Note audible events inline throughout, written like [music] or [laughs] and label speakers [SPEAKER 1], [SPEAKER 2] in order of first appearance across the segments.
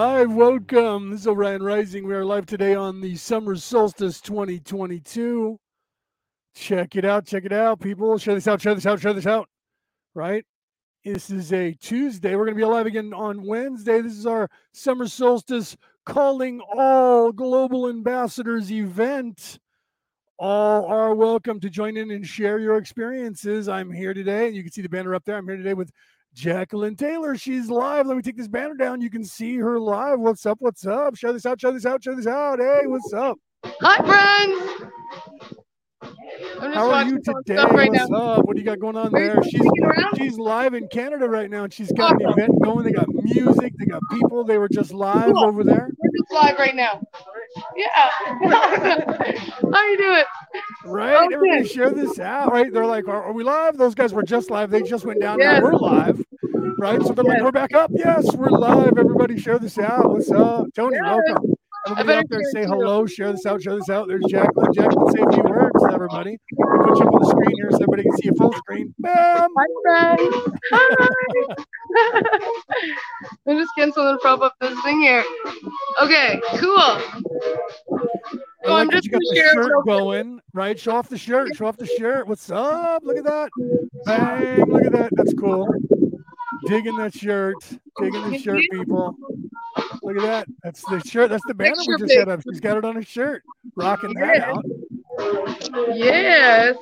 [SPEAKER 1] live. Welcome. This is Orion Rising. We are live today on the summer solstice 2022. Check it out. Check it out, people. Share this out. Share this out. Share this out. Right? This is a Tuesday. We're going to be alive again on Wednesday. This is our summer solstice calling all global ambassadors event. All are welcome to join in and share your experiences. I'm here today, and you can see the banner up there. I'm here today with Jacqueline Taylor. She's live. Let me take this banner down. You can see her live. What's up? What's up? Share this out. Share this out. Share this out. Hey, what's up?
[SPEAKER 2] Hi, friends.
[SPEAKER 1] How are
[SPEAKER 2] watching
[SPEAKER 1] you today?
[SPEAKER 2] right
[SPEAKER 1] What's
[SPEAKER 2] now.
[SPEAKER 1] up? What do you got going on there? She's she's live in Canada right now, and she's got an event going. They got music. They got people. They were just live
[SPEAKER 2] Cool.
[SPEAKER 1] over there,
[SPEAKER 2] We're just live right now. Yeah. How you doing?
[SPEAKER 1] right?
[SPEAKER 2] Okay.
[SPEAKER 1] Everybody share this out, right? They're like, are, are we live? Those guys were just live. They just went down.
[SPEAKER 2] Yes.
[SPEAKER 1] Now we're live, right? So they're like, we're back up. Yes, we're live. Everybody share this out. What's up, Tony?
[SPEAKER 2] Yes.
[SPEAKER 1] Welcome. Everybody out there, say hello. Share this out. Share this out. There's Jacqueline. Jacqueline, say a few words to everybody. I'll put you up on the screen here so everybody can see a full screen. Bam.
[SPEAKER 2] Hi, friends. Hi. I'm just getting something to prop up this thing here. Okay, cool. So I'm just
[SPEAKER 1] you got the shirt going, right? Show off the shirt. Show off the shirt. What's up? Look at that. Bang. Look at that. That's cool. Digging that shirt. Digging the shirt, people. Look at that. That's the shirt. That's the banner we
[SPEAKER 2] Picture
[SPEAKER 1] just set
[SPEAKER 2] pic.
[SPEAKER 1] up. She's got it on her shirt. Rocking that
[SPEAKER 2] Yeah.
[SPEAKER 1] out.
[SPEAKER 2] Yes,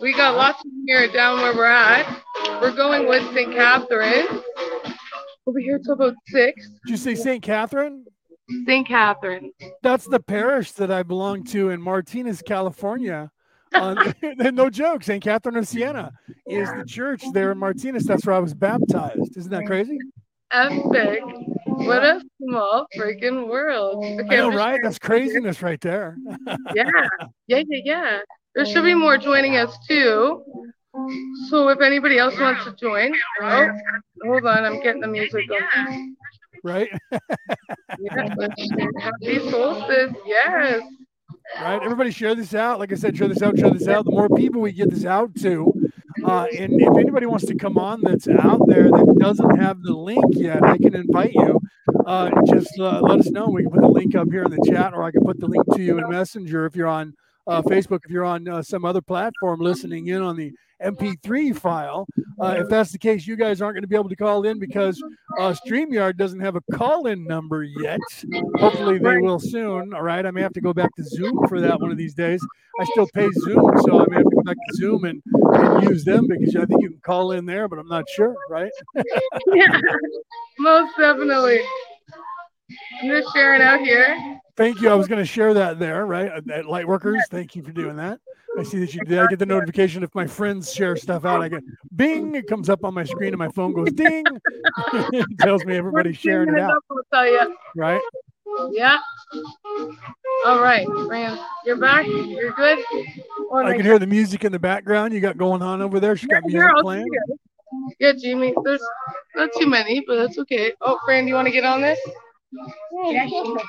[SPEAKER 2] we got lots of here down where we're at. We're going with St. Catherine. We'll be here till about six.
[SPEAKER 1] Did you say St. Catherine?
[SPEAKER 2] St. Catherine.
[SPEAKER 1] That's the parish that I belong to in Martinez, California. On, [laughs] no joke. St. Catherine of Siena is the church there in Martinez. That's where I was baptized. Isn't that crazy?
[SPEAKER 2] Epic. What a small freaking world. Oh, okay,
[SPEAKER 1] I know, right? That's craziness right there. [laughs]
[SPEAKER 2] Yeah, yeah, yeah, yeah. There should be more joining us too. So if anybody else wants to join, oh, hold on, I'm getting the music going.
[SPEAKER 1] right?
[SPEAKER 2] Yeah, happy solstice. Yes.
[SPEAKER 1] right? Everybody share this out. Like I said, share this out, share this out. The more people we get this out to, uh, and if anybody wants to come on that's out there that doesn't have the link yet, I can invite you. Uh, just uh, let us know. We can put the link up here in the chat, or I can put the link to you in Messenger if you're on uh, Facebook, if you're on uh, some other platform listening in on the MP3 file. Uh, if that's the case, you guys aren't going to be able to call in because StreamYard doesn't have a call in number yet. Hopefully, they will soon. All right. I may have to go back to Zoom for that one of these days. I still pay Zoom, so I may have to go back to Zoom and, and use them because I think you can call in there, but I'm not sure. Right.
[SPEAKER 2] Yeah, [laughs] most definitely. I'm just sharing out here.
[SPEAKER 1] Thank you. I was going to share that there, right? Uh, at at Lightworkers. Thank you for doing that. I see that you did. I get the notification if my friends share stuff out. I get bing. It comes up on my screen and my phone goes ding. [laughs] it tells me everybody's sharing it out, [laughs]
[SPEAKER 2] I'll tell you.
[SPEAKER 1] right?
[SPEAKER 2] Yeah. All right, Fran, you're back. You're good. Or
[SPEAKER 1] I can hear the music in the background you got going on over there. She got music playing.
[SPEAKER 2] Yeah, Jimmy. There's not too many, but that's okay. Oh, Fran, do you want to get on this?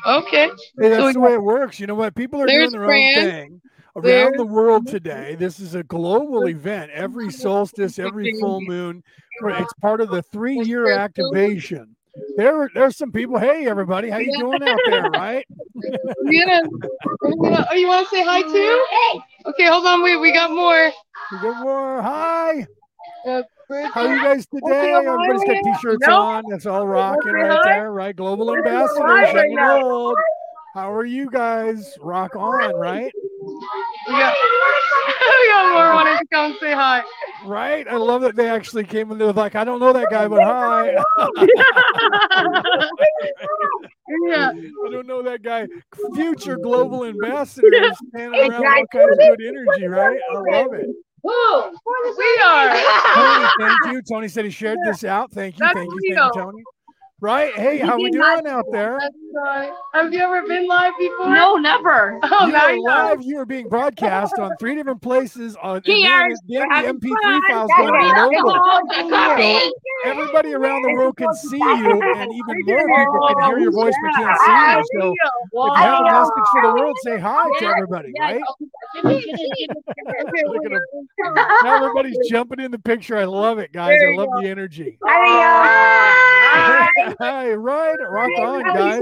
[SPEAKER 2] Okay.
[SPEAKER 1] Hey, that's
[SPEAKER 2] So
[SPEAKER 1] the way it works. You know what? People are doing their
[SPEAKER 2] Fran.
[SPEAKER 1] own thing around
[SPEAKER 2] There's-
[SPEAKER 1] the world today. This is a global event. Every solstice, every full moon, it's part of the three-year activation. There, there's some people. Hey, everybody, how you
[SPEAKER 2] Yeah.
[SPEAKER 1] doing out there? Right?
[SPEAKER 2] Gonna, gonna, oh, you want to say hi too? Okay, hold on. Wait, we got more.
[SPEAKER 1] We got more. Hi.
[SPEAKER 2] Uh,
[SPEAKER 1] How are you guys today? Everybody's got t-shirts
[SPEAKER 2] Nope.
[SPEAKER 1] on. That's all rocking right there, right? Global ambassadors,
[SPEAKER 2] right
[SPEAKER 1] and
[SPEAKER 2] now.
[SPEAKER 1] old. How are you guys? Rock on, right?
[SPEAKER 2] We got, we got more wanting to come say hi.
[SPEAKER 1] Right? I love that they actually came in there like, I don't know that guy, but hi. [laughs] [laughs]
[SPEAKER 2] yeah.
[SPEAKER 1] I don't know that guy. Future global ambassadors [laughs] standing around all kinds of good energy, right? I love it.
[SPEAKER 2] Who? We are.
[SPEAKER 1] Tony, thank you. Tony said he shared this out. Thank you,
[SPEAKER 2] That's
[SPEAKER 1] thank you, thank you, Tony. Right? Hey, how are we doing out there?
[SPEAKER 2] Right. Uh, have you ever been live before?
[SPEAKER 3] No, never. [laughs]
[SPEAKER 2] Oh,
[SPEAKER 1] You
[SPEAKER 2] now
[SPEAKER 1] are live. You are being broadcast on three different places. On and
[SPEAKER 3] Cheers.
[SPEAKER 1] then, then
[SPEAKER 3] We're
[SPEAKER 1] the MP3 files going
[SPEAKER 3] right.
[SPEAKER 1] global.
[SPEAKER 3] Coffee.
[SPEAKER 1] So everybody around the world can see you, and even more people can hear your voice but can't see you. So if you have a message for the world, say hi to everybody, right? [laughs] Look at 'em. [laughs] Now everybody's jumping in the picture. I love it, guys. I love the energy.
[SPEAKER 3] Hi,
[SPEAKER 1] Hey, right, rock on, guys.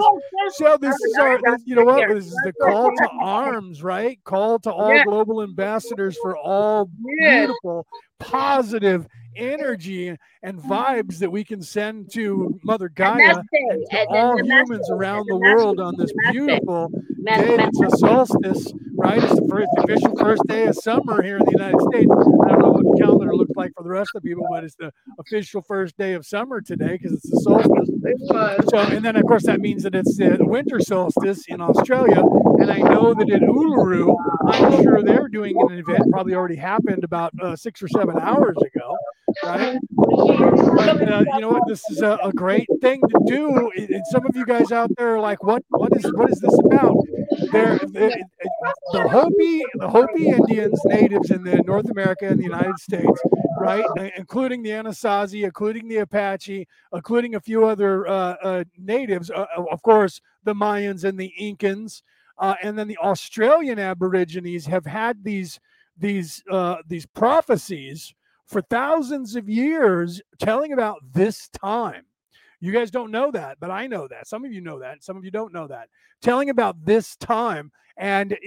[SPEAKER 1] So this is our, you know what? This is the call to arms, right? Call to all global ambassadors for all beautiful, positive energy and vibes that we can send to Mother Gaia and to all humans around the world on this beautiful day. It's a solstice, right? It's the first the official first day of summer here in the United States. I don't know what the calendar looks like for the rest of the people, but it's the official first day of summer today because it's the solstice. So, and then of course that means that it's the winter solstice in Australia, and I know that in Uluru, I'm sure they're doing an event. Probably already happened about uh, six or seven hours ago, right? [laughs] But uh, you know what? This is a, a great thing to do. And some of you guys out there are like, "What? What is? What is this about?" There, the, the Hopi, the Hopi Indians, natives in the North America and the United States, right, uh, including the Anasazi, including the Apache, including a few other uh, uh, natives, uh, uh, of course, the Mayans and the Incans, uh, and then the Australian Aborigines have had these these uh, these prophecies for thousands of years telling about this time. You guys don't know that, but I know that. Some of you know that. Some of you don't know that. Telling about this time, and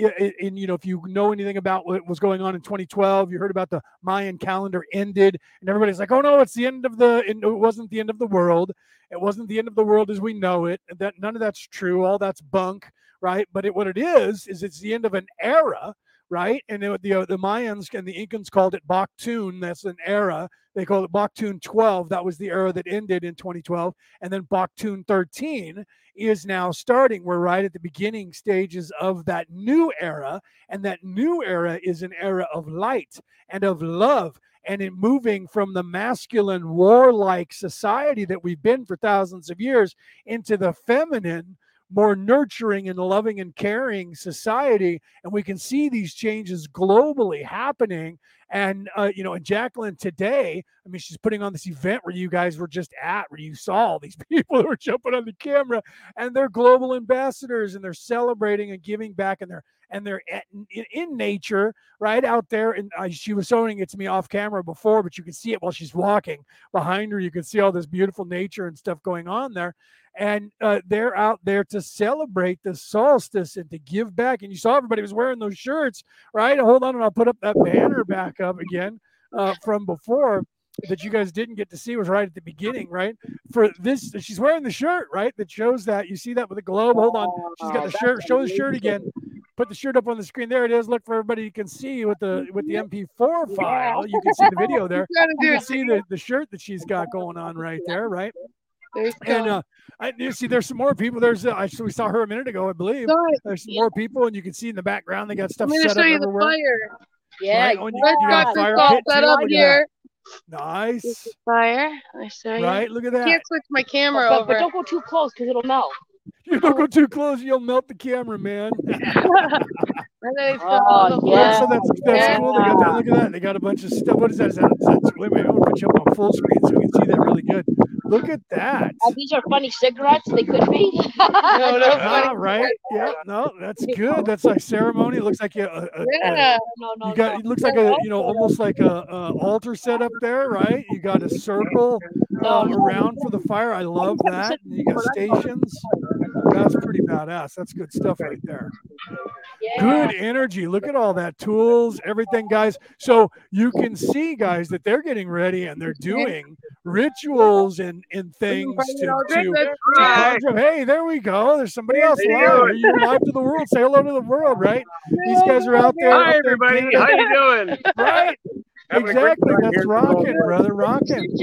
[SPEAKER 1] and you know, if you know anything about what was going on in 2012, you heard about the Mayan calendar ended, and everybody's like, "Oh no, it's the end of the. It wasn't the end of the world. It wasn't the end of the world as we know it. That none of that's true. All that's bunk, right? But it, what it is is it's the end of an era." Right? And it, the uh, the Mayans and the Incans called it Baktun. That's an era. They called it Baktun 12. That was the era that ended in 2012. And then Baktun 13 is now starting. We're right at the beginning stages of that new era. And that new era is an era of light and of love. And in moving from the masculine, warlike society that we've been for thousands of years into the feminine, more nurturing and loving and caring society and we can see these changes globally happening. And uh, you know and jacqueline today i mean she's putting on this event where you guys were just at where you saw all these [laughs] people who were jumping on the camera and they're global ambassadors and they're celebrating and giving back and they're and they're at, in, in nature right out there and she was showing it to me off camera before but you can see it while she's walking behind her you can see all this beautiful nature and stuff going on there and uh, they're out there to celebrate the solstice and to give back. And you saw everybody was wearing those shirts, right? Hold on, and I'll put up that banner back up again uh, from before that you guys didn't get to see was right at the beginning, right? For this, she's wearing the shirt, right? That shows that you see that with the globe. Hold on, she's got the shirt. Show the shirt again. Put the shirt up on the screen. There it is. Look for everybody. You can see with the with the MP4 file. You can see the video [laughs] there.
[SPEAKER 2] Gotta
[SPEAKER 1] You can see the, the shirt that she's got going on right there, right?
[SPEAKER 2] There
[SPEAKER 1] And uh, I you see there's some more people. There's uh, I we saw her a minute ago, I believe. There's some more people, and you can see in the background they got stuff
[SPEAKER 2] I'm
[SPEAKER 1] set
[SPEAKER 2] show
[SPEAKER 1] up
[SPEAKER 2] you the fire.
[SPEAKER 3] Yeah,
[SPEAKER 1] Right, when you- you got
[SPEAKER 2] got
[SPEAKER 1] a fire
[SPEAKER 2] all
[SPEAKER 1] pit
[SPEAKER 2] set up here.
[SPEAKER 1] Nice,
[SPEAKER 2] fire. Let me show you.
[SPEAKER 1] right? Look at
[SPEAKER 2] I
[SPEAKER 1] that.
[SPEAKER 2] can't switch my camera
[SPEAKER 3] but,
[SPEAKER 2] over.
[SPEAKER 3] but don't go too close because it'll melt. [laughs]
[SPEAKER 1] You don't go too close, you'll melt the camera, man.
[SPEAKER 2] And then it's
[SPEAKER 3] Oh, yeah.
[SPEAKER 1] so that's that's
[SPEAKER 2] Yeah.
[SPEAKER 1] cool. They got that. Look at that. They got a bunch of stuff. What is that? Is that, is that wait a minute, I'm gonna put you up on full screen so we can see that really good. Look at that.
[SPEAKER 3] Uh, these are funny cigarettes. They could be. [laughs] [laughs]
[SPEAKER 2] No, no,
[SPEAKER 1] Ah,
[SPEAKER 2] funny.
[SPEAKER 1] right. Yeah. No, that's good. That's like ceremony. It looks like you, uh, uh, uh,
[SPEAKER 2] Yeah.
[SPEAKER 3] no, no,
[SPEAKER 1] you got.
[SPEAKER 3] no.
[SPEAKER 1] It looks like a you know almost like a, a altar set up there, right? You got a circle uh, around for the fire. I love that. And you got stations. That's pretty badass. That's good stuff right there.
[SPEAKER 3] Yeah.
[SPEAKER 1] Good energy. Look at all that tools, everything, guys. So you can see, guys, that they're getting ready and they're doing rituals and, and things to, to,
[SPEAKER 2] That's
[SPEAKER 1] to conjure- Hey, there we go. There's somebody else live. You're live to the world. Say hello to the world, right? These guys are out there.
[SPEAKER 4] Hi
[SPEAKER 1] there
[SPEAKER 4] everybody, how you doing?
[SPEAKER 1] Right.
[SPEAKER 4] Having
[SPEAKER 1] Exactly. That's
[SPEAKER 4] here.
[SPEAKER 1] rocking, brother. Rocking.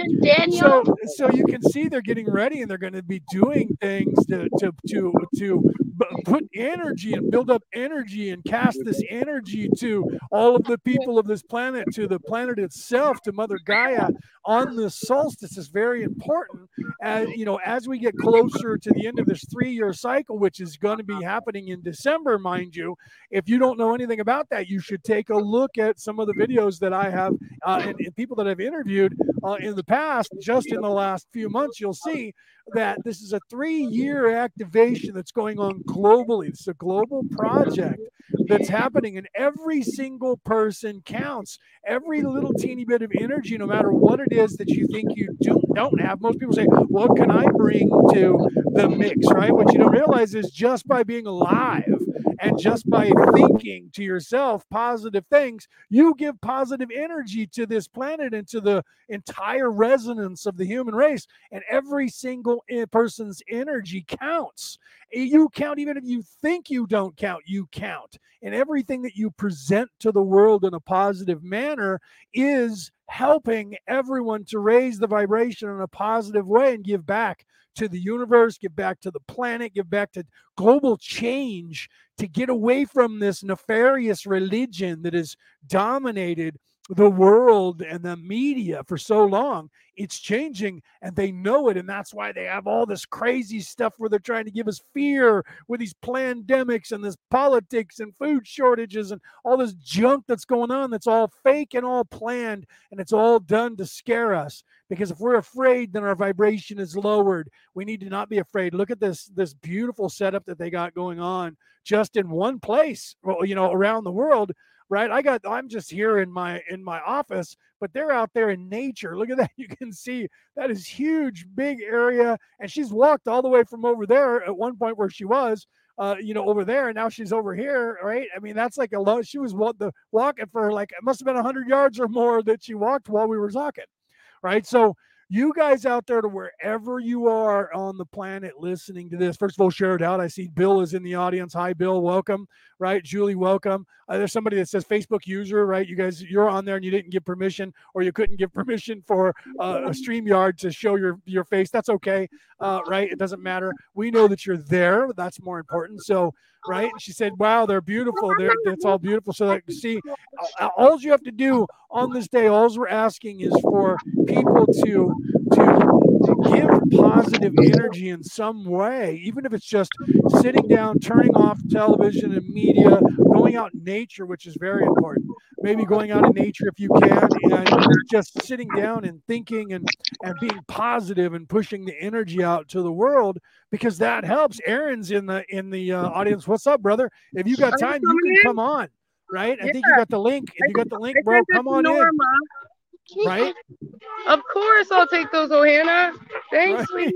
[SPEAKER 1] So, so you can see they're getting ready and they're going to be doing things to to to to b- put energy and build up energy and cast this energy to all of the people of this planet, to the planet itself, to Mother Gaia on the solstice is very important. As you know, as we get closer to the end of this three-year cycle, which is going to be happening in December, mind you. If you don't know anything about that, you should take a look at some of the videos that I have uh, and, and people that I've interviewed uh, in the past, just in the last few months, you'll see that this is a three year activation that's going on globally. It's a global project that's happening, and every single person counts. Every little teeny bit of energy, no matter what it is that you think you do, don't have. Most people say, What can I bring to the mix? Right? What you don't realize is just by being alive and just by thinking to yourself positive things, you give positive energy to this planet and to the entire resonance of the human race. And every single eh, person's energy counts. Eh, you count, even if you think you don't count, you count. And everything that you present to the world in a positive manner is helping everyone to raise the vibration in a positive way and give back to the universe, give back to the planet, give back to global change to get away from this nefarious religion that has dominated the world and the media for so long. It's changing and they know it. And that's why they have all this crazy stuff where they're trying to give us fear with these pandemics and this politics and food shortages and all this junk that's going on that's all fake and all planned. And it's all done to scare us. Because if we're afraid, then our vibration is lowered. We need to not be afraid. Look at this, this beautiful setup that they got going on just in one place, you know, around the world right i got i'm just here in my in my office but they're out there in nature look at that [laughs] you can see that is huge big area and she's walked all the way from over there at one point where she was uh, you know, over there, and now she's over here, right? I mean, that's like a low. She was what the walking for like it must have been hundred yards or more that she walked while we were talking, right? So you guys out there to wherever you are on the planet listening to this, first of all, share it out. I see Bill is in the audience. Hi, Bill. Welcome. Right. Julie, welcome. Uh, there's somebody that says Facebook user, right? You guys, you're on there and you didn't give permission or you couldn't give [laughs] permission for uh, StreamYard to show your, your face. That's okay. Uh, right. It doesn't matter. We know that you're there. That's more important. So, right. She said, wow, they're beautiful. They're, it's all beautiful. So that see, all you have to do on this day, all we're asking is for people to to give positive energy in some way, even if it's just sitting down, turning off television and media, going out in nature, which is very important. Maybe going out in nature if you can, and just sitting down and thinking and and being positive and pushing the energy out to the world because that helps. Aaron's in the in the uh, audience. What's up, brother? If you got time, you can come on. Right? I think you got the link. If you got the link, bro, come on in right?
[SPEAKER 2] Of course, I'll take those, Ohana. Thanks,
[SPEAKER 1] right.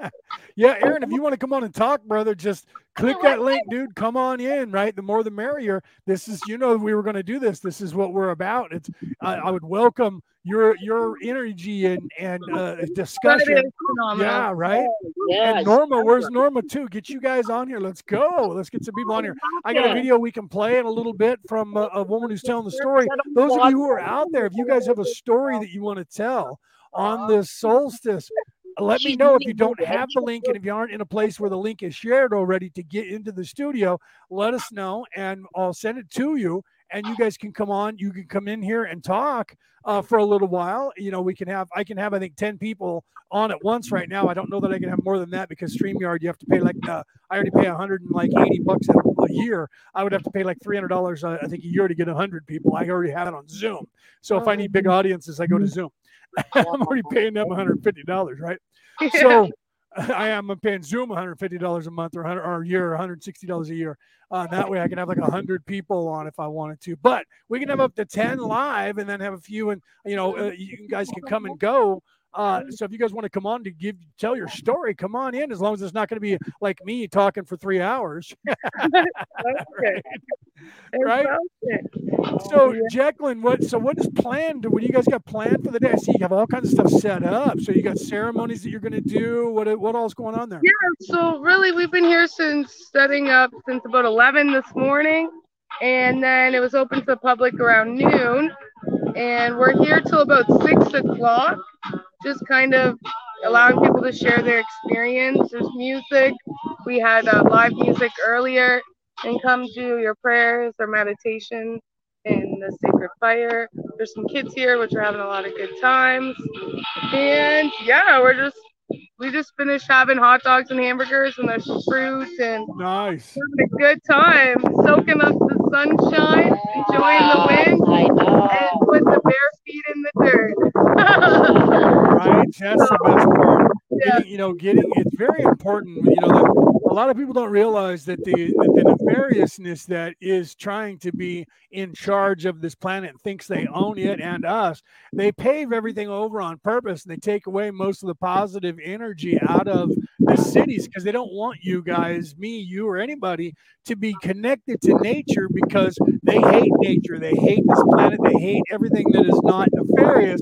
[SPEAKER 1] [laughs] yeah, Aaron, if you want to come on and talk, brother, just click that link, dude. Come on in, right? The more the merrier. This is, you know, we were going to do this. This is what we're about. It's, I, I would welcome your your energy and and uh, [laughs] discussion. Yeah, right. Yes. And Norma, where's Norma too? Get you guys on here. Let's go. Let's get some people on here. I got a video we can play in a little bit from a, a woman who's telling the story. Those of you who are out there, if you guys have a story that you want to tell on this [laughs] solstice, let me know if you don't have the link and if you aren't in a place where the link is shared already to get into the studio let us know and i'll send it to you and you guys can come on. You can come in here and talk uh, for a little while. You know, we can have, I can have, I think, 10 people on at once right now. I don't know that I can have more than that because StreamYard, you have to pay like, uh, I already pay 180 bucks a, a, year. I would have to pay like $300, uh, I think, a year to get 100 people. I already have it on Zoom. So if I need big audiences, I go to Zoom. [laughs] I'm already paying them $150, right? [laughs] So, I am paying Zoom $150 a month or, hundred or a year, $160 a year. Uh, that way I can have like 100 people on if I wanted to. But we can have up to 10 live and then have a few, and you know, uh, you guys can come and go. Uh, so if you guys want to come on to give tell your story, come on in. As long as it's not going to be like me talking for three hours. [laughs] right? right? So Jacqueline, what so what is planned? What do you guys got planned for the day? I see you have all kinds of stuff set up. So you got ceremonies that you're going to do. What what all's going on there?
[SPEAKER 2] Yeah. So really, we've been here since setting up since about 11 this morning, and then it was open to the public around noon, and we're here till about six o'clock just kind of allowing people to share their experience. There's music. We had uh, live music earlier, and come do your prayers or meditation in the sacred fire. There's some kids here, which are having a lot of good times. And yeah, we're just we just finished having hot dogs and hamburgers and there's some fruit and
[SPEAKER 1] nice
[SPEAKER 2] having a good time, soaking up the sunshine, enjoying the wind, and with the bare feet in the dirt. [laughs]
[SPEAKER 1] right, that's the best part. Yeah. Getting, you know, getting it's very important. You know, a lot of people don't realize that the, that the nefariousness that is trying to be in charge of this planet thinks they own it and us, they pave everything over on purpose and they take away most of the positive energy out of the cities because they don't want you guys, me, you, or anybody to be connected to nature because they hate nature. They hate this planet. They hate everything that is not nefarious.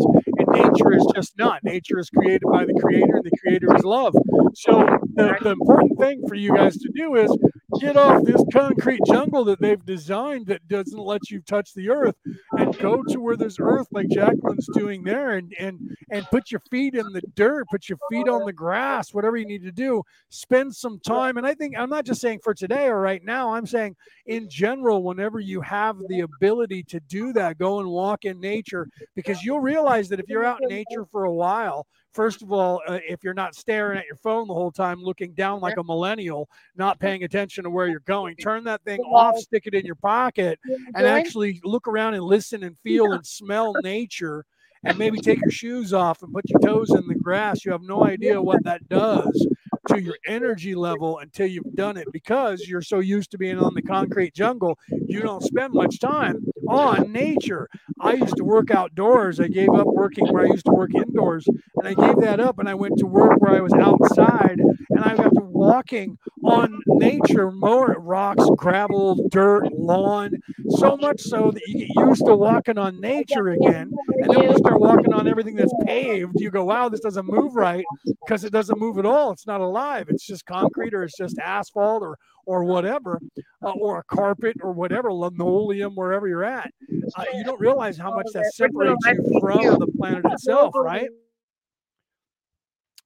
[SPEAKER 1] Nature is just not. Nature is created by the creator, and the creator is love. So the, the important thing for you guys to do is get off this concrete jungle that they've designed that doesn't let you touch the earth and go to where there's earth like Jacqueline's doing there and and and put your feet in the dirt, put your feet on the grass, whatever you need to do. Spend some time. And I think I'm not just saying for today or right now, I'm saying in general, whenever you have the ability to do that, go and walk in nature because you'll realize that if you're out in nature for a while, first of all, uh, if you're not staring at your phone the whole time, looking down like a millennial, not paying attention to where you're going, turn that thing off, stick it in your pocket, and actually look around and listen and feel and smell nature. And maybe [laughs] take your shoes off and put your toes in the grass. You have no idea what that does to your energy level until you've done it because you're so used to being on the concrete jungle. You don't spend much time on nature. I used to work outdoors. I gave up working where I used to work indoors, and I gave that up and I went to work where I was outside and I got to walking on nature, more rocks, gravel, dirt, lawn, so much so that you get used to walking on nature again. And then you start walking on everything that's paved, you go, wow, this doesn't move right because it doesn't move at all. It's not alive. It's just concrete or it's just asphalt or or whatever, uh, or a carpet or whatever, linoleum, wherever you're at. Uh, you don't realize how much that separates you from the planet itself, right?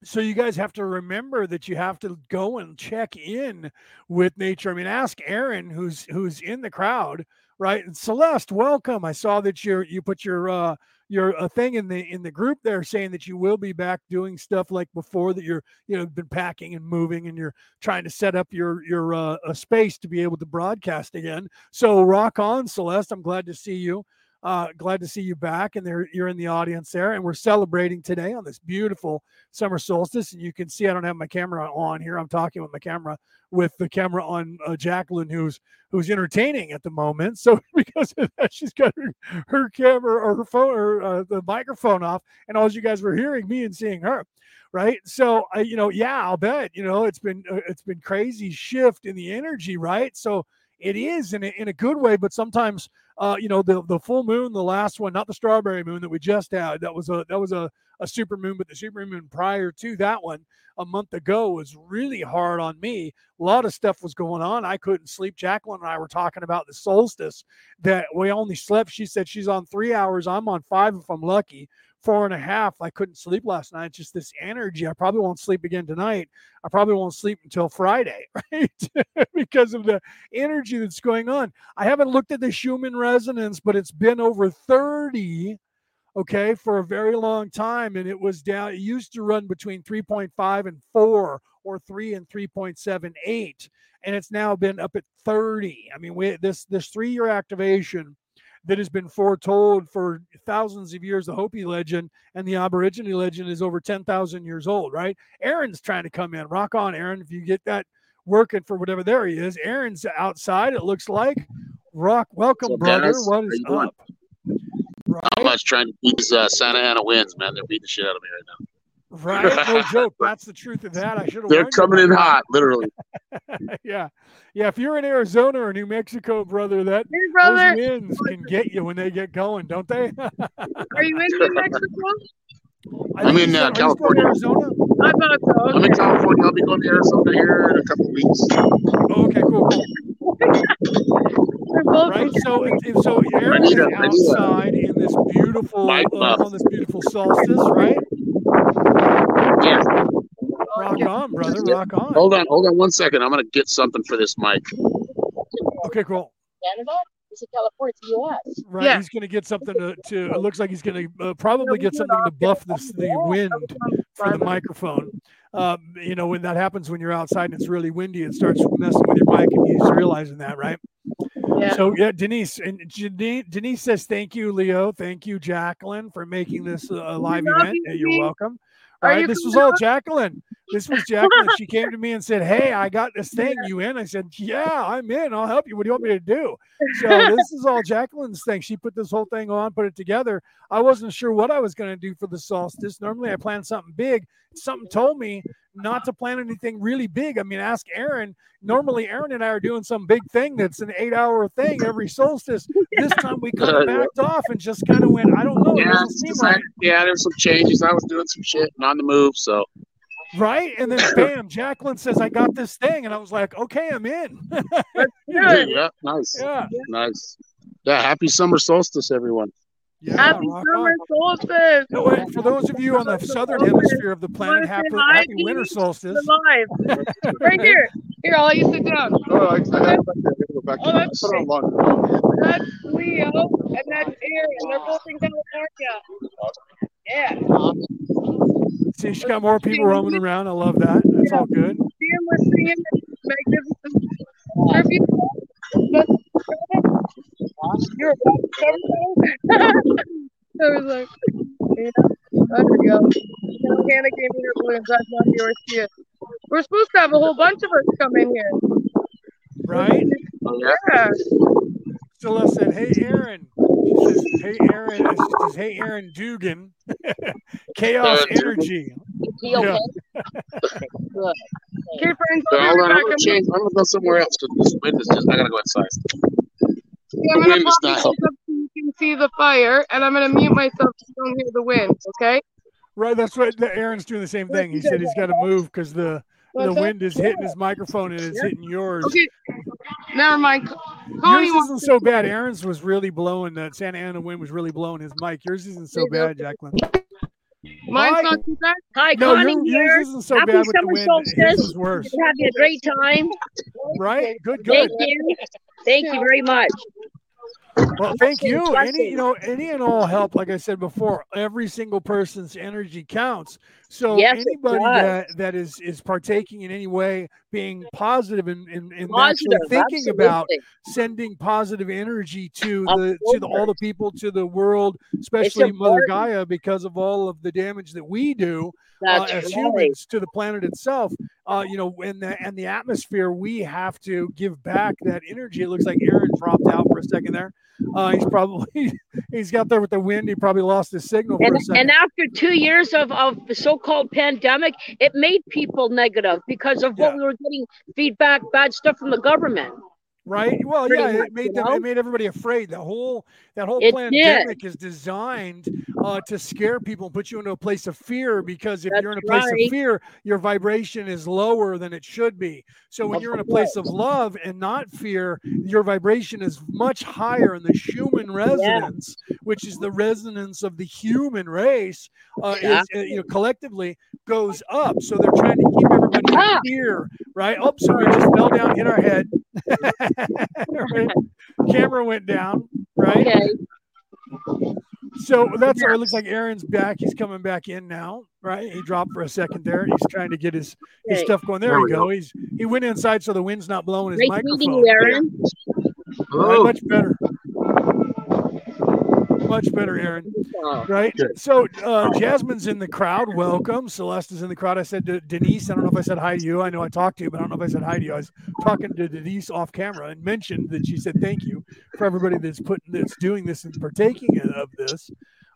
[SPEAKER 1] so you guys have to remember that you have to go and check in with nature. I mean, ask Aaron, who's who's in the crowd, right? And Celeste, welcome. I saw that you you put your uh your a thing in the in the group there saying that you will be back doing stuff like before that you're you know been packing and moving and you're trying to set up your your uh, a space to be able to broadcast again. So rock on, Celeste. I'm glad to see you. Uh, glad to see you back, and there you're in the audience there, and we're celebrating today on this beautiful summer solstice. And you can see I don't have my camera on here; I'm talking with my camera with the camera on uh, Jacqueline, who's who's entertaining at the moment. So [laughs] because of that, she's got her, her camera or her phone or uh, the microphone off, and all you guys were hearing me and seeing her right so you know yeah i'll bet you know it's been uh, it's been crazy shift in the energy right so it is in a, in a good way but sometimes uh, you know, the the full moon, the last one, not the strawberry moon that we just had. That was a that was a, a super moon, but the super moon prior to that one a month ago was really hard on me. A lot of stuff was going on. I couldn't sleep. Jacqueline and I were talking about the solstice that we only slept. She said she's on three hours. I'm on five if I'm lucky four and a half. I couldn't sleep last night. Just this energy. I probably won't sleep again tonight. I probably won't sleep until Friday, [laughs] right? because of the energy that's going on. I haven't looked at the Schumann resonance, but it's been over 30, okay, for a very long time. And it was down, it used to run between 3.5 and 4 or 3 and 3.78. And it's now been up at 30. I mean, we, this this three year activation that has been foretold for thousands of years. The Hopi legend and the Aborigine legend is over 10,000 years old, right? Aaron's trying to come in. Rock on, Aaron. If you get that working for whatever there he is. Aaron's outside, it looks like. Rock, welcome, so brother. Dennis, what is up?
[SPEAKER 4] Right? Not much trying to beat uh, Santa Ana wins, man. They're beating the shit out of me right now.
[SPEAKER 1] Right, [laughs] no joke. That's the truth of that. I should have.
[SPEAKER 4] They're coming in hot, literally. [laughs]
[SPEAKER 1] yeah, yeah. If you're in Arizona or New Mexico, brother, that
[SPEAKER 2] hey, brother.
[SPEAKER 1] those winds can get you when they get going, don't they? [laughs]
[SPEAKER 2] Are you in New Mexico?
[SPEAKER 4] I'm in uh, California.
[SPEAKER 2] Arizona? I thought so. Okay.
[SPEAKER 4] I'm in California. I'll be going to Arizona here in a couple of weeks.
[SPEAKER 1] Oh, okay, cool, cool. right, so so Aaron's outside in this beautiful uh, on this beautiful solstice, right?
[SPEAKER 4] Yeah.
[SPEAKER 1] Rock on, brother. Rock on.
[SPEAKER 4] Hold on, hold on one second. I'm gonna get something for this mic.
[SPEAKER 1] Okay, cool.
[SPEAKER 3] Canada? Is it California? It's U.S.
[SPEAKER 1] Right. Yeah. He's gonna get something to. to it looks like he's gonna uh, probably get something to buff this the wind for the microphone. Um, you know, when that happens when you're outside and it's really windy, it starts messing with your mic, and he's realizing that, right? Yeah. So yeah, Denise and Denise says thank you, Leo. Thank you, Jacqueline, for making this a live event. You're welcome
[SPEAKER 2] Are
[SPEAKER 1] Right?
[SPEAKER 2] you
[SPEAKER 1] This was all? Jacqueline. This was Jacqueline. she came to me and said, Hey, I got this thing. You in? I said, Yeah, I'm in. I'll help you. What do you want me to do? So this is all Jacqueline's thing. She put this whole thing on, put it together. I wasn't sure what I was going to do for the solstice. Normally I plan something big. Something told me not to plan anything really big. I mean, ask Aaron. Normally, Aaron and I are doing some big thing that's an eight hour thing every solstice. This time we kind of backed off and just kind of went, I don't know.
[SPEAKER 4] Yeah,
[SPEAKER 1] doesn't
[SPEAKER 4] it's
[SPEAKER 1] seem
[SPEAKER 4] just
[SPEAKER 1] right.
[SPEAKER 4] yeah, there's some changes. I was doing some shit and on the move, so
[SPEAKER 1] Right. And then [coughs] bam, Jacqueline says, I got this thing. And I was like, okay, I'm in. [laughs]
[SPEAKER 4] Yeah, nice,
[SPEAKER 1] yeah.
[SPEAKER 4] nice. Yeah, happy summer solstice, everyone.
[SPEAKER 1] Yeah.
[SPEAKER 2] Happy summer
[SPEAKER 1] on.
[SPEAKER 2] solstice.
[SPEAKER 1] No, and for those of you on the southern hemisphere of the planet, happy, happy winter solstice.
[SPEAKER 2] We're live. [laughs] right here. Here, I'll let you sit down.
[SPEAKER 5] Oh, I, I, I, gotta go back to
[SPEAKER 2] Oh, that's
[SPEAKER 5] put on laundry.
[SPEAKER 2] That's Leo and that's Aaron. They're both in California. Yeah.
[SPEAKER 1] See, she got more people roaming around. I love that. That's all good.
[SPEAKER 2] Sam was singing magnificent tribute. You're I was like, yeah, there we go. Now Hannah gave me her balloons. I thought you were supposed to have a whole bunch of us come in here.
[SPEAKER 1] Right?
[SPEAKER 4] Yeah.
[SPEAKER 2] Yeah.
[SPEAKER 1] Celeste said, Hey, Aaron. She says, Hey, Aaron. and says, Hey, Aaron Dugan. Chaos
[SPEAKER 4] Aaron
[SPEAKER 1] energy.
[SPEAKER 3] Is he okay?
[SPEAKER 1] Yeah.
[SPEAKER 3] Good.
[SPEAKER 2] Okay, friends,
[SPEAKER 4] So
[SPEAKER 2] I'll
[SPEAKER 4] hold
[SPEAKER 2] be
[SPEAKER 4] on,
[SPEAKER 2] back.
[SPEAKER 4] I'm gonna change. I'm gonna go somewhere else because this wind is just. I gotta go inside.
[SPEAKER 2] Yeah, I'm
[SPEAKER 4] The wind is not helping.
[SPEAKER 2] so you can see the fire, and I'm gonna mute myself so you don't hear the wind. Okay?
[SPEAKER 1] Right. That's what the, Aaron's doing the same thing. He said he's got to move because the, the
[SPEAKER 2] What's that?
[SPEAKER 1] wind is hitting his microphone and it's hitting yours.
[SPEAKER 2] Okay. Never mind.
[SPEAKER 1] Yours
[SPEAKER 2] Connie wants
[SPEAKER 1] isn't so bad. Aaron's was really blowing. That Santa Ana wind was really blowing his mic. Yours isn't so bad, Jacqueline.
[SPEAKER 2] Mine's
[SPEAKER 1] Hi.
[SPEAKER 2] not too bad.
[SPEAKER 3] Hi,
[SPEAKER 1] No,
[SPEAKER 3] Connie
[SPEAKER 1] your,
[SPEAKER 3] here.
[SPEAKER 1] yours isn't so
[SPEAKER 3] Happy
[SPEAKER 1] bad with the
[SPEAKER 3] summer
[SPEAKER 1] wind.
[SPEAKER 3] solstice.
[SPEAKER 1] His is worse.
[SPEAKER 3] You're having a great time.
[SPEAKER 1] Right? Good,
[SPEAKER 3] Thank you. Thank you very much.
[SPEAKER 1] Well, thank you. Any, you know, any and all help. Like I said before, every single person's energy counts. So
[SPEAKER 3] Yes,
[SPEAKER 1] anybody that, that is is partaking in any way, being positive and and, and
[SPEAKER 3] Positive.
[SPEAKER 1] thinking about sending positive energy to
[SPEAKER 3] Of
[SPEAKER 1] the to the, all the people to the world, especially Mother. Gaia, because of all of the damage that we do uh, as
[SPEAKER 3] right.
[SPEAKER 1] humans to the planet itself. Uh, you know, and the and the atmosphere, we have to give back that energy. It looks like Aaron dropped out for a second there. Uh, he's probably [laughs] he's got there with the wind. He probably lost his signal for
[SPEAKER 3] And,
[SPEAKER 1] a second.
[SPEAKER 3] and after two years of, of the so-called pandemic, it made people negative because of what
[SPEAKER 1] Yeah.
[SPEAKER 3] we were getting feedback, bad stuff from the government.
[SPEAKER 1] Right? Well,
[SPEAKER 3] pretty
[SPEAKER 1] yeah,
[SPEAKER 3] much,
[SPEAKER 1] it made
[SPEAKER 3] you
[SPEAKER 1] them.
[SPEAKER 3] know?
[SPEAKER 1] It made everybody afraid. The whole that whole
[SPEAKER 3] It did.
[SPEAKER 1] pandemic is designed uh, to scare people and put you into a place of fear. Because if you're in a place
[SPEAKER 3] right.
[SPEAKER 1] of fear, your vibration is lower than it should be. So when you're in a place of love and not fear, your vibration is much higher, and the human resonance, which is the resonance of the human race, uh, is uh, you know collectively goes up. So they're trying to keep everybody in
[SPEAKER 3] Ah.
[SPEAKER 1] fear, right? Oh, so we just fell down, hit our head. Right? Camera went down, right?
[SPEAKER 3] Okay.
[SPEAKER 1] So that's it looks like Aaron's back. He's coming back in now, right? He dropped for a second there. He's trying to get his, his stuff going. There,
[SPEAKER 4] There
[SPEAKER 1] we
[SPEAKER 4] we
[SPEAKER 1] go. He's he went inside so the wind's not blowing his
[SPEAKER 3] Nice
[SPEAKER 1] microphone.
[SPEAKER 3] meeting you, Aaron.
[SPEAKER 1] Right, much better. Much better, Aaron.
[SPEAKER 3] Oh,
[SPEAKER 1] Right.
[SPEAKER 4] Good.
[SPEAKER 1] So uh, Jasmine's in the crowd. Welcome. Celeste is in the crowd. I said to Denise, I don't know if I said hi to you. I know I talked to you, but I don't know if I said hi to you. I was talking to Denise off camera and mentioned that she said thank you for everybody that's putting that's doing this and partaking of this.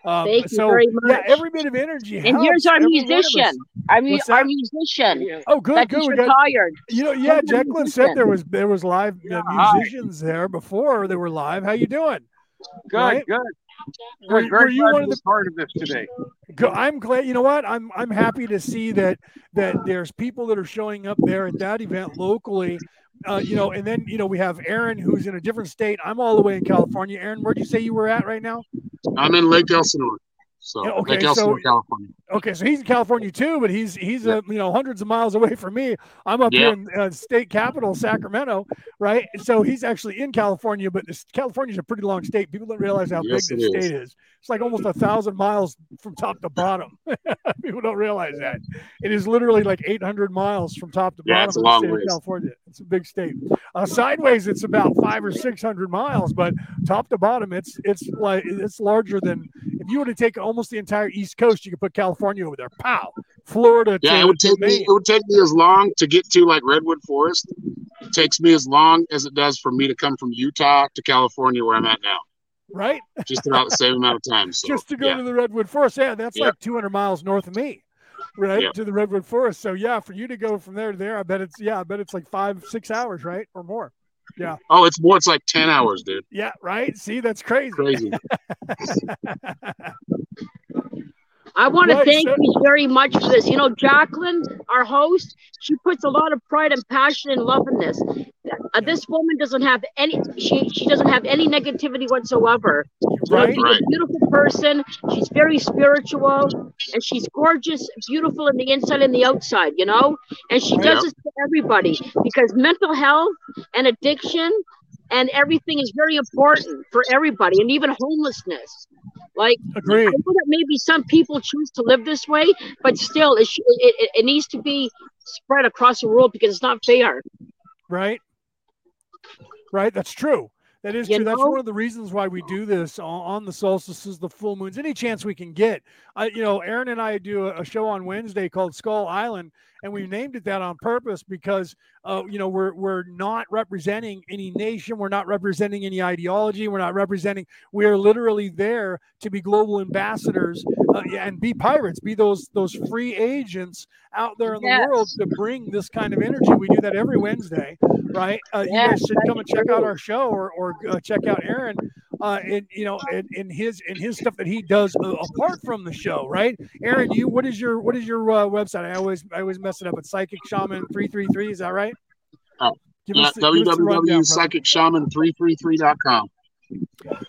[SPEAKER 1] Um,
[SPEAKER 3] Thank you
[SPEAKER 1] so
[SPEAKER 3] very
[SPEAKER 1] yeah,
[SPEAKER 3] much.
[SPEAKER 1] every bit of energy.
[SPEAKER 3] And
[SPEAKER 1] helps
[SPEAKER 3] here's our
[SPEAKER 1] every one of us.
[SPEAKER 3] musician. Our, mu-
[SPEAKER 1] What's
[SPEAKER 3] our
[SPEAKER 1] that?
[SPEAKER 3] musician
[SPEAKER 1] Oh, good,
[SPEAKER 3] that
[SPEAKER 1] good.
[SPEAKER 3] just
[SPEAKER 1] We got
[SPEAKER 3] retired.
[SPEAKER 1] you know, yeah.
[SPEAKER 3] Who's
[SPEAKER 1] Jacqueline said there was there was live uh,
[SPEAKER 6] Yeah, hi.
[SPEAKER 1] musicians there before they were live. How you doing?
[SPEAKER 6] Good,
[SPEAKER 1] Right?
[SPEAKER 6] good.
[SPEAKER 1] Were,
[SPEAKER 6] Good.
[SPEAKER 1] were
[SPEAKER 6] Very
[SPEAKER 1] you
[SPEAKER 6] glad
[SPEAKER 1] one
[SPEAKER 6] to
[SPEAKER 1] of
[SPEAKER 6] be
[SPEAKER 1] the
[SPEAKER 6] part of this today.
[SPEAKER 1] I'm glad. You know what? I'm I'm happy to see that that there's people that are showing up there at that event locally. Uh, you know, and then you know we have Aaron who's in a different state. I'm all the way in California. Aaron, where'd you say you were at right now?
[SPEAKER 4] I'm in Lake Elsinore, so
[SPEAKER 1] Yeah, okay, so-
[SPEAKER 4] California.
[SPEAKER 1] Okay, so he's in California too, but he's he's uh, you know hundreds of miles away from me. I'm up here in uh, state capital Sacramento, right? So he's actually in California, but this, California's a pretty long state. People don't realize how
[SPEAKER 4] Yes,
[SPEAKER 1] big
[SPEAKER 4] it
[SPEAKER 1] the
[SPEAKER 4] is.
[SPEAKER 1] state is. It's like almost a thousand miles from top to bottom. [laughs] People don't realize that it is literally like 800 miles from top to
[SPEAKER 4] Yeah,
[SPEAKER 1] bottom
[SPEAKER 4] it's a long
[SPEAKER 1] state of California. It's a big state. Uh, sideways, it's about five or six hundred miles, but top to bottom, it's it's like it's larger than if you were to take almost the entire East Coast, you could put California over there. Pow, Florida.
[SPEAKER 4] Yeah,
[SPEAKER 1] to,
[SPEAKER 4] it would take me. It would take me as long to get to like Redwood Forest. It takes me as long as it does for me to come from Utah to California, where I'm at now.
[SPEAKER 1] right?
[SPEAKER 4] Just about the same amount of time. So,
[SPEAKER 1] Just to go
[SPEAKER 4] yeah.
[SPEAKER 1] to the Redwood Forest. Yeah, that's
[SPEAKER 4] Yeah.
[SPEAKER 1] like 200 miles north of me, right?
[SPEAKER 4] Yeah.
[SPEAKER 1] To the Redwood Forest. So yeah, for you to go from there to there, I bet it's yeah, I bet it's like five, six hours, right, or more.
[SPEAKER 4] Oh, it's more. It's like ten hours, dude.
[SPEAKER 1] Yeah, right. See, that's crazy.
[SPEAKER 4] Crazy. [laughs] [laughs]
[SPEAKER 3] I want to thank
[SPEAKER 1] so-
[SPEAKER 3] you very much for this. You know, Jacqueline, our host, she puts a lot of pride and passion and love in this. Uh, this woman doesn't have any. She she doesn't have any negativity whatsoever. You know,
[SPEAKER 1] Right.
[SPEAKER 3] she's
[SPEAKER 4] Right.
[SPEAKER 3] a beautiful person. She's very spiritual, and she's gorgeous, beautiful in the inside and the outside. You know, and she
[SPEAKER 1] Right.
[SPEAKER 3] does this for everybody because mental health and addiction and everything is very important for everybody, and even homelessness. Like I know that maybe some people choose to live this way, but still, it, it, it, needs to be spread across the world because it's not fair.
[SPEAKER 1] Right. Right. That's true. That is
[SPEAKER 3] You
[SPEAKER 1] true. That's one of the reasons why we do this on, the solstices, the full moons, any chance we can get. I, you know, Aaron and I do a show on Wednesday called Skull Island, and we named it that on purpose because, uh, you know, we're we're not representing any nation, we're not representing any ideology, we're not representing. We are literally there to be global ambassadors uh, and be pirates, be those those free agents out there in the world to bring this kind of energy. We do that every Wednesday right? Uh, you guys should come and check out our show or, or uh, check out Aaron uh, in you know in, in his in his stuff that he does uh, apart from the show, right? Aaron, you what is your what is your uh, website? I always I always mess it up. It's Psychic Shaman three three three. Is that right?
[SPEAKER 4] Oh,
[SPEAKER 1] Give
[SPEAKER 4] Yeah,
[SPEAKER 1] us the- give us the rundown, brother.
[SPEAKER 4] www.psychicshaman333.com.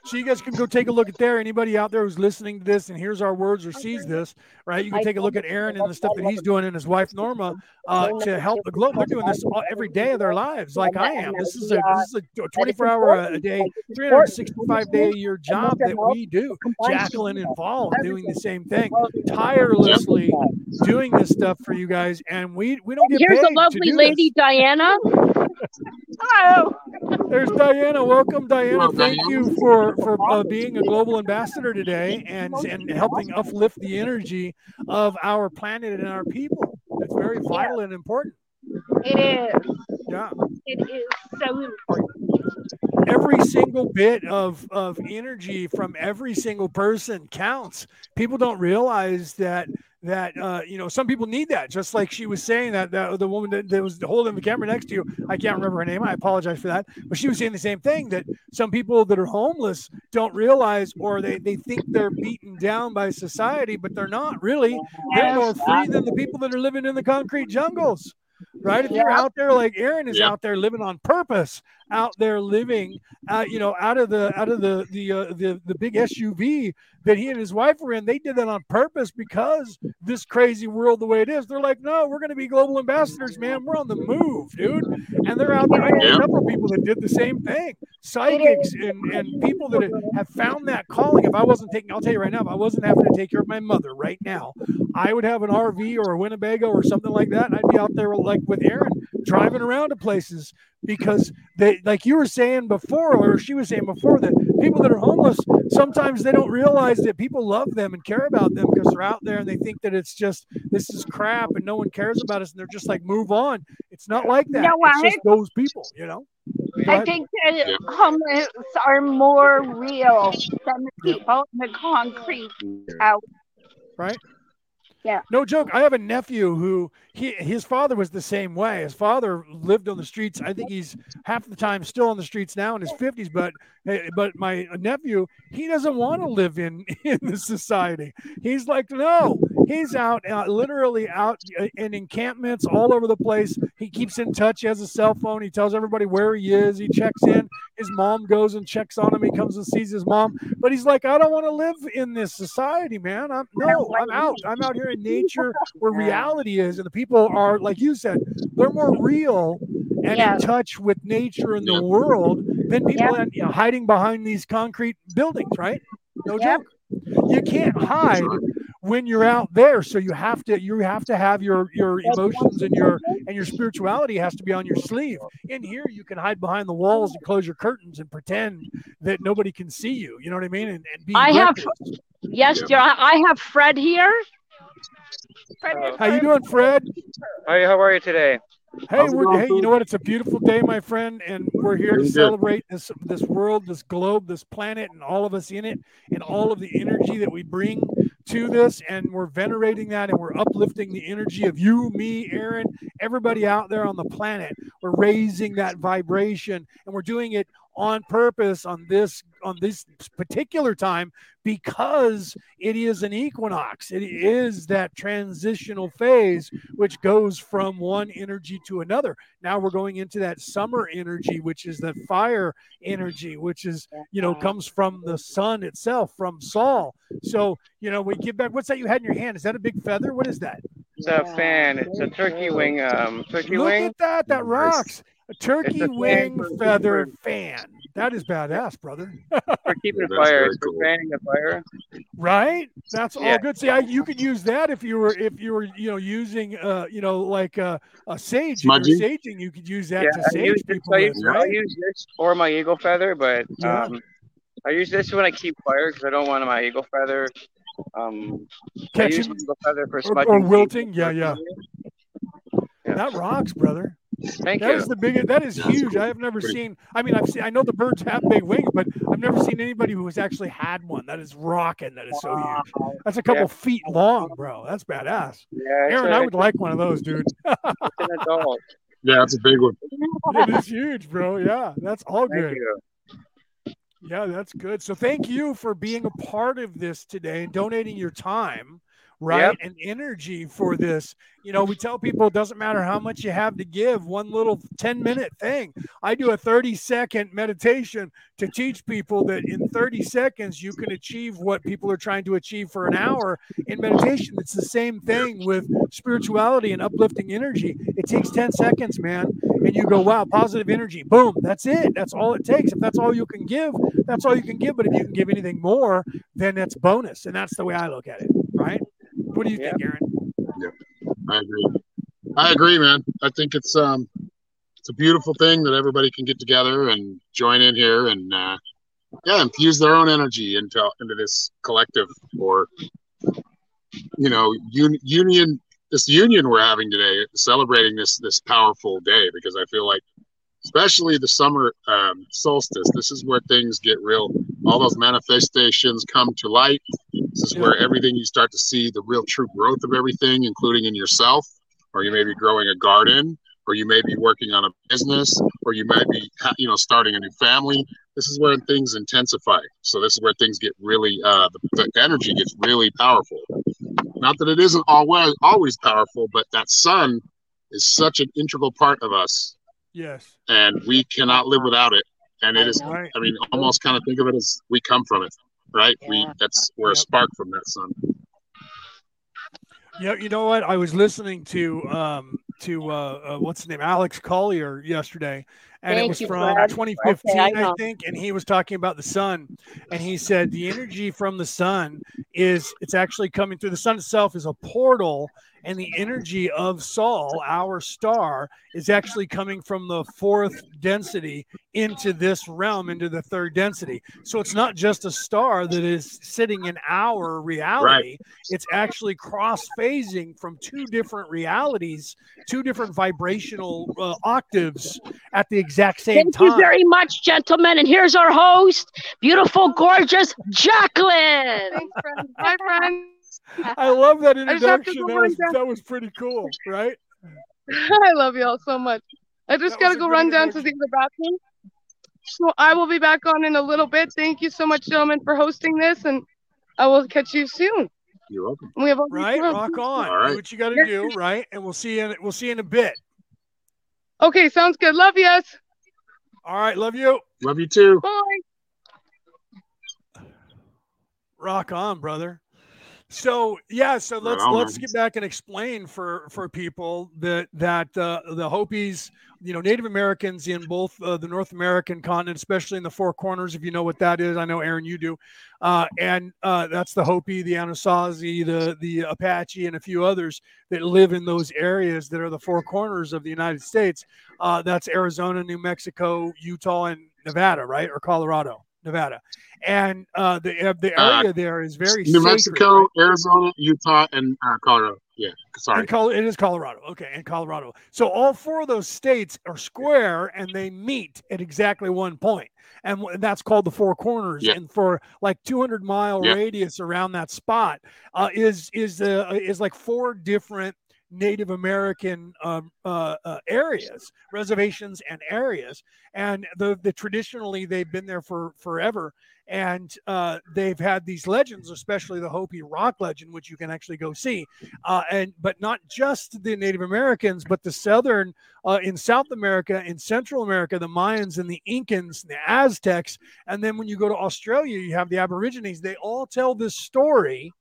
[SPEAKER 1] So you guys can go take a look at there. Anybody out there who's listening to this and hears our words or sees this, right? You can take a look at Aaron and the stuff that he's doing and his wife Norma uh, to help the globe. They're doing this all, every day of their lives, like I am. This is a this is a 24 hour a day, 365 day a year job that we do. Jacqueline involved doing the same thing, tirelessly doing this stuff for you guys, and we we don't get
[SPEAKER 3] Here's
[SPEAKER 1] paid
[SPEAKER 3] the
[SPEAKER 1] to
[SPEAKER 3] lovely
[SPEAKER 1] do
[SPEAKER 3] lady Diana. [laughs]
[SPEAKER 2] Hello.
[SPEAKER 1] There's Diana. Welcome, Diana.
[SPEAKER 4] Hello,
[SPEAKER 1] Thank
[SPEAKER 4] Diana.
[SPEAKER 1] You for for uh, being a global ambassador today and and helping uplift the energy of our planet and our people. It's very vital and important.
[SPEAKER 2] It is.
[SPEAKER 1] Yeah.
[SPEAKER 2] It is so important.
[SPEAKER 1] every single bit of of energy from every single person counts. People don't realize that that uh, you know some people need that. Just like she was saying that, that the woman that, that was holding the camera next to you, I can't remember her name. I apologize for that, but she was saying the same thing that some people that are homeless don't realize, or they they think they're beaten down by society, but they're not really. They're more free than the people that are living in the concrete jungles right? If you're out there like Aaron is
[SPEAKER 4] Yeah.
[SPEAKER 1] out there living on purpose, out there living, uh, you know, out of the out of the the uh, the the big SUV that he and his wife were in, they did that on purpose because this crazy world the way it is. They're like, no, we're going to be global ambassadors, man. We're on the move, dude. And they're out there. I know several people that did the same thing. Psychics and, and people that have found that calling. If I wasn't taking, I'll tell you right now, if I wasn't having to take care of my mother right now, I would have an RV or a Winnebago or something like that, and I'd be out there like with Aaron driving around to places because they, like you were saying before, or she was saying before, that people that are homeless sometimes they don't realize that people love them and care about them because they're out there and they think that it's just this is crap and no one cares about us and they're just like move on. It's not like that.
[SPEAKER 2] know
[SPEAKER 1] it's
[SPEAKER 2] what?
[SPEAKER 1] just those people, you know. Go
[SPEAKER 2] I think that homeless are more real than the people in the concrete house.
[SPEAKER 1] No joke. I have a nephew who he his father was the same way. His father lived on the streets. I think he's half the time still on the streets now in his fifties. But eh, but my nephew he doesn't want to live in [laughs] in this society. He's like no. He's out uh, literally out uh, in encampments all over the place. He keeps in touch. He has a cell phone. He tells everybody where he is. He checks in. His mom goes and checks on him. He comes and sees his mom. But he's like, I don't want to live in this society, man. I'm no, I'm out. I'm out here in nature where reality is, and the people are like you said, they're more real and
[SPEAKER 2] Yeah.
[SPEAKER 1] in touch with nature and the world than people
[SPEAKER 2] Yeah.
[SPEAKER 1] you know, hiding behind these concrete buildings, right? No
[SPEAKER 2] Yeah.
[SPEAKER 1] joke. You can't hide when you're out there. So you have to you have to have your your emotions and your and your spirituality has to be on your sleeve. In here, you can hide behind the walls and close your curtains and pretend that nobody can see you. You know what I mean? And, and be
[SPEAKER 3] I have-
[SPEAKER 1] reckless.
[SPEAKER 3] Yes, dear. I I have Fred here. Fred,
[SPEAKER 6] Oh.
[SPEAKER 1] How you doing, Fred?
[SPEAKER 6] Hi, how are you today?
[SPEAKER 1] Hey, we're, hey, you know what? It's a beautiful day, my friend, and we're here to celebrate this this world, this globe, this planet, and all of us in it, and all of the energy that we bring to this. And we're venerating that, and we're uplifting the energy of you, me, Aaron, everybody out there on the planet. We're raising that vibration, and we're doing it on purpose on this on this particular time because it is an equinox. It is that transitional phase which goes from one energy to another. Now we're going into that summer energy, which is that fire energy, which is, you know, comes from the sun itself, from Sol. So, you know, we give back. What's that you had in your hand? Is that a big feather? What is that?
[SPEAKER 6] It's a fan. It's a turkey wing. Um, turkey
[SPEAKER 1] Look
[SPEAKER 6] wing.
[SPEAKER 1] at that. That rocks. A turkey
[SPEAKER 6] fan
[SPEAKER 1] wing feather fan. That is badass, brother. [laughs]
[SPEAKER 6] for keeping
[SPEAKER 4] That's
[SPEAKER 6] fire.
[SPEAKER 4] very
[SPEAKER 6] It's for
[SPEAKER 4] cool.
[SPEAKER 6] fanning the fire.
[SPEAKER 1] right that's all good see I, you could use that if you were if you were you know using uh you know like uh, a sage if you were
[SPEAKER 4] Smudging?
[SPEAKER 1] saging you could use that
[SPEAKER 6] Yeah,
[SPEAKER 1] to
[SPEAKER 6] I
[SPEAKER 1] sage
[SPEAKER 6] use
[SPEAKER 1] people
[SPEAKER 6] I
[SPEAKER 1] with,
[SPEAKER 6] use, I use this or my eagle feather, but
[SPEAKER 1] Yeah.
[SPEAKER 6] um, I use this when I keep fire because I don't want my eagle feather. Um, I use
[SPEAKER 1] catching
[SPEAKER 6] my eagle feather for
[SPEAKER 1] or,
[SPEAKER 6] smudging.
[SPEAKER 1] or
[SPEAKER 6] people.
[SPEAKER 1] wilting yeah yeah
[SPEAKER 6] Yeah.
[SPEAKER 1] that rocks brother
[SPEAKER 6] Thank
[SPEAKER 1] that
[SPEAKER 6] you.
[SPEAKER 1] is the biggest that is [laughs]
[SPEAKER 4] That's
[SPEAKER 1] huge
[SPEAKER 4] cool.
[SPEAKER 1] i have never
[SPEAKER 4] Pretty-
[SPEAKER 1] seen i mean i've seen i know the birds have big wings but i've never seen anybody who has actually had one that is rocking that is so huge that's a couple
[SPEAKER 6] Yeah.
[SPEAKER 1] feet long bro that's badass
[SPEAKER 6] Yeah, it's,
[SPEAKER 1] aaron
[SPEAKER 6] a,
[SPEAKER 1] i would like one of those dude
[SPEAKER 6] it's [laughs] an adult.
[SPEAKER 4] Yeah, that's a big one.
[SPEAKER 1] it is huge bro yeah that's all
[SPEAKER 6] Thank
[SPEAKER 1] good
[SPEAKER 6] you.
[SPEAKER 1] Yeah, that's good. So thank you for being a part of this today and donating your time, right?
[SPEAKER 6] Yep.
[SPEAKER 1] And energy for this. You know, we tell people it doesn't matter how much you have to give, one little 10 minute thing. I do a 30 second meditation to teach people that in 30 seconds you can achieve what people are trying to achieve for an hour in meditation. It's the same thing with spirituality and uplifting energy. It takes 10 seconds, man. And you go, wow, positive energy. Boom. That's it. That's all it takes. If that's all you can give, that's all you can give. But if you can give anything more, then that's bonus. And that's the way I look at it. Right. What do you
[SPEAKER 6] Yeah.
[SPEAKER 1] think, Aaron?
[SPEAKER 4] Yeah, I agree. I agree, man. I think it's um it's a beautiful thing that everybody can get together and join in here and uh, yeah, infuse their own energy into into this collective or you know un- union this union we're having today, celebrating this this powerful day because I feel like especially the summer um, solstice, this is where things get real. All those manifestations come to light. This is where everything you start to see the real true growth of everything, including in yourself, or you may be growing a garden, or you may be working on a business, or you might be, you know, starting a new family. This is where things intensify. So this is where things get really, uh, the, the energy gets really powerful. Not that it isn't always always powerful, but that sun is such an integral part of us,
[SPEAKER 1] Yes.
[SPEAKER 4] and we cannot live without it. And it is,
[SPEAKER 1] Right.
[SPEAKER 4] I mean, almost kind of think of it as we come from it, right? We that's we're a spark from that sun.
[SPEAKER 1] Yeah, you know what? I was listening to um to uh, uh what's his name, Alex Collier yesterday, and it was
[SPEAKER 3] you,
[SPEAKER 1] from
[SPEAKER 3] Fred.
[SPEAKER 1] 2015,
[SPEAKER 3] Okay, I
[SPEAKER 1] I, think, and he was talking about the sun, and he said the energy from the sun is it's actually coming through the sun itself is a portal, and the energy of Sol, our star, is actually coming from the fourth density into this realm, into the third density. So it's not just a star that is sitting in our reality it's actually cross phasing from two different realities, two different vibrational uh, octaves at the exact same
[SPEAKER 3] Thank
[SPEAKER 1] time.
[SPEAKER 3] you very much, gentlemen. And here's our host, beautiful, gorgeous Jacqueline.
[SPEAKER 2] Thanks, friends. Bye, friends.
[SPEAKER 1] I love that
[SPEAKER 2] I just have to
[SPEAKER 1] introduction. That was, that was pretty cool, right? [laughs]
[SPEAKER 2] I love y'all so much. I just gotta go run down to the other bathroom. So I will be back on in a little bit. Thank you so much, gentlemen, for hosting this, and I will catch you soon.
[SPEAKER 4] You're welcome.
[SPEAKER 2] We have all these
[SPEAKER 1] Right, rock on.
[SPEAKER 4] All right.
[SPEAKER 1] Do what you got to do, right? And we'll see you. In, we'll see you in a bit.
[SPEAKER 2] Okay, sounds good. Love yous.
[SPEAKER 1] All right, love you.
[SPEAKER 4] Love you too.
[SPEAKER 2] Bye.
[SPEAKER 1] Rock on, brother. So yeah, so let's let's get back and explain for for people that that uh, the Hopis, you know, Native Americans in both uh, the North American continent, especially in the Four Corners, if you know what that is. I know Aaron, you do, uh, and uh, that's the Hopi, the Anasazi, the the Apache, and a few others that live in those areas that are the Four Corners of the United States. Uh, that's Arizona, New Mexico, Utah, and Nevada, right, or Colorado, Nevada, and uh, the the
[SPEAKER 4] Uh,
[SPEAKER 1] area there is very
[SPEAKER 4] New
[SPEAKER 1] sacred,
[SPEAKER 4] Mexico,
[SPEAKER 1] right?
[SPEAKER 4] Arizona, Utah, and uh, Colorado. Yeah, sorry.
[SPEAKER 1] Col- it is Colorado. Okay, in Colorado. So all four of those states are square and they meet at exactly one point. And wh- that's called the Four Corners.
[SPEAKER 4] Yeah.
[SPEAKER 1] And for like 200 mile
[SPEAKER 4] Yeah.
[SPEAKER 1] radius around that spot uh, is is uh, is like four different Native American um, uh, uh, areas, reservations, and areas. And the the traditionally they've been there for forever and uh, they've had these legends, especially the Hopi rock legend, which you can actually go see. Uh, and but not just the Native Americans, but the southern uh, in South America, in Central America, the Mayans and the Incans, and the Aztecs, and then when you go to Australia, you have the Aborigines. They all tell this story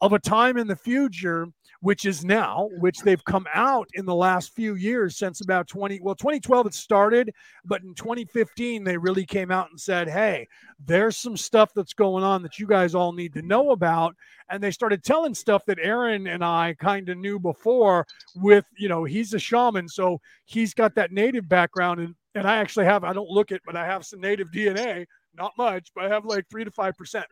[SPEAKER 1] of a time in the future which is now which they've come out in the last few years since about 20 well 2012 it started but in 2015 they really came out and said hey there's some stuff that's going on that you guys all need to know about and they started telling stuff that aaron and i kind of knew before with you know he's a shaman so he's got that native background and and i actually have i don't look it but i have some native dna not much but i have like three to five percent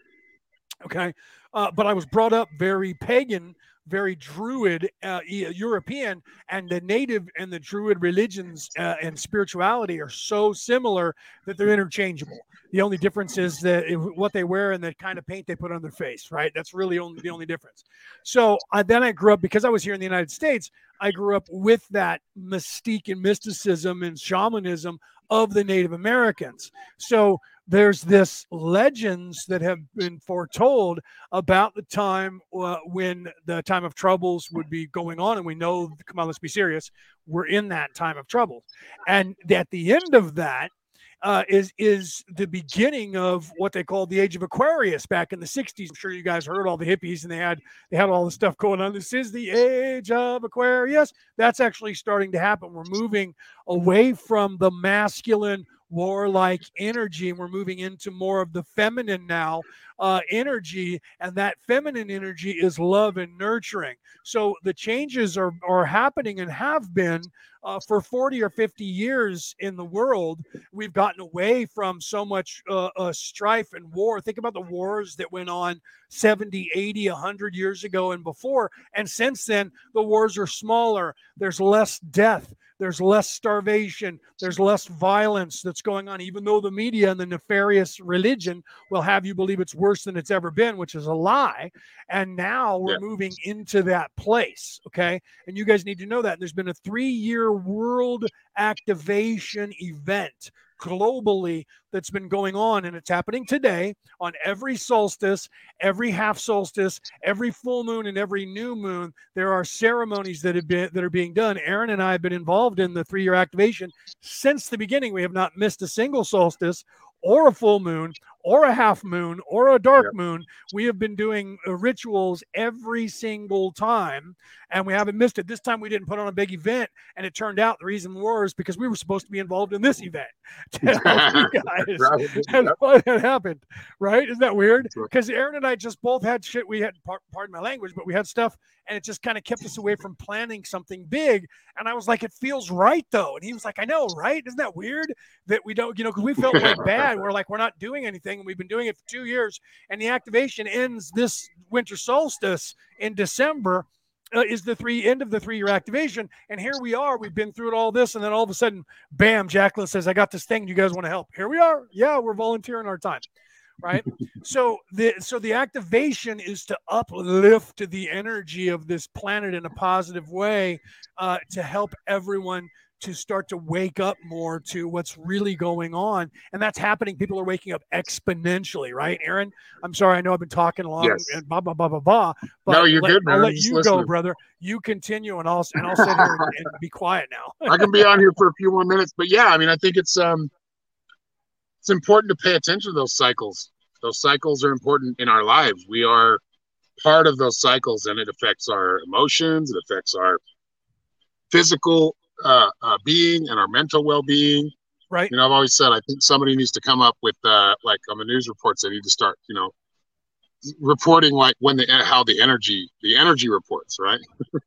[SPEAKER 1] okay? Uh, but i was brought up very pagan very druid uh, european and the native and the druid religions uh, and spirituality are so similar that they're interchangeable. The only difference is that what they wear and the kind of paint they put on their face right? That's really only the only difference. So uh, then i grew up because i was here in the united states i grew up with that mystique and mysticism and shamanism of the native americans. So there's this legends that have been foretold about the time uh, when the time of troubles would be going on and we know come on let's be serious we're in that time of trouble and at the end of that uh, is is the beginning of what they called the age of Aquarius back in the 60s. I'm sure you guys heard all the hippies and they had they had all the stuff going on. This is the age of Aquarius. That's actually starting to happen. We're moving away from the masculine warlike energy and we're moving into more of the feminine now uh, energy and that feminine energy is love and nurturing. So the changes are are happening and have been uh, for 40 or 50 years in the world. We've gotten away from so much uh, uh, strife and war. Think about the wars that went on 70 80 100 years ago and before. And since then the wars are smaller. There's less death there's less starvation there's less violence that's going on even though the media and the nefarious religion will have you believe it's worse than it's ever been which is a lie. And now we're
[SPEAKER 4] Yeah.
[SPEAKER 1] moving into that place okay? And you guys need to know that. There's been a three year world activation event globally that's been going on and it's happening today on every solstice every half solstice every full moon and every new moon. There are ceremonies that have been that are being done. Aaron and i have been involved in the three year activation since the beginning. We have not missed a single solstice or a full moon or a half moon or a dark
[SPEAKER 4] Yep.
[SPEAKER 1] moon we have been doing uh, rituals every single time and we haven't missed it this time we didn't put on a big event and it turned out the reason was because we were supposed to be involved in this event [laughs] to [laughs] help you guys and what had happened, right? Isn't that weird?
[SPEAKER 4] That's right.
[SPEAKER 1] Because Aaron and I just both had shit. We had, pardon my language, but we had stuff, and it just kind of kept us away from planning something big. And I was like, it feels right though. And he was like, I know, right? Isn't that weird that we don't, you know, because we felt like [laughs] bad. We're like, we're not doing anything, and we've been doing it for two years, and the activation ends this winter solstice in December. Uh, is the three end of the three year activation, and here we are. We've been through it all this, and then all of a sudden, bam! Jacqueline says, "I got this thing. You guys want to help?" Here we are. Yeah, we're volunteering our time, right? [laughs] so the so the activation is to uplift the energy of this planet in a positive way, uh, to help everyone to start to wake up more to what's really going on, and that's happening. People are waking up exponentially, right, Aaron? I'm sorry, I know I've been talking long
[SPEAKER 4] Yes.
[SPEAKER 1] and blah blah blah blah blah. But
[SPEAKER 4] No, you're
[SPEAKER 1] let-
[SPEAKER 4] good, man.
[SPEAKER 1] I'll let
[SPEAKER 4] just
[SPEAKER 1] you go, brother. You continue, and I'll and I'll sit here and, and be quiet now. [laughs]
[SPEAKER 4] I can be on here for a few more minutes, but yeah, I mean, I think it's um, it's important to pay attention to those cycles. Those cycles are important in our lives. We are part of those cycles and it affects our emotions it affects our physical uh, uh, being and our mental well-being
[SPEAKER 1] Right.
[SPEAKER 4] you know i've always said i think somebody needs to come up with uh, like on the news reports they need to start you know reporting like when the how the energy the energy reports right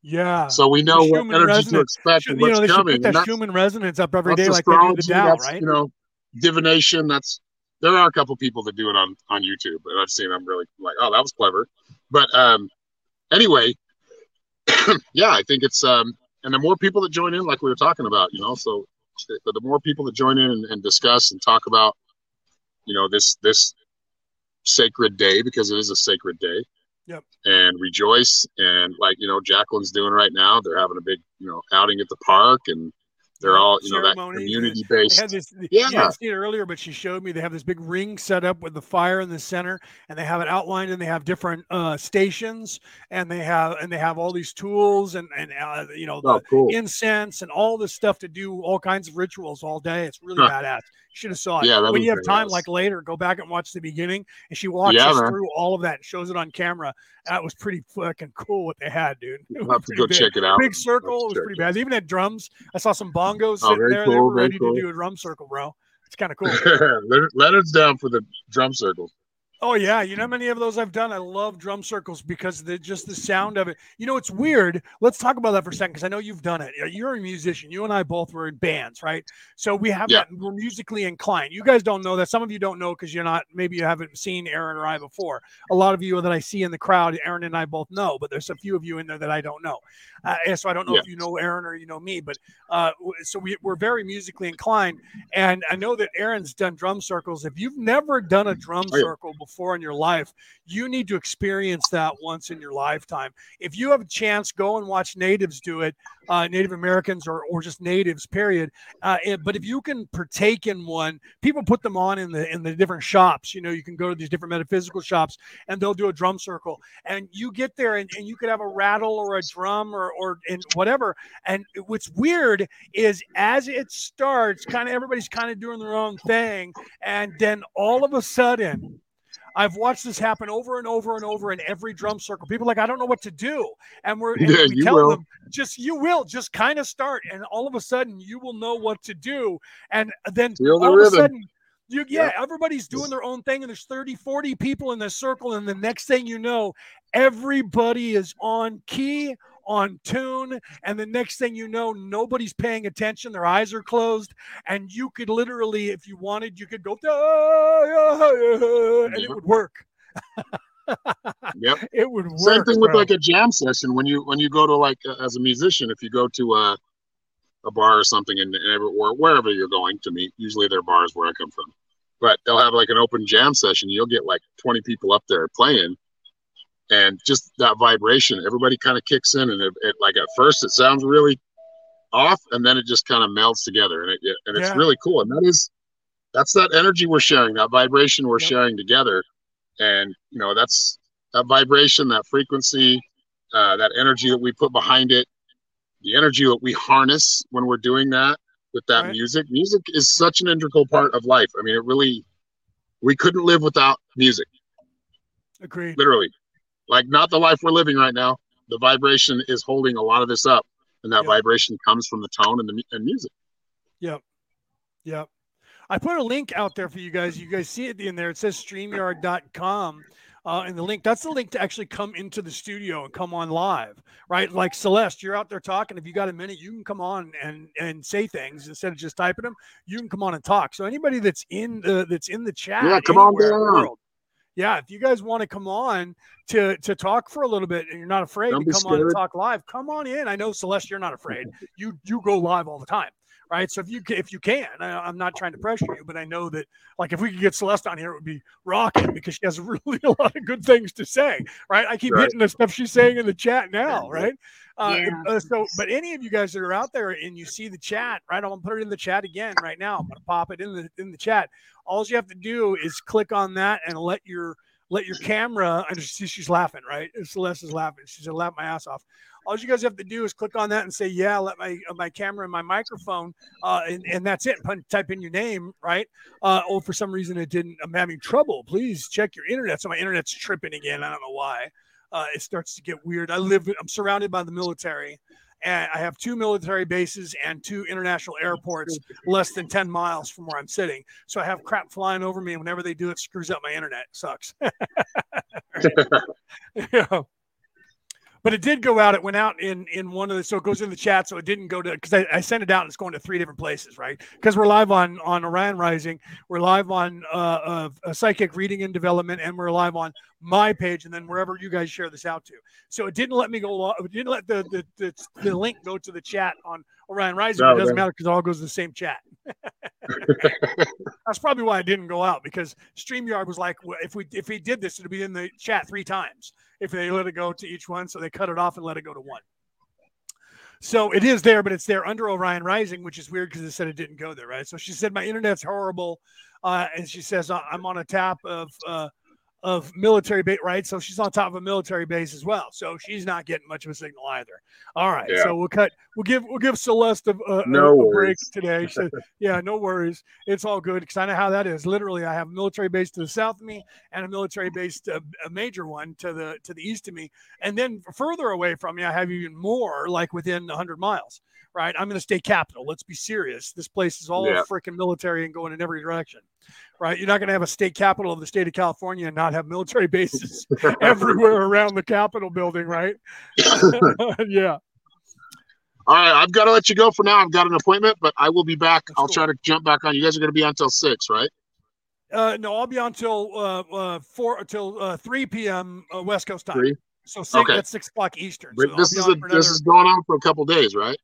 [SPEAKER 1] Yeah.
[SPEAKER 4] so we know what energy to expect
[SPEAKER 1] Should-
[SPEAKER 4] and
[SPEAKER 1] you know,
[SPEAKER 4] what's coming
[SPEAKER 1] put that Schumann resonance up every day like they do the Dow, right?
[SPEAKER 4] you know divination that's there are a couple people that do it on on youtube and i've seen them really like oh that was clever but um anyway [clears throat] yeah i think it's um and the more people that join in like we were talking about you know so the, the more people that join in and, and discuss and talk about you know this this sacred day because it is a sacred day
[SPEAKER 1] Yep.
[SPEAKER 4] and rejoice and like you know jacqueline's doing right now they're having a big you know outing at the park and they're all you know that community based
[SPEAKER 1] had this.
[SPEAKER 4] Yeah.
[SPEAKER 1] You didn't see it earlier, but she showed me they have this big ring set up with the fire in the center, and they have it outlined, and they have different uh, stations, and they have and they have all these tools, and and uh, you know the
[SPEAKER 4] oh cool
[SPEAKER 1] incense and all this stuff to do all kinds of rituals all day. It's really
[SPEAKER 4] Huh.
[SPEAKER 1] badass. Should have saw it.
[SPEAKER 4] Yeah,
[SPEAKER 1] when you have time,
[SPEAKER 4] badass.
[SPEAKER 1] like later, go back and watch the beginning, and she walks
[SPEAKER 4] Yeah,
[SPEAKER 1] us
[SPEAKER 4] man.
[SPEAKER 1] through all of that, and shows it on camera. That was pretty fucking cool what they had, dude. [laughs] It
[SPEAKER 4] have to go
[SPEAKER 1] big.
[SPEAKER 4] check it out
[SPEAKER 1] Big circle. It was pretty
[SPEAKER 4] it.
[SPEAKER 1] bad. They even had drums. I saw some bongos
[SPEAKER 4] Oh,
[SPEAKER 1] sitting
[SPEAKER 4] very
[SPEAKER 1] there. they were ready
[SPEAKER 4] cool.
[SPEAKER 1] to do a drum circle, bro. It's kind of [laughs] cool.
[SPEAKER 4] Leonard's down for the drum circle.
[SPEAKER 1] Oh yeah, you know how many of those I've done. I love drum circles because the just the sound of it. You know, it's weird. Let's talk about that for a second because I know you've done it. You're a musician. You and I both were in bands, right? So we have
[SPEAKER 4] Yeah.
[SPEAKER 1] that. We're musically inclined. You guys don't know that. Some of you don't know because you're not. Maybe you haven't seen Aaron or I before. A lot of you that I see in the crowd, Aaron and I both know, but there's a few of you in there that I don't know. Uh, and so I don't know
[SPEAKER 4] Yeah.
[SPEAKER 1] if you know Aaron or you know me, but uh, so we, we're very musically inclined. And I know that Aaron's done drum circles. If you've never done a drum
[SPEAKER 4] Oh, yeah.
[SPEAKER 1] circle before in your life, you need to experience that once in your lifetime. If you have a chance, go and watch natives do it, uh, Native Americans or, or just natives, period. Uh, and- but if you can partake in one, people put them on in the in the different shops. You know, you can go to these different metaphysical shops and they'll do a drum circle. And you get there and, and you could have a rattle or a drum or or and whatever. And what's weird is as it starts, kind of everybody's kind of doing their own thing, and then all of a sudden. I've watched this happen over and over and over in every drum circle. People are like, I don't know what to do. And we're and
[SPEAKER 4] Yeah,
[SPEAKER 1] we tell
[SPEAKER 4] will.
[SPEAKER 1] them, just you will just kind of start, and all of a sudden you will know what to do. And then
[SPEAKER 4] the
[SPEAKER 1] all of a sudden you yeah,
[SPEAKER 4] Yeah.
[SPEAKER 1] everybody's doing their own thing, and there's 30, 40 people in the circle, and the next thing you know, everybody is on key, on tune, and the next thing you know, nobody's paying attention. Their eyes are closed, and you could literally, if you wanted, you could go "Da, ya, ya," and it would work. [laughs]
[SPEAKER 4] Yep.
[SPEAKER 1] It would work.
[SPEAKER 4] Same thing with
[SPEAKER 1] bro.
[SPEAKER 4] like a jam session when you when you go to like uh, as a musician if you go to a a bar or something and, and or wherever you're going to meet usually they're bars where I come from but they'll have like an open jam session you'll get like 20 people up there playing and just that vibration everybody kind of kicks in and it, it like at first it sounds really off and then it just kind of melds together and it, it- and it's
[SPEAKER 1] Yeah.
[SPEAKER 4] really cool and that is that's that energy we're sharing that vibration we're
[SPEAKER 1] Yep.
[SPEAKER 4] sharing together and you know that's that vibration that frequency uh, that energy that we put behind it the energy that we harness when we're doing that with that
[SPEAKER 1] Right.
[SPEAKER 4] music music is such an integral part of life i mean it really we couldn't live without music
[SPEAKER 1] Agreed.
[SPEAKER 4] literally like not the life we're living right now the vibration is holding a lot of this up and that
[SPEAKER 1] Yeah.
[SPEAKER 4] vibration comes from the tone and the and music
[SPEAKER 1] Yep. Yep. I put a link out there for you guys. You guys see it in there. It says streamyard.com. Uh, and the link, that's the link to actually come into the studio and come on live, right? Like Celeste, you're out there talking. If you got a minute, you can come on and and say things instead of just typing them. You can come on and talk. So anybody that's in the that's in the chat,
[SPEAKER 4] Yeah, come on
[SPEAKER 1] anywhere in the
[SPEAKER 4] down.
[SPEAKER 1] world, yeah, if you guys want to come on to to talk for a little bit and you're not afraid
[SPEAKER 4] Don't
[SPEAKER 1] to come on and talk live, come on in. I know Celeste, you're not afraid. [laughs] You you go live all the time right? So if you if you can, I, I'm not trying to pressure you, but I know that like if we could get Celeste on here, it would be rocking because she has [laughs] really a lot of good things to say, right? I keep
[SPEAKER 4] Right.
[SPEAKER 1] hitting the stuff she's saying in the chat now, right? Uh,
[SPEAKER 3] Yeah.
[SPEAKER 1] uh, so, but any of you guys that are out there and you see the chat, right? I'm gonna put it in the chat again right now. I'm gonna pop it in the in the chat. All you have to do is click on that and let your let your camera. And see, she's laughing, right? Celeste is laughing. She's gonna laugh my ass off. All you guys have to do is click on that and say, "Yeah, let my uh, my camera and my microphone," uh, and and that's it. Type in your name, right? Uh, oh, for some reason it didn't. I'm having trouble. Please check your internet. So my internet's tripping again. I don't know why. uh, it starts to get weird. I live, I'm surrounded by the military, and I have two military bases and two international airports less than 10 miles from where I'm sitting. So I have crap flying over me. And whenever they do, it screws up my internet. It sucks. [laughs] [laughs] [laughs] yeah. But it did go out. It went out in in one of the so it goes in the chat. So it didn't go to because I, I sent it out and it's going to three different places, right? Because we're live on on Orion Rising, we're live on uh, uh, Psychic Reading and Development, and we're live on my page, and then wherever you guys share this out to. So it didn't let me go. It didn't let the the, the, the link go to the chat on Orion Rising.
[SPEAKER 4] No,
[SPEAKER 1] it doesn't
[SPEAKER 4] no.
[SPEAKER 1] matter because it all goes to the same chat. [laughs] [laughs] That's probably why I didn't go out because StreamYard was like, well, if we if we did this, it'd be in the chat three times if they let it go to each one. So they cut it off and let it go to one. So it is there, but it's there under Orion Rising, which is weird because it said it didn't go there, right? So she said my internet's horrible, uh, and she says "I- I'm on a tap of uh, of military base, right? So she's on top of a military base as well. So she's not getting much of a signal either. All right,
[SPEAKER 4] Yeah.
[SPEAKER 1] so we'll cut. We'll give we'll give Celeste a, a,
[SPEAKER 4] No
[SPEAKER 1] a, break today. Said, [laughs] yeah, no worries. It's all good because I know how that is. Literally, I have a military base to the south of me and a military base, to, a major one to the to the east of me, and then further away from me, I have even more, like within 100 miles. Right, I'm in the state capital. Let's be serious. This place is all
[SPEAKER 4] Yeah.
[SPEAKER 1] freaking military and going in every direction. Right, you're not going to have a state capital of the state of California and not have military [laughs] bases [laughs] everywhere around the Capitol building, right? [laughs] yeah.
[SPEAKER 4] All right, I've got to let you go for now. I've got an appointment, but I will be back.
[SPEAKER 1] That's
[SPEAKER 4] I'll
[SPEAKER 1] cool.
[SPEAKER 4] try to jump back on. You guys are going to be on till six, right?
[SPEAKER 1] Uh, no, I'll be on till uh, uh, four until uh, three p.m. Uh, West Coast time.
[SPEAKER 4] Three.
[SPEAKER 1] So six,
[SPEAKER 4] Okay.
[SPEAKER 1] that's six o'clock Eastern. So
[SPEAKER 4] this is a,
[SPEAKER 1] for
[SPEAKER 4] this is going on for a couple days, right?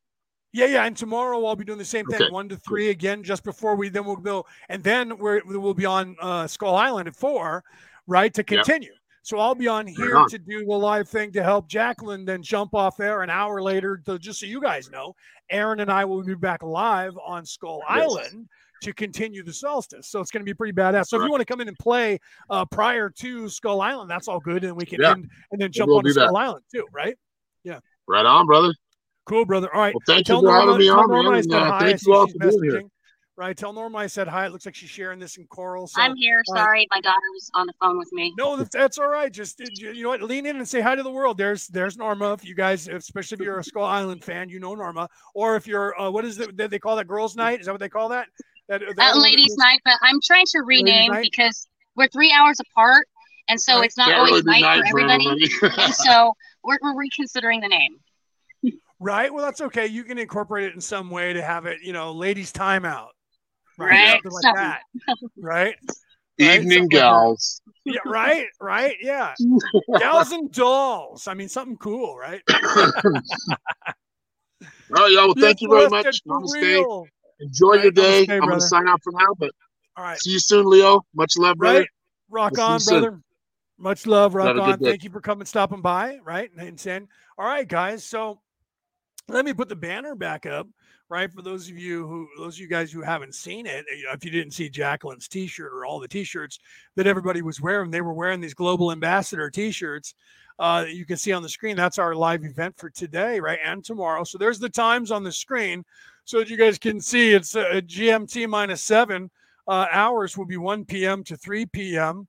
[SPEAKER 1] Yeah, yeah. And tomorrow I'll be doing the same thing,
[SPEAKER 4] Okay,
[SPEAKER 1] one to three again, just before we then we'll go, and then we're we'll be on uh, Skull Island at four, right, to continue. So I'll be on here
[SPEAKER 4] on.
[SPEAKER 1] to do the live thing to help Jacqueline, then jump off there an hour later. To, just so you guys know, Aaron and I will be back live on Skull
[SPEAKER 4] Yes.
[SPEAKER 1] Island to continue the solstice. So it's going to be pretty badass. So if you want to come in and play uh, prior to Skull Island, that's all good, and we can
[SPEAKER 4] Yeah.
[SPEAKER 1] end and then jump
[SPEAKER 4] we'll
[SPEAKER 1] on. Skull Island too, right? Yeah.
[SPEAKER 4] Right on, brother.
[SPEAKER 1] Cool, brother. All right.
[SPEAKER 4] Well, thank you
[SPEAKER 1] Tell
[SPEAKER 4] for having
[SPEAKER 1] Norma,
[SPEAKER 4] me on,
[SPEAKER 1] Norma
[SPEAKER 4] man.
[SPEAKER 1] said
[SPEAKER 4] And, uh,
[SPEAKER 1] hi.
[SPEAKER 4] Thank you all
[SPEAKER 1] she's
[SPEAKER 4] for being here.
[SPEAKER 1] messaging. Right. Tell Norma I said hi. It looks like she's sharing this in Coral. So
[SPEAKER 7] I'm here.
[SPEAKER 1] all right.
[SPEAKER 7] Sorry, my daughter was on the phone with me.
[SPEAKER 1] no, that's, that's all right. Just you you know what? Lean in and say hi to the world. There's there's Norma. If you guys, especially if you're a Skull Island fan, you know Norma. Or if you're uh, what is it? Did they call that girls' night? Is that what they call that? That, that
[SPEAKER 7] Uh, ladies'
[SPEAKER 1] was-
[SPEAKER 7] night, but I'm trying to rename because we're three hours apart, and so
[SPEAKER 1] Right.
[SPEAKER 7] it's not
[SPEAKER 4] Can't
[SPEAKER 7] always
[SPEAKER 4] really
[SPEAKER 7] night,
[SPEAKER 4] night
[SPEAKER 7] for everybody. and so we're, we're reconsidering the name.
[SPEAKER 1] Right. Well, that's okay. You can incorporate it in some way to have it, you know, ladies' timeout.
[SPEAKER 7] Right.
[SPEAKER 1] Something like that. [laughs] Right. Right?
[SPEAKER 4] Evening
[SPEAKER 1] Something like
[SPEAKER 4] gals.
[SPEAKER 1] Yeah. Right. Right. Yeah. [laughs] Gals and dolls. I mean, something cool, right? [laughs]
[SPEAKER 4] All right, y'all. Well, thank you very
[SPEAKER 1] Yes,
[SPEAKER 4] much.
[SPEAKER 1] for
[SPEAKER 4] Namaste.
[SPEAKER 1] real.
[SPEAKER 4] Enjoy
[SPEAKER 1] Right,
[SPEAKER 4] your day.
[SPEAKER 1] namaste,
[SPEAKER 4] I'm going to sign off for now, but
[SPEAKER 1] All right.
[SPEAKER 4] see you soon, Leo. Much love, brother.
[SPEAKER 1] Right. Rock
[SPEAKER 4] We'll
[SPEAKER 1] on,
[SPEAKER 4] you soon.
[SPEAKER 1] brother. Much love. Rock
[SPEAKER 4] Have a good
[SPEAKER 1] on. Thank you for coming, stopping by. Right. And saying, all right, guys. So let me put the banner back up. Right. For those of you who, those of you guys who haven't seen it, if you didn't see Jacqueline's t shirt or all the t shirts that everybody was wearing, they were wearing these global ambassador t shirts. Uh, you can see on the screen. That's our live event for today, right? And tomorrow. So there's the times on the screen so that you guys can see it's uh, GMT minus seven uh, hours will be 1 p.m. to 3 p.m.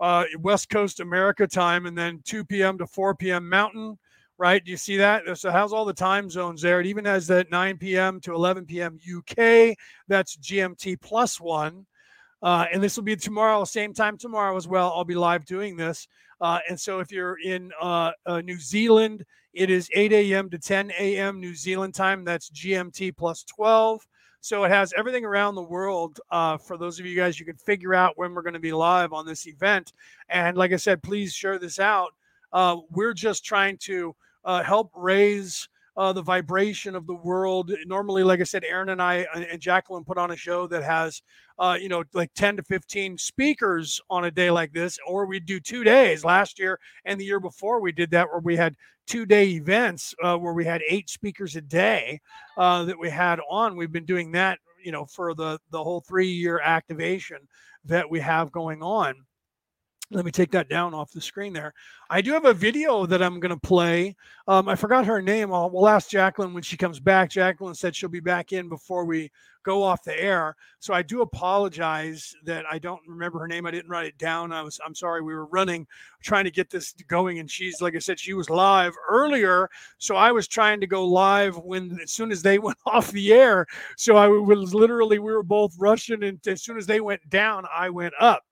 [SPEAKER 1] Uh, West Coast America time, and then 2 p.m. to 4 p.m. Mountain. Right? Do you see that? So has all the time zones there. It even has that 9 p.m. to 11 p.m. UK. That's GMT plus one. Uh, and this will be tomorrow, same time tomorrow as well. I'll be live doing this. Uh, and so if you're in uh, uh, New Zealand, it is 8 a.m. to 10 a.m. New Zealand time. That's GMT plus 12. So it has everything around the world. Uh, for those of you guys, you can figure out when we're going to be live on this event. And like I said, please share this out. Uh, we're just trying to uh, help raise uh, the vibration of the world. Normally, like I said, Aaron and I uh, and Jacqueline put on a show that has, uh, you know, like 10 to 15 speakers on a day like this, or we do two days. Last year and the year before, we did that where we had two day events uh, where we had eight speakers a day uh, that we had on. We've been doing that, you know, for the the whole three year activation that we have going on. Let me take that down off the screen there. I do have a video that I'm going to play. Um, I forgot her name. I'll, we'll ask Jacqueline when she comes back. Jacqueline said she'll be back in before we go off the air. So I do apologize that I don't remember her name. I didn't write it down. I was I'm sorry. We were running trying to get this going and she's like I said she was live earlier. So I was trying to go live when as soon as they [laughs] went off the air. So I was literally we were both rushing and as soon as they went down I went up.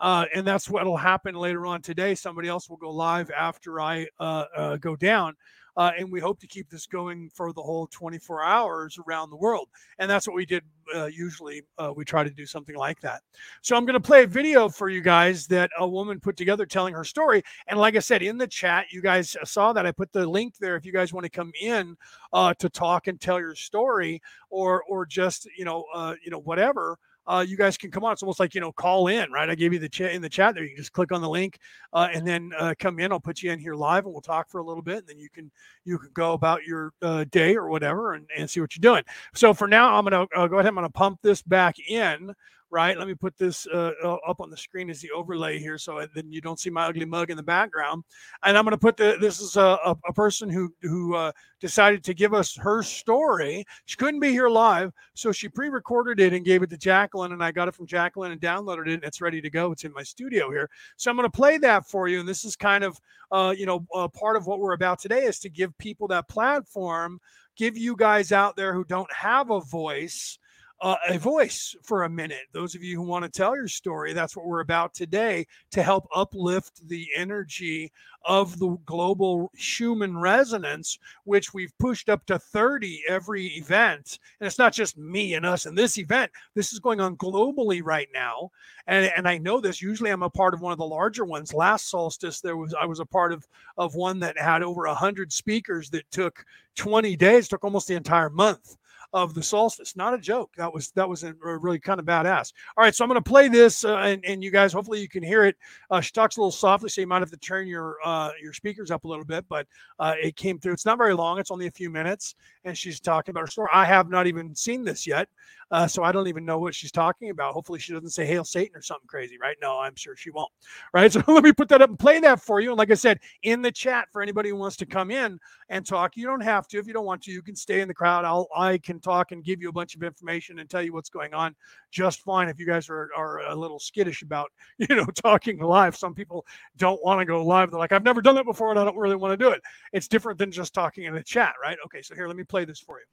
[SPEAKER 1] Uh, and that's what will happen later on today. Somebody else will go live after I uh, uh, go down. Uh, and we hope to keep this going for the whole 24 hours around the world. And that's what we did. Uh, usually, uh, we try to do something like that. So, I'm going to play a video for you guys that a woman put together telling her story. And like I said in the chat, you guys saw that I put the link there if you guys want to come in to talk and tell your story, or or just you know you know whatever uh, you guys can come on. It's almost like you know, call in, right? I gave you the chat in the chat there. You can just click on the link uh, and then uh, come in. I'll put you in here live, and we'll talk for a little bit, and then you can you can go about your uh, day or whatever and, and see what you're doing. So for now, I'm gonna uh, go ahead. I'm gonna pump this back in right? Let me put this uh, up on the screen as the overlay here, so then you don't see my ugly mug in the background. And I'm going to put the. This is a, a, a person who who uh, decided to give us her story. She couldn't be here live, so she pre-recorded it and gave it to Jacqueline, and I got it from Jacqueline and downloaded it. And it's ready to go. It's in my studio here, so I'm going to play that for you. And this is kind of, uh, you know, uh, part of what we're about today is to give people that platform, give you guys out there who don't have a voice uh, a voice for a minute. Those of you who want to tell your story, that's what we're about today to help uplift the energy of the global Schumann resonance, which we've pushed up to 30 every event. And it's not just me and us in this event, this is going on globally right now. And, and I know this, usually I'm a part of one of the larger ones. Last solstice, there was I was a part of, of one that had over 100 speakers that took 20 days, took almost the entire month of the solstice. Not a joke. That was that was a, really kind of badass. All right, so I'm going to play this, uh, and, and you guys, hopefully, you can hear it. Uh, she talks a little softly, so you might have to turn your uh, your speakers up a little bit, but uh, it came through. It's not very long. It's only a few minutes, and she's talking about her story. I have not even seen this yet, uh, so I don't even know what she's talking about. Hopefully, she doesn't say "Hail Satan" or something crazy, right? No, I'm sure she won't. Right. [laughs] So let me put that up and play that for you. And like I said, in the chat for anybody who wants to come in and talk, you don't have to. If you don't want to, you can stay in the crowd. I'll I can talk and give you a bunch of information and tell you what's going on just fine. If you guys are are a little skittish about [laughs] you know talking live, some people don't want to go live. They're like, I've never done that before, and I don't really want to do it. It's different than just talking in the chat, right? Okay, so here, let me play this for you.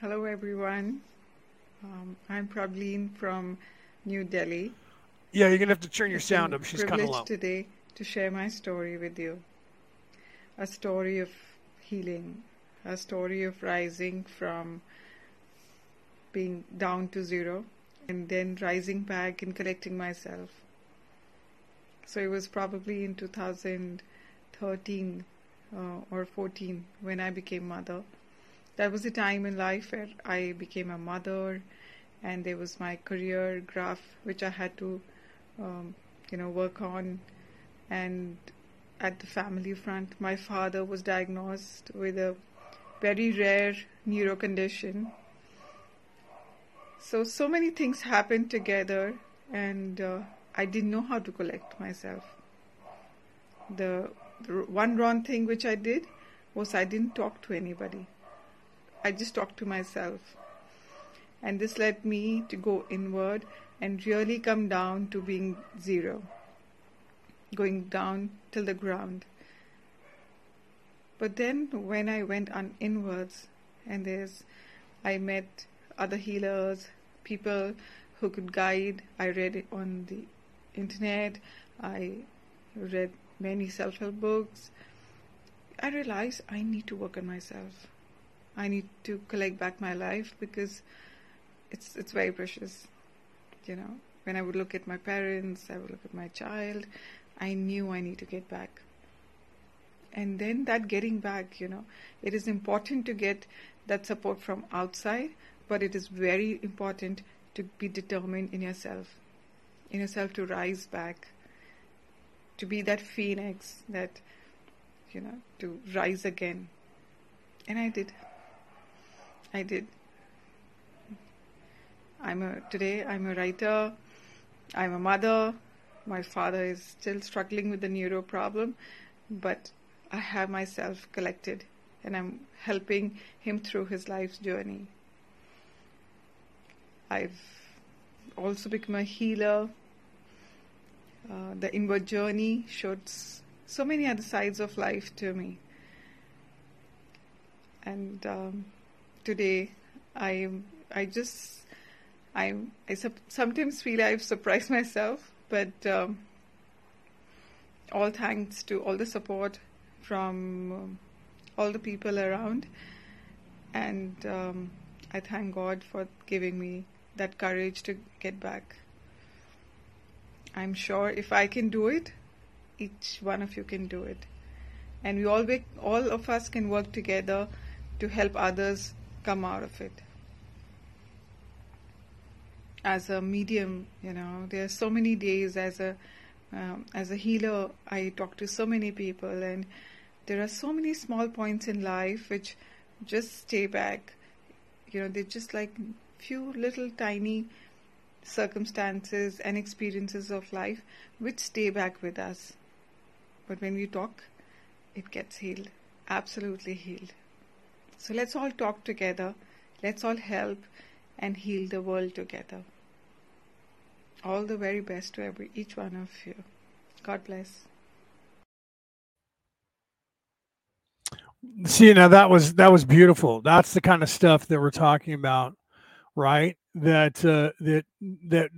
[SPEAKER 8] Hello, everyone. Um, I'm Prableen from New Delhi.
[SPEAKER 1] Yeah, you're gonna have to turn your sound up. She's kind of low.
[SPEAKER 8] today to share my story with you. A story of healing, a story of rising from being down to zero and then rising back and collecting myself. So it was probably in 2013 uh, or 14 when I became mother that was a time in life where I became a mother, and there was my career graph which I had to, um, you know, work on. And at the family front, my father was diagnosed with a very rare neuro condition. So so many things happened together, and uh, I didn't know how to collect myself. The, the one wrong thing which I did was I didn't talk to anybody. I just talked to myself. And this led me to go inward and really come down to being zero, going down till the ground. But then when I went on inwards, and there's, I met other healers, people who could guide. I read on the internet. I read many self-help books. I realized I need to work on myself. I need to collect back my life because it's it's very precious. You know, when I would look at my parents, I would look at my child, I knew I need to get back. And then that getting back, you know, it is important to get that support from outside, but it is very important to be determined in yourself, in yourself to rise back, to be that phoenix that, you know, to rise again. And I did. I did. I'm a today I'm a writer, I'm a mother, My father is still struggling with the neuro problem, but I have myself collected and I'm helping him through his life's journey. I've also become a healer. Uh, the inward journey showed so many other sides of life to me. And um, today, I I just I I sometimes feel I've surprised [laughs] myself, but um, all thanks to all the support from um, all the people around, and um, I thank God for giving me that courage to get back. I'm sure if I can do it, each one of you can do it, and we all all of us can work together to help others come out of it as a medium, you know, there are so many days as a um, as a healer, I talk to so many people, and there are so many small points in life which just stay back. You know, they're just like few little tiny circumstances and experiences of life which stay back with us. But when we talk, it gets healed, absolutely healed. So let's all talk together, let's all help and heal the world together. All the very best to every each one of you. God bless.
[SPEAKER 1] See, now that was that was beautiful. That's the kind of stuff that we're talking about, right? That uh, that that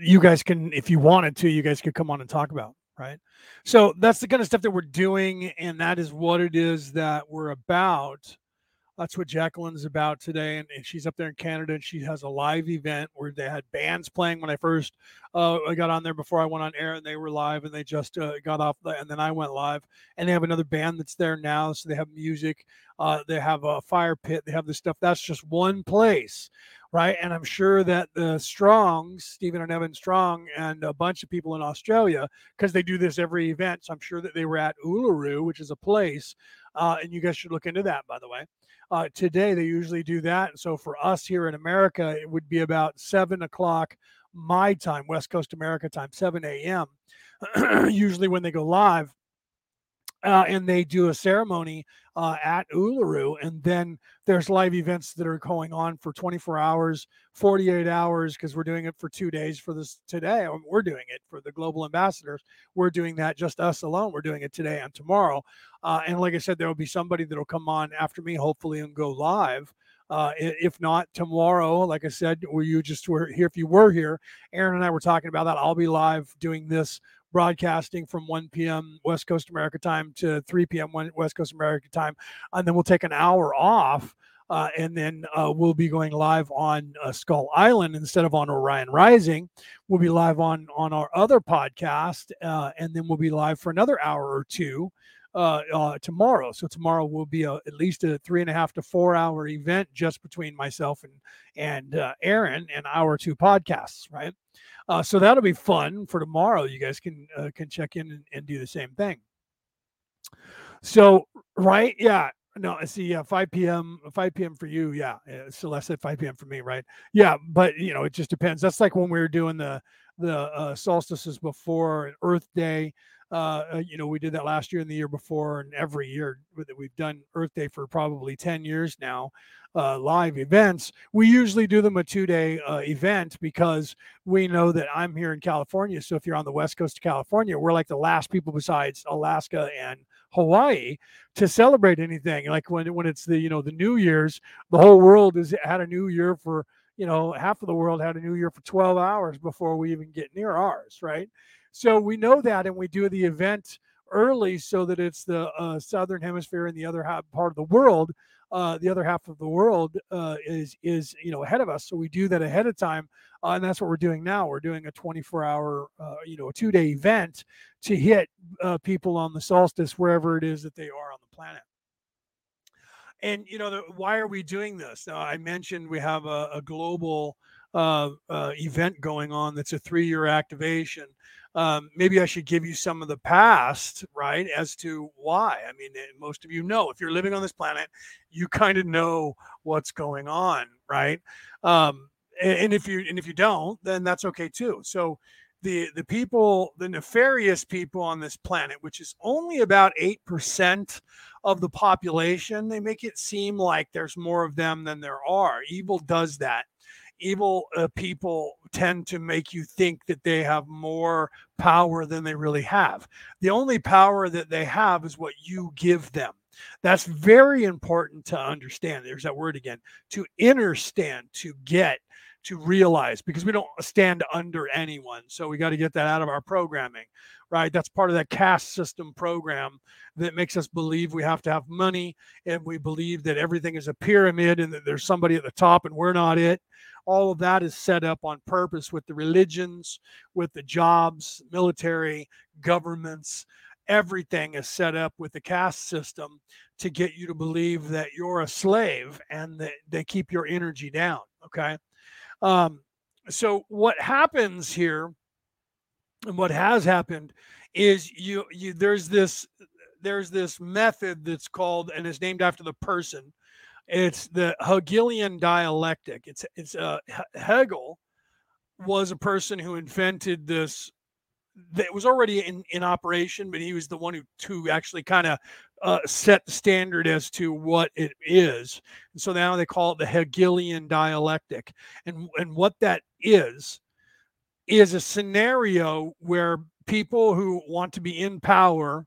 [SPEAKER 1] you guys can, if you wanted to, you guys could come on and talk about, right? So that's the kind of stuff that we're doing, and that is what it is that we're about that's what Jacqueline's about today. And, and, she's up there in Canada and she has a live event where they had bands playing when I first uh, I got on there before I went on air and they were live and they just uh, got off and then I went live and they have another band that's there now. So they have music, uh, they have a fire pit, they have this stuff. That's just one place. Right. And I'm sure that the Strongs, Steven and Evan Strong, and a bunch of people in Australia, because they do this every event. So I'm sure that they were at Uluru, which is a place. Uh, and you guys should look into that, by the way. Uh, today, they usually do that. And So for us here in America, it would be about seven o'clock my time, West Coast America time, 7 a.m. [clears throat] usually when they go live uh, and they do a ceremony uh, at Uluru, and then there's live events that are going on for 24 hours, 48 hours, because we're doing it for two days for this today. We're doing it for the global ambassadors. We're doing that just us alone. We're doing it today and tomorrow. Uh, and like I said, there will be somebody that'll come on after me, hopefully, and go live. Uh, if not tomorrow, like I said, were you just were here? If you were here, Aaron and I were talking about that. I'll be live doing this broadcasting from 1 p.m. West Coast America time to 3 p.m. West Coast America time. And then we'll take an hour off. Uh, and then uh, we'll be going live on uh, Skull Island instead of on Orion Rising. We'll be live on on our other podcast, uh, and then we'll be live for another hour or two uh, uh, tomorrow. So tomorrow will be a, at least a three and a half to four hour event just between myself and and Aaron and our two podcasts, right? Uh, so that'll be fun for tomorrow. You guys can uh, can check in and, and, do the same thing. So right, yeah. No, I see. Yeah, 5 p.m. 5 p.m. for you. Yeah, Celeste at 5 p.m. for me. Right. Yeah, but you know, it just depends. That's like when we were doing the the uh, solstices before Earth Day. Uh, uh, you know, we did that last year and the year before, and every year that we've done Earth Day for probably 10 years now uh, live events, we usually do them a two day uh, event because we know that I'm here in California. So if you're on the west coast of California, we're like the last people besides Alaska and Hawaii to celebrate anything. Like when when it's the you know the New Year's, the whole world has had a New Year for you know half of the world had a New Year for 12 hours before we even get near ours, right? So we know that, and we do the event early so that it's the uh, southern hemisphere and the other half, part of the world uh, the other half of the world uh, is is you know ahead of us. So we do that ahead of time, uh, and that's what we're doing now. We're doing a 24 hour, uh, you know, two day event to hit uh, people on the solstice wherever it is that they are on the planet. And you know, the, why are we doing this? Now, I mentioned we have a, a global event going on that's a three year activation um, maybe I should give you some of the past, right, as to why. I mean, most of you know if you're living on this planet, you kind of know what's going on, right? Um, and, and if you and if you don't, then that's okay too. So the the people, the nefarious people on this planet, which is only about eight percent of the population, they make it seem like there's more of them than there are. Evil does that. Evil uh, people tend to make you think that they have more power than they really have. The only power that they have is what you give them. That's very important to understand. There's that word again to understand, to get, to realize, because we don't stand under anyone. So we got to get that out of our programming, right? That's part of that caste system program that makes us believe we have to have money and we believe that everything is a pyramid and that there's somebody at the top and we're not it. All of that is set up on purpose with the religions, with the jobs, military, governments everything is set up with the caste system to get you to believe that you're a slave and that they keep your energy down. Okay. Um, so what happens here and what has happened is you you there's this there's this method that's called and is named after the person it's the hegelian dialectic it's it's uh hegel was a person who invented this that was already in, in operation, but he was the one who to actually kind of uh, set the standard as to what it is. And so now they call it the Hegelian dialectic. And and what that is is a scenario where people who want to be in power,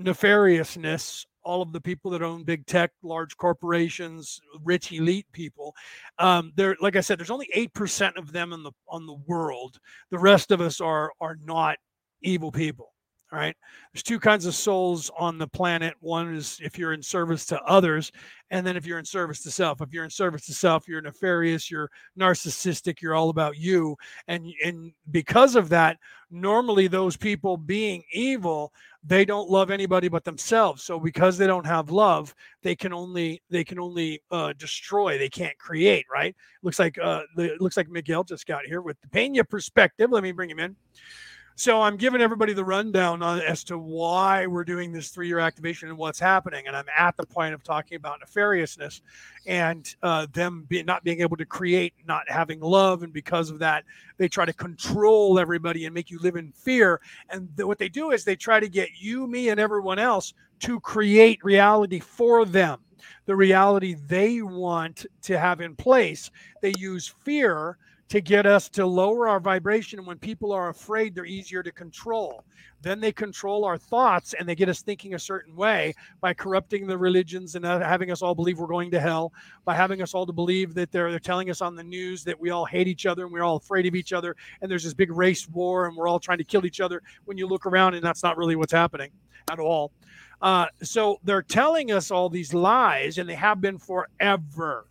[SPEAKER 1] nefariousness, all of the people that own big tech, large corporations, rich elite people. Um, there, like I said, there's only eight percent of them in the on the world. The rest of us are are not evil people. Right. There's two kinds of souls on the planet. One is if you're in service to others, and then if you're in service to self. If you're in service to self, you're nefarious, you're narcissistic, you're all about you. And and because of that, normally those people being evil, they don't love anybody but themselves. So because they don't have love, they can only they can only uh, destroy. They can't create. Right? Looks like uh, looks like Miguel just got here with the Pena perspective. Let me bring him in. So I'm giving everybody the rundown on, as to why we're doing this three-year activation and what's happening. And I'm at the point of talking about nefariousness and uh, them be, not being able to create, not having love, and because of that, they try to control everybody and make you live in fear. And th- what they do is they try to get you, me, and everyone else to create reality for them. The reality they want to have in place. They use fear to get us to lower our vibration. And when people are afraid, they're easier to control. Then they control our thoughts and they get us thinking a certain way by corrupting the religions and uh, having us all believe we're going to hell, by having us all to believe that they're, they're telling us on the news that we all hate each other and we're all afraid of each other. And there's this big race war and we're all trying to kill each other when you look around and that's not really what's happening at all. Uh, so they're telling us all these lies and they have been forever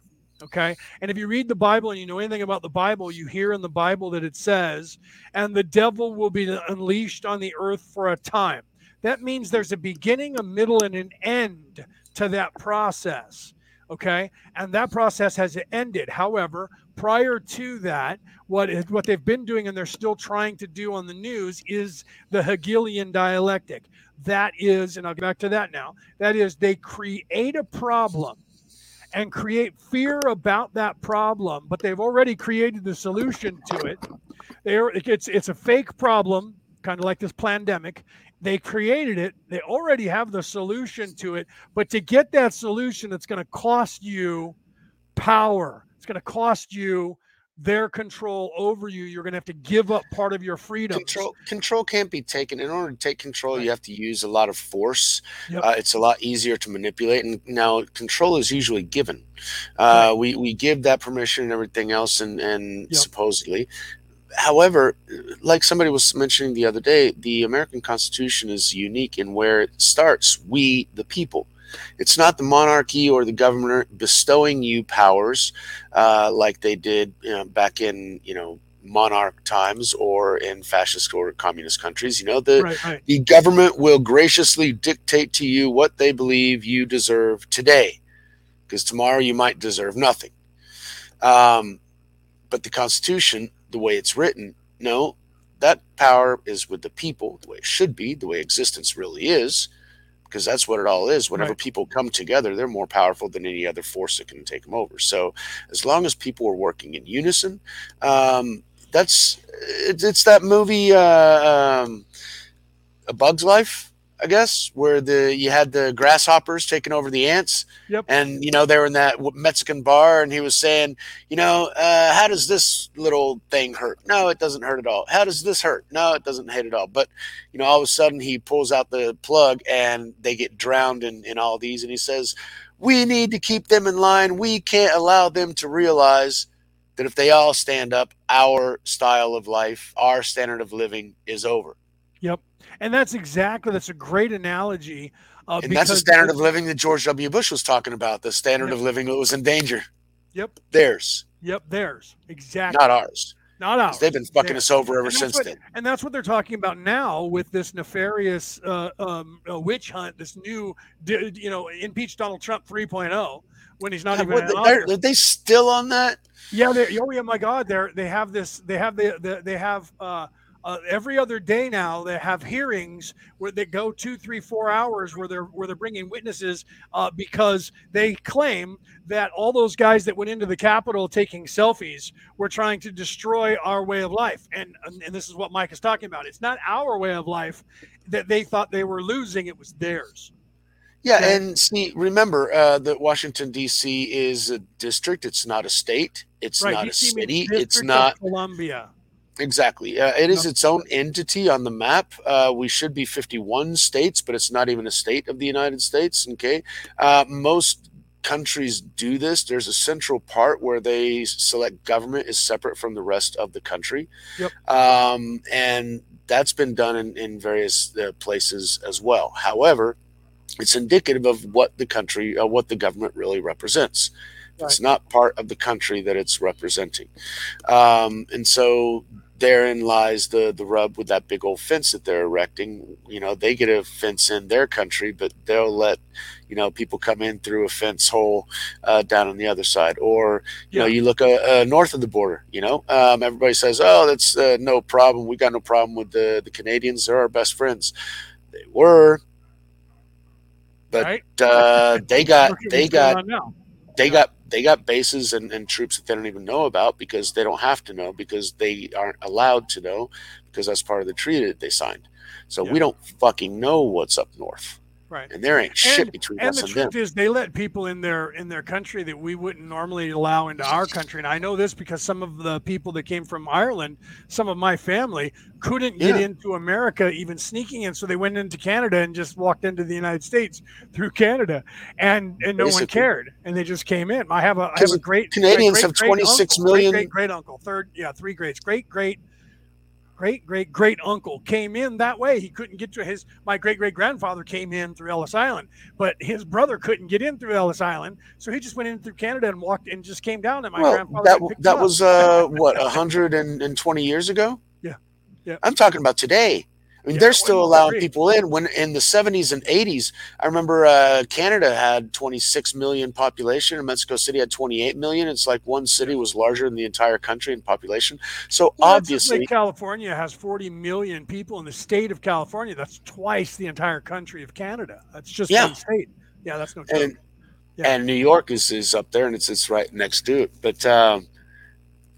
[SPEAKER 1] Okay. And if you read the Bible and you know anything about the Bible, you hear in the Bible that it says, and the devil will be unleashed on the earth for a time. That means there's a beginning, a middle, and an end to that process. Okay. And that process has ended. However, prior to that, what, what they've been doing and they're still trying to do on the news is the Hegelian dialectic. That is, and I'll get back to that now, that is, they create a problem and create fear about that problem, but they've already created the solution to it. It's it's a fake problem, kind of like this pandemic. They created it. They already have the solution to it, but to get that solution, it's going to cost you power. It's going to cost you their control over you, you're going to have to give up part of your freedom.
[SPEAKER 9] Control control can't be taken. In order to take control, right. you have to use a lot of force. Yep. Uh, it's a lot easier to manipulate. And now control is usually given. Uh, right. We we give that permission and everything else, and and yep. supposedly. However, like somebody was mentioning the other day, the American Constitution is unique in where it starts. We, the people. It's not the monarchy or the government bestowing you powers uh, like they did you know, back in you know monarch times or in fascist or communist countries. You know the right, right. the government will graciously dictate to you what they believe you deserve today, because tomorrow you might deserve nothing. Um, but the Constitution, the way it's written, no, that power is with the people, the way it should be, the way existence really is because that's what it all is. Whenever right. people come together, they're more powerful than any other force that can take them over. So, as long as people are working in unison, um, That's it's, it's that movie, uh, um, A Bug's Life. I guess, where the you had the grasshoppers taking over the ants.
[SPEAKER 1] Yep.
[SPEAKER 9] And you know they were in that Mexican bar, and he was saying, you know, uh, how does this little thing hurt? No, it doesn't hurt at all. How does this hurt? No, it doesn't hurt at all. But you know, all of a sudden he pulls out the plug, and they get drowned in in all these, and he says, we need to keep them in line. We can't allow them to realize that if they all stand up, our style of life, our standard of living is over.
[SPEAKER 1] Yep. And that's exactly that's a great analogy. Uh,
[SPEAKER 9] and that's the standard of living that George W. Bush was talking about. The standard yep. of living that was in danger.
[SPEAKER 1] Yep.
[SPEAKER 9] Theirs.
[SPEAKER 1] Yep. Theirs. Exactly.
[SPEAKER 9] Not ours.
[SPEAKER 1] Not ours.
[SPEAKER 9] They've been fucking theirs. us over ever since
[SPEAKER 1] what,
[SPEAKER 9] then.
[SPEAKER 1] And that's what they're talking about now with this nefarious uh, um, uh, witch hunt. This new, you know, impeach Donald Trump 3.0 when he's not
[SPEAKER 9] yeah,
[SPEAKER 1] even.
[SPEAKER 9] What, are they still on that?
[SPEAKER 1] Yeah. They're, oh yeah. My God. They're they have this. They have the, the they have. uh uh, every other day now they have hearings where they go two three four hours where they're where they're bringing witnesses uh, because they claim that all those guys that went into the capitol taking selfies were trying to destroy our way of life and and this is what mike is talking about it's not our way of life that they thought they were losing it was theirs
[SPEAKER 9] yeah, okay. and see, remember uh, that Washington D.C. is a district; it's not a state. It's
[SPEAKER 1] right.
[SPEAKER 9] not
[SPEAKER 1] DC
[SPEAKER 9] a city. It's not
[SPEAKER 1] Columbia.
[SPEAKER 9] Exactly. Uh, it is its own entity on the map. Uh, we should be 51 states, but it's not even a state of the United States. Okay. Uh, most countries do this. There's a central part where they select government is separate from the rest of the country.
[SPEAKER 1] Yep.
[SPEAKER 9] Um, and that's been done in, in various uh, places as well. However, it's indicative of what the country, uh, what the government really represents. It's not part of the country that it's representing. Um, and so therein lies the the rub with that big old fence that they're erecting. You know, they get a fence in their country, but they'll let you know people come in through a fence hole uh, down on the other side. Or you yeah. know, you look uh, uh, north of the border. You know, um, everybody says, "Oh, that's uh, no problem. We got no problem with the the Canadians. They're our best friends." They were, but
[SPEAKER 1] right.
[SPEAKER 9] Uh, [laughs] they got they got they got they got bases and, and troops that they don't even know about because they don't have to know because they aren't allowed to know because that's part of the treaty that they signed. So yeah. we don't fucking know what's up north.
[SPEAKER 1] Right.
[SPEAKER 9] And there ain't shit
[SPEAKER 1] and,
[SPEAKER 9] between
[SPEAKER 1] and
[SPEAKER 9] us
[SPEAKER 1] the
[SPEAKER 9] and
[SPEAKER 1] truth
[SPEAKER 9] them.
[SPEAKER 1] is they let people in their in their country that we wouldn't normally allow into our country. And I know this because some of the people that came from Ireland, some of my family, couldn't get into America even sneaking in. So they went into Canada and just walked into the United States through Canada. And and no one cared. And they just came in. I have a I have a great
[SPEAKER 9] Canadians
[SPEAKER 1] great,
[SPEAKER 9] have
[SPEAKER 1] great,
[SPEAKER 9] 26
[SPEAKER 1] uncle,
[SPEAKER 9] million-
[SPEAKER 1] great great uncle, third yeah, three greats, great great great great great uncle came in that way. He couldn't get to his my great great grandfather came in through Ellis Island, but his brother couldn't get in through Ellis Island, so he just went in through Canada and walked and just came down. And my
[SPEAKER 9] well,
[SPEAKER 1] grandfather
[SPEAKER 9] that that was uh what 120 years ago. [laughs]
[SPEAKER 1] Yeah. Yeah.
[SPEAKER 9] I'm talking about today. I mean,
[SPEAKER 1] Yeah,
[SPEAKER 9] they're still allowing people in. When in the 70s and 80s, I remember uh, Canada had 26 million population, and Mexico City had 28 million. It's like one city was larger than the entire country in population. So
[SPEAKER 1] Well,
[SPEAKER 9] obviously,
[SPEAKER 1] like California has 40 million people in the state of California. That's twice the entire country of Canada. That's just
[SPEAKER 9] Yeah.
[SPEAKER 1] one state. Yeah, that's no joke.
[SPEAKER 9] and
[SPEAKER 1] Yeah.
[SPEAKER 9] and New York is is up there, and it's it's right next to it. But um,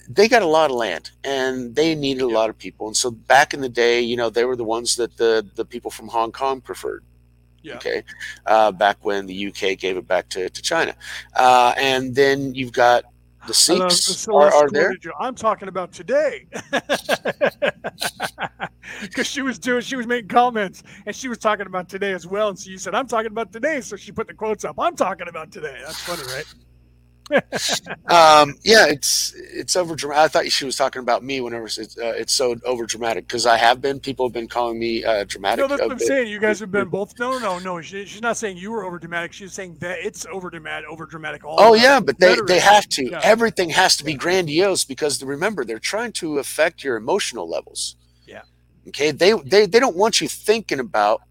[SPEAKER 9] they got a lot of land, and they needed a lot of people. And so back in the day, you know, they were the ones that the the people from Hong Kong preferred.
[SPEAKER 1] Yeah.
[SPEAKER 9] Okay, uh, back when the UK gave it back to to China, uh, and then you've got the Sikhs are, are there.
[SPEAKER 1] I'm talking about today. [laughs] Because she was doing, she was making comments, and she was talking about today as well. And so you said, "I'm talking about today," so she put the quotes up. I'm talking about today. That's funny, right?
[SPEAKER 9] Um, yeah, it's it's over dramatic. I thought she was talking about me whenever it's uh, it's so over dramatic because I have been. People have been calling me uh, dramatic.
[SPEAKER 1] No, that's what I'm
[SPEAKER 9] bit.
[SPEAKER 1] saying. You guys have been both. No, no, no. She, she's not saying you were over dramatic. She's saying that it's over dramatic, over dramatic. All
[SPEAKER 9] Oh yeah, but they, they have to.
[SPEAKER 1] Yeah.
[SPEAKER 9] Everything has to be grandiose because remember they're trying to affect your emotional levels.
[SPEAKER 1] Yeah.
[SPEAKER 9] Okay. They they they don't want you thinking about.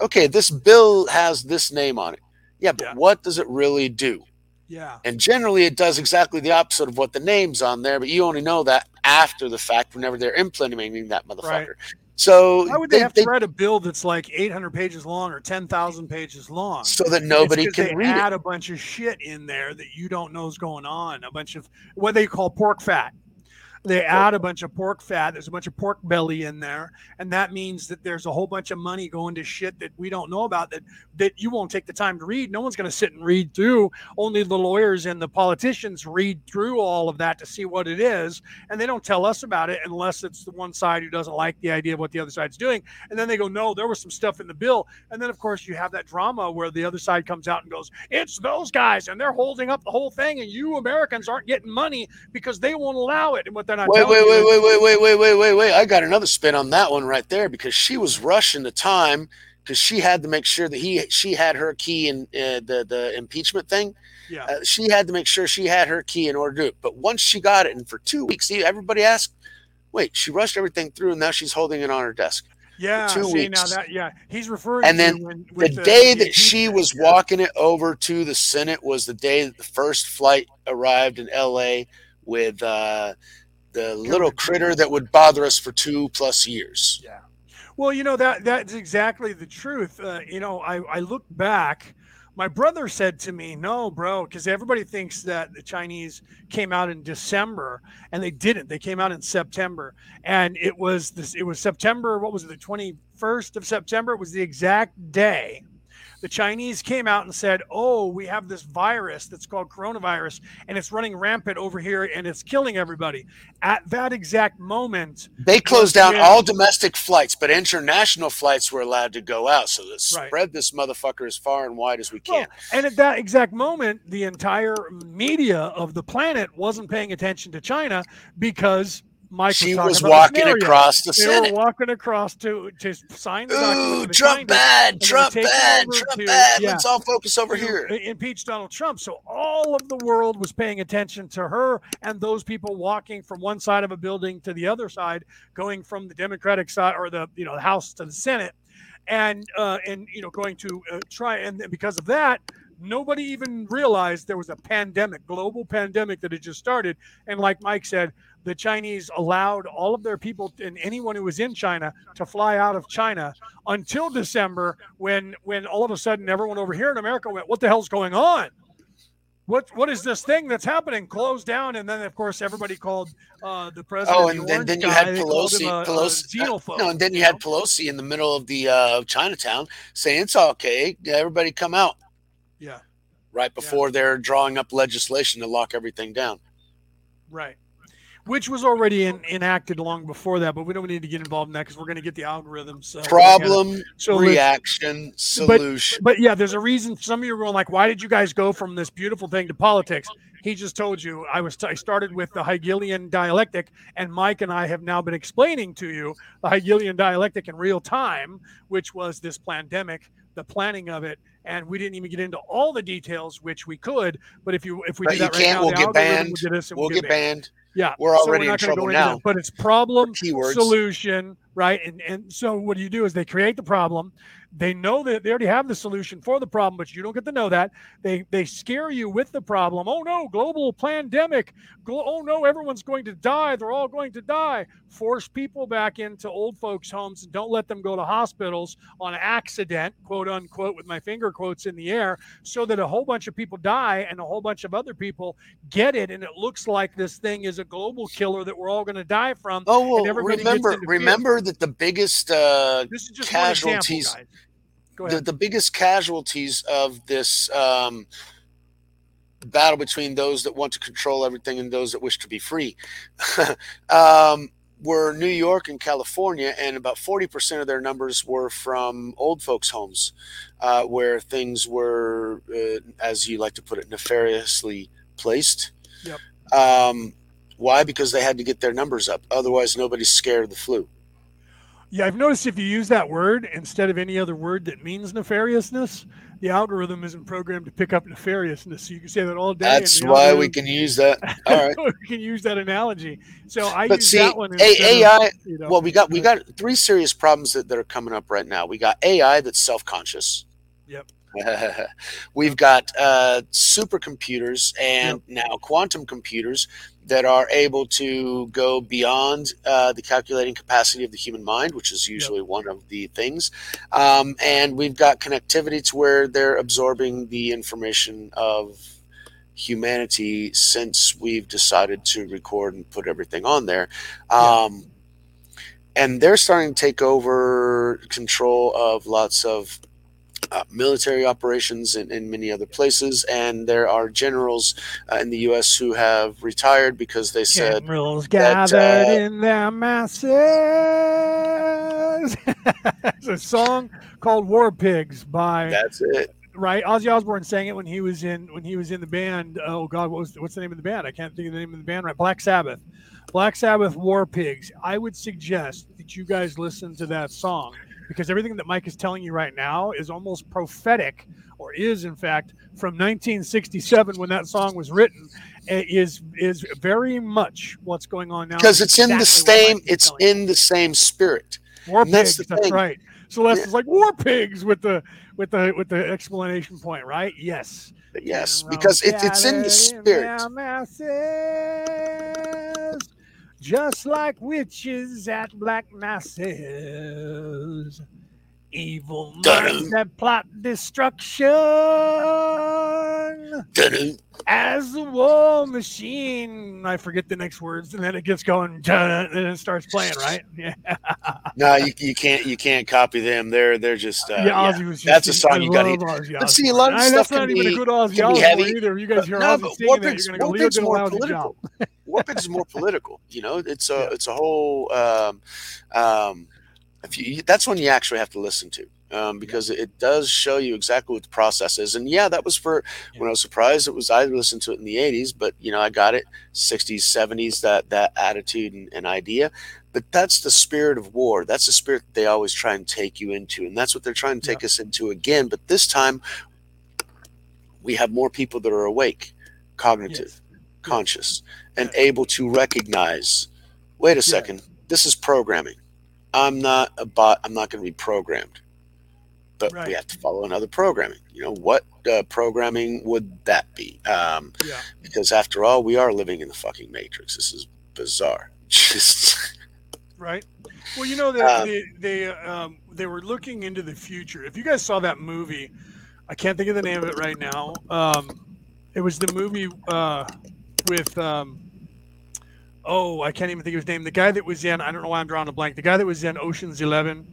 [SPEAKER 9] Okay, this bill has this name on it. Yeah, but
[SPEAKER 1] Yeah.
[SPEAKER 9] what does it really do?
[SPEAKER 1] Yeah.
[SPEAKER 9] And generally, it does exactly the opposite of what the name's on there. But you only know that after the fact, whenever they're implementing that motherfucker.
[SPEAKER 1] Right.
[SPEAKER 9] So
[SPEAKER 1] Why would they,
[SPEAKER 9] they,
[SPEAKER 1] have
[SPEAKER 9] they-
[SPEAKER 1] to write a bill that's like 800 pages long or 10,000 pages long?
[SPEAKER 9] so that nobody can
[SPEAKER 1] they
[SPEAKER 9] read
[SPEAKER 1] add
[SPEAKER 9] it.
[SPEAKER 1] a bunch of shit in there that you don't know is going on. A bunch of what they call pork fat. They add a bunch of pork fat. There's a bunch of pork belly in there, and that means that there's a whole bunch of money going to shit that we don't know about that that you won't take the time to read. No one's going to sit and read through. Only the lawyers and the politicians read through all of that to see what it is, and they don't tell us about it unless it's the one side who doesn't like the idea of what the other side's doing. And then they go, "No, there was some stuff in the bill." And then of course you have that drama where the other side comes out and goes, "It's those guys, and they're holding up the whole thing, and you Americans aren't getting money because they won't allow it." And what not
[SPEAKER 9] Wait, wait, wait, wait, wait, wait, wait, wait, wait, wait. I got another spin on that one right there because she was rushing the time because she had to make sure that he she had her key in uh, the the impeachment thing.
[SPEAKER 1] Yeah.
[SPEAKER 9] Uh, she had to make sure she had her key in order to do it. But once she got it, and for two weeks, everybody asked, "Wait, she rushed everything through, and now she's holding it on her desk."
[SPEAKER 1] Yeah,
[SPEAKER 9] two
[SPEAKER 1] see now
[SPEAKER 9] weeks.
[SPEAKER 1] that yeah, he's referring
[SPEAKER 9] And then
[SPEAKER 1] when,
[SPEAKER 9] the
[SPEAKER 1] with
[SPEAKER 9] day
[SPEAKER 1] the
[SPEAKER 9] that she was
[SPEAKER 1] yeah.
[SPEAKER 9] walking it over to the Senate was the day that the first flight arrived in L.A. with uh, the little critter that would bother us for two plus years.
[SPEAKER 1] Yeah. Well, you know that that's exactly the truth. Uh, you know, I I look back. My brother said to me, "No, bro," because everybody thinks that the Chinese came out in December, and they didn't. They came out in September, and it was this. It was September. What was it? The twenty first of September. It was the exact day. The Chinese came out and said, "Oh, we have this virus that's called coronavirus, and it's running rampant over here, and it's killing everybody." At that exact moment,
[SPEAKER 9] They closed down all domestic flights, but international flights were allowed to go out. So let's
[SPEAKER 1] Right.
[SPEAKER 9] spread this motherfucker as far and wide as we
[SPEAKER 1] Well,
[SPEAKER 9] can.
[SPEAKER 1] and at that exact moment, the entire media of the planet wasn't paying attention to China because Mike
[SPEAKER 9] She
[SPEAKER 1] was,
[SPEAKER 9] was walking across the
[SPEAKER 1] they
[SPEAKER 9] Senate.
[SPEAKER 1] were walking across to to sign the.
[SPEAKER 9] Ooh, Trump bad,
[SPEAKER 1] and they were
[SPEAKER 9] Trump bad, Trump
[SPEAKER 1] to-
[SPEAKER 9] bad.
[SPEAKER 1] yeah,
[SPEAKER 9] Let's all focus over here.
[SPEAKER 1] Impeach Donald Trump. So all of the world was paying attention to her and those people walking from one side of a building to the other side, going from the Democratic side or the you know the House to the Senate, and uh, and you know going to uh, try and because of that. Nobody even realized there was a pandemic, global pandemic that had just started. And like Mike said, the Chinese allowed all of their people and anyone who was in China to fly out of China until December, when when all of a sudden everyone over here in America went, "What the hell's going on? What what is this thing that's happening? Close down!" And then of course everybody called uh, the president.
[SPEAKER 9] Oh,
[SPEAKER 1] the
[SPEAKER 9] and then, then you had Pelosi.
[SPEAKER 1] a- a
[SPEAKER 9] Pelosi. uh,
[SPEAKER 1] xenophobe,
[SPEAKER 9] no, and then you
[SPEAKER 1] you
[SPEAKER 9] had
[SPEAKER 1] know?
[SPEAKER 9] Pelosi in the middle of the uh, Chinatown saying it's okay. Everybody come out.
[SPEAKER 1] Yeah.
[SPEAKER 9] Right before they're drawing up legislation to lock everything down.
[SPEAKER 1] Right. Which was already in, enacted long before that, but we don't need to get involved in that because we're going to get the algorithms. So
[SPEAKER 9] Problem,
[SPEAKER 1] So let's-
[SPEAKER 9] reaction,
[SPEAKER 1] but,
[SPEAKER 9] solution.
[SPEAKER 1] but yeah, there's a reason. Some of you are going like, "Why did you guys go from this beautiful thing to politics?" He just told you. I was. I started with the Hegelian dialectic, and Mike and I have now been explaining to you the Hegelian dialectic in real time, which was this pandemic, the planning of it, and we didn't even get into all the details, which we could. But if you if we
[SPEAKER 9] But
[SPEAKER 1] do that right now,
[SPEAKER 9] We'll get banned.
[SPEAKER 1] will get
[SPEAKER 9] We'll get banned.
[SPEAKER 1] Yeah,
[SPEAKER 9] We're
[SPEAKER 1] so
[SPEAKER 9] already
[SPEAKER 1] not
[SPEAKER 9] in trouble
[SPEAKER 1] go into that,
[SPEAKER 9] now.
[SPEAKER 1] But it's problem solution, right? And and so what do you do is they create the problem. They know that they already have the solution for the problem, but you don't get to know that. They they scare you with the problem. Oh no, global pandemic. Oh no, everyone's going to die. They're all going to die. Force people back into old folks' homes and don't let them go to hospitals on accident, quote unquote, with my finger quotes in the air, so that a whole bunch of people die and a whole bunch of other people get it, and it looks like this thing is a global killer that we're all going to die from.
[SPEAKER 9] Oh well, remember remember that the biggest uh,
[SPEAKER 1] This is just one example,
[SPEAKER 9] casualties.
[SPEAKER 1] Go
[SPEAKER 9] the, the biggest casualties of this um, battle between those that want to control everything and those that wish to be free [laughs] um, were New York and California, and about forty percent of their numbers were from old folks' homes, uh, where things were, uh, as you like to put it, nefariously placed.
[SPEAKER 1] Yep.
[SPEAKER 9] Um, why? Because they had to get their numbers up. Otherwise, nobody's scared of the flu.
[SPEAKER 1] Yeah, I've noticed if you use that word instead of any other word that means nefariousness, the algorithm isn't programmed to pick up nefariousness. So you can say that all day.
[SPEAKER 9] That's why we can use that. [laughs] All right. [laughs]
[SPEAKER 1] we can use that analogy. So I
[SPEAKER 9] but
[SPEAKER 1] use
[SPEAKER 9] see,
[SPEAKER 1] that one.
[SPEAKER 9] A-
[SPEAKER 1] instead of,
[SPEAKER 9] AI.
[SPEAKER 1] you know,
[SPEAKER 9] well, we got we got three serious problems that, that are coming up right now. We got AI that's self conscious.
[SPEAKER 1] Yep. [laughs]
[SPEAKER 9] We've got uh, supercomputers and now quantum computers that are able to go beyond uh, the calculating capacity of the human mind, which is usually one of the things. Um, and we've got connectivity to where they're absorbing the information of humanity since we've decided to record and put everything on there. Um, and they're starting to take over control of lots of uh, military operations in, in many other places. And there are generals uh, in the U.S. who have retired because they said
[SPEAKER 1] Generals
[SPEAKER 9] that,
[SPEAKER 1] gathered
[SPEAKER 9] uh,
[SPEAKER 1] in their masses. [laughs] it's a song called "War Pigs" by
[SPEAKER 9] that's it.
[SPEAKER 1] right. Ozzy Osbourne sang it when he was in when he was in the band. Oh God, what was what's the name of the band? I can't think of the name of the band. Right, Black Sabbath. Black Sabbath War Pigs. I would suggest that you guys listen to that song because everything that Mike is telling you right now is almost prophetic, or is in fact from 1967 when that song was written. It Is is very much what's going on now.
[SPEAKER 9] Because it's in the same, it's
[SPEAKER 1] telling you.
[SPEAKER 9] in the same spirit.
[SPEAKER 1] War
[SPEAKER 9] that's
[SPEAKER 1] pigs.
[SPEAKER 9] the
[SPEAKER 1] That's right. Celeste is like war pigs with the with the with the explanation point. Right? Yes.
[SPEAKER 9] Yes, because it's it's in the spirit.
[SPEAKER 1] Just like witches at black masses. Evil minds that plot destruction
[SPEAKER 9] Dun-dun.
[SPEAKER 1] as the war machine. I forget the next words, and then it gets going, [laughs] and it starts playing. Right? [laughs] Yeah.
[SPEAKER 9] No, you, you can't you can't copy them. They're they're just uh,
[SPEAKER 1] yeah,
[SPEAKER 9] yeah.
[SPEAKER 1] Just
[SPEAKER 9] That's a song you got to But see, a lot of
[SPEAKER 1] I-
[SPEAKER 9] stuff
[SPEAKER 1] That's not even a good Ozzy Osbourne either. You guys hear
[SPEAKER 9] no, but
[SPEAKER 1] singing that, you're gonna go, Leo
[SPEAKER 9] Warpig's
[SPEAKER 1] did a
[SPEAKER 9] more
[SPEAKER 1] lousy job. [laughs]
[SPEAKER 9] Warpig's is more political. You know, it's a it's a whole. Um, um, if you, that's when you actually have to listen to. Um, because it does show you exactly what the process is, and yeah, that was for when I was surprised. It was I listened to it in the '80s, but you know I got it '60s, '70s that that attitude and, and idea. But that's the spirit of war. That's the spirit that they always try and take you into, and that's what they're trying to take us into again. But this time, we have more people that are awake, cognitive, conscious, and able to recognize. Wait a second, this is programming. I'm not a bot. I'm not going to be programmed. But we have to follow another programming. You know what uh, programming would that be? Um,
[SPEAKER 1] Yeah.
[SPEAKER 9] Because after all, we are living in the fucking matrix. This is bizarre. [laughs] Just
[SPEAKER 1] right? Well, you know they
[SPEAKER 9] Um,
[SPEAKER 1] they they, um, they were looking into the future. If you guys saw that movie, I can't think of the name of it right now. Um, it was the movie uh, with um, oh, I can't even think of his name. The guy that was in I don't know why I'm drawing a blank. The guy that was in Ocean's Eleven.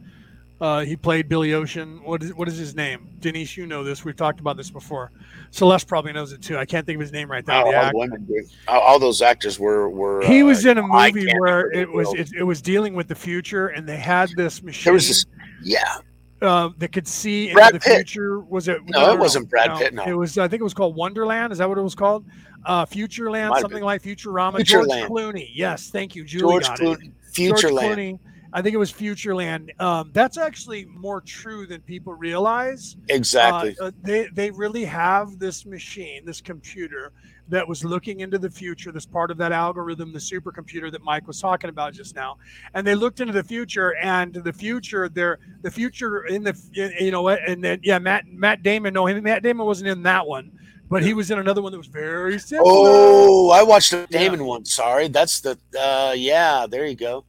[SPEAKER 1] Uh, he played Billy Ocean. What is what is his name? Denise, you know this. We've talked about this before. Celeste probably knows it too. I can't think of his name right now.
[SPEAKER 9] all, all women. All, all those actors were were.
[SPEAKER 1] He
[SPEAKER 9] uh,
[SPEAKER 1] was in a movie where it was it, it was dealing with the future, and they had this machine.
[SPEAKER 9] There was this, yeah.
[SPEAKER 1] uh, that could see into the
[SPEAKER 9] Pitt.
[SPEAKER 1] future. Was it?
[SPEAKER 9] No, it wasn't Brad Pitt, no.
[SPEAKER 1] it was. I think it was called Wonderland. Is that what it was called? Uh, Futureland, something like Futurama. George
[SPEAKER 9] Futureland.
[SPEAKER 1] Clooney. Yes, thank you, Julie.
[SPEAKER 9] George Clooney.
[SPEAKER 1] it. George
[SPEAKER 9] Futureland.
[SPEAKER 1] Clooney. I think it was Futureland. Um, that's actually more true than people realize.
[SPEAKER 9] Exactly.
[SPEAKER 1] Uh, uh, they they really have this machine, this computer that was looking into the future. This part of that algorithm, the supercomputer that Mike was talking about just now, and they looked into the future. And the future, there, the future in the, you know, and then yeah, Matt Matt Damon. No, him Matt Damon wasn't in that one, but he was in another one that was very similar.
[SPEAKER 9] Oh, I watched the Damon one. Sorry, that's the. uh Yeah, there you go.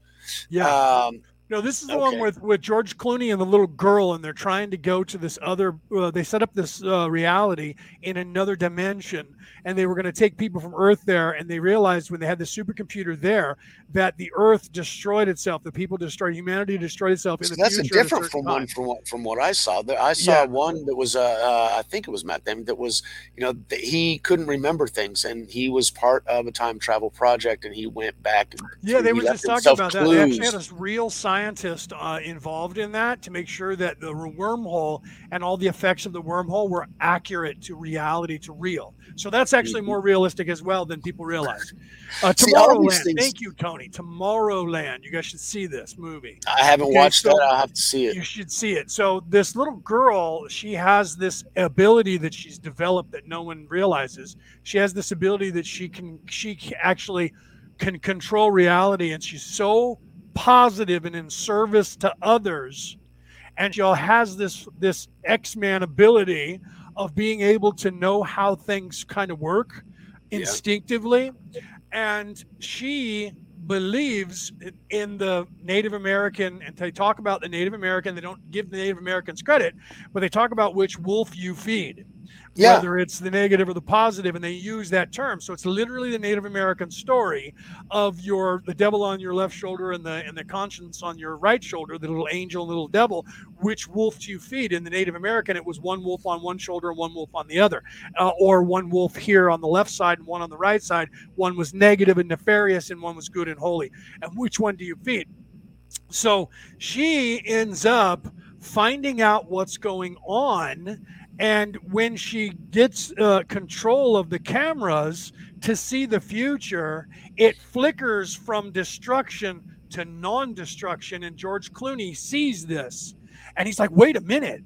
[SPEAKER 1] Yeah.
[SPEAKER 9] Um,
[SPEAKER 1] No, this is the one with with George Clooney and the little girl, and they're trying to go to this other. Uh, they set up this uh, reality in another dimension, and they were going to take people from Earth there. And they realized when they had the supercomputer there that the Earth destroyed itself. The people destroyed humanity, destroyed itself in
[SPEAKER 9] so that's a
[SPEAKER 1] future. a
[SPEAKER 9] different from one from what from what I saw. There, I saw
[SPEAKER 1] Yeah.
[SPEAKER 9] one that was uh, uh I think it was Matt Damon that was you know that he couldn't remember things and he was part of a time travel project and he went back. And
[SPEAKER 1] Yeah, they were just talking about that. They actually had a real scientist uh, involved in that to make sure that the wormhole and all the effects of the wormhole were accurate to reality, to real. So that's actually more realistic as well than people realize. [laughs] Uh,
[SPEAKER 9] Mm-hmm. See,
[SPEAKER 1] Tomorrowland. Thank you, Tony. Tomorrowland. You guys should see this movie.
[SPEAKER 9] I haven't
[SPEAKER 1] Okay,
[SPEAKER 9] watched
[SPEAKER 1] so
[SPEAKER 9] that. I'll have to see it.
[SPEAKER 1] You should see it. So this little girl, she has this ability that she's developed that no one realizes. She has this ability that she can she actually can control reality, and she's so positive and in service to others. And she all has this this X-Man ability of being able to know how things kind of work instinctively and she believes in the Native American, and they talk about the Native American. They don't give the Native Americans credit, but they talk about which wolf you feed.
[SPEAKER 9] Yeah.
[SPEAKER 1] whether it's the negative or the positive, and they use that term. So it's literally the Native American story of your the devil on your left shoulder and the and the conscience on your right shoulder, the little angel, and little devil. Which wolf do you feed? In the Native American, it was one wolf on one shoulder and one wolf on the other, uh, or one wolf here on the left side and one on the right side. One was negative and nefarious, and one was good and holy. And which one do you feed? So she ends up finding out what's going on. And when she gets uh, control of the cameras to see the future, it flickers from destruction to non destruction. And George Clooney sees this and he's like, wait a minute.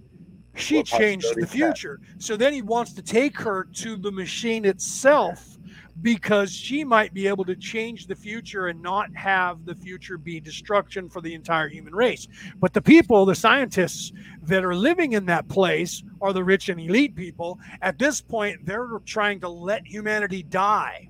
[SPEAKER 1] She changed the future. So then he wants to take her to the machine itself because she might be able to change the future and not have the future be destruction for the entire human race. But the people, the scientists that are living in that place are the rich and elite people. At this point, they're trying to let humanity die.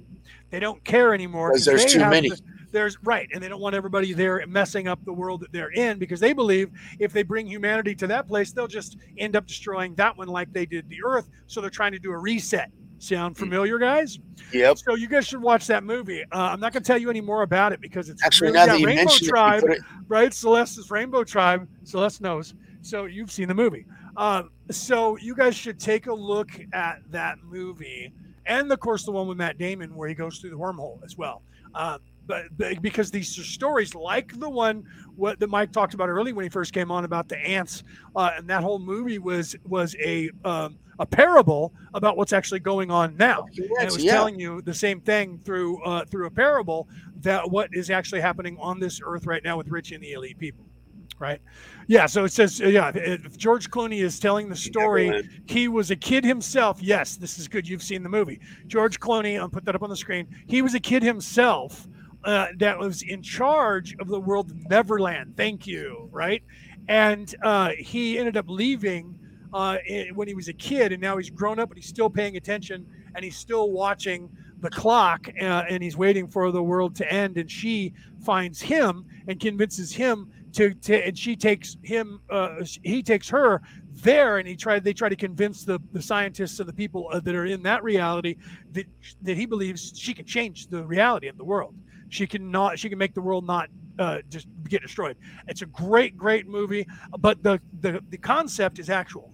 [SPEAKER 1] They don't care anymore
[SPEAKER 9] Because there's too many.
[SPEAKER 1] the- there's right, and they don't want everybody there messing up the world that they're in because they believe if they bring humanity to that place, they'll just end up destroying that one like they did the Earth. So they're trying to do a reset. Sound familiar, guys?
[SPEAKER 9] Yep.
[SPEAKER 1] So you guys should watch that movie. Uh, I'm not going to tell you any more about it because it's
[SPEAKER 9] Actually,
[SPEAKER 1] really-
[SPEAKER 9] now that you
[SPEAKER 1] Rainbow
[SPEAKER 9] it,
[SPEAKER 1] Tribe,
[SPEAKER 9] put it-
[SPEAKER 1] right? Celeste's Rainbow Tribe. Celeste knows. So you've seen the movie. Um, so you guys should take a look at that movie, and of course the one with Matt Damon where he goes through the wormhole as well. Uh, but, but because these are stories like the one what that Mike talked about early when he first came on about the ants, uh, and that whole movie was was a um, a parable about what's actually going on now. And it was
[SPEAKER 9] yeah.
[SPEAKER 1] telling you the same thing through uh, through a parable that what is actually happening on this earth right now with rich and the elite people. Right. Yeah. So it says, yeah, if George Clooney is telling the story, he was a kid himself. Yes, this is good. You've seen the movie. George Clooney, I'll put that up on the screen. He was a kid himself uh, that was in charge of the world Neverland. Thank you. Right. And uh, he ended up leaving uh, when he was a kid, and now he's grown up, but he's still paying attention and he's still watching the clock uh, and he's waiting for the world to end. And she finds him and convinces him to, to and she takes him, uh, he takes her there, and he tried. They try to convince the the scientists and the people uh, that are in that reality that that he believes she can change the reality of the world. She can not. She can make the world not uh, just get destroyed. It's a great, great movie, but the the the concept is actual.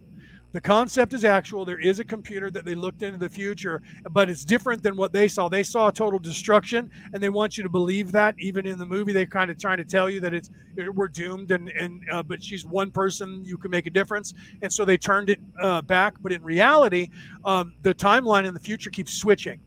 [SPEAKER 1] The concept is actual. There is a computer that they looked into the future, but it's different than what they saw. They saw total destruction, and they want you to believe that. Even in the movie, they're kind of trying to tell you that it's we're doomed, and and uh, but she's one person. You can make a difference, and so they turned it uh, back. But in reality, um, the timeline in the future keeps switching.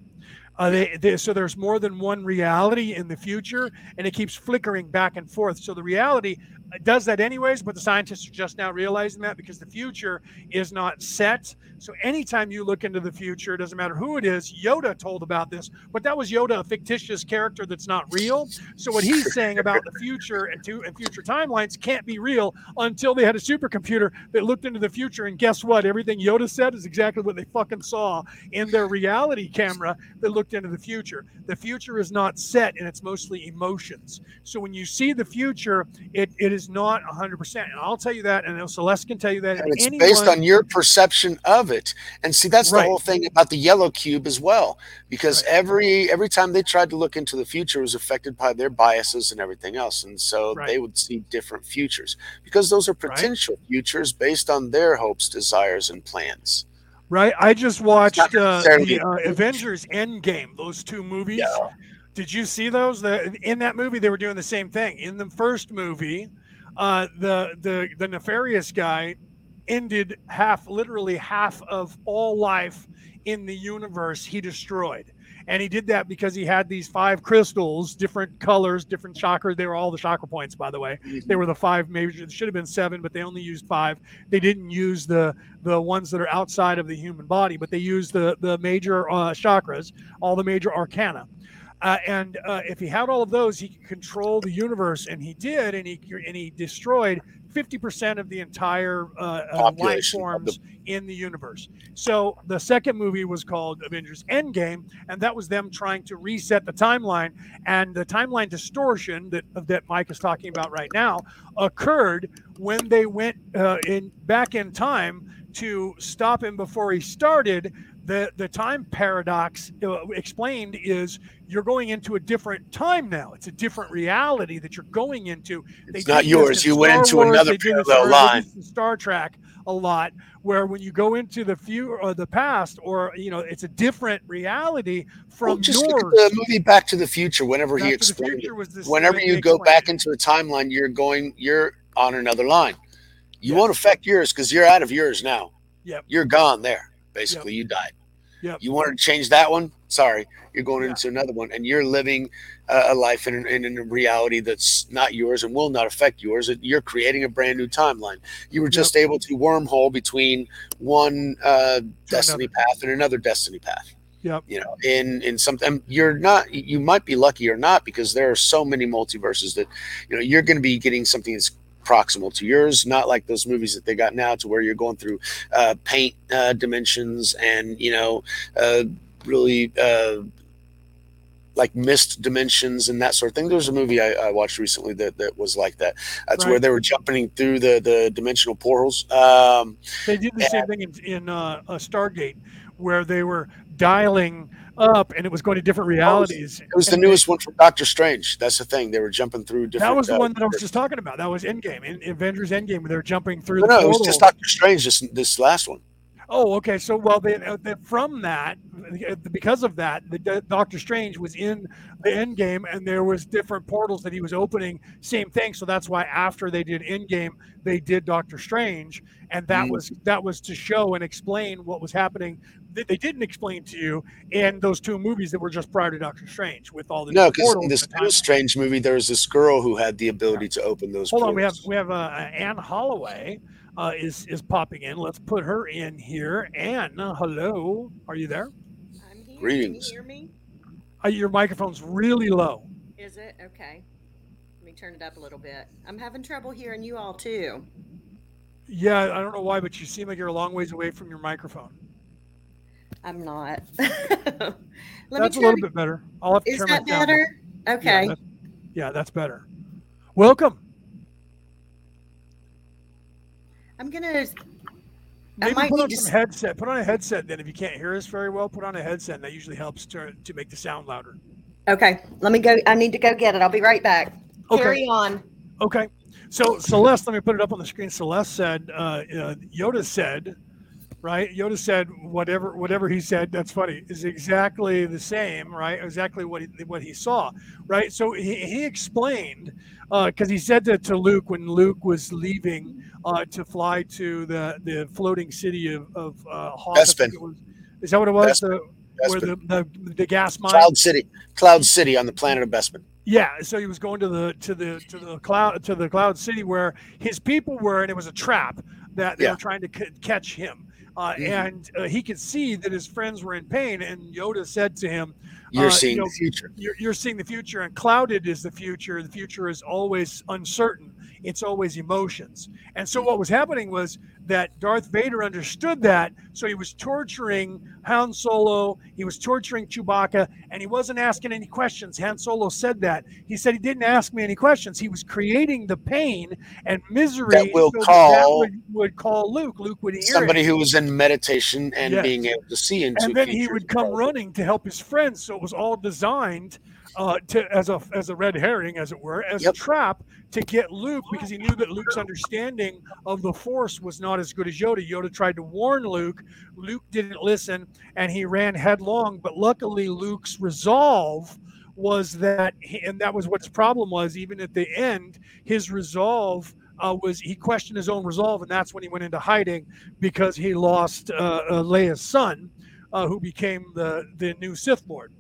[SPEAKER 1] Uh, they, they, so there's more than one reality in the future, and it keeps flickering back and forth. So the reality does that anyways, but the scientists are just now realizing that because the future is not set. So anytime you look into the future, it doesn't matter who it is. Yoda told about this, but that was Yoda, a fictitious character that's not real. So what he's saying about the future and, to, and future timelines can't be real until they had a supercomputer that looked into the future. And guess what? Everything Yoda said is exactly what they fucking saw in their reality camera that looked into the future. The future is not set, and it's mostly emotions. So when you see the future, it, it is not 100%. And I'll tell you that, and Celeste can tell you that.
[SPEAKER 9] And it's
[SPEAKER 1] anyone-
[SPEAKER 9] based on your perception of it. And see, that's the whole thing about the yellow cube as well. Because every every time they tried to look into the future was affected by their biases and everything else. And so
[SPEAKER 1] Right.
[SPEAKER 9] they would see different futures. Because those are potential futures based on their hopes, desires, and plans.
[SPEAKER 1] Right. I just watched uh, the uh, Avengers Endgame, those two movies. Did you see those? The, in that movie, they were doing the same thing. In the first movie, uh, the the the nefarious guy ended half, literally half of all life in the universe. He destroyed, and he did that because he had these five crystals, different colors, different chakras. They were all the chakra points, by the way. They were the five major. It should have been seven, but they only used five. They didn't use the the ones that are outside of the human body, but they used the the major uh, chakras, all the major arcana. Uh, and uh, if he had all of those, he could control the universe, and he did, and he and he destroyed 50% of the entire uh, uh, life forms in the universe. So the second movie was called Avengers Endgame, and that was them trying to reset the timeline. And the timeline distortion that that Mike is talking about right now occurred when they went uh, in back in time to stop him before he started. The the time paradox uh, explained is you're going into a different time now. It's a different reality that you're going into. They
[SPEAKER 9] It's not yours. You went into
[SPEAKER 1] Wars,
[SPEAKER 9] another
[SPEAKER 1] they did this
[SPEAKER 9] parallel line.
[SPEAKER 1] Star Trek a lot, where when you go into the few or the past, or you know, it's a different reality from
[SPEAKER 9] Well, just
[SPEAKER 1] yours.
[SPEAKER 9] look at the movie Back to the Future. Whenever he
[SPEAKER 1] Back the
[SPEAKER 9] explained it, whenever you go
[SPEAKER 1] explained
[SPEAKER 9] back into a timeline, you're going, you're on another line. You won't affect yours because you're out of yours now.
[SPEAKER 1] Yep.
[SPEAKER 9] You're gone there. Basically, you died.
[SPEAKER 1] Yep.
[SPEAKER 9] You wanted to change that one? Sorry, you're going into another one, and you're living a life in, in, in a reality that's not yours and will not affect yours. You're creating a brand new timeline. You were just able to wormhole between one uh, destiny path and another destiny path
[SPEAKER 1] Yep.
[SPEAKER 9] you know in in something you're not you might be lucky or not because there are so many multiverses that you know you're going to be getting something that's proximal to yours not like those movies that they got now to where you're going through uh, paint uh, dimensions and you know uh, really uh, like missed dimensions and that sort of thing. There was a movie I, I watched recently that, that was like that. That's where they were jumping through the, the dimensional portals. Um,
[SPEAKER 1] They did the same thing in, in uh, uh, Stargate, where they were dialing up, and it was going to different realities.
[SPEAKER 9] It was the newest one from Doctor Strange. That's the thing. They were jumping through different.
[SPEAKER 1] That was the
[SPEAKER 9] uh,
[SPEAKER 1] one that I was just talking about. That was Endgame, in Avengers Endgame, where they were jumping through.
[SPEAKER 9] No,
[SPEAKER 1] the
[SPEAKER 9] no, it was just Doctor Strange. This this last one.
[SPEAKER 1] Oh, okay. So, well, they, uh, they, from that, uh, because of that, the, the Doctor Strange was in the Endgame, and there was different portals that he was opening. Same thing. So that's why after they did Endgame, they did Doctor Strange, and that
[SPEAKER 9] Mm.
[SPEAKER 1] was that was to show and explain what was happening that they didn't explain to you in those two movies that were just prior to Doctor Strange with all the
[SPEAKER 9] No, because in this new. Strange movie, there was this girl who had the ability to open those.
[SPEAKER 1] Hold on, we have
[SPEAKER 9] portals.
[SPEAKER 1] we have uh, Anne Holloway uh, is is popping in. Let's put her in here. Anne, hello, are you there?
[SPEAKER 9] I'm Greetings.
[SPEAKER 10] Can you hear me?
[SPEAKER 1] Uh, your microphone's really low.
[SPEAKER 10] Is it? Okay. Let me turn it up a little bit. I'm having trouble hearing you all too.
[SPEAKER 1] Yeah, I don't know why, but you seem like you're a long ways away from your microphone.
[SPEAKER 10] I'm not. [laughs] Let
[SPEAKER 1] that's
[SPEAKER 10] me
[SPEAKER 1] a little
[SPEAKER 10] to-
[SPEAKER 1] bit better. I'll have to
[SPEAKER 10] Is
[SPEAKER 1] turn
[SPEAKER 10] that
[SPEAKER 1] it down.
[SPEAKER 10] better?
[SPEAKER 1] Yeah,
[SPEAKER 10] Okay.
[SPEAKER 1] Yeah, that's better. Welcome.
[SPEAKER 10] I'm gonna. I
[SPEAKER 1] Maybe
[SPEAKER 10] might
[SPEAKER 1] put on some headset. Put on a headset. Then, if you can't hear us very well, put on a headset. And that usually helps to to make the sound louder.
[SPEAKER 10] Okay. Let me go. I need to go get it. I'll be right back.
[SPEAKER 1] Okay.
[SPEAKER 10] Carry on.
[SPEAKER 1] Okay. So Celeste, let me put it up on the screen. Celeste said, uh, uh, Yoda said, right? Yoda said whatever whatever he said. That's funny. Is exactly the same, right? Exactly what he what he saw, right? So he, he explained because he said that to Luke when Luke was leaving uh, to fly to the the floating city of of uh, Hoth,
[SPEAKER 9] Bespin.
[SPEAKER 1] was. Is that what it was?
[SPEAKER 9] Bespin.
[SPEAKER 1] The, where the, the the gas mine?
[SPEAKER 9] Cloud City, Cloud City on the planet of Bespin.
[SPEAKER 1] Yeah, so he was going to the to the to the cloud to the cloud city where his people were, and it was a trap that they
[SPEAKER 9] Yeah.
[SPEAKER 1] were trying to c- catch him. Uh,
[SPEAKER 9] Mhm.
[SPEAKER 1] And uh, he could see that his friends were in pain, and Yoda said to him,
[SPEAKER 9] You're
[SPEAKER 1] uh,
[SPEAKER 9] seeing
[SPEAKER 1] you know,
[SPEAKER 9] the future.
[SPEAKER 1] You're, you're seeing the future, and clouded is the future. The future is always uncertain. It's always emotions. And so what was happening was that Darth Vader understood that, so he was torturing Han Solo. He was torturing Chewbacca, and he wasn't asking any questions. Han Solo said that. He said he didn't ask me any questions. He was creating the pain and misery
[SPEAKER 9] That will
[SPEAKER 1] so that
[SPEAKER 9] call-
[SPEAKER 1] would, would call Luke. Luke would hear it
[SPEAKER 9] Somebody who was in meditation and
[SPEAKER 1] Yes.
[SPEAKER 9] being able to see into.
[SPEAKER 1] and then he would come running to help his friends. So it was all designed uh, to as a as a red herring, as it were, as a trap to get Luke because he knew that Luke's understanding of the Force was not as good as Yoda. Yoda tried to warn Luke. Luke didn't listen, and he ran headlong. But luckily, Luke's resolve was that, he, and that was what his problem was. Even at the end, his resolve uh, was he questioned his own resolve, and that's when he went into hiding because he lost uh, uh, Leia's son, uh, who became the the new Sith Lord.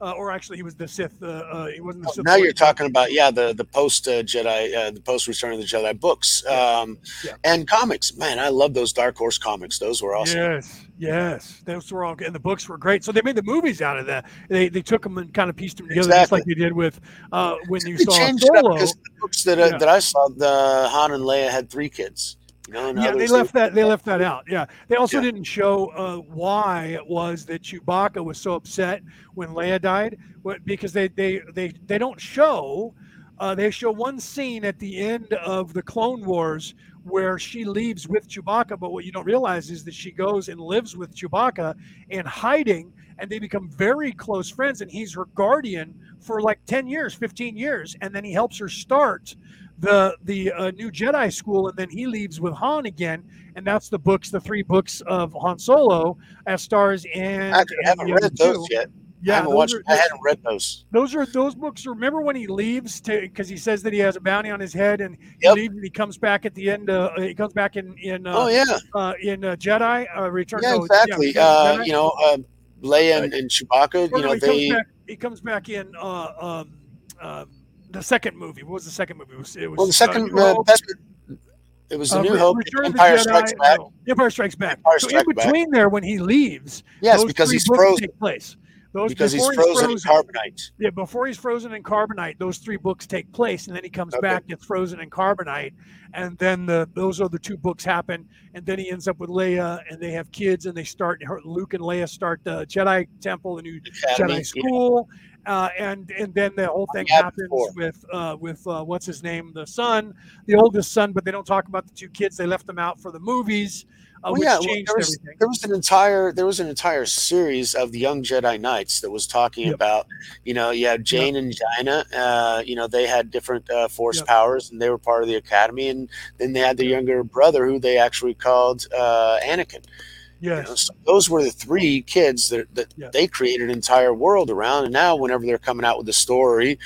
[SPEAKER 1] Uh, or actually he was the Sith. Uh, uh, he wasn't the
[SPEAKER 9] Oh,
[SPEAKER 1] Sith.
[SPEAKER 9] now
[SPEAKER 1] Lord.
[SPEAKER 9] you're talking about yeah the the post uh, Jedi uh, the post Return of the Jedi books um,
[SPEAKER 1] Yeah.
[SPEAKER 9] and comics. Man, I love those Dark Horse comics. Those were awesome.
[SPEAKER 1] Yes, yes, those were all good, and the books were great. So they made the movies out of that. They they took them and kind of pieced them together, just like they did with uh, when you
[SPEAKER 9] They
[SPEAKER 1] saw
[SPEAKER 9] changed it up
[SPEAKER 1] Solo.
[SPEAKER 9] because the books that
[SPEAKER 1] Yeah.
[SPEAKER 9] that I saw, the Han and Leia had three kids. And
[SPEAKER 1] Yeah, they left that. They left that out. Yeah, they also
[SPEAKER 9] Yeah.
[SPEAKER 1] didn't show uh, why it was that Chewbacca was so upset when Leia died. Because they they they they don't show. Uh, they show one scene at the end of the Clone Wars where she leaves with Chewbacca, but what you don't realize is that she goes and lives with Chewbacca in hiding, and they become very close friends. And he's her guardian for like ten years, fifteen years, and then he helps her start the the uh, new Jedi school, and then he leaves with Han again, and that's the books, the three books of Han Solo as stars and.
[SPEAKER 9] I haven't
[SPEAKER 1] and
[SPEAKER 9] read those yet. I
[SPEAKER 1] Yeah,
[SPEAKER 9] haven't watched.
[SPEAKER 1] are-
[SPEAKER 9] I hadn't read those.
[SPEAKER 1] those are those books. Remember when he leaves to because he says that he has a bounty on his head, and
[SPEAKER 9] Yep.
[SPEAKER 1] he leaves and he comes back at the end. Uh, he comes back in in uh,
[SPEAKER 9] oh yeah,
[SPEAKER 1] uh, in uh, Jedi uh, Return.
[SPEAKER 9] yeah,
[SPEAKER 1] no,
[SPEAKER 9] exactly.
[SPEAKER 1] Of
[SPEAKER 9] uh, you know, uh, Leia and, and Chewbacca.
[SPEAKER 1] Or
[SPEAKER 9] You know,
[SPEAKER 1] he
[SPEAKER 9] they.
[SPEAKER 1] comes back. He comes back in uh, um, uh, the second movie. What was the second movie? It was, it was
[SPEAKER 9] Well, the
[SPEAKER 1] uh,
[SPEAKER 9] second, uh, that's, it was the
[SPEAKER 1] uh,
[SPEAKER 9] New Hope,
[SPEAKER 1] Return the
[SPEAKER 9] Empire
[SPEAKER 1] Jedi,
[SPEAKER 9] Strikes Back.
[SPEAKER 1] no, Empire Strikes Back.
[SPEAKER 9] Empire
[SPEAKER 1] so
[SPEAKER 9] Strikes
[SPEAKER 1] in
[SPEAKER 9] Back.
[SPEAKER 1] between there, when he leaves,
[SPEAKER 9] Yes,
[SPEAKER 1] those
[SPEAKER 9] because
[SPEAKER 1] three
[SPEAKER 9] he's frozen.
[SPEAKER 1] Take place. Those
[SPEAKER 9] Because he's
[SPEAKER 1] before
[SPEAKER 9] frozen in carbonite.
[SPEAKER 1] Yeah, before he's frozen in carbonite, those three books take place, and then he comes
[SPEAKER 9] Okay.
[SPEAKER 1] back, gets frozen in carbonite, and then the those are the two books happen, and then he ends up with Leia, and they have kids, and they start Luke and Leia start the Jedi Temple, the new
[SPEAKER 9] Academy,
[SPEAKER 1] Jedi
[SPEAKER 9] yeah.
[SPEAKER 1] Uh, and and then the whole thing happens
[SPEAKER 9] before.
[SPEAKER 1] with uh, with uh, what's his name, the son, the oldest son, but they don't talk about the two kids. They left them out for the movies, uh,
[SPEAKER 9] Well,
[SPEAKER 1] which
[SPEAKER 9] yeah, well, there was,
[SPEAKER 1] everything.
[SPEAKER 9] there was an entire there was an entire series of the Young Jedi Knights that was talking
[SPEAKER 1] Yep.
[SPEAKER 9] about, you know, you have Jane and Jaina, uh, you know, they had different uh, force
[SPEAKER 1] Yep.
[SPEAKER 9] powers and they were part of the academy, and then they had the younger brother who they actually called uh, Anakin. You know, so those were the three kids that, that
[SPEAKER 1] Yeah.
[SPEAKER 9] they created an entire world around, and now whenever they're coming out with a story,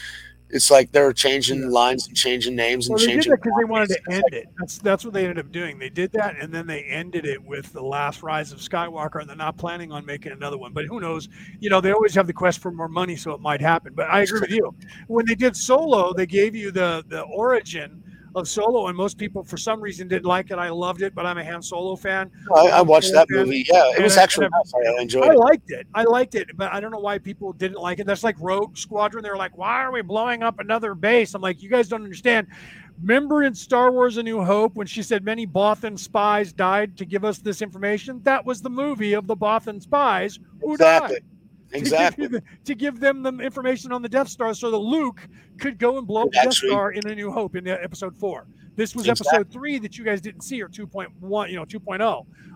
[SPEAKER 9] it's like they're changing
[SPEAKER 1] Yeah.
[SPEAKER 9] lines and changing names and
[SPEAKER 1] Well, they did
[SPEAKER 9] changing.
[SPEAKER 1] that because they wanted to end it. That's that's what they ended up doing. They did that, and then they ended it with the last rise of Skywalker, and they're not planning on making another one. But who knows? You know, they always have the quest for more money, so it might happen. But I agree with you. When they did Solo, they gave you the the origin of Solo, and most people, for some reason, didn't like it. I loved it, but I'm a Han Solo fan.
[SPEAKER 9] I, I watched that
[SPEAKER 1] fan.
[SPEAKER 9] movie. Yeah, it was actually.
[SPEAKER 1] I-.
[SPEAKER 9] I, enjoyed
[SPEAKER 1] I
[SPEAKER 9] it.
[SPEAKER 1] liked it. I liked it, but I don't know why people didn't like it. That's like Rogue Squadron. They were like, "Why are we blowing up another base?" I'm like, "You guys don't understand." Remember in Star Wars: A New Hope when she said many Bothan spies died to give us this information? That was the movie of the Bothan spies who
[SPEAKER 9] Exactly.
[SPEAKER 1] died.
[SPEAKER 9] Exactly. [laughs]
[SPEAKER 1] To give, you the- to give them the information on the Death Star so that Luke could go and blow up the Death Star in A New Hope in uh, Episode Four. This was
[SPEAKER 9] Exactly.
[SPEAKER 1] Episode Three that you guys didn't see, or 2.1, you know, 2.0.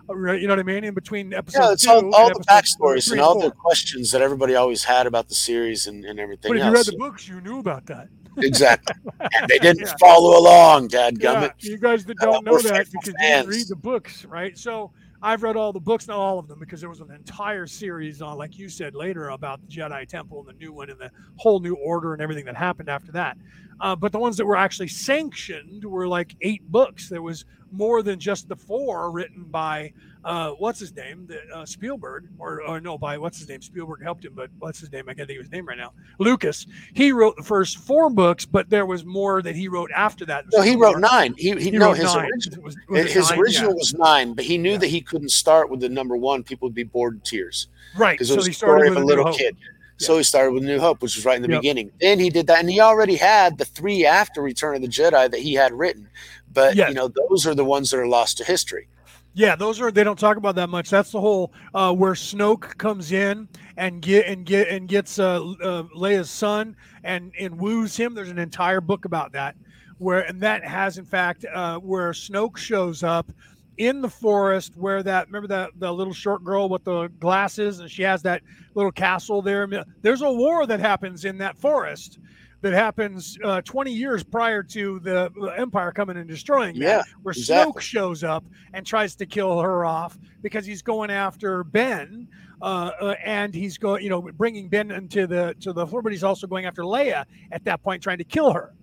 [SPEAKER 1] uh, right, You know what I mean? In between Episode
[SPEAKER 9] Yeah, it's
[SPEAKER 1] Two
[SPEAKER 9] all, all the backstories and all the questions that everybody always had about the series and, and everything
[SPEAKER 1] But if you read
[SPEAKER 9] else.
[SPEAKER 1] the books, you knew about that.
[SPEAKER 9] exactly. [laughs] And they didn't
[SPEAKER 1] Yeah.
[SPEAKER 9] follow along, Dad
[SPEAKER 1] Yeah, you guys that
[SPEAKER 9] Uh,
[SPEAKER 1] don't know that because you didn't read the books, right? So I've read all the books, not all of them, because there was an entire series on, like you said later, about the Jedi Temple and the new one and the whole new order and everything that happened after that. Uh, but the ones that were actually sanctioned were like eight books. There was more than just the four written by uh, what's his name, the, uh, Spielberg, or, or no, by what's his name? Spielberg helped him, but what's his name? I can't think of his name right now. Lucas. He wrote the first four books, but there was more that he wrote after that.
[SPEAKER 9] No, he wrote nine. He, he,
[SPEAKER 1] He
[SPEAKER 9] no,
[SPEAKER 1] wrote
[SPEAKER 9] his
[SPEAKER 1] nine.
[SPEAKER 9] original,
[SPEAKER 1] Was- was
[SPEAKER 9] his
[SPEAKER 1] nine?
[SPEAKER 9] original
[SPEAKER 1] Yeah.
[SPEAKER 9] was nine, but he knew that he couldn't start with the number one. People would be bored to tears
[SPEAKER 1] Right.
[SPEAKER 9] because
[SPEAKER 1] So
[SPEAKER 9] it was
[SPEAKER 1] he
[SPEAKER 9] a
[SPEAKER 1] started
[SPEAKER 9] story
[SPEAKER 1] with
[SPEAKER 9] of a little kid. So he started with New Hope, which was right in the
[SPEAKER 1] Yep.
[SPEAKER 9] beginning. Then he did that, and he already had the three after Return of the Jedi that he had written. But
[SPEAKER 1] Yes.
[SPEAKER 9] you know, those are the ones that are lost to history.
[SPEAKER 1] Yeah, those are they don't talk about that much. That's the whole uh, where Snoke comes in and get and get and gets uh, uh, Leia's son and and woos him. There's an entire book about that, where and that has in fact uh, where Snoke shows up in the forest where that remember that the little short girl with the glasses and she has that little castle there. There's a war that happens in that forest that happens uh, 20 years prior to the the Empire coming and destroying that,
[SPEAKER 9] Yeah,
[SPEAKER 1] where
[SPEAKER 9] exactly.
[SPEAKER 1] Snoke shows up and tries to kill her off because he's going after Ben, uh, uh, and he's going, you know, bringing Ben into the to the floor, but he's also going after Leia at that point, trying to kill her.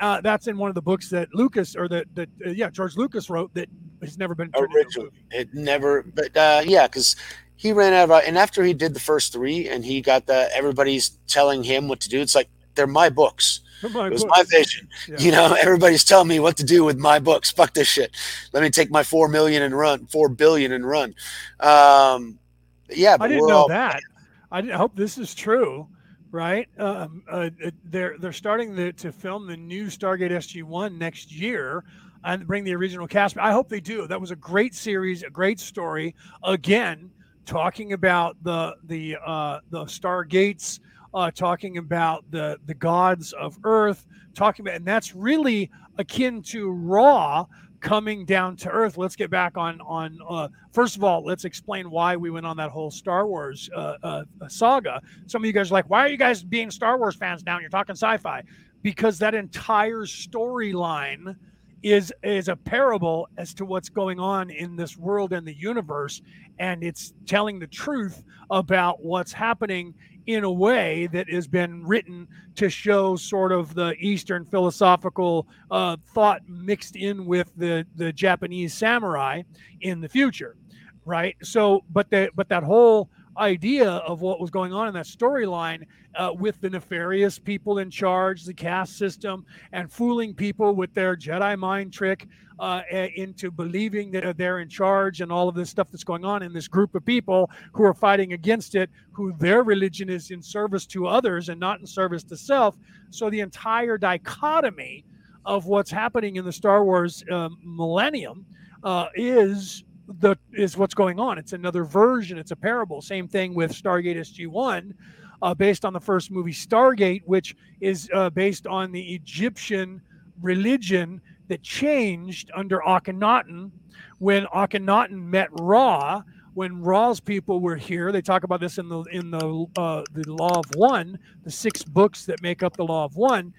[SPEAKER 1] Uh, that's in one of the books that Lucas or that that uh, yeah George Lucas wrote that has never been turned into a
[SPEAKER 9] Original. It never, but uh, yeah, because he ran out of and after he did the first three and he got the everybody's telling him what to do it's like they're my books [laughs]
[SPEAKER 1] My
[SPEAKER 9] it was
[SPEAKER 1] books.
[SPEAKER 9] my vision
[SPEAKER 1] Yeah.
[SPEAKER 9] you know [laughs] everybody's telling me what to do with my books fuck this shit let me take my four million and run four billion and run um yeah but
[SPEAKER 1] I didn't
[SPEAKER 9] we're
[SPEAKER 1] know
[SPEAKER 9] all
[SPEAKER 1] that. I didn't, hope this is true, right? Um, uh, uh, they're they're starting the, to film the new Stargate SG One next year and bring the original cast. I hope they do. That was a great series, a great story. Again, talking about the the uh, the Stargates, uh, talking about the the gods of Earth, talking about, and that's really akin to Ra coming down to earth. Let's get back on on uh first of all let's explain why we went on that whole star wars uh, uh saga. Some of you guys are like why are you guys being star wars fans now? You're talking sci-fi. Because that entire storyline is is a parable as to what's going on in this world and the universe and it's telling the truth about what's happening in a way that has been written to show sort of the Eastern philosophical uh, thought mixed in with the the Japanese samurai in the future, right? So, but the but that whole idea of what was going on in that storyline uh, with the nefarious people in charge, the caste system, and fooling people with their Jedi mind trick uh, into believing that they're in charge and all of this stuff that's going on in this group of people who are fighting against it, who their religion is in service to others and not in service to self. So the entire dichotomy of what's happening in the Star Wars um, millennium uh, is the is what's going on. It's another version. It's a parable. Same thing with Stargate SG One, uh, based on the first movie Stargate, which is uh, based on the Egyptian religion that changed under Akhenaten when Akhenaten met Ra. When Ra's people were here, they talk about this in the in the uh, the Law of One, the six books that make up the Law of One.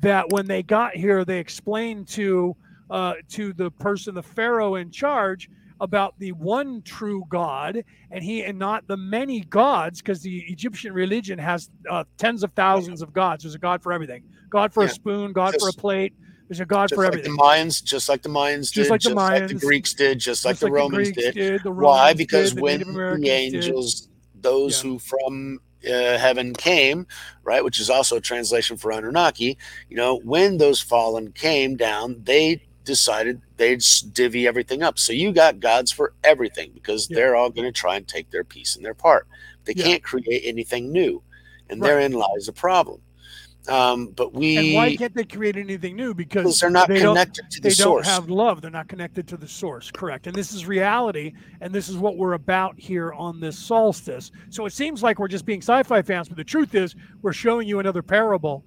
[SPEAKER 1] That when they got here, they explained to uh, to the person, the Pharaoh in charge, about the one true God, and he and not the many gods, because the Egyptian religion has uh, tens of thousands of gods. There's a God for everything. God for
[SPEAKER 9] Yeah.
[SPEAKER 1] a spoon, God for a plate. There's a God
[SPEAKER 9] just
[SPEAKER 1] for
[SPEAKER 9] like
[SPEAKER 1] everything.
[SPEAKER 9] the Mayans, just like the Mayans
[SPEAKER 1] Just
[SPEAKER 9] did,
[SPEAKER 1] like the
[SPEAKER 9] just like the Greeks did, just like
[SPEAKER 1] just
[SPEAKER 9] the
[SPEAKER 1] like
[SPEAKER 9] Romans
[SPEAKER 1] Greeks
[SPEAKER 9] did.
[SPEAKER 1] did, the
[SPEAKER 9] Why? Because
[SPEAKER 1] did, the
[SPEAKER 9] when the
[SPEAKER 1] did.
[SPEAKER 9] angels, those who from uh, heaven came, right, which is also a translation for Anunnaki, you know, when those fallen came down, they decided they'd divvy everything up. So you got gods for everything because they're all going to try and take their piece and their part. They
[SPEAKER 1] Yeah.
[SPEAKER 9] can't create anything new, and
[SPEAKER 1] Right.
[SPEAKER 9] therein lies the problem. Um, but we
[SPEAKER 1] and why can't they create anything new? Because
[SPEAKER 9] they're not
[SPEAKER 1] they
[SPEAKER 9] connected to the
[SPEAKER 1] they
[SPEAKER 9] source.
[SPEAKER 1] don't have love. They're not connected to the source. Correct. And this is reality, and this is what we're about here on this solstice. So it seems like we're just being sci-fi fans, but the truth is, we're showing you another parable,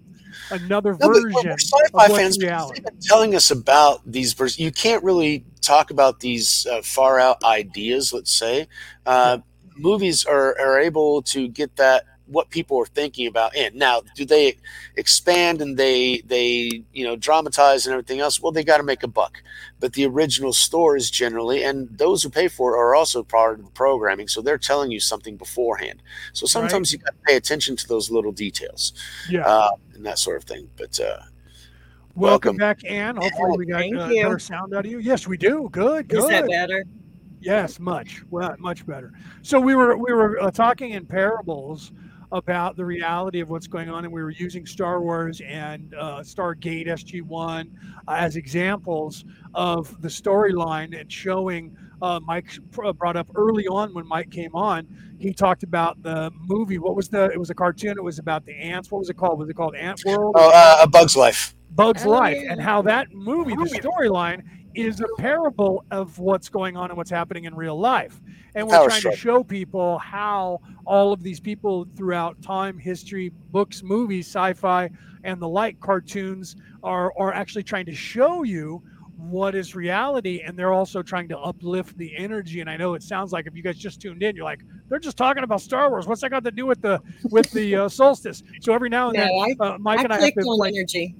[SPEAKER 1] another
[SPEAKER 9] No, but
[SPEAKER 1] version of
[SPEAKER 9] sci-fi
[SPEAKER 1] what's
[SPEAKER 9] fans
[SPEAKER 1] reality.
[SPEAKER 9] they've been telling us about these vers- you can't really talk about these uh, far out ideas let's say uh, movies are, are able to get that what people are thinking about in now do they expand and they they you know dramatize and everything else well they got to make a buck but the original stories generally and those who pay for it are also part of the programming so they're telling you something beforehand so sometimes you got to pay attention to those little details
[SPEAKER 1] Yeah.
[SPEAKER 9] uh, and that sort of thing but uh
[SPEAKER 1] Welcome, back, Ann. Hopefully, we got uh,
[SPEAKER 11] you.
[SPEAKER 1] better sound out of you. Yes, we do. Good. Good.
[SPEAKER 11] Is that better?
[SPEAKER 1] Yes, much, well, much better. So we were we were uh, talking in parables about the reality of what's going on, and we were using Star Wars and uh, Stargate SG One uh, as examples of the storyline and showing. Uh, Mike brought up early on when Mike came on. He talked about the movie. What was the? It was a cartoon. It was about the ants. What was it called? Was it called Ant World?
[SPEAKER 9] oh uh, a bug's life
[SPEAKER 1] Bug's
[SPEAKER 11] Oh,
[SPEAKER 1] Life
[SPEAKER 11] yeah.
[SPEAKER 1] and how that movie, the storyline, is a parable of what's going on and what's happening in real life. And we're trying
[SPEAKER 9] struggle.
[SPEAKER 1] to show people how all of these people throughout time, history, books, movies, sci-fi, and the like cartoons are are actually trying to show you what is reality and they're also trying to uplift the energy and i know it sounds like if you guys just tuned in you're like they're just talking about star wars what's that got to do with the with the uh, solstice so every now and
[SPEAKER 11] No,
[SPEAKER 1] then
[SPEAKER 11] I,
[SPEAKER 1] uh, mike
[SPEAKER 11] I
[SPEAKER 1] and i have
[SPEAKER 11] clicked
[SPEAKER 1] to
[SPEAKER 11] on
[SPEAKER 1] like
[SPEAKER 11] energy.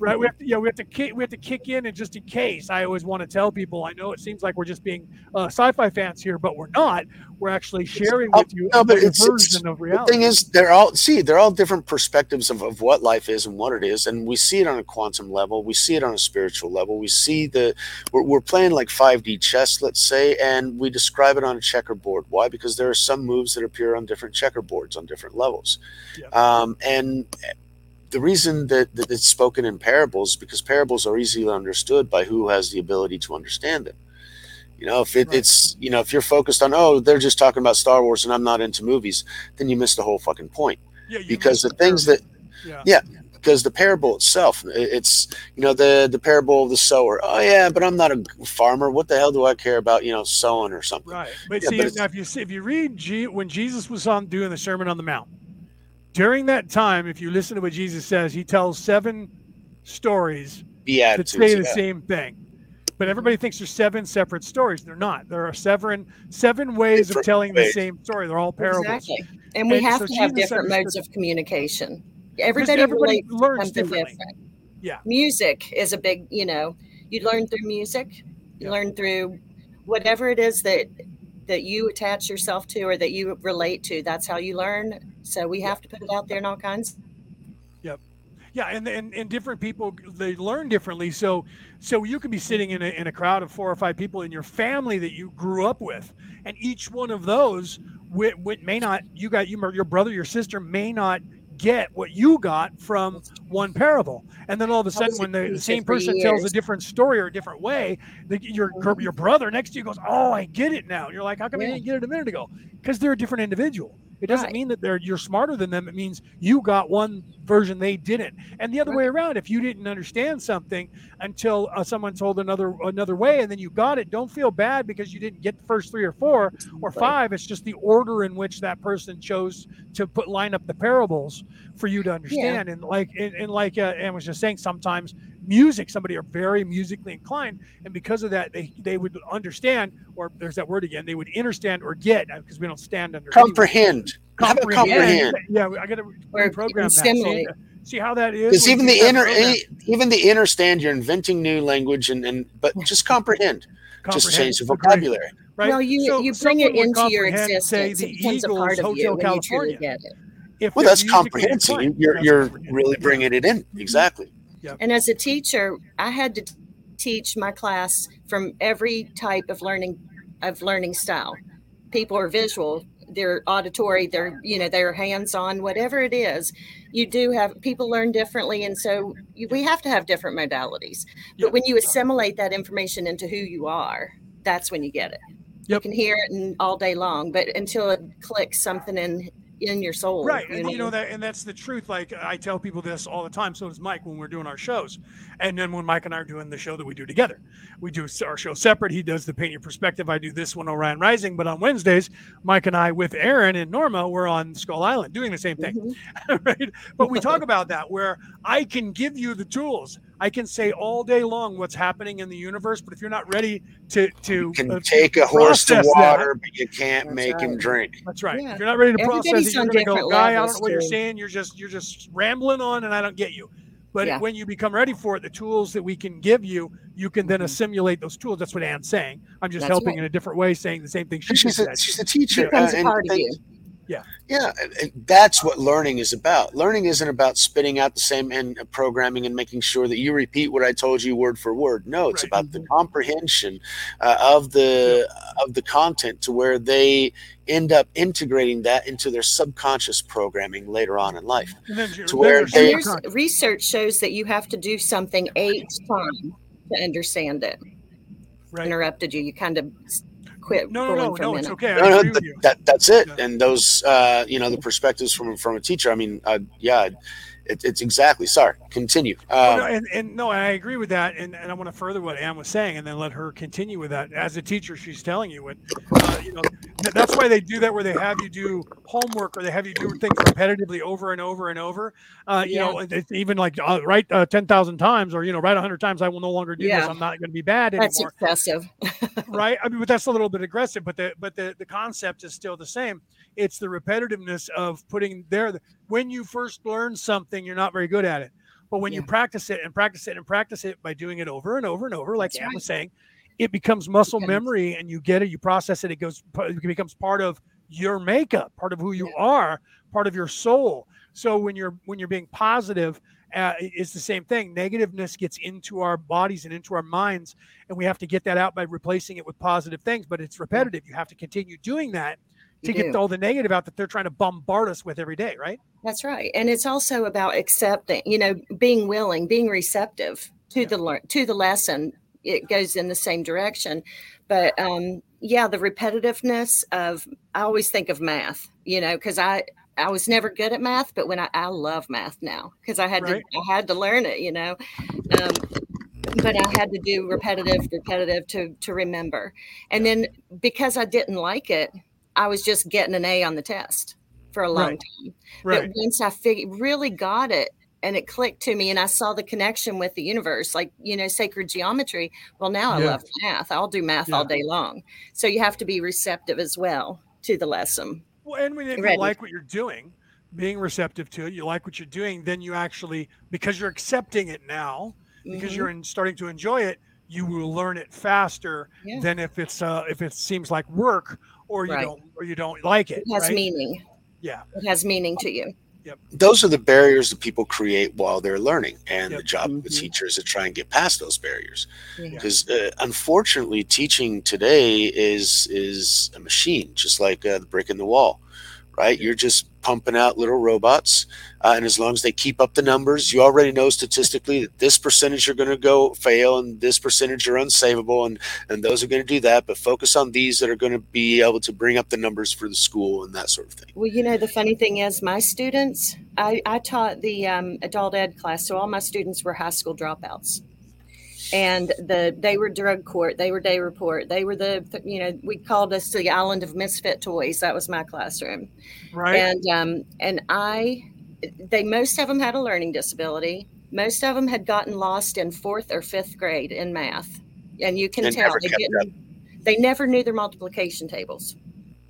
[SPEAKER 1] Right? We have to, yeah, we have to kick, we have to kick in, and just in case, I always want to tell people. I know it seems like we're just being uh, sci-fi fans here, but we're not. We're actually sharing with you
[SPEAKER 9] no, but
[SPEAKER 1] a
[SPEAKER 9] it's, it's
[SPEAKER 1] version of
[SPEAKER 9] the thing is they're all see they're all different perspectives of, of what life is and what it is and we see it on a quantum level we see it on a spiritual level we see the we're, we're playing like 5d chess let's say and we describe it on a checkerboard why because there are some moves that appear on different checkerboards on different levels um, and the reason that, that it's spoken in parables is because parables are easily understood by who has the ability to understand them you know, if it, it's you know, if you're focused on oh, they're just talking about Star Wars and I'm not into movies, then you miss the whole fucking point.
[SPEAKER 1] Yeah,
[SPEAKER 9] because the
[SPEAKER 1] the
[SPEAKER 9] things that
[SPEAKER 1] Yeah.
[SPEAKER 9] yeah, because the parable itself, it's you know the the parable of the sower. Oh yeah, but I'm not a farmer. What the hell do I care about you know sowing or something?
[SPEAKER 1] Right. But
[SPEAKER 9] Yeah,
[SPEAKER 1] see,
[SPEAKER 9] but
[SPEAKER 1] now if you see, if you read G, when Jesus was on doing the Sermon on the Mount, during that time, if you listen to what Jesus says, he tells seven stories that say the
[SPEAKER 9] yeah.
[SPEAKER 1] same thing. But everybody thinks there's seven separate stories. They're not. There are seven seven ways of
[SPEAKER 9] Different
[SPEAKER 1] telling the same story. They're all parables.
[SPEAKER 11] Exactly. And we
[SPEAKER 1] And
[SPEAKER 11] have
[SPEAKER 1] so
[SPEAKER 11] to have
[SPEAKER 1] Jesus
[SPEAKER 11] different modes of communication. Everybody,
[SPEAKER 1] everybody learns
[SPEAKER 11] something
[SPEAKER 1] differently.
[SPEAKER 11] different.
[SPEAKER 1] Yeah.
[SPEAKER 11] Music is a big, you know, you learn through music, you learn through whatever it is that that you attach yourself to or that you relate to. That's how you learn. So we have to put it out there in all kinds.
[SPEAKER 1] Yep. Yeah, and, and and different people they learn differently. So so you could be sitting in a, in a crowd of four or five people in your family that you grew up with, and each one of those wi- wi- may not you got you your brother your sister may not get what you got from one parable. And then all of a sudden when the, the same person tells a different story or a different way the, your your brother next to you goes oh i get it now. And you're like how come you didn't get it a minute ago? Because they're a different individual it doesn't
[SPEAKER 11] Right.
[SPEAKER 1] mean that they're you're smarter than them. It means you got one version they didn't, and the other way around. If you didn't understand something until uh, someone told another another way, and then you got it, don't feel bad because you didn't get the first three or four or five. It's just the order in which that person chose to put line up the parables for you to understand. And like and, and like uh, was just saying, sometimes music, somebody are very musically inclined, and because of that, they they would understand, or there's that word again, they would understand or get because we don't stand under anyway.
[SPEAKER 9] Comprehend. Comprehend?
[SPEAKER 1] Yeah, I got to
[SPEAKER 11] program
[SPEAKER 1] that. See, see how that is?
[SPEAKER 9] Because even the inner,
[SPEAKER 1] that program?
[SPEAKER 9] eh, even the inner stand, you're inventing new language, and, and but [laughs] just comprehend, just change the vocabulary.
[SPEAKER 1] right?
[SPEAKER 11] Well, you
[SPEAKER 1] So
[SPEAKER 11] you bring it into your
[SPEAKER 1] comprehend, say,
[SPEAKER 11] existence.
[SPEAKER 1] the
[SPEAKER 11] It becomes a part of
[SPEAKER 1] Hotel
[SPEAKER 11] you when you truly
[SPEAKER 1] California.
[SPEAKER 11] get it.
[SPEAKER 1] If
[SPEAKER 9] Well, that's
[SPEAKER 1] musically
[SPEAKER 9] comprehension.
[SPEAKER 1] inclined,
[SPEAKER 9] You're
[SPEAKER 1] that's
[SPEAKER 9] you're really bringing it in. Exactly.
[SPEAKER 11] And as a teacher, I had to teach my class from every type of learning of learning style. People are visual, they're auditory, they're you know they're hands-on, whatever it is. You do have people learn differently, and so you, we have to have different modalities. But when you assimilate that information into who you are, that's when you get it. You can hear it and all day long, but until it clicks something in in your soul,
[SPEAKER 1] right and you know? that and that's the truth like i tell people this all the time so does mike when we're doing our shows and then when mike and i are doing the show that we do together. We do our show separate he does the paint your perspective i do this one orion rising but on wednesdays mike and i with aaron and norma we're on skull island doing the same thing
[SPEAKER 11] Mm-hmm. [laughs]
[SPEAKER 1] right? But we talk about that where i can give you the tools i can say all day long what's happening in the universe but if you're not ready to to
[SPEAKER 9] You can
[SPEAKER 1] uh,
[SPEAKER 9] take a horse to
[SPEAKER 1] process that-
[SPEAKER 9] water, but you can't make him drink.
[SPEAKER 1] that's right.
[SPEAKER 11] Yeah.
[SPEAKER 1] If you're not ready to process it, you're
[SPEAKER 11] on
[SPEAKER 1] going to go, guy. I don't know
[SPEAKER 11] levels,
[SPEAKER 1] what you're saying. You're just you're just rambling on, and I don't get you. But
[SPEAKER 11] Yeah.
[SPEAKER 1] when you become ready for it, the tools that we can give you, you can
[SPEAKER 11] Mm-hmm.
[SPEAKER 1] then assimilate those tools. That's what Anne's saying. I'm just
[SPEAKER 11] That's
[SPEAKER 1] helping
[SPEAKER 11] right.
[SPEAKER 1] in a different way, saying the same thing she
[SPEAKER 9] She's
[SPEAKER 1] just
[SPEAKER 9] a,
[SPEAKER 1] said.
[SPEAKER 9] she's a teacher.
[SPEAKER 11] becomes
[SPEAKER 9] uh,
[SPEAKER 11] a
[SPEAKER 9] and
[SPEAKER 11] part of
[SPEAKER 9] they-
[SPEAKER 11] you.
[SPEAKER 1] Yeah.
[SPEAKER 9] Yeah, and- and that's what learning is about. Learning isn't about spitting out the same and programming and making sure that you repeat what I told you word for word. No, it's
[SPEAKER 1] Right.
[SPEAKER 9] about the comprehension uh, of the of the content to where they end up integrating that into their subconscious programming later on in life. To where they-
[SPEAKER 11] research shows that you have to do something eight times to understand it.
[SPEAKER 1] Right.
[SPEAKER 11] Interrupted you. You kind of s- quit.
[SPEAKER 1] No, no, no,
[SPEAKER 11] for a
[SPEAKER 1] no. It's okay. I
[SPEAKER 9] No, no,
[SPEAKER 1] agree with
[SPEAKER 9] th-
[SPEAKER 1] you.
[SPEAKER 9] that that's it. And those, uh, you know, the perspectives from from a teacher. I mean, uh, yeah, it, it's exactly. Sorry, continue.
[SPEAKER 1] Oh,
[SPEAKER 9] Um,
[SPEAKER 1] no, and, and no, I agree with that, and, and I want to further what Anne was saying, and then let her continue with that. As a teacher, she's telling you what, uh, you know, that's why they do that, where they have you do homework or they have you do things repetitively over and over and over. Uh, you know, it- it's even like uh, write uh, ten thousand times, or you know, write hundred times. I will no longer do this. I'm not going to be bad
[SPEAKER 11] That's
[SPEAKER 1] anymore.
[SPEAKER 11] excessive. [laughs]
[SPEAKER 1] right? I mean, but that's a little bit aggressive. But the but the the concept is still the same. It's the repetitiveness of putting there. When you first learn something, you're not very good at it. But when you practice it and practice it and practice it by doing it over and over and over, like
[SPEAKER 11] That's right.
[SPEAKER 1] was saying, it becomes muscle memory and you get it, you process it, it goes, it becomes part of your makeup, part of who you are, part of your soul. So when you're when you're being positive, uh, it's the same thing. Negativeness gets into our bodies and into our minds, and we have to get that out by replacing it with positive things. But it's repetitive. You have to continue doing that to
[SPEAKER 11] You
[SPEAKER 1] get
[SPEAKER 11] do.
[SPEAKER 1] all the negative out that they're trying to bombard us with every day, right?
[SPEAKER 11] That's right. And it's also about accepting, you know, being willing, being receptive to the learn to the lesson. It goes in the same direction. But um yeah, the repetitiveness of I always think of math, you know, because I I was never good at math, but when I, I love math now because I had
[SPEAKER 1] Right.
[SPEAKER 11] to I had to learn it, you know. Um, but I had to do repetitive, repetitive to to remember. And then because I didn't like it, I was just getting an A on the test for a long
[SPEAKER 1] Right.
[SPEAKER 11] time.
[SPEAKER 1] Right.
[SPEAKER 11] But once I really got it and it clicked to me and I saw the connection with the universe, like, you know, sacred geometry. Well, now I
[SPEAKER 1] Yeah.
[SPEAKER 11] love math. I'll do math
[SPEAKER 1] Yeah.
[SPEAKER 11] all day long. So you have to be receptive as well to the lesson.
[SPEAKER 1] Well, and when you
[SPEAKER 11] Ready.
[SPEAKER 1] like what you're doing, being receptive to it, you like what you're doing, then you actually, because you're accepting it now, because
[SPEAKER 11] Mhm.
[SPEAKER 1] you're in, starting to enjoy it, you will learn it faster
[SPEAKER 11] Yeah.
[SPEAKER 1] than if it's uh, if it seems like work or you
[SPEAKER 11] Right.
[SPEAKER 1] don't or you don't like it.
[SPEAKER 11] It has
[SPEAKER 1] right?
[SPEAKER 11] meaning.
[SPEAKER 1] Yeah.
[SPEAKER 11] It has meaning to you. Yep.
[SPEAKER 9] those are the barriers that people create while they're learning and the job of the
[SPEAKER 11] Mhm.
[SPEAKER 9] teacher is to try and get past those barriers
[SPEAKER 11] Yeah.
[SPEAKER 9] because uh, unfortunately teaching today is is a machine just like uh, the brick in the wall right you're just pumping out little robots uh, and as long as they keep up the numbers you already know statistically that this percentage are going to go fail and this percentage are unsavable and and those are going to do that but focus on these that are going to be able to bring up the numbers for the school and that sort of thing
[SPEAKER 11] Well, you know, the funny thing is, my students, I, I taught the um, adult ed class, so all my students were high school dropouts. And the they were drug court, they were day report, they were the, you know, we called us the island of misfit toys. That was my classroom.
[SPEAKER 1] Right.
[SPEAKER 11] And um, and I, they most of them had a learning disability. Most of them had gotten lost in fourth or fifth grade in math, and you can
[SPEAKER 9] And
[SPEAKER 11] tell they didn't. They never knew their multiplication tables,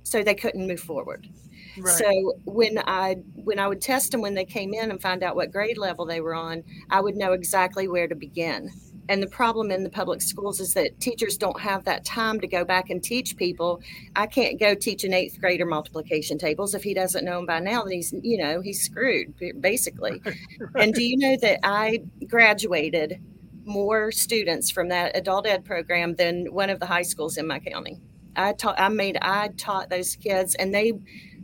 [SPEAKER 11] so they couldn't move forward.
[SPEAKER 1] Right.
[SPEAKER 11] So when I when I would test them when they came in and find out what grade level they were on, I would know exactly where to begin. And the problem in the public schools is that teachers don't have that time to go back and teach people. I can't go teach an eighth grader multiplication tables if he doesn't know them by now. Then he's you know he's screwed basically. [laughs] And do you know that I graduated more students from that adult ed program than one of the high schools in my county? I taught. I made. I taught those kids, and they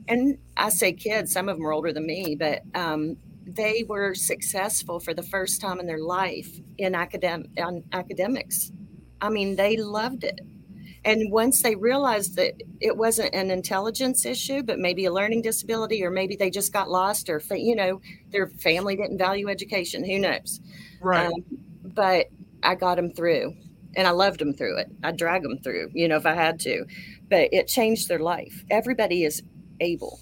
[SPEAKER 11] and I say kids, some of them are older than me, but um, they were successful for the first time in their life in academic on academics. I mean, they loved it. And once they realized that it wasn't an intelligence issue, but maybe a learning disability, or maybe they just got lost, or you know, their family didn't value education. Who knows?
[SPEAKER 1] Right.
[SPEAKER 11] Um, but I got them through, and I loved them through it. I drag them through, you know, if I had to. But it changed their life. Everybody is able.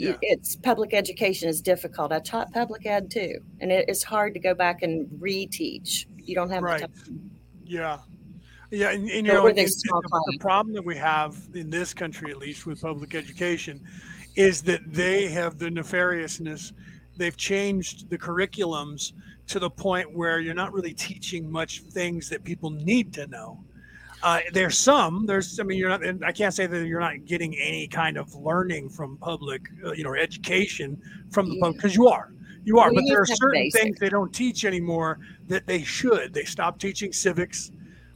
[SPEAKER 1] Yeah.
[SPEAKER 11] It's public education is difficult. I taught public ed too, and it is hard to go back and reteach. You don't have
[SPEAKER 1] Right.
[SPEAKER 11] time.
[SPEAKER 1] Yeah. Yeah, and, and you know,
[SPEAKER 11] with
[SPEAKER 1] and-
[SPEAKER 11] a
[SPEAKER 1] and
[SPEAKER 11] small
[SPEAKER 1] the, the problem that we have in this country, at least with public education, is that they have the nefariousness. They've changed the curriculums to the point where you're not really teaching much things that people need to know. Uh, there's some. There's. I mean, you're not. And I can't say that you're not getting any kind of learning from public, uh, you know, education from the public because you are. You are.
[SPEAKER 11] Well,
[SPEAKER 1] but
[SPEAKER 11] you
[SPEAKER 1] there are
[SPEAKER 11] have to have
[SPEAKER 1] certain
[SPEAKER 11] basic.
[SPEAKER 1] things they don't teach anymore that they should. They stopped teaching civics.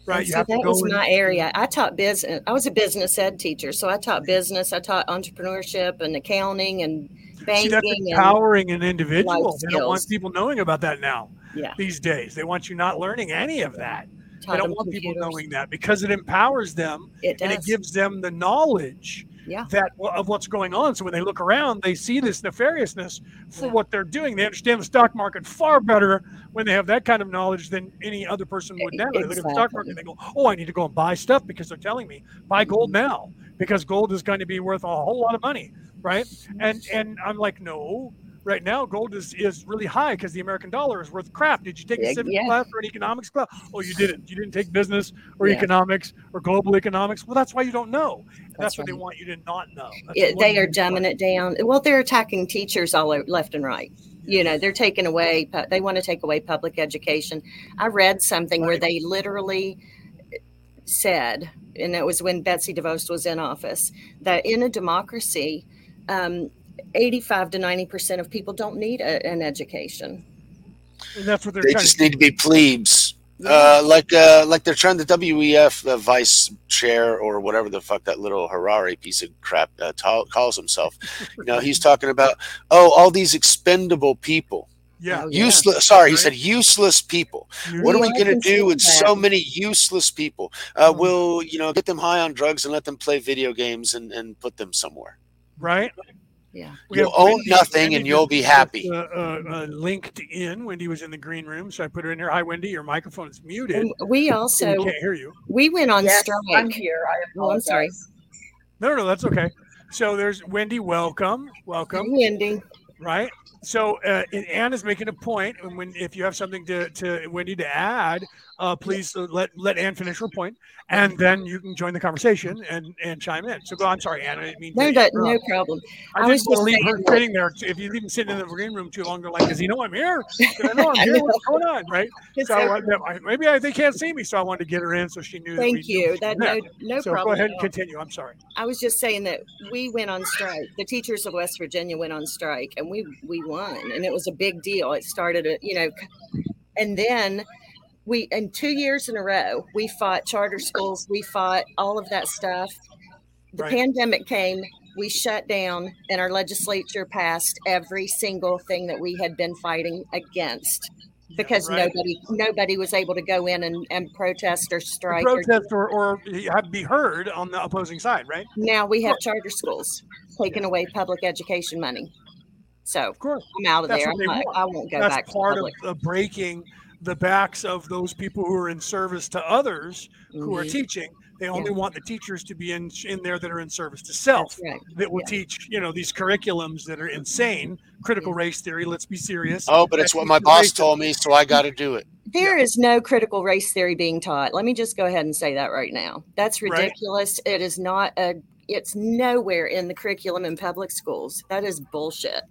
[SPEAKER 1] Right.
[SPEAKER 11] And
[SPEAKER 1] You
[SPEAKER 11] see,
[SPEAKER 1] have to
[SPEAKER 11] that was
[SPEAKER 1] and-
[SPEAKER 11] my area. I taught business. I was a business ed teacher, so I taught business. I taught entrepreneurship and accounting and
[SPEAKER 1] See,
[SPEAKER 11] banking.
[SPEAKER 1] that's
[SPEAKER 11] and
[SPEAKER 1] empowering an individual. They don't want people knowing about that now.
[SPEAKER 11] Yeah.
[SPEAKER 1] These days, they want you not learning any of that. They don't want people knowing that because it empowers them
[SPEAKER 11] It
[SPEAKER 1] and it gives them the knowledge
[SPEAKER 11] Yeah.
[SPEAKER 1] that of what's going on. So when they look around, they see this nefariousness for what they're doing. They understand the stock market far better when they have that kind of knowledge than any other person would now. They look at the stock market and they go, "Oh, I need to go and buy stuff because they're telling me buy gold now because gold is going to be worth a whole lot of money, right?" And [laughs] and I'm like, "No." Right now, gold is, is really high because the American dollar is worth crap. Did you take a civics
[SPEAKER 11] yeah.
[SPEAKER 1] class or an economics class? Oh, you didn't. You didn't take business or
[SPEAKER 11] Yeah.
[SPEAKER 1] economics or global economics. Well, that's why you don't know. That's,
[SPEAKER 11] That's
[SPEAKER 1] what they want you to not know.
[SPEAKER 11] It, they are dumbing it down. Well, they're attacking teachers all over, left and right. You know, they're taking away, they want to take away public education. I read something where they literally said, and it was when Betsy DeVos was in office, that in a democracy, um, 85 to 90% of people don't need a, an education.
[SPEAKER 1] And that's what they're
[SPEAKER 9] They just
[SPEAKER 1] to
[SPEAKER 9] need to be plebes. Uh, like uh, like they're trying the WEF the vice chair or whatever the fuck that little Harari piece of crap uh, ta- calls himself. You know, he's talking about oh all these expendable people.
[SPEAKER 1] Yeah.
[SPEAKER 9] Useless. Sorry, he said useless people. What are we going to do with
[SPEAKER 11] that.
[SPEAKER 9] so many useless people? Uh, we'll, you know, get them high on drugs and let them play video games and, and put them somewhere.
[SPEAKER 1] right?
[SPEAKER 11] Yeah.
[SPEAKER 1] We
[SPEAKER 9] You'll own
[SPEAKER 1] Wendy-
[SPEAKER 9] nothing
[SPEAKER 1] Wendy
[SPEAKER 9] and you'll be happy.
[SPEAKER 1] Uh, uh, uh, linked in. Wendy was in the green room, so I put her in here. Hi, Wendy. Your microphone is muted.
[SPEAKER 11] And we also,
[SPEAKER 1] we can't hear you.
[SPEAKER 11] we went on
[SPEAKER 12] Yes,
[SPEAKER 11] strike.
[SPEAKER 12] I'm here. I
[SPEAKER 11] Oh, I'm sorry.
[SPEAKER 1] No, no, no, that's okay. So there's Wendy. Welcome, welcome.
[SPEAKER 11] Wendy.
[SPEAKER 1] Right. So uh, Anne is making a point, and when if you have something to, to Wendy to add, uh, please uh, let let Anne finish her point, and then you can join the conversation and and chime in. So go. I'm sorry, Anne. I didn't mean
[SPEAKER 11] No, that, no problem.
[SPEAKER 1] I,
[SPEAKER 11] I was
[SPEAKER 1] just want to leave her sitting there. If you leave him sitting in the green room too long, they're like, "Does he know I'm here? I know [laughs] I'm here? What's going on?" Right? [laughs]
[SPEAKER 11] It's
[SPEAKER 1] So uh. I- maybe I, they can't see me, so I wanted to get her in so she knew.
[SPEAKER 11] Thank you. That no, no
[SPEAKER 1] so
[SPEAKER 11] problem.
[SPEAKER 1] go ahead and continue. I'm sorry.
[SPEAKER 11] I was just saying that we went on strike. The teachers of West Virginia went on strike, and we we won, and it was a big deal. It started, a, you know, and then we in two years in a row we fought charter schools. We fought all of that stuff. The
[SPEAKER 1] Right.
[SPEAKER 11] pandemic came. We shut down, and our legislature passed every single thing that we had been fighting against. Because
[SPEAKER 1] right.
[SPEAKER 11] nobody nobody was able to go in and, and protest or strike.
[SPEAKER 1] protest or, or have be heard on the opposing side, right?
[SPEAKER 11] now we have charter schools taking away public education money. So
[SPEAKER 1] Of course.
[SPEAKER 11] I'm out of
[SPEAKER 1] That's
[SPEAKER 11] there. Not. I won't go
[SPEAKER 1] That's
[SPEAKER 11] back to
[SPEAKER 1] part of uh, breaking the backs of those people who are in service to others who are
[SPEAKER 11] Mhm.
[SPEAKER 1] teaching. They only
[SPEAKER 11] Yeah.
[SPEAKER 1] want the teachers to be in in there that are in service to self.
[SPEAKER 11] Right.
[SPEAKER 1] That will
[SPEAKER 11] Yeah.
[SPEAKER 1] teach, you know, these curriculums that are insane. Critical race theory. Let's be serious.
[SPEAKER 9] Oh, but it's what my boss told me, so I got to do it.
[SPEAKER 11] There is no critical race theory being taught. Let me just go ahead and say that right now. That's
[SPEAKER 1] Right.
[SPEAKER 11] ridiculous. It is not a it's nowhere in the curriculum in public schools. That is bullshit.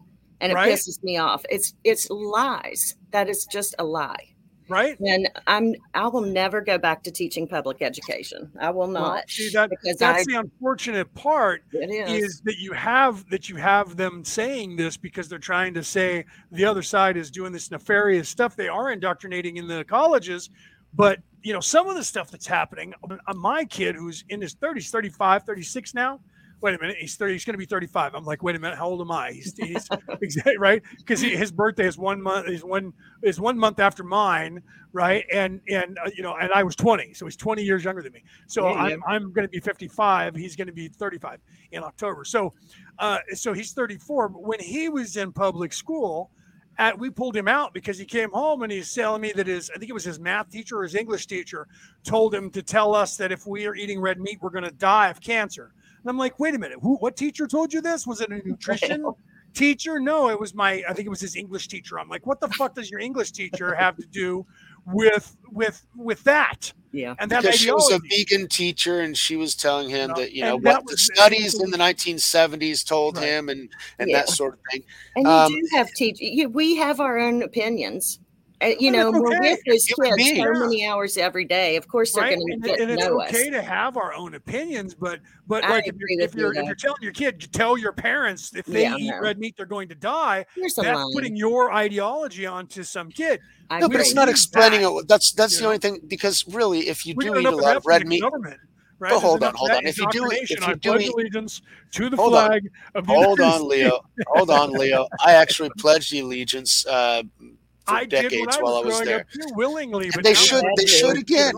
[SPEAKER 11] And it
[SPEAKER 1] Right.
[SPEAKER 11] pisses me off. It's it's lies. That is just a lie.
[SPEAKER 1] Right.
[SPEAKER 11] And I'm I will never go back to teaching public education. I will
[SPEAKER 1] Well,
[SPEAKER 11] not.
[SPEAKER 1] see that
[SPEAKER 11] because
[SPEAKER 1] that's
[SPEAKER 11] I
[SPEAKER 1] the unfortunate part
[SPEAKER 11] is.
[SPEAKER 1] is that you have that you have them saying this because they're trying to say the other side is doing this nefarious stuff they are indoctrinating in the colleges but you know some of the stuff that's happening uh, my kid who's in his 30s 35 36 now wait a minute he's 30 he's going to be 35 i'm like wait a minute how old am i? He's, he's [laughs] exactly right? Because his birthday is one month is one is one month after mine right? And and uh, you know and i was 20 so he's 20 years younger than me. So
[SPEAKER 11] Yeah, yeah.
[SPEAKER 1] i'm, I'm going to be 55 he's going to be 35 in october. So uh so he's 34 but when he was in public school at, we pulled him out because he came home and he's telling me that his i think it was his math teacher or his english teacher told him to tell us that if we are eating red meat we're going to die of cancer and i'm like wait a minute who what teacher told you this was it a nutrition [laughs] teacher no it was my i think it was his english teacher i'm like what the fuck does your english teacher have to do with with with that
[SPEAKER 11] Yeah.
[SPEAKER 1] and that
[SPEAKER 9] because she was a vegan teacher and she was telling him
[SPEAKER 1] No,
[SPEAKER 9] that you know what the studies in the 1970s told
[SPEAKER 1] Right.
[SPEAKER 9] him and and
[SPEAKER 11] Yeah.
[SPEAKER 9] that sort of thing
[SPEAKER 11] And you
[SPEAKER 9] Um,
[SPEAKER 11] do have teach. You, we have our own opinions. Uh, you know,
[SPEAKER 1] it's
[SPEAKER 11] we're with those kids
[SPEAKER 9] being.
[SPEAKER 11] so many hours every day. Of course, they're
[SPEAKER 1] right
[SPEAKER 11] going
[SPEAKER 1] and,
[SPEAKER 11] to get
[SPEAKER 1] and it's okay
[SPEAKER 11] us.
[SPEAKER 1] to have our own opinions but but
[SPEAKER 11] I
[SPEAKER 1] like if you're, if
[SPEAKER 11] with you,
[SPEAKER 1] you're if you're telling your kid you tell your parents if they
[SPEAKER 11] Yeah,
[SPEAKER 1] eat
[SPEAKER 11] no.
[SPEAKER 1] red meat they're going to die
[SPEAKER 11] Here's
[SPEAKER 1] that's
[SPEAKER 11] line.
[SPEAKER 1] putting your ideology onto some kid
[SPEAKER 11] I
[SPEAKER 9] no
[SPEAKER 1] we
[SPEAKER 9] but it's
[SPEAKER 1] don't
[SPEAKER 9] not explaining
[SPEAKER 1] that,
[SPEAKER 9] it that's that's
[SPEAKER 1] you
[SPEAKER 9] the only thing because really if you
[SPEAKER 1] we
[SPEAKER 9] do eat a lot of red meat
[SPEAKER 1] government right
[SPEAKER 9] But hold on, hold on. If you do- if you
[SPEAKER 1] I
[SPEAKER 9] do eat-
[SPEAKER 1] allegiance to the
[SPEAKER 9] Hold on.
[SPEAKER 1] flag of the
[SPEAKER 9] hold
[SPEAKER 1] United
[SPEAKER 9] on leo hold on leo i actually pledged the allegiance uh for
[SPEAKER 1] I did when
[SPEAKER 9] decades
[SPEAKER 1] I
[SPEAKER 9] while i
[SPEAKER 1] was
[SPEAKER 9] was there
[SPEAKER 1] up too, willingly,
[SPEAKER 9] and
[SPEAKER 1] but
[SPEAKER 9] they should they
[SPEAKER 1] I'm
[SPEAKER 9] should again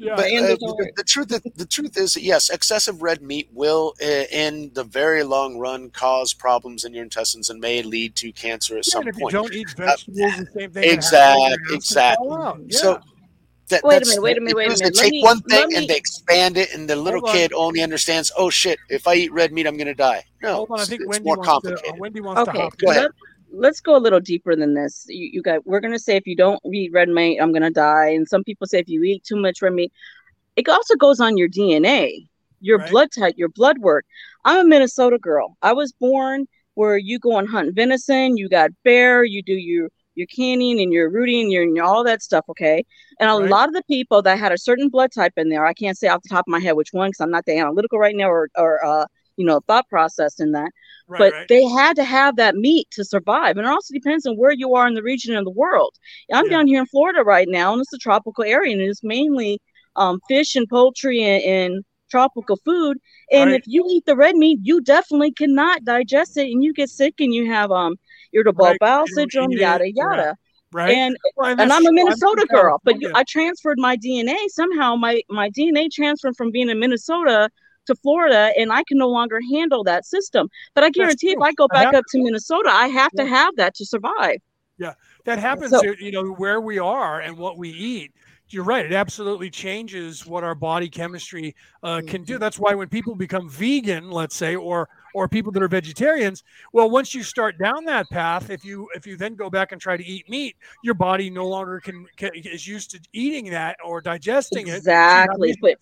[SPEAKER 1] Yeah.
[SPEAKER 9] But uh, the, the truth, is, the truth is, that yes, excessive red meat will, uh, in the very long run, cause problems in your intestines and may lead to cancer at
[SPEAKER 1] Yeah,
[SPEAKER 9] some
[SPEAKER 1] and if you
[SPEAKER 9] point.
[SPEAKER 1] don't eat vegetables, the same thing. can happen.
[SPEAKER 9] exact-
[SPEAKER 1] Your ass will
[SPEAKER 9] exactly.
[SPEAKER 1] fall out. Yeah.
[SPEAKER 9] So that,
[SPEAKER 12] Wait a
[SPEAKER 9] that's-
[SPEAKER 12] minute, wait a minute, wait a
[SPEAKER 9] because
[SPEAKER 12] minute.
[SPEAKER 9] They
[SPEAKER 12] Let
[SPEAKER 9] take
[SPEAKER 12] me-
[SPEAKER 9] one thing
[SPEAKER 12] let me-
[SPEAKER 9] and they expand it, and the little
[SPEAKER 1] Hold on.
[SPEAKER 9] kid only understands. Oh shit! If I eat red meat, I'm going to die. No,
[SPEAKER 1] Hold on, I
[SPEAKER 9] it's,
[SPEAKER 1] think
[SPEAKER 9] it's
[SPEAKER 1] Wendy
[SPEAKER 9] more
[SPEAKER 1] wants to.
[SPEAKER 9] complicated.
[SPEAKER 1] Uh, Wendy wants to
[SPEAKER 12] Okay,
[SPEAKER 1] hop.
[SPEAKER 9] Go ahead.
[SPEAKER 12] Let, let's go a little deeper than this. You, you guys, we're gonna say if you don't eat red meat, I'm gonna die, and some people say if you eat too much red meat, it also goes on your DNA, your
[SPEAKER 1] Right.
[SPEAKER 12] blood type, your blood work. I'm a Minnesota girl. I was born where you go and hunt venison, you got bear, you do your your canning and your rooting and your, and all that stuff, okay? And a
[SPEAKER 1] Right.
[SPEAKER 12] lot of the people that had a certain blood type in there, I can't say off the top of my head which one because I'm not that analytical right now or or uh you know thought process in that,
[SPEAKER 1] Right,
[SPEAKER 12] but
[SPEAKER 1] right.
[SPEAKER 12] they had to have that meat to survive, and it also depends on where you are in the region of the world. I'm
[SPEAKER 1] Yeah.
[SPEAKER 12] down here in Florida right now, and it's a tropical area, and it's mainly um, fish and poultry and, and tropical food. And
[SPEAKER 1] Right.
[SPEAKER 12] if you eat the red meat, you definitely cannot digest it, and you get sick, and you have um irritable bowel syndrome, yada yada.
[SPEAKER 1] Right.
[SPEAKER 12] And
[SPEAKER 1] Well,
[SPEAKER 12] and I'm a. Minnesota
[SPEAKER 1] from
[SPEAKER 12] girl, but you, I transferred my DNA somehow. My my DNA transferred from being in Minnesota to Florida, and I can no longer handle that system. But I guarantee, if. I go back up to Minnesota, I have to have that to survive.
[SPEAKER 1] Yeah, that happens.
[SPEAKER 12] So-
[SPEAKER 1] you know where we are and what we eat. You're right. It absolutely changes what our body chemistry uh, can do. That's why when people become vegan, let's say, or or people that are vegetarians, well, once you start down that path, if you if you then go back and try to eat meat, your body no longer can, can is used to eating that or digesting it. So you have
[SPEAKER 12] Exactly. But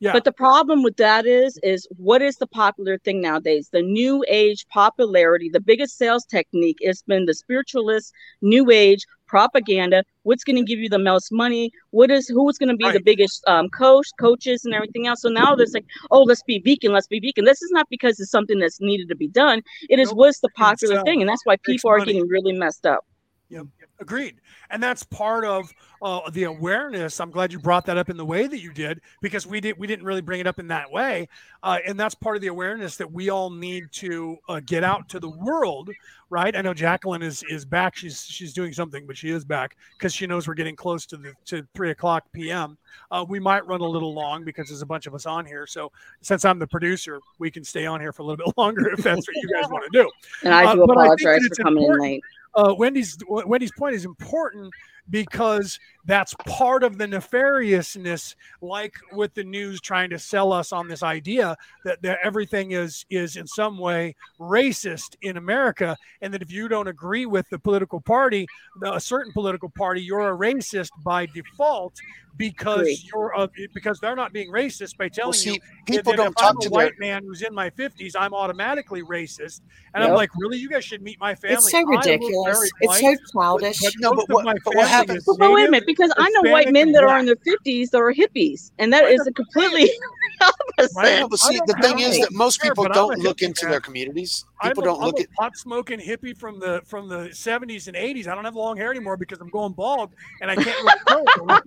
[SPEAKER 1] yeah.
[SPEAKER 12] but the problem with that is is what is the popular thing nowadays? The new age popularity, the biggest sales technique has been the spiritualist new age propaganda. What's going to give you the most money? What is who's going to be the biggest um, coach, coaches, and everything else? So now there's like, oh, let's be vegan, let's be vegan. This is not because it's something that's needed to be done. It is
[SPEAKER 1] Nope.
[SPEAKER 12] what's the popular
[SPEAKER 1] uh,
[SPEAKER 12] thing, and that's why people are
[SPEAKER 1] money.
[SPEAKER 12] getting really messed up.
[SPEAKER 1] Yeah, agreed. And that's part of uh, the awareness. I'm glad you brought that up in the way that you did because we did we didn't really bring it up in that way. Uh, and that's part of the awareness that we all need to uh, get out to the world, right? I know Jacqueline is is back. She's she's doing something, but she is back because she knows we're getting close to the to three o'clock p.m. Uh, we might run a little long because there's a bunch of us on here. So since I'm the producer, we can stay on here for a little bit [laughs] longer if that's what you guys want to do.
[SPEAKER 12] And I
[SPEAKER 1] Uh,
[SPEAKER 12] do
[SPEAKER 1] I
[SPEAKER 12] apologize
[SPEAKER 1] it's
[SPEAKER 12] for coming in late.
[SPEAKER 1] uh, Wendy's Wendy's point is important certain because that's part of the nefariousness, like with the news trying to sell us on this idea that, that everything is is in some way racist in America, and that if you don't agree with the political party, the- a certain political party, you're a racist by default because
[SPEAKER 12] Agree.
[SPEAKER 1] you're a, because they're not being racist by telling
[SPEAKER 9] see,
[SPEAKER 1] you
[SPEAKER 9] people
[SPEAKER 1] that
[SPEAKER 9] don't
[SPEAKER 1] if
[SPEAKER 9] talk
[SPEAKER 1] I'm a
[SPEAKER 9] to their-
[SPEAKER 1] white man who's in my 50s, I'm automatically racist. And I'm like, really? You guys should meet my family.
[SPEAKER 11] It's so ridiculous.
[SPEAKER 1] very
[SPEAKER 11] It's so childish.
[SPEAKER 1] but
[SPEAKER 9] No, but what- but what
[SPEAKER 1] family
[SPEAKER 9] happens-
[SPEAKER 12] But, but wait a minute, because I know white men
[SPEAKER 1] and
[SPEAKER 12] that are in their fifties that are hippies, and that is a completely [laughs] opposite.
[SPEAKER 1] Right.
[SPEAKER 9] No, but see, the thing is that most people
[SPEAKER 1] but
[SPEAKER 9] don't look into
[SPEAKER 1] man.
[SPEAKER 9] their communities.
[SPEAKER 1] I'm
[SPEAKER 9] People
[SPEAKER 1] a,
[SPEAKER 9] don't
[SPEAKER 1] I'm
[SPEAKER 9] look
[SPEAKER 1] a
[SPEAKER 9] at.
[SPEAKER 1] pot smoking hippie from the from the 70s and 80s. I don't have long hair anymore because I'm going bald and I can't really [laughs] grow.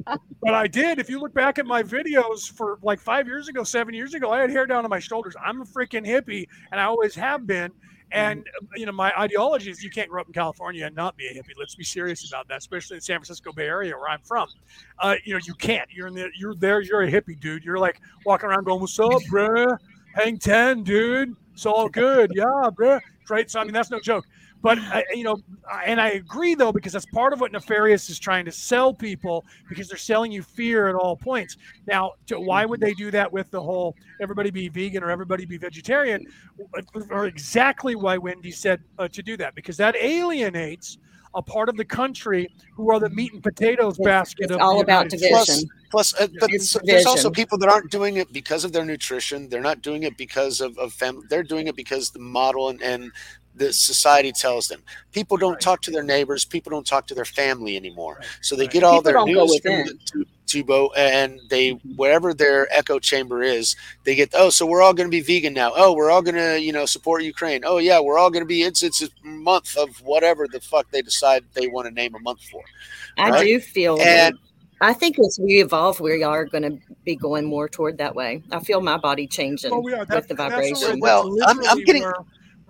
[SPEAKER 1] But I did. If you look back at my videos for like five years ago, seven years ago, I had hair down to my shoulders. I'm a freaking hippie, and I always have been. And you know, my ideology is you can't grow up in California and not be a hippie. Let's be serious about that, especially in San Francisco Bay Area where I'm from. Uh, you know, you can't. You're in the. You're there. You're a hippie, dude. You're like walking around going, "What's up, bruh? Hang ten, dude. It's all [laughs] good. Yeah, bruh." Right. So I mean, that's no joke. But I, you know, and I agree though because that's part of what nefarious is trying to sell people because they're selling you fear at all points. Now, to, why would they do that with the whole everybody be vegan or everybody be vegetarian? Or exactly why Wendy said uh, to do that because that alienates a part of the country who are the meat and potatoes basket
[SPEAKER 11] it's
[SPEAKER 1] of
[SPEAKER 11] all
[SPEAKER 1] the
[SPEAKER 11] about
[SPEAKER 1] United
[SPEAKER 11] division.
[SPEAKER 1] States.
[SPEAKER 9] Plus, uh, but
[SPEAKER 11] It's
[SPEAKER 9] so- there's also people that aren't doing it because of their nutrition. They're not doing it because of, of family. They're doing it because the model and, and the society tells them. People don't talk to their neighbors. People don't talk to their family anymore. So they get all
[SPEAKER 12] People
[SPEAKER 9] their
[SPEAKER 12] don't
[SPEAKER 9] news from the tubo and they mm-hmm. wherever their echo chamber is, they get oh, so we're all going to be vegan now. Oh, we're all going to you know support Ukraine. Oh yeah, we're all going to be. It's it's a month of whatever the fuck they decide they want to name a month for.
[SPEAKER 11] I
[SPEAKER 9] Right.
[SPEAKER 11] do feel
[SPEAKER 9] And-
[SPEAKER 11] that I think as we evolve, we are going to be going more toward that way. I feel my body changing
[SPEAKER 1] Well, we are. That's,
[SPEAKER 11] with the vibration.
[SPEAKER 1] already-
[SPEAKER 9] Well, I'm- I'm getting-
[SPEAKER 1] where- where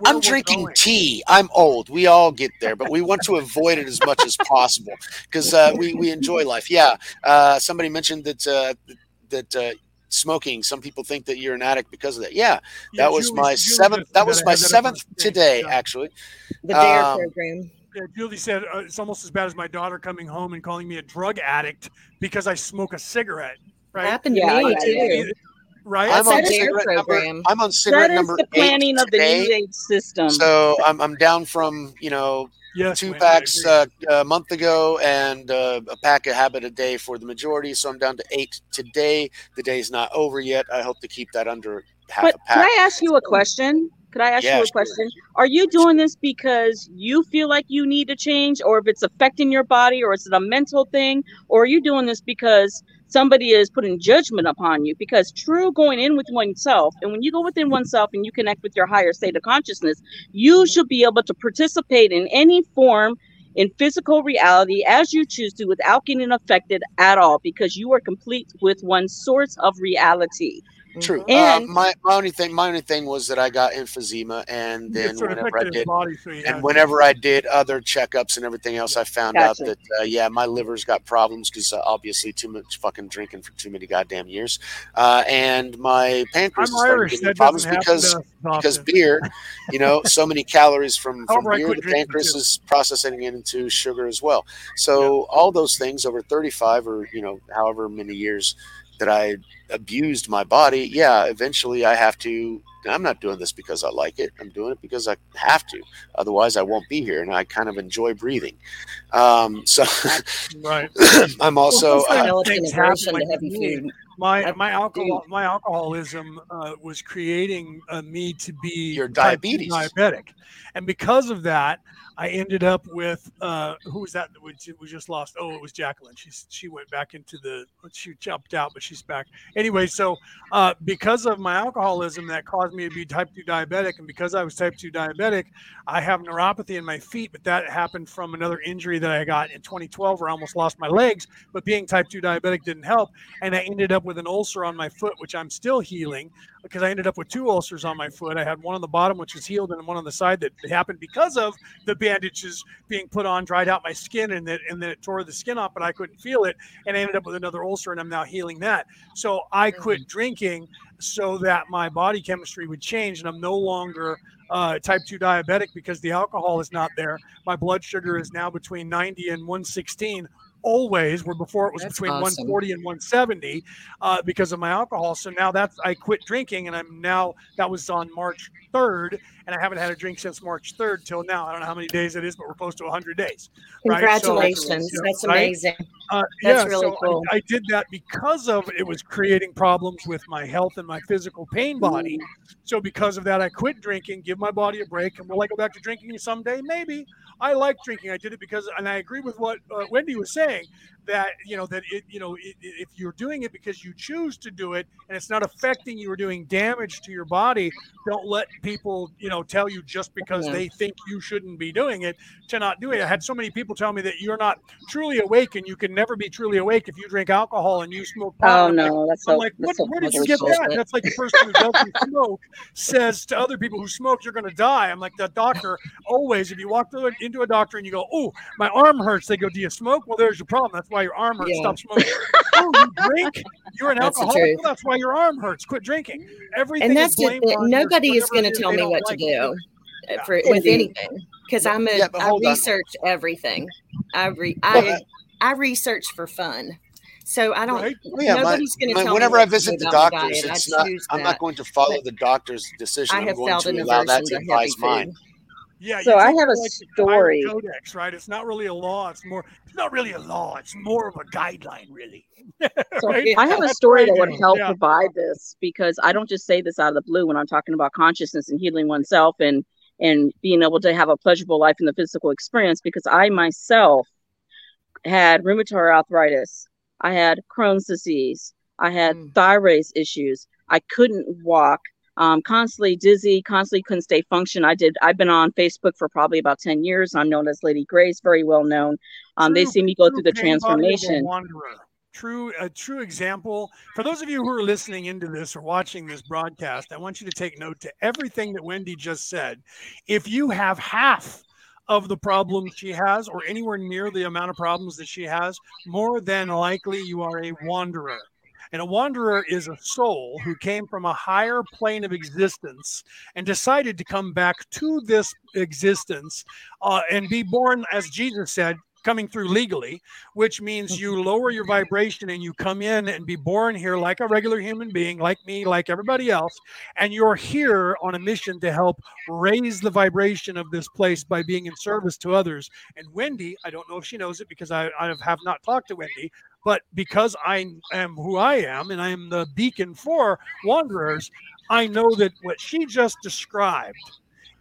[SPEAKER 9] I'm
[SPEAKER 1] we're
[SPEAKER 9] drinking
[SPEAKER 1] going.
[SPEAKER 9] tea. I'm old. We all get there, but we want to avoid it as much as possible because uh, we we enjoy life. Yeah. Uh, somebody mentioned that uh, that uh, smoking. Some people think that you're an addict because of that. Yeah,
[SPEAKER 1] Yeah,
[SPEAKER 9] that was
[SPEAKER 1] Julie-
[SPEAKER 9] my
[SPEAKER 1] Julie
[SPEAKER 9] seventh. That was my
[SPEAKER 1] had that up on
[SPEAKER 9] seventh today,
[SPEAKER 1] yeah.
[SPEAKER 9] actually.
[SPEAKER 11] the DARE
[SPEAKER 9] Um,
[SPEAKER 11] program.
[SPEAKER 1] Yeah, Julie said uh, it's almost as bad as my daughter coming home and calling me a drug addict because I smoke a cigarette. Right?
[SPEAKER 11] Happened to
[SPEAKER 12] Yeah,
[SPEAKER 11] me too.
[SPEAKER 1] Right?
[SPEAKER 9] I'm on cigarette number.
[SPEAKER 11] program.
[SPEAKER 9] I'm on cigarette
[SPEAKER 12] is
[SPEAKER 9] number
[SPEAKER 12] the planning
[SPEAKER 9] eight
[SPEAKER 12] of the
[SPEAKER 9] today.
[SPEAKER 12] new age system.
[SPEAKER 9] So I'm I'm down from you know
[SPEAKER 1] yes,
[SPEAKER 9] two packs uh, a month ago and uh, a pack of habit a day for the majority. So I'm down to eight today. The day's not over yet. I hope to keep that under half
[SPEAKER 12] But
[SPEAKER 9] a
[SPEAKER 12] could
[SPEAKER 9] pack.
[SPEAKER 12] I ask you a question? Could I ask
[SPEAKER 9] Yeah,
[SPEAKER 12] you a
[SPEAKER 9] sure.
[SPEAKER 12] question? Are you doing this because you feel like you need to change, or if it's affecting your body, or is it a mental thing, or are you doing this because somebody is putting judgment upon you? Because true going in with oneself, and when you go within oneself and you connect with your higher state of consciousness, you should be able to participate in any form in physical reality as you choose to without getting affected at all because you are complete with one source of reality.
[SPEAKER 9] True.
[SPEAKER 12] And
[SPEAKER 9] uh, my, my only thing, my only thing was that I got emphysema, and then whenever I did,
[SPEAKER 1] body, so
[SPEAKER 9] and
[SPEAKER 1] to-
[SPEAKER 9] whenever I did other checkups and everything else, I found out that uh, yeah, my liver's got problems because uh, obviously too much fucking drinking for too many goddamn years, uh, and my pancreas
[SPEAKER 1] I'm
[SPEAKER 9] is starting
[SPEAKER 1] Irish.
[SPEAKER 9] to
[SPEAKER 1] That
[SPEAKER 9] problems because because beer, you know, so many calories from [laughs] from beer, the pancreas
[SPEAKER 1] too.
[SPEAKER 9] is processing it into sugar as well. So all those things over 35 or you know however many years that I abused my body, yeah, eventually I have to. I'm not doing this because I like it. I'm doing it because I have to. Otherwise, I won't be here, and I kind of enjoy breathing. Um, so, [laughs]
[SPEAKER 1] Right. [laughs]
[SPEAKER 9] I'm also.
[SPEAKER 1] Well,
[SPEAKER 9] uh,
[SPEAKER 1] things happen, like
[SPEAKER 11] to heavy
[SPEAKER 1] with me.
[SPEAKER 11] food.
[SPEAKER 1] My my alcohol my alcoholism uh, was creating uh, me to be
[SPEAKER 9] Your diabetes.
[SPEAKER 1] diabetic, and because of that, I ended up with uh, who was that that we, just lost? Oh, it was Jacqueline. She's she went back into the she jumped out, but she's back anyway. So uh, because of my alcoholism, that caused me to be type two diabetic, and because I was type two diabetic, I have neuropathy in my feet. But that happened from another injury that I got in 2012, where I almost lost my legs. But being type two diabetic didn't help, and I ended up with an ulcer on my foot, which I'm still healing because I ended up with two ulcers on my foot. I had one on the bottom, which was healed, and one on the side that happened because of the bandages being put on, dried out my skin, and that and then it tore the skin off, but I couldn't feel it, and I ended up with another ulcer, and I'm now healing that. So I quit drinking so that my body chemistry would change, and I'm no longer uh, type 2 diabetic because the alcohol is not there. My blood sugar is now between 90 and 116 always where before it was
[SPEAKER 11] That's
[SPEAKER 1] between
[SPEAKER 11] awesome.
[SPEAKER 1] 140 and 170 uh, because of my alcohol so now that's i quit drinking and i'm now that was on march 3rd and i haven't had a drink since march 3rd till now i don't know how many days it is but we're close to 100 days right? So-
[SPEAKER 11] Congratulations. That's
[SPEAKER 1] right?
[SPEAKER 11] amazing.
[SPEAKER 1] uh,
[SPEAKER 11] That's
[SPEAKER 1] yeah,
[SPEAKER 11] really
[SPEAKER 1] so
[SPEAKER 11] cool.
[SPEAKER 1] I, did that because of it was creating problems with my health and my physical pain body. So because of that, I quit drinking, give my body a break, and will I go back to drinking someday? Maybe. I like drinking. I did it because, and I agree with what uh, Wendy was saying that you know that it you know it- if you're doing it because you choose to do it and it's not affecting you or doing damage to your body, don't let people you know tell you just because they think you shouldn't be doing it to not do it. I had so many people tell me that you're not truly awake and you can never be truly awake if you drink alcohol and you smoke pot.
[SPEAKER 12] Oh
[SPEAKER 1] I'm like-
[SPEAKER 12] no, that's
[SPEAKER 1] I'm
[SPEAKER 12] so.
[SPEAKER 1] like, what,
[SPEAKER 12] so
[SPEAKER 1] where did you get
[SPEAKER 12] bullshit.
[SPEAKER 1] that? That's like the person who doesn't smoke says to other people who smoke, you're going to die. I'm like, the doctor always, if you walk through into a doctor and you go, oh, my arm hurts, they go, do you smoke? Well, there's your problem. That's why your arm hurts.
[SPEAKER 11] Yeah.
[SPEAKER 1] Stop smoking. oh, you drink? You're an
[SPEAKER 11] That's
[SPEAKER 1] alcoholic? Well, that's why your arm hurts. Quit drinking. Everything
[SPEAKER 11] And that's
[SPEAKER 1] is
[SPEAKER 11] the
[SPEAKER 1] blamed
[SPEAKER 11] thing. Nobody is going to tell me what to
[SPEAKER 1] like.
[SPEAKER 11] Do uh,
[SPEAKER 1] Yeah.
[SPEAKER 11] for with anything because I'm a
[SPEAKER 9] Yeah,
[SPEAKER 11] I
[SPEAKER 9] hold on.
[SPEAKER 11] research everything. I re I I research for fun. So I don't.
[SPEAKER 1] Right?
[SPEAKER 9] Well, yeah,
[SPEAKER 11] nobody's going to
[SPEAKER 9] my-
[SPEAKER 11] tell
[SPEAKER 9] whenever
[SPEAKER 11] me
[SPEAKER 9] I
[SPEAKER 11] what to do
[SPEAKER 9] visit the
[SPEAKER 11] about my
[SPEAKER 9] doctors,
[SPEAKER 11] diet.
[SPEAKER 9] it's
[SPEAKER 11] I
[SPEAKER 9] not.
[SPEAKER 11] choose
[SPEAKER 9] I'm
[SPEAKER 11] that.
[SPEAKER 9] not going to follow
[SPEAKER 11] But
[SPEAKER 9] the doctor's decision.
[SPEAKER 11] I
[SPEAKER 9] I'm
[SPEAKER 11] have
[SPEAKER 9] going
[SPEAKER 11] felt
[SPEAKER 9] to
[SPEAKER 11] an
[SPEAKER 9] allow that
[SPEAKER 11] aversion
[SPEAKER 9] to
[SPEAKER 11] to heavy
[SPEAKER 9] advise
[SPEAKER 11] food.
[SPEAKER 1] Yeah,
[SPEAKER 12] So I have a
[SPEAKER 1] like
[SPEAKER 12] story.
[SPEAKER 1] codex, right? It's not really a law. It's more. It's not really a law. It's more of a guideline, really. [laughs]
[SPEAKER 12] So
[SPEAKER 1] right?
[SPEAKER 12] I have a story that would help
[SPEAKER 1] Yeah.
[SPEAKER 12] provide this because I don't just say this out of the blue when I'm talking about consciousness and healing oneself and and being able to have a pleasurable life in the physical experience because I myself had rheumatoid arthritis. I had Crohn's disease. I had
[SPEAKER 11] Mm.
[SPEAKER 12] thyroid issues. I couldn't walk. Um, constantly dizzy, constantly couldn't stay function. I did. I've been on Facebook for probably about ten years. I'm known as Lady Grace, very well known. Um, they see me go through the
[SPEAKER 1] pain body of a
[SPEAKER 12] transformation.
[SPEAKER 1] wanderer. True, a true example. For those of you who are listening into this or watching this broadcast, I want you to take note to everything that Wendy just said. If you have half of the problems she has, or anywhere near the amount of problems that she has, more than likely you are a wanderer. And a wanderer is a soul who came from a higher plane of existence and decided to come back to this existence uh, and be born, as Jesus said, coming through legally, which means you [laughs] lower your vibration and you come in and be born here like a regular human being, like me, like everybody else. And you're here on a mission to help raise the vibration of this place by being in service to others. And Wendy, I don't know if she knows it because I, I have not talked to Wendy, but because I am who I am and I am the beacon for wanderers, I know that what she just described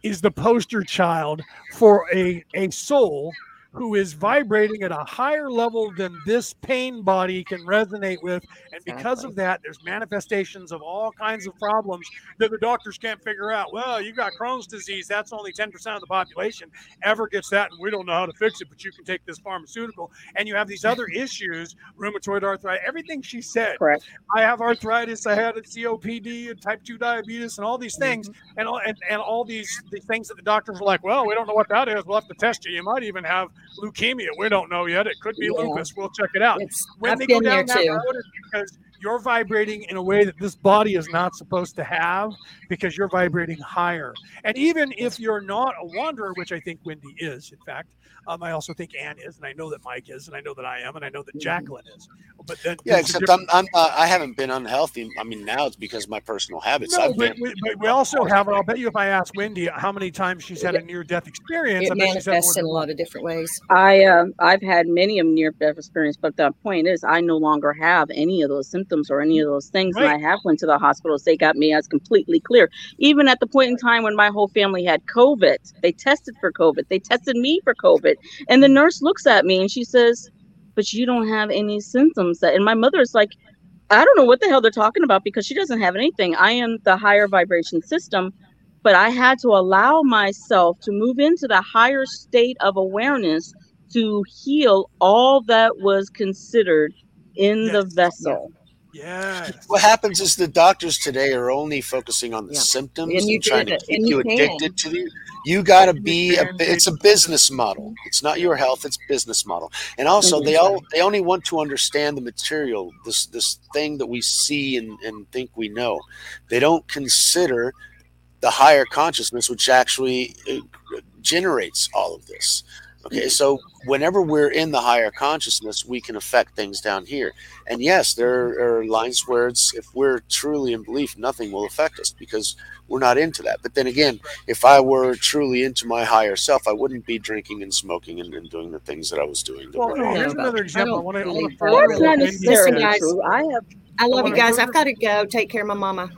[SPEAKER 1] is the poster child for a, a soul who is vibrating at a higher level than this pain body can resonate with. And because of that, there's manifestations of all kinds of problems that the doctors can't figure out. Well, you've got Crohn's disease. That's only 10% of the population ever gets that. And we don't know how to fix it, but you can take this pharmaceutical. And you have these other [laughs] issues, rheumatoid arthritis, everything she said.
[SPEAKER 12] Correct.
[SPEAKER 1] I have arthritis, I had a COPD and type 2 diabetes and all these things. Mm-hmm. And, all, and, and all these, these things that the doctors are like, well, we don't know what that is. We'll have to test you. You might even have leukemia. We don't know yet. It could be
[SPEAKER 11] Yeah.
[SPEAKER 1] lupus. We'll check it out.
[SPEAKER 11] It's-
[SPEAKER 1] when
[SPEAKER 11] I've
[SPEAKER 1] they go down that
[SPEAKER 11] too.
[SPEAKER 1] road, it's because you're vibrating in a way that this body is not supposed to have because you're vibrating higher. And even if you're not a wanderer, which I think Wendy is, in fact, um, I also think Ann is, and I know that Mike is, and I know that I am, and I know that Jacqueline is. But then
[SPEAKER 9] Yeah,
[SPEAKER 1] there's a
[SPEAKER 9] except I'm. I'm uh, I haven't been unhealthy. I mean, now it's because of my personal habits.
[SPEAKER 1] No, but
[SPEAKER 9] been,
[SPEAKER 1] we, but we also have. I'll bet you if I ask Wendy how many times she's had a near-death experience,
[SPEAKER 11] It
[SPEAKER 1] I bet she's had
[SPEAKER 11] manifests
[SPEAKER 1] than
[SPEAKER 11] in a lot of different ways.
[SPEAKER 12] I uh, I've had many of near death experience, but the point is, I no longer have any of those symptoms or any of those things, and I have went to the hospitals. They got me as completely clear. Even at the point in time when my whole family had COVID, they tested for COVID. They tested me for COVID, and the nurse looks at me and she says, "But you don't have any symptoms." That and my mother is like, "I don't know what the hell they're talking about because she doesn't have anything. I am the higher vibration system." But I had to allow myself to move into the higher state of awareness to heal all that was considered in the vessel.
[SPEAKER 1] Yeah.
[SPEAKER 9] what happens is the doctors today are only focusing on the symptoms
[SPEAKER 11] And
[SPEAKER 9] and, trying to
[SPEAKER 11] it,
[SPEAKER 9] keep
[SPEAKER 11] and
[SPEAKER 9] you
[SPEAKER 11] you can.
[SPEAKER 9] addicted to the. You got to be a. It's a business model. It's not your health. It's business model. And also, they all they only want to understand the material. This this thing that we see and, and think we know. They don't consider the higher consciousness, which actually uh, generates all of this. Okay, so whenever we're in the higher consciousness, we can affect things down here. And yes, there are lines where it's if we're truly in belief, nothing will affect us because we're not into that. But then again, if I were truly into my higher self, I wouldn't be drinking and smoking and, and doing the things that I was doing. that
[SPEAKER 1] Well, no, here's another example. I want to. I want to
[SPEAKER 11] that.
[SPEAKER 1] further
[SPEAKER 11] That's
[SPEAKER 1] what
[SPEAKER 11] not
[SPEAKER 1] Wendy
[SPEAKER 11] necessarily
[SPEAKER 1] said.
[SPEAKER 11] guys.
[SPEAKER 12] I have.
[SPEAKER 11] I love
[SPEAKER 1] I
[SPEAKER 11] you guys.
[SPEAKER 1] further-
[SPEAKER 11] I've got to go take care of my mama.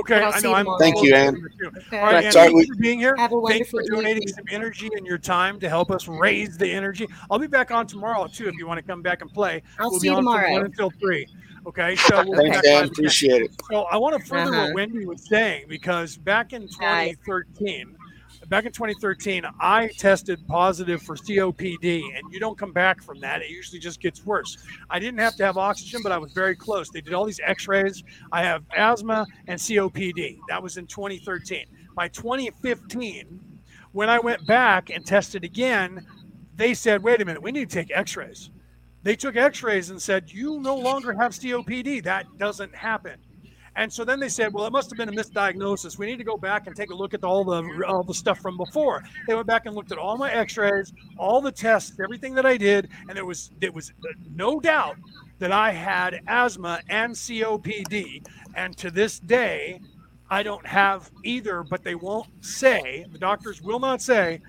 [SPEAKER 1] Okay,
[SPEAKER 11] I'll
[SPEAKER 1] I know. I'm.
[SPEAKER 9] Thank you, Ann.
[SPEAKER 11] Okay.
[SPEAKER 1] All right, Ann,
[SPEAKER 9] Sorry,
[SPEAKER 1] thank
[SPEAKER 9] we-
[SPEAKER 1] you for being here.
[SPEAKER 11] Have a
[SPEAKER 1] Thank for donating
[SPEAKER 11] evening.
[SPEAKER 1] some energy and your time to help us raise the energy. I'll be back on tomorrow too if you want to come back and play.
[SPEAKER 11] I'll
[SPEAKER 1] we'll
[SPEAKER 11] see
[SPEAKER 1] be
[SPEAKER 11] you
[SPEAKER 1] on from
[SPEAKER 11] tomorrow.
[SPEAKER 1] one until three. Okay, so we'll be
[SPEAKER 9] Thanks,
[SPEAKER 1] back
[SPEAKER 9] Dan. Appreciate it.
[SPEAKER 1] So I want to further
[SPEAKER 11] Uh-huh.
[SPEAKER 1] what Wendy was saying because back in 2013, back in 2013, I tested positive for COPD, and you don't come back from that. It usually just gets worse. I didn't have to have oxygen, but I was very close. They did all these X-rays. I have asthma and COPD. That was in 2013. By 2015, when I went back and tested again, they said, "Wait a minute, we need to take X-rays." They took X-rays and said, "You no longer have COPD. That doesn't happen." And so then they said, "Well, it must have been a misdiagnosis. We need to go back and take a look at all the all the stuff from before." They went back and looked at all my X-rays, all the tests, everything that I did, and there was there was no doubt that I had asthma and COPD. And to this day, I don't have either. But they won't say the doctors will not say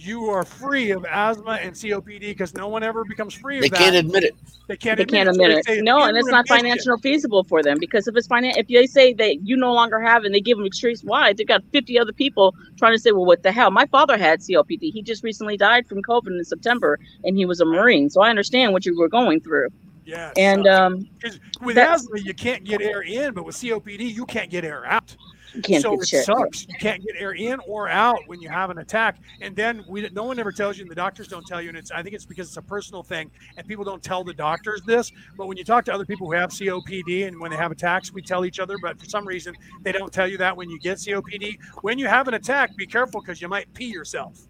[SPEAKER 1] you are free of asthma and COPD because no one ever becomes free of
[SPEAKER 9] They
[SPEAKER 1] that.
[SPEAKER 9] can't admit it.
[SPEAKER 1] They can't
[SPEAKER 12] They
[SPEAKER 1] admit
[SPEAKER 12] can't
[SPEAKER 1] it. So
[SPEAKER 12] admit
[SPEAKER 1] they
[SPEAKER 12] it.
[SPEAKER 1] say
[SPEAKER 12] No, and it's not
[SPEAKER 1] remission.
[SPEAKER 12] financial feasible for them because if it's finance, if they say that you no longer have and they give them extremes, why? they've got 50 other people trying to say, well, what the hell? My father had COPD. He just recently died from COVID in September, and he was a Marine, so I understand what you were going through.
[SPEAKER 1] Yeah.
[SPEAKER 12] And um,
[SPEAKER 1] 'Cause with asthma, you can't get air in, but with COPD, you can't get air out.
[SPEAKER 12] You can't
[SPEAKER 1] so
[SPEAKER 12] get
[SPEAKER 1] it
[SPEAKER 12] shit.
[SPEAKER 1] sucks. You can't get air in or out when you have an attack. And then we no one ever tells you, and the doctors don't tell you. And it's I think it's because it's a personal thing, and people don't tell the doctors this. But when you talk to other people who have COPD and when they have attacks, we tell each other. But for some reason, they don't tell you that when you get COPD. When you have an attack, be careful because you might pee yourself.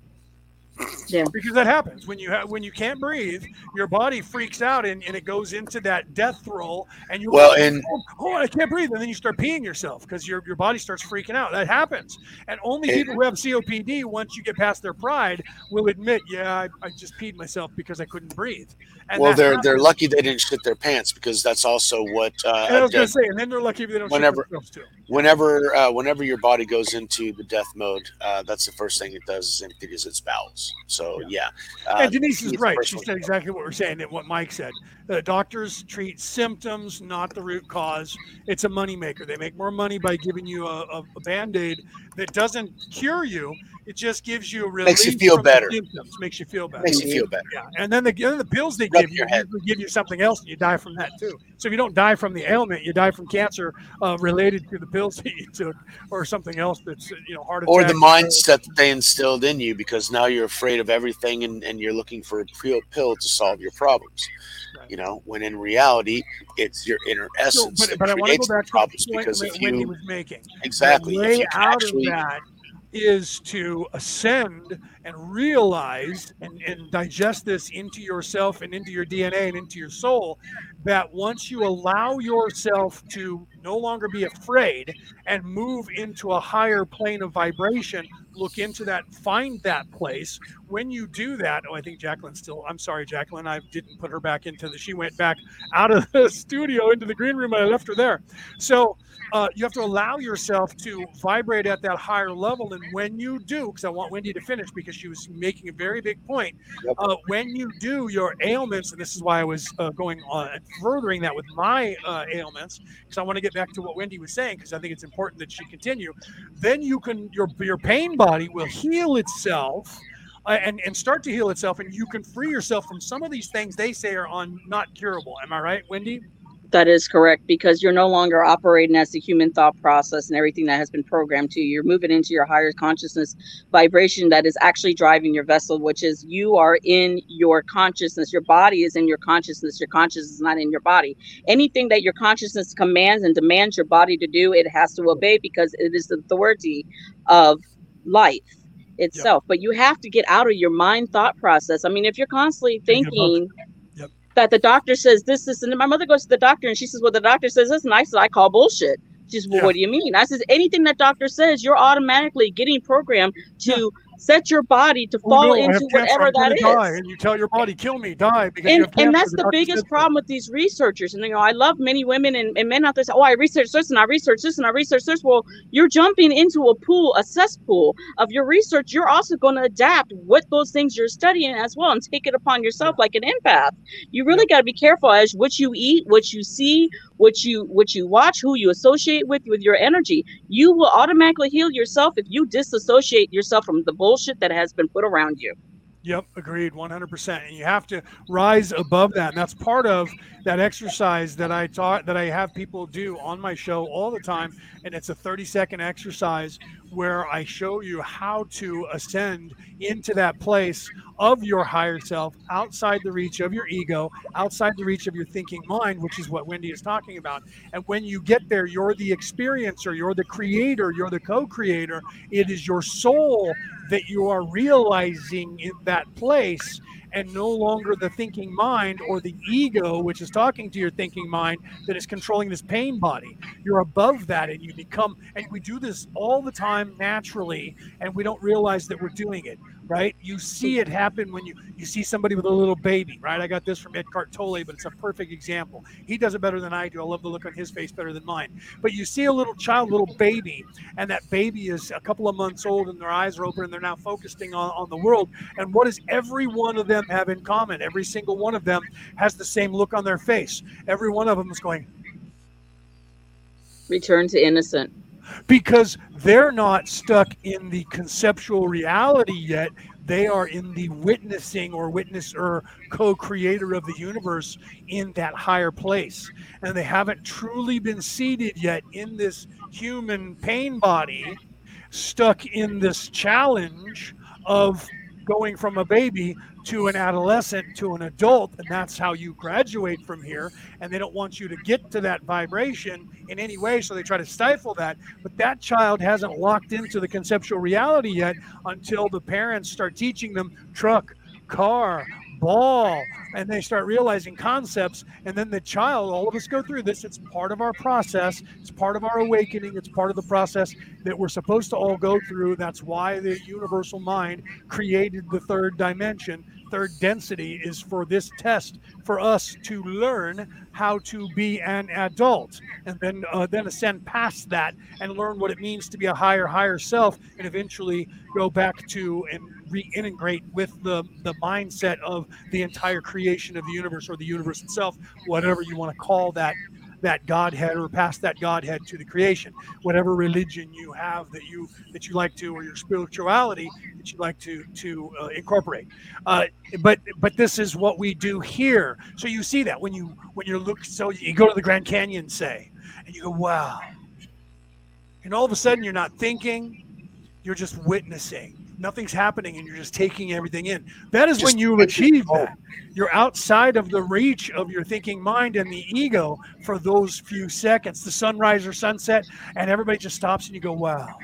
[SPEAKER 12] Yeah.
[SPEAKER 1] Because that happens when you have when you can't breathe, your body freaks out and, and it goes into that death roll, and you
[SPEAKER 9] Well, and-
[SPEAKER 1] oh, oh, I can't breathe, and then you start peeing yourself because your your body starts freaking out. That happens, and only
[SPEAKER 9] It-
[SPEAKER 1] people who have COPD, once you get past their pride, will admit, yeah, I, I just peed myself because I couldn't breathe. And
[SPEAKER 9] well, they're they're lucky they didn't shit their pants because that's also what uh,
[SPEAKER 1] And I
[SPEAKER 9] a
[SPEAKER 1] was gonna say, and then they're lucky they don't
[SPEAKER 9] whenever
[SPEAKER 1] shit themselves too.
[SPEAKER 9] whenever uh, whenever your body goes into the death mode, uh, that's the first thing it does is empties its bowels. So yeah, uh,
[SPEAKER 1] and Denise is right. She said exactly what we're saying and what Mike said. The doctors treat symptoms, not the root cause. It's a moneymaker. They make more money by giving you a, a, a band aid that doesn't cure you. It just gives you a relief
[SPEAKER 9] Makes you feel better.
[SPEAKER 1] symptoms. Makes you feel better.
[SPEAKER 9] Makes you feel better.
[SPEAKER 1] Yeah, and then the, then the pills they
[SPEAKER 9] Rub
[SPEAKER 1] give you give you something else, and you die from that too. So if you don't die from the ailment, you die from cancer uh, related to the pills that you took, or something else that's you know heart attack.
[SPEAKER 9] or the mindset that they instilled in you because now you're afraid of everything and, and you're looking for a pill, pill to solve your problems you know when in reality it's your inner
[SPEAKER 1] So,
[SPEAKER 9] essence
[SPEAKER 1] but,
[SPEAKER 9] that
[SPEAKER 1] but I want to
[SPEAKER 9] creates
[SPEAKER 1] go
[SPEAKER 9] the
[SPEAKER 1] back to
[SPEAKER 9] problems
[SPEAKER 1] the point
[SPEAKER 9] because if you
[SPEAKER 1] was making.
[SPEAKER 9] exactly
[SPEAKER 1] The way out
[SPEAKER 9] actually
[SPEAKER 1] of that is to ascend and realize and, and digest this into yourself and into your DNA and into your soul that once you allow yourself to no longer be afraid and move into a higher plane of vibration, look into that, find that place. When you do that, oh, I think Jacqueline's still, I'm sorry, Jacqueline, I didn't put her back into the, she went back out of the [laughs] studio into the green room and I left her there. So uh, you have to allow yourself to vibrate at that higher level. And when you do, because I want Wendy to finish because she was making a very big point, uh, when you do your ailments, and this is why I was uh, going on and furthering that with my uh, ailments, because I want to get back to what Wendy was saying, because I think it's important that she continue. Then you can your your pain body will heal itself. Uh, and, and start to heal itself, and you can free yourself from some of these things they say are on not curable. Am I right, Wendy?
[SPEAKER 12] That is correct because you're no longer operating as the human thought process and everything that has been programmed to you. You're moving into your higher consciousness vibration that is actually driving your vessel, which is you are in your consciousness. Your body is in your consciousness. Your consciousness is not in your body. Anything that your consciousness commands and demands your body to do, it has to obey because it is the authority of life itself. But you have to get out of your mind thought process. I mean, if you're constantly thinking, that the doctor says this, this, and my mother goes to the doctor and she says, Well, the doctor says this, and I said, I call bullshit. She says, Well, what do you mean? I says, anything that doctor says, you're automatically getting programmed to set your body to
[SPEAKER 1] Oh,
[SPEAKER 12] fall
[SPEAKER 1] no,
[SPEAKER 12] into whatever that is.
[SPEAKER 1] die, and you tell your body, kill me, die because
[SPEAKER 12] And, and that's
[SPEAKER 1] The
[SPEAKER 12] biggest problem with these researchers. And you know, I love many women and, and men out there say, "Oh, I researched this and I researched this and I researched this." Well, you're jumping into a pool, a cesspool of your research. You're also going to adapt what those things you're studying as well and take it upon yourself like an empath. You really got to be careful as what you eat, what you see, what you what you watch, who you associate with with your energy. You will automatically heal yourself if you disassociate yourself from the bullshit that has been put around you.
[SPEAKER 1] Yep, agreed, 100%. And you have to rise above that. And that's part of that exercise that I taught, that I have people do on my show all the time. And it's a 30 second exercise where I show you how to ascend into that place of your higher self outside the reach of your ego, outside the reach of your thinking mind, which is what Wendy is talking about. And when you get there, you're the experiencer, you're the creator, you're the co creator. It is your soul that you are realizing in that place and no longer the thinking mind or the ego, which is talking to your thinking mind, that is controlling this pain body. You're above that and you become, and we do this all the time naturally, and we don't realize that we're doing it, right? You see it happen when you, you see somebody with a little baby, right? I got this from Eckhart Tolle, but it's a perfect example. He does it better than I do. I love the look on his face better than mine. But you see a little child, little baby, and that baby is a couple of months old and their eyes are open and they're now focusing on, on the world. And what does every one of them have in common? Every single one of them has the same look on their face. Every one of them is going,
[SPEAKER 12] Return to innocent.
[SPEAKER 1] Because they're not stuck in the conceptual reality yet. They are in the witnessing or witness or co creator of the universe in that higher place. And they haven't truly been seated yet in this human pain body, stuck in this challenge of going from a baby to an adolescent to an adult and that's how you graduate from here. And they don't want you to get to that vibration in any way so they try to stifle that. But that child hasn't locked into the conceptual reality yet until the parents start teaching them truck car ball and they start realizing concepts and then the child all of us go through this. It's part of our process. It's part of our awakening. It's part of the process that we're supposed to all go through. That's why the universal mind created the third dimension third density is for this test for us to learn how to be an adult. And then uh, then ascend past that and learn what it means to be a higher higher self and eventually go back to and reintegrate with the the mindset of the entire creation of the universe or the universe itself, whatever you want to call that that godhead or pass that godhead to the creation. Whatever religion you have that you that you like to or your spirituality that you like to to uh, incorporate. Uh, but but this is what we do here. So you see that when you when you look so you go to the grand canyon say and you go wow. And all of a sudden you're not thinking you're just witnessing nothing's happening and you're just taking everything in. That is
[SPEAKER 9] Just
[SPEAKER 1] when you achieve that. You're outside of the reach of your thinking mind and the ego for those few seconds. The sunrise or sunset and everybody just stops and you go wow.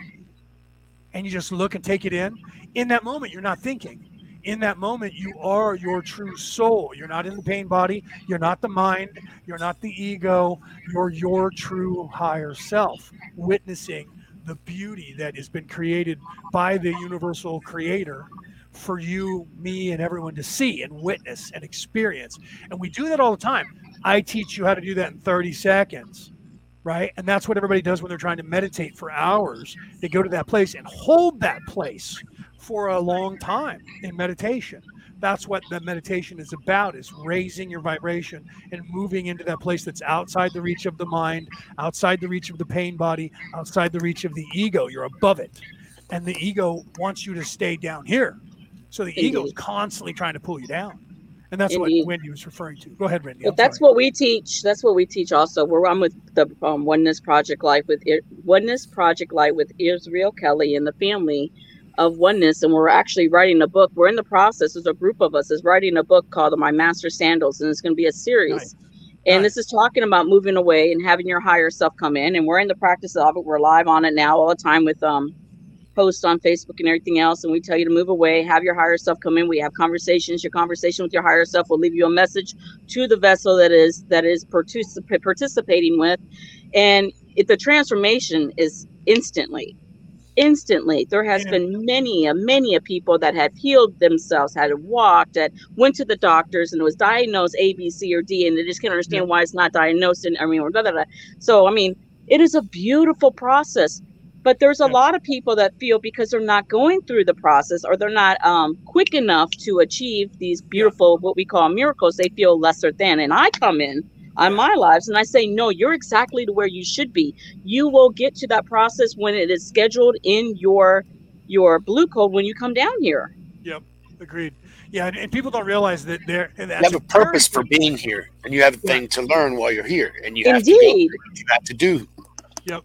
[SPEAKER 1] And you just look and take it in. In that moment you're not thinking. In that moment you are your true soul. You're not in the pain body. You're not the mind. You're not the ego. You're your true higher self witnessing the beauty that has been created by the universal creator for you, me, and everyone to see and witness and experience. And we do that all the time. I teach you how to do that in 30 seconds, right? And that's what everybody does when they're trying to meditate for hours. They go to that place and hold that place for a long time in meditation. That's what the meditation is about is raising your vibration and moving into that place that's outside the reach of the mind, outside the reach of the pain body, outside the reach of the ego. You're above it. And the ego wants you to stay down here. So the ego is constantly trying to pull you down. And that's
[SPEAKER 12] Indeed.
[SPEAKER 1] what Wendy was referring to. Go ahead, Wendy. I'm
[SPEAKER 12] that's
[SPEAKER 1] sorry.
[SPEAKER 12] what we teach. That's what we teach also. We're on with the um, Oneness Project Life with Oneness Project Life with Israel Kelly and the family of Oneness, and we're actually writing a book. We're in the process. There's a group of us is writing a book called My Master Sandals, and it's going to be a series. And this is talking about moving away and having your higher self come in. And we're in the practice of it. We're live on it now all the time with um posts on Facebook and everything else. And we tell you to move away, have your higher self come in. We have conversations. Your conversation with your higher self will leave you a message to the vessel that is that is particip- participating with. And it, the transformation is instantly. Instantly, there has been many, a many a people that have healed themselves, had walked, that went to the doctors, and was diagnosed A, B, C, or D, and they just can't understand why it's not diagnosed. And I mean, blah, blah, blah. so I mean, it is a beautiful process but there's a lot of people that feel because they're not going through the process or they're not um, quick enough to achieve these beautiful what we call miracles they feel lesser than. And i come in on my lives and i say no you're exactly to where you should be you will get to that process when it is scheduled in your your blue code when you come down here
[SPEAKER 1] Yep, agreed. Yeah, and, and people don't realize that they're. And
[SPEAKER 9] You have a purpose for being here, and you have a thing to learn while you're here, and you have
[SPEAKER 12] Indeed.
[SPEAKER 9] to go. what You have to do.
[SPEAKER 1] Yep.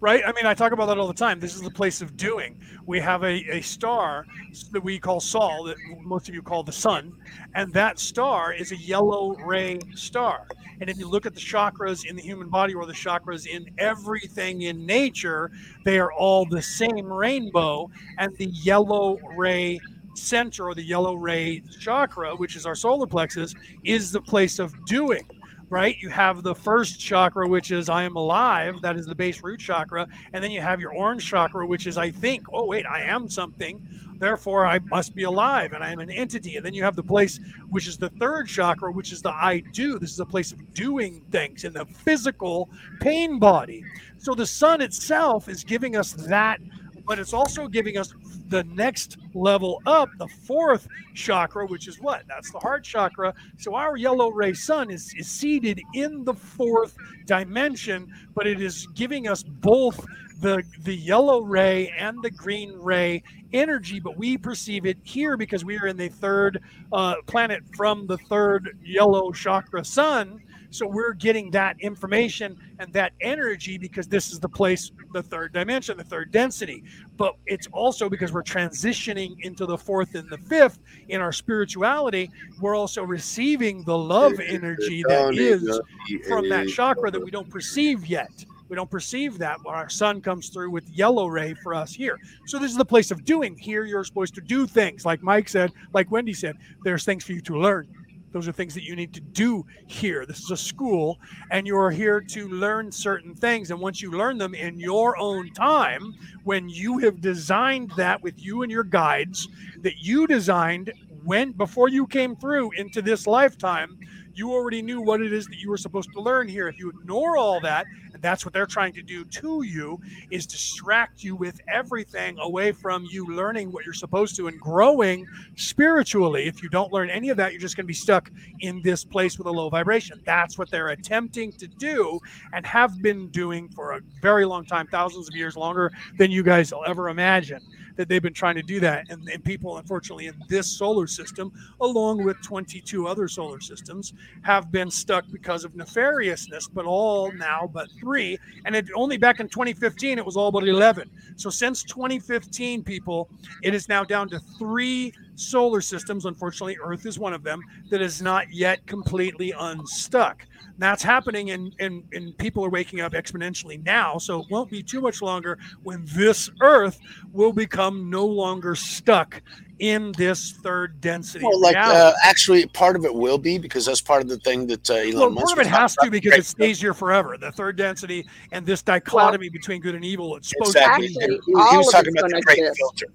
[SPEAKER 1] Right? I mean, I talk about that all the time. This is the place of doing. We have a, a star that we call Sol, that most of you call the sun, and that star is a yellow ray star. And if you look at the chakras in the human body or the chakras in everything in nature, they are all the same rainbow. And the yellow ray center or the yellow ray chakra, which is our solar plexus, is the place of doing right? You have the first chakra, which is I am alive. That is the base root chakra. And then you have your orange chakra, which is I think, oh, wait, I am something. Therefore, I must be alive and I am an entity. And then you have the place, which is the third chakra, which is the I do. This is a place of doing things in the physical pain body. So the sun itself is giving us that, but it's also giving us the next level up, the fourth chakra, which is what? That's the heart chakra. So our yellow ray sun is, is seated in the fourth dimension, but it is giving us both the the yellow ray and the green ray energy, but we perceive it here because we are in the third uh, planet from the third yellow chakra sun. So we're getting that information and that energy because this is the place, the third dimension, the third density. But it's also because we're transitioning into the fourth and the fifth in our spirituality. We're also receiving the love energy that is from that chakra that we don't perceive yet. We don't perceive that when our sun comes through with yellow ray for us here. So this is the place of doing. Here you're supposed to do things, like Mike said, like Wendy said. There's things for you to learn. Those are things that you need to do here. This is a school, and you're here to learn certain things. And once you learn them in your own time, when you have designed that with you and your guides, that you designed when before you came through into this lifetime, you already knew what it is that you were supposed to learn here. If you ignore all that, that's what they're trying to do to you, is distract you with everything away from you learning what you're supposed to and growing spiritually. If you don't learn any of that, you're just going to be stuck in this place with a low vibration. That's what they're attempting to do and have been doing for a very long time, thousands of years longer than you guys will ever imagine that they've been trying to do that. And, and people, unfortunately, in this solar system, along with 22 other solar systems, have been stuck because of nefariousness, but all now but three. And it only back in 2015, it was all but 11. So since 2015, people, it is now down to three solar systems. Unfortunately, Earth is one of them that is not yet completely unstuck. That's happening, and, and, and people are waking up exponentially now. So it won't be too much longer when this Earth will become no longer stuck in this third density.
[SPEAKER 9] Well, like uh, actually, part of it will be because that's part of the thing that uh, Elon
[SPEAKER 1] well,
[SPEAKER 9] Musk.
[SPEAKER 1] part of it has
[SPEAKER 9] talking
[SPEAKER 1] to
[SPEAKER 9] about.
[SPEAKER 1] because it stays here forever. The third density and this dichotomy between good and evil. It's supposed
[SPEAKER 9] Exactly.
[SPEAKER 1] to
[SPEAKER 9] And
[SPEAKER 1] be.
[SPEAKER 9] he, he was
[SPEAKER 12] all of
[SPEAKER 9] talking about the
[SPEAKER 12] gonna
[SPEAKER 9] great
[SPEAKER 12] exist.
[SPEAKER 9] filter.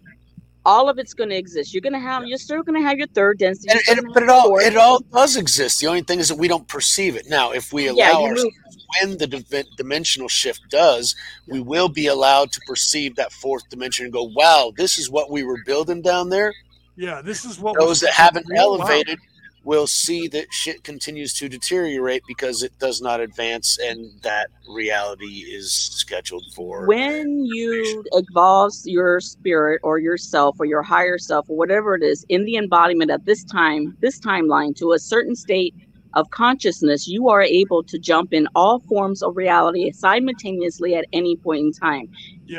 [SPEAKER 12] All of it's going to exist. You're going to have, you're still going to have your third density.
[SPEAKER 9] And, and, but it all it all does exist. The only thing is that we don't perceive it. Now, if we allow
[SPEAKER 12] you
[SPEAKER 9] ourselves, when the div- dimensional shift does, we will be allowed to perceive that fourth dimension and go, "Wow, this is what we were building down there."
[SPEAKER 1] Yeah, this is what was
[SPEAKER 9] Those that haven't
[SPEAKER 1] be. Wow.
[SPEAKER 9] elevated will see that shit continues to deteriorate because it does not advance, and that reality is scheduled for.
[SPEAKER 12] when you evolve your spirit or yourself or your higher self or whatever it is in the embodiment at this time, this timeline to a certain state of consciousness, you are able to jump in all forms of reality simultaneously at any point in time.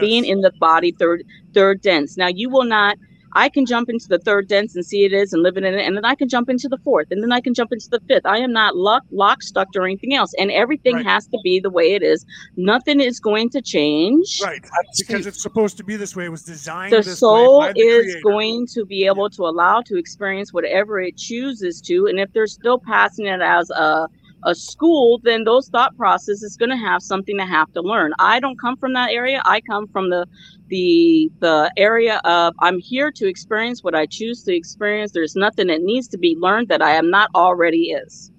[SPEAKER 12] Being in the body third third dense. Now you will not I can jump into the third dense and see it is and live in it, and then I can jump into the fourth, and then I can jump into the fifth. I am not lock, lock stuck or anything else, and everything
[SPEAKER 1] Right.
[SPEAKER 12] has to be the way it is. Nothing is going to change.
[SPEAKER 1] Right, because it's supposed to be this way. It was designed.
[SPEAKER 12] The
[SPEAKER 1] this
[SPEAKER 12] soul
[SPEAKER 1] way by the
[SPEAKER 12] is
[SPEAKER 1] creator.
[SPEAKER 12] going to be able to allow to experience whatever it chooses to, and if they're still passing it as a a school, then those thought process is going to have something to have to learn. I don't come from that area. I come from the the the area of I'm here to experience what I choose to experience. There's nothing that needs to be learned that I am not already is.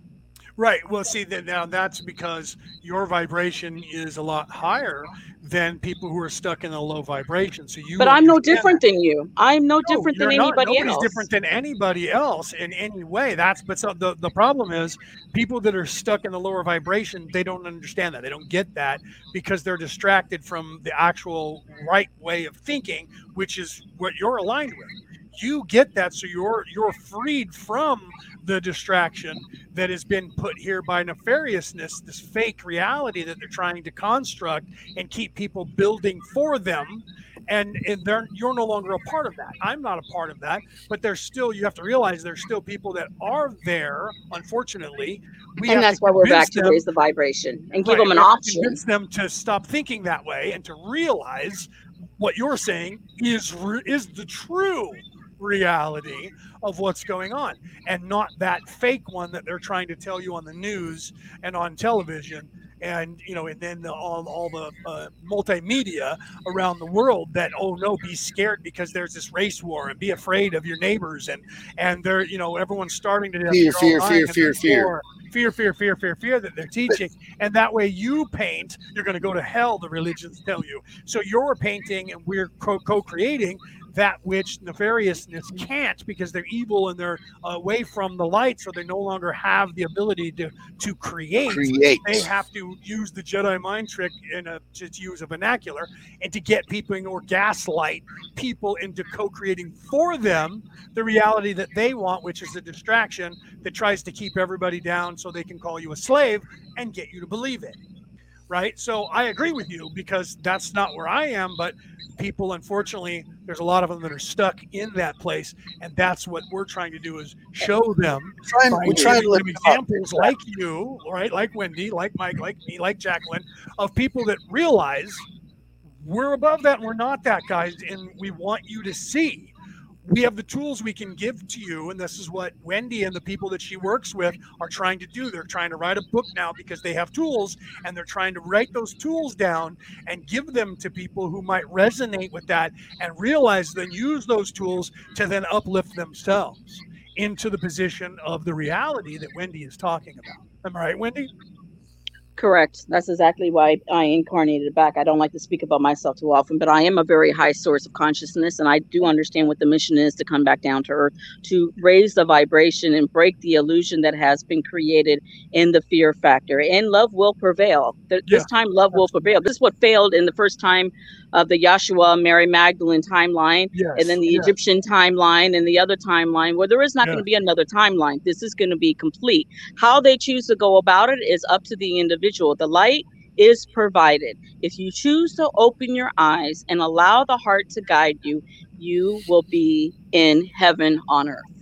[SPEAKER 1] Right. Well, see that now that's because your vibration is a lot higher than people who are stuck in a low vibration. So you.
[SPEAKER 12] But I'm no different than you. I'm no
[SPEAKER 1] No,
[SPEAKER 12] different than
[SPEAKER 1] not.
[SPEAKER 12] anybody
[SPEAKER 1] Nobody's
[SPEAKER 12] else.
[SPEAKER 1] different than anybody else in any way. That's but so the, the problem is people that are stuck in the lower vibration, they don't understand that. They don't get that because they're distracted from the actual right way of thinking, which is what you're aligned with. You get that, so you're you're freed from the distraction that has been put here by nefariousness, this fake reality that they're trying to construct and keep people building for them and, and they're you're no longer a part of that. I'm not a part of that, but there's still you have to realize there's still people that are there. Unfortunately, we
[SPEAKER 12] and that's why we're back to
[SPEAKER 1] them-
[SPEAKER 12] raise the vibration and give
[SPEAKER 1] Right,
[SPEAKER 12] them an
[SPEAKER 1] we have to
[SPEAKER 12] option.
[SPEAKER 1] Convince them to stop thinking that way and to realize what you're saying is is the true reality of what's going on, and not that fake one that they're trying to tell you on the news and on television. And you know, and then the, all, all the uh, multimedia around the world that oh no, be scared because there's this race war and be afraid of your neighbors and and they're you know everyone's starving to death.
[SPEAKER 9] Fear, fear, fear, fear, fear.
[SPEAKER 1] war. fear, fear, fear, fear, fear that they're teaching, and that way you paint, you're going to go to hell. The religions tell you. So you're painting, and we're co- co-creating that which nefariousness can't because they're evil and they're away from the light, so they no longer have the ability to to create.
[SPEAKER 9] Create.
[SPEAKER 1] They have to use the Jedi mind trick in a to use a vernacular and to get people in or gaslight people into co-creating for them the reality that they want, which is a distraction that tries to keep everybody down so they can call you a slave and get you to believe it. Right. So I agree with you because that's not where I am, but people, unfortunately, there's a lot of them that are stuck in that place. And that's what we're trying to do is show them
[SPEAKER 9] Try and-
[SPEAKER 1] by
[SPEAKER 9] we try and
[SPEAKER 1] giving
[SPEAKER 9] lift
[SPEAKER 1] them
[SPEAKER 9] them up.
[SPEAKER 1] examples like you, right? Like Wendy, like Mike, like me, like Jacqueline, of people that realize we're above that and we're not that, guys. And we want you to see we have the tools we can give to you and this is what wendy and the people that she works with are trying to do they're trying to write a book now because they have tools and they're trying to write those tools down and give them to people who might resonate with that and realize then use those tools to then uplift themselves into the position of the reality that Wendy is talking about. Am I right, Wendy?
[SPEAKER 12] Correct. That's exactly why I incarnated back. I don't like to speak about myself too often, but I am a very high source of consciousness, and I do understand what the mission is to come back down to earth, to raise the vibration and break the illusion that has been created in the fear factor. And love will prevail. Th- This time, love will prevail. This is what failed in the first time of the Yahshua Mary Magdalene timeline, and then the
[SPEAKER 13] yes.
[SPEAKER 12] Egyptian timeline, and the other timeline, where there is not going to be another timeline. This is going to be complete. How they choose to go about it is up to the individual. The light is provided. If you choose to open your eyes and allow the heart to guide you, you will be in heaven on earth.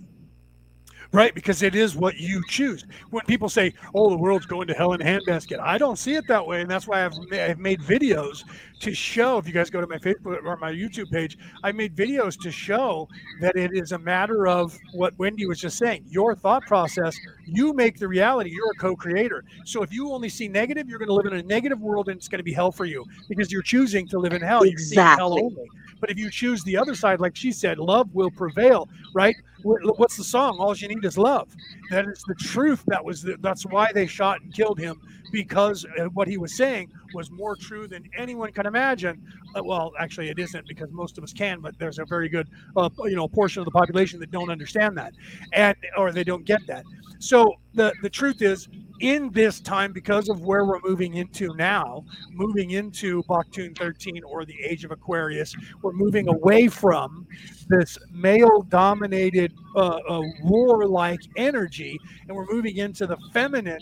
[SPEAKER 1] Right, because it is what you choose. When people say, "Oh, the world's going to hell in a handbasket," I don't see it that way, and that's why I've, I've made videos to show. If you guys go to my Facebook or my YouTube page, I made videos to show that it is a matter of what Wendy was just saying. Your thought process, you make the reality. You're a co-creator. So if you only see negative, you're going to live in a negative world, and it's going to be hell for you because you're choosing to live in hell. You're seeing hell
[SPEAKER 12] Exactly.
[SPEAKER 1] only. But if you choose the other side, like she said, love will prevail, right? What's the song? All you need is love. That is the truth. That was the, that's why they shot and killed him because uh, what he was saying was more true than anyone can imagine. Uh, well, actually, it isn't because most of us can, but there's a very good, uh, you know, portion of the population that don't understand that, and or they don't get that. So the the truth is, in this time, because of where we're moving into now, moving into Baktun 13 or the Age of Aquarius, we're moving away from this male-dominated, uh, uh, war-like energy, and we're moving into the feminine,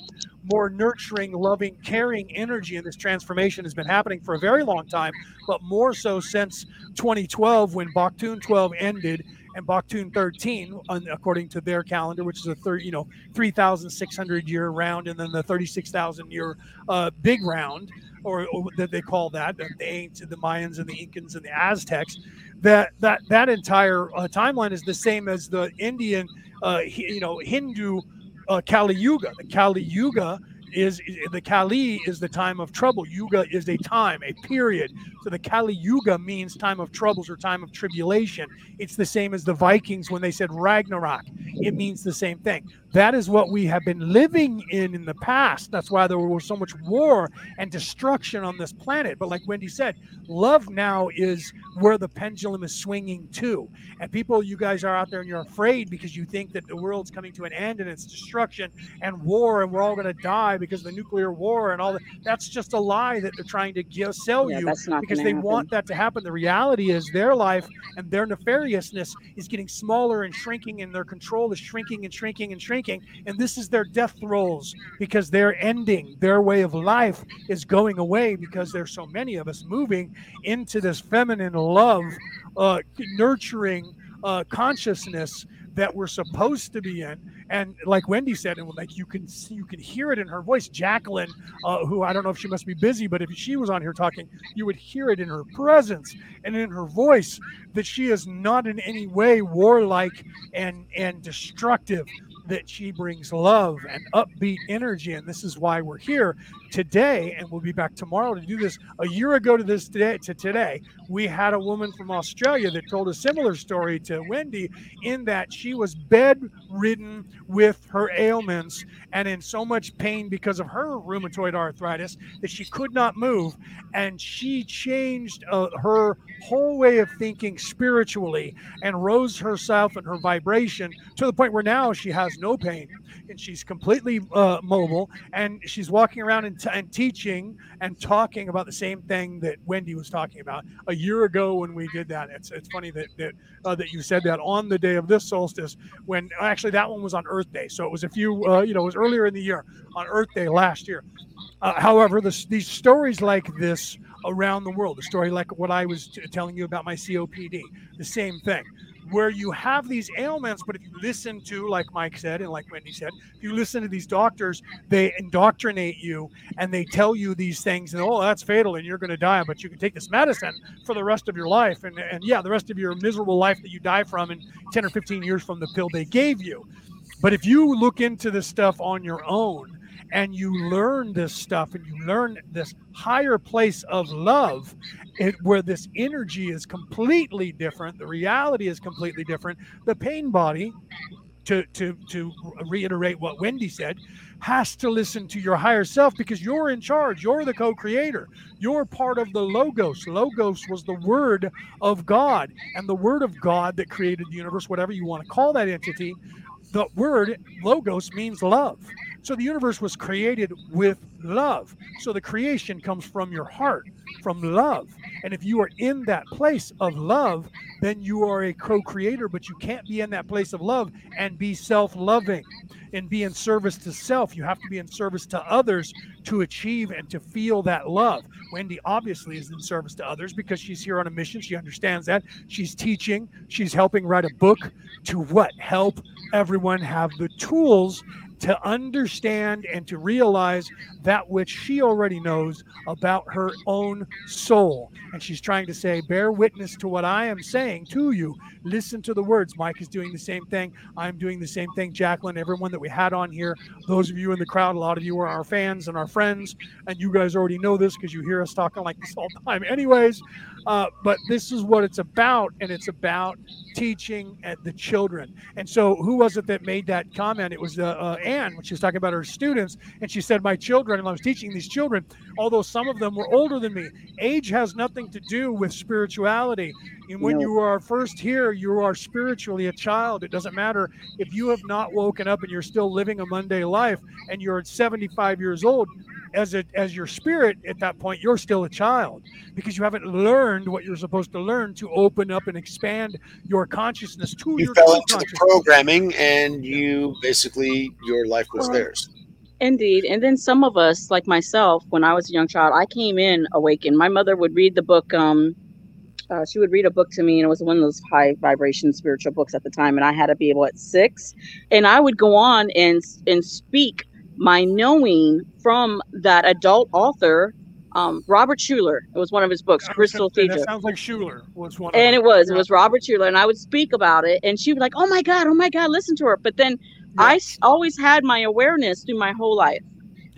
[SPEAKER 1] more nurturing, loving, caring energy. And this transformation has been happening for a very long time, but more so since 2012 when Baktun 12 ended and Baktun 13, un- according to their calendar, which is a third, you know, 3,600 year round, and then the 36,000 year uh, big round, or, or that they call that, the, the Mayans and the Incans and the Aztecs. That that that entire uh, timeline is the same as the Indian, uh, you know, Hindu uh, Kali Yuga. The Kali Yuga is the Kali is the time of trouble. Yuga is a time, a period. So the Kali Yuga means time of troubles or time of tribulation. It's the same as the Vikings when they said Ragnarok. It means the same thing. That is what we have been living in in the past. That's why there was so much war and destruction on this planet. But like Wendy said, love now is where the pendulum is swinging to. And people, you guys are out there and you're afraid because you think that the world's coming to an end and it's destruction and war and we're all going to die because of the nuclear war and all that. That's just a lie that they're trying to give, sell
[SPEAKER 12] Yeah,
[SPEAKER 1] you because they
[SPEAKER 12] happen.
[SPEAKER 1] want that to happen. The reality is their life and their nefariousness is getting smaller and shrinking, and their control is shrinking and shrinking and shrinking. And this is their death throes because they're ending. Their way of life is going away because there's so many of us moving into this feminine love, uh, nurturing uh, consciousness that we're supposed to be in. And like Wendy said, and like you can see, you can hear it in her voice. Jacqueline, uh, who I don't know if she must be busy, but if she was on here talking, you would hear it in her presence and in her voice that she is not in any way warlike and and destructive. That she brings love and upbeat energy, and this is why we're here today. And we'll be back tomorrow to do this. A year ago to this today, to today, we had a woman from Australia that told a similar story to Wendy, in that she was bedridden with her ailments and in so much pain because of her rheumatoid arthritis that she could not move. And she changed uh, her whole way of thinking spiritually and rose herself and her vibration to the point where now she has no pain and she's completely uh, mobile and she's walking around and, t- and teaching and talking about the same thing that Wendy was talking about a year ago when we did that. It's it's funny that that uh, that you said that on the day of this solstice when actually that one was on Earth Day, so it was a few uh, you know it was earlier in the year on Earth Day last year. Uh, however, this, these stories like this around the world, the story like what I was t- telling you about my COPD, the same thing, where you have these ailments, but if you listen to, like Mike said, and like Wendy said, if you listen to these doctors, they indoctrinate you and they tell you these things, and oh, that's fatal and you're going to die, but you can take this medicine for the rest of your life. And, and yeah, the rest of your miserable life that you die from in 10 or 15 years from the pill they gave you. But if you look into this stuff on your own, and you learn this stuff and you learn this higher place of love it, where this energy is completely different the reality is completely different the pain body to to to reiterate what Wendy said, has to listen to your higher self because you're in charge. You're the co-creator. You're part of the logos. Logos was the word of God, and the word of God that created the universe, whatever you want to call that entity. The word logos means love. So the universe was created with love. So the creation comes from your heart, from love. And if you are in that place of love, then you are a co creator, but you can't be in that place of love and be self loving and be in service to self. You have to be in service to others to achieve and to feel that love. Wendy obviously is in service to others because she's here on a mission. She understands that. She's teaching, she's helping write a book to what? Help everyone have the tools to understand and to realize that which she already knows about her own soul. And she's trying to say, bear witness to what I am saying to you. Listen to the words. Mike is doing the same thing. I'm doing the same thing. Jacqueline, everyone that we had on here, those of you in the crowd, a lot of you are our fans and our friends. And you guys already know this because you hear us talking like this all the time, anyways. Uh, but this is what it's about, and it's about teaching at the children. And so, who was it that made that comment? It was uh, uh, Anne when she was talking about her students, and she said, "My children." And I was teaching these children, although some of them were older than me. Age has nothing to do with spirituality. And when
[SPEAKER 12] No.
[SPEAKER 1] you are first here, you are spiritually a child. It doesn't matter if you have not woken up and you're still living a Monday life, and you're 75 years old. As a, as your spirit at that point, you're still a child because you haven't learned what you're supposed to learn to open up and expand your consciousness to
[SPEAKER 9] You
[SPEAKER 1] your
[SPEAKER 9] fell into the programming, and you basically your life was
[SPEAKER 12] Well,
[SPEAKER 9] theirs.
[SPEAKER 12] Indeed. And then some of us, like myself, when I was a young child, I came in awakened. My mother would read the book. Um, uh, she would read a book to me, and it was one of those high vibration spiritual books at the time. And I had to be able at six, and I would go on and and speak my knowing from that adult author, um, Robert Schuller. It was one of his books, Crystal Teacher.
[SPEAKER 1] That sounds like Schuler was one.
[SPEAKER 12] And it was, it was Robert Schuller, and I would speak about it, and she would be like, "Oh my God, oh my God, listen to her." But then I always had my awareness through my whole life.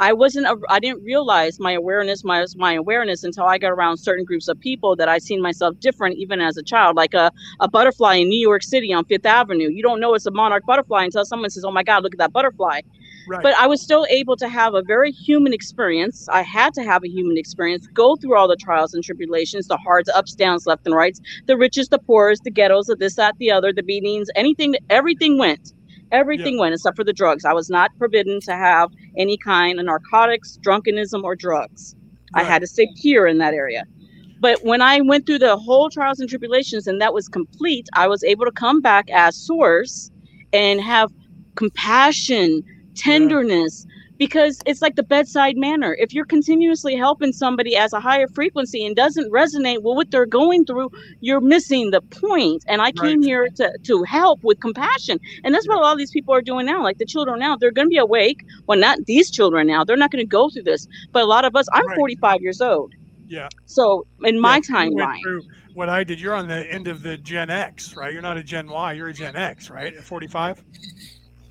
[SPEAKER 12] I wasn't, a, I didn't realize my awareness, my my awareness until I got around certain groups of people that I seen myself different, even as a child. Like a a butterfly in New York City on Fifth Avenue. You don't know it's a monarch butterfly until someone says, "Oh my God, look at that butterfly."
[SPEAKER 1] Right.
[SPEAKER 12] But I was still able to have a very human experience. I had to have a human experience, go through all the trials and tribulations, the hard ups, downs, left and rights, the richest, the poorest, the ghettos, the this, that, the other, the beatings, anything, everything went. Everything went except for the drugs. I was not forbidden to have any kind of narcotics, drunkenism, or drugs. I had to stay pure in that area. But when I went through the whole trials and tribulations and that was complete, I was able to come back as source and have compassion, tenderness, because it's like the bedside manner. If you're continuously helping somebody as a higher frequency and doesn't resonate with what they're going through, you're missing the point. And I came here to, to help with compassion. And that's what a lot of these people are doing now. Like the children now, they're going to be awake. Well, not these children now. They're not going to go through this. But a lot of us, I'm 45 years old.
[SPEAKER 1] Yeah.
[SPEAKER 12] So in my
[SPEAKER 1] Yeah,
[SPEAKER 12] timeline,
[SPEAKER 1] What I did, you're on the end of the Gen X, right? You're not a Gen Y, you're a Gen X, right? At 45?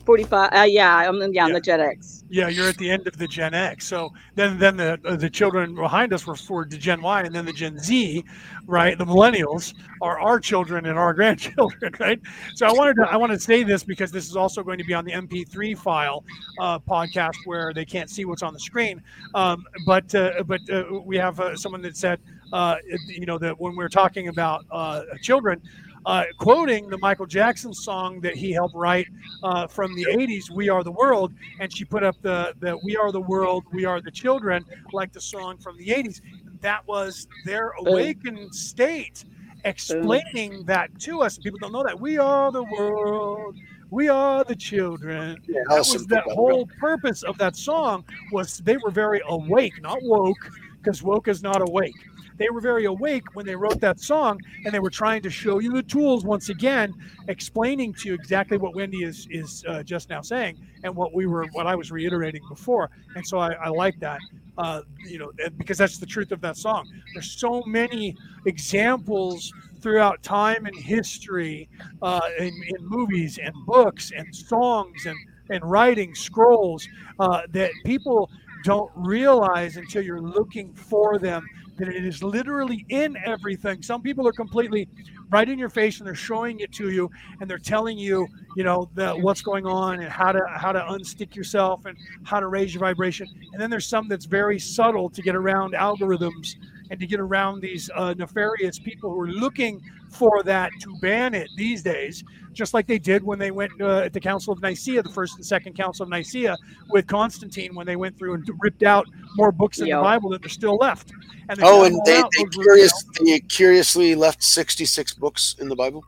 [SPEAKER 12] 45. Uh, yeah, I'm, yeah, I'm the Gen X.
[SPEAKER 1] Yeah, you're at the end of the Gen X. So then, then the uh, the children behind us were for the Gen Y, and then the Gen Z, right? The millennials are our children and our [laughs] grandchildren, right? So I wanted to I want to say this because this is also going to be on the MP3 file uh, podcast where they can't see what's on the screen. Um, but uh, but uh, we have uh, someone that said, uh, you know, that when we're talking about uh, children. Uh, quoting the Michael Jackson song that he helped write uh, from the 80s, We Are the World. And she put up the, the We Are the World, We Are the Children, like the song from the 80s. That was their awakened state explaining that to us. People don't know that. We are the world. We are the children.
[SPEAKER 9] Yeah,
[SPEAKER 1] that was that whole purpose of that song was they were very awake, not woke, because woke is not awake. They were very awake when they wrote that song, and they were trying to show you the tools once again, explaining to you exactly what Wendy is is uh, just now saying, and what we were, what I was reiterating before. And so I, I like that, uh, you know, because that's the truth of that song. There's so many examples throughout time and history, uh, in, in movies and books and songs and and writing scrolls uh, that people don't realize until you're looking for them that it is literally in everything. Some people are completely right in your face and they're showing it to you and they're telling you, you know, the, what's going on and how to how to unstick yourself and how to raise your vibration. And then there's some that's very subtle to get around algorithms and to get around these uh, nefarious people who are looking for that to ban it these days, just like they did when they went uh, at the Council of Nicaea, the first and second Council of Nicaea, with Constantine when they went through and ripped out more books in
[SPEAKER 9] Yep.
[SPEAKER 1] the Bible that are still left. And
[SPEAKER 9] Oh, and they, they curious they curiously left sixty six books in the Bible.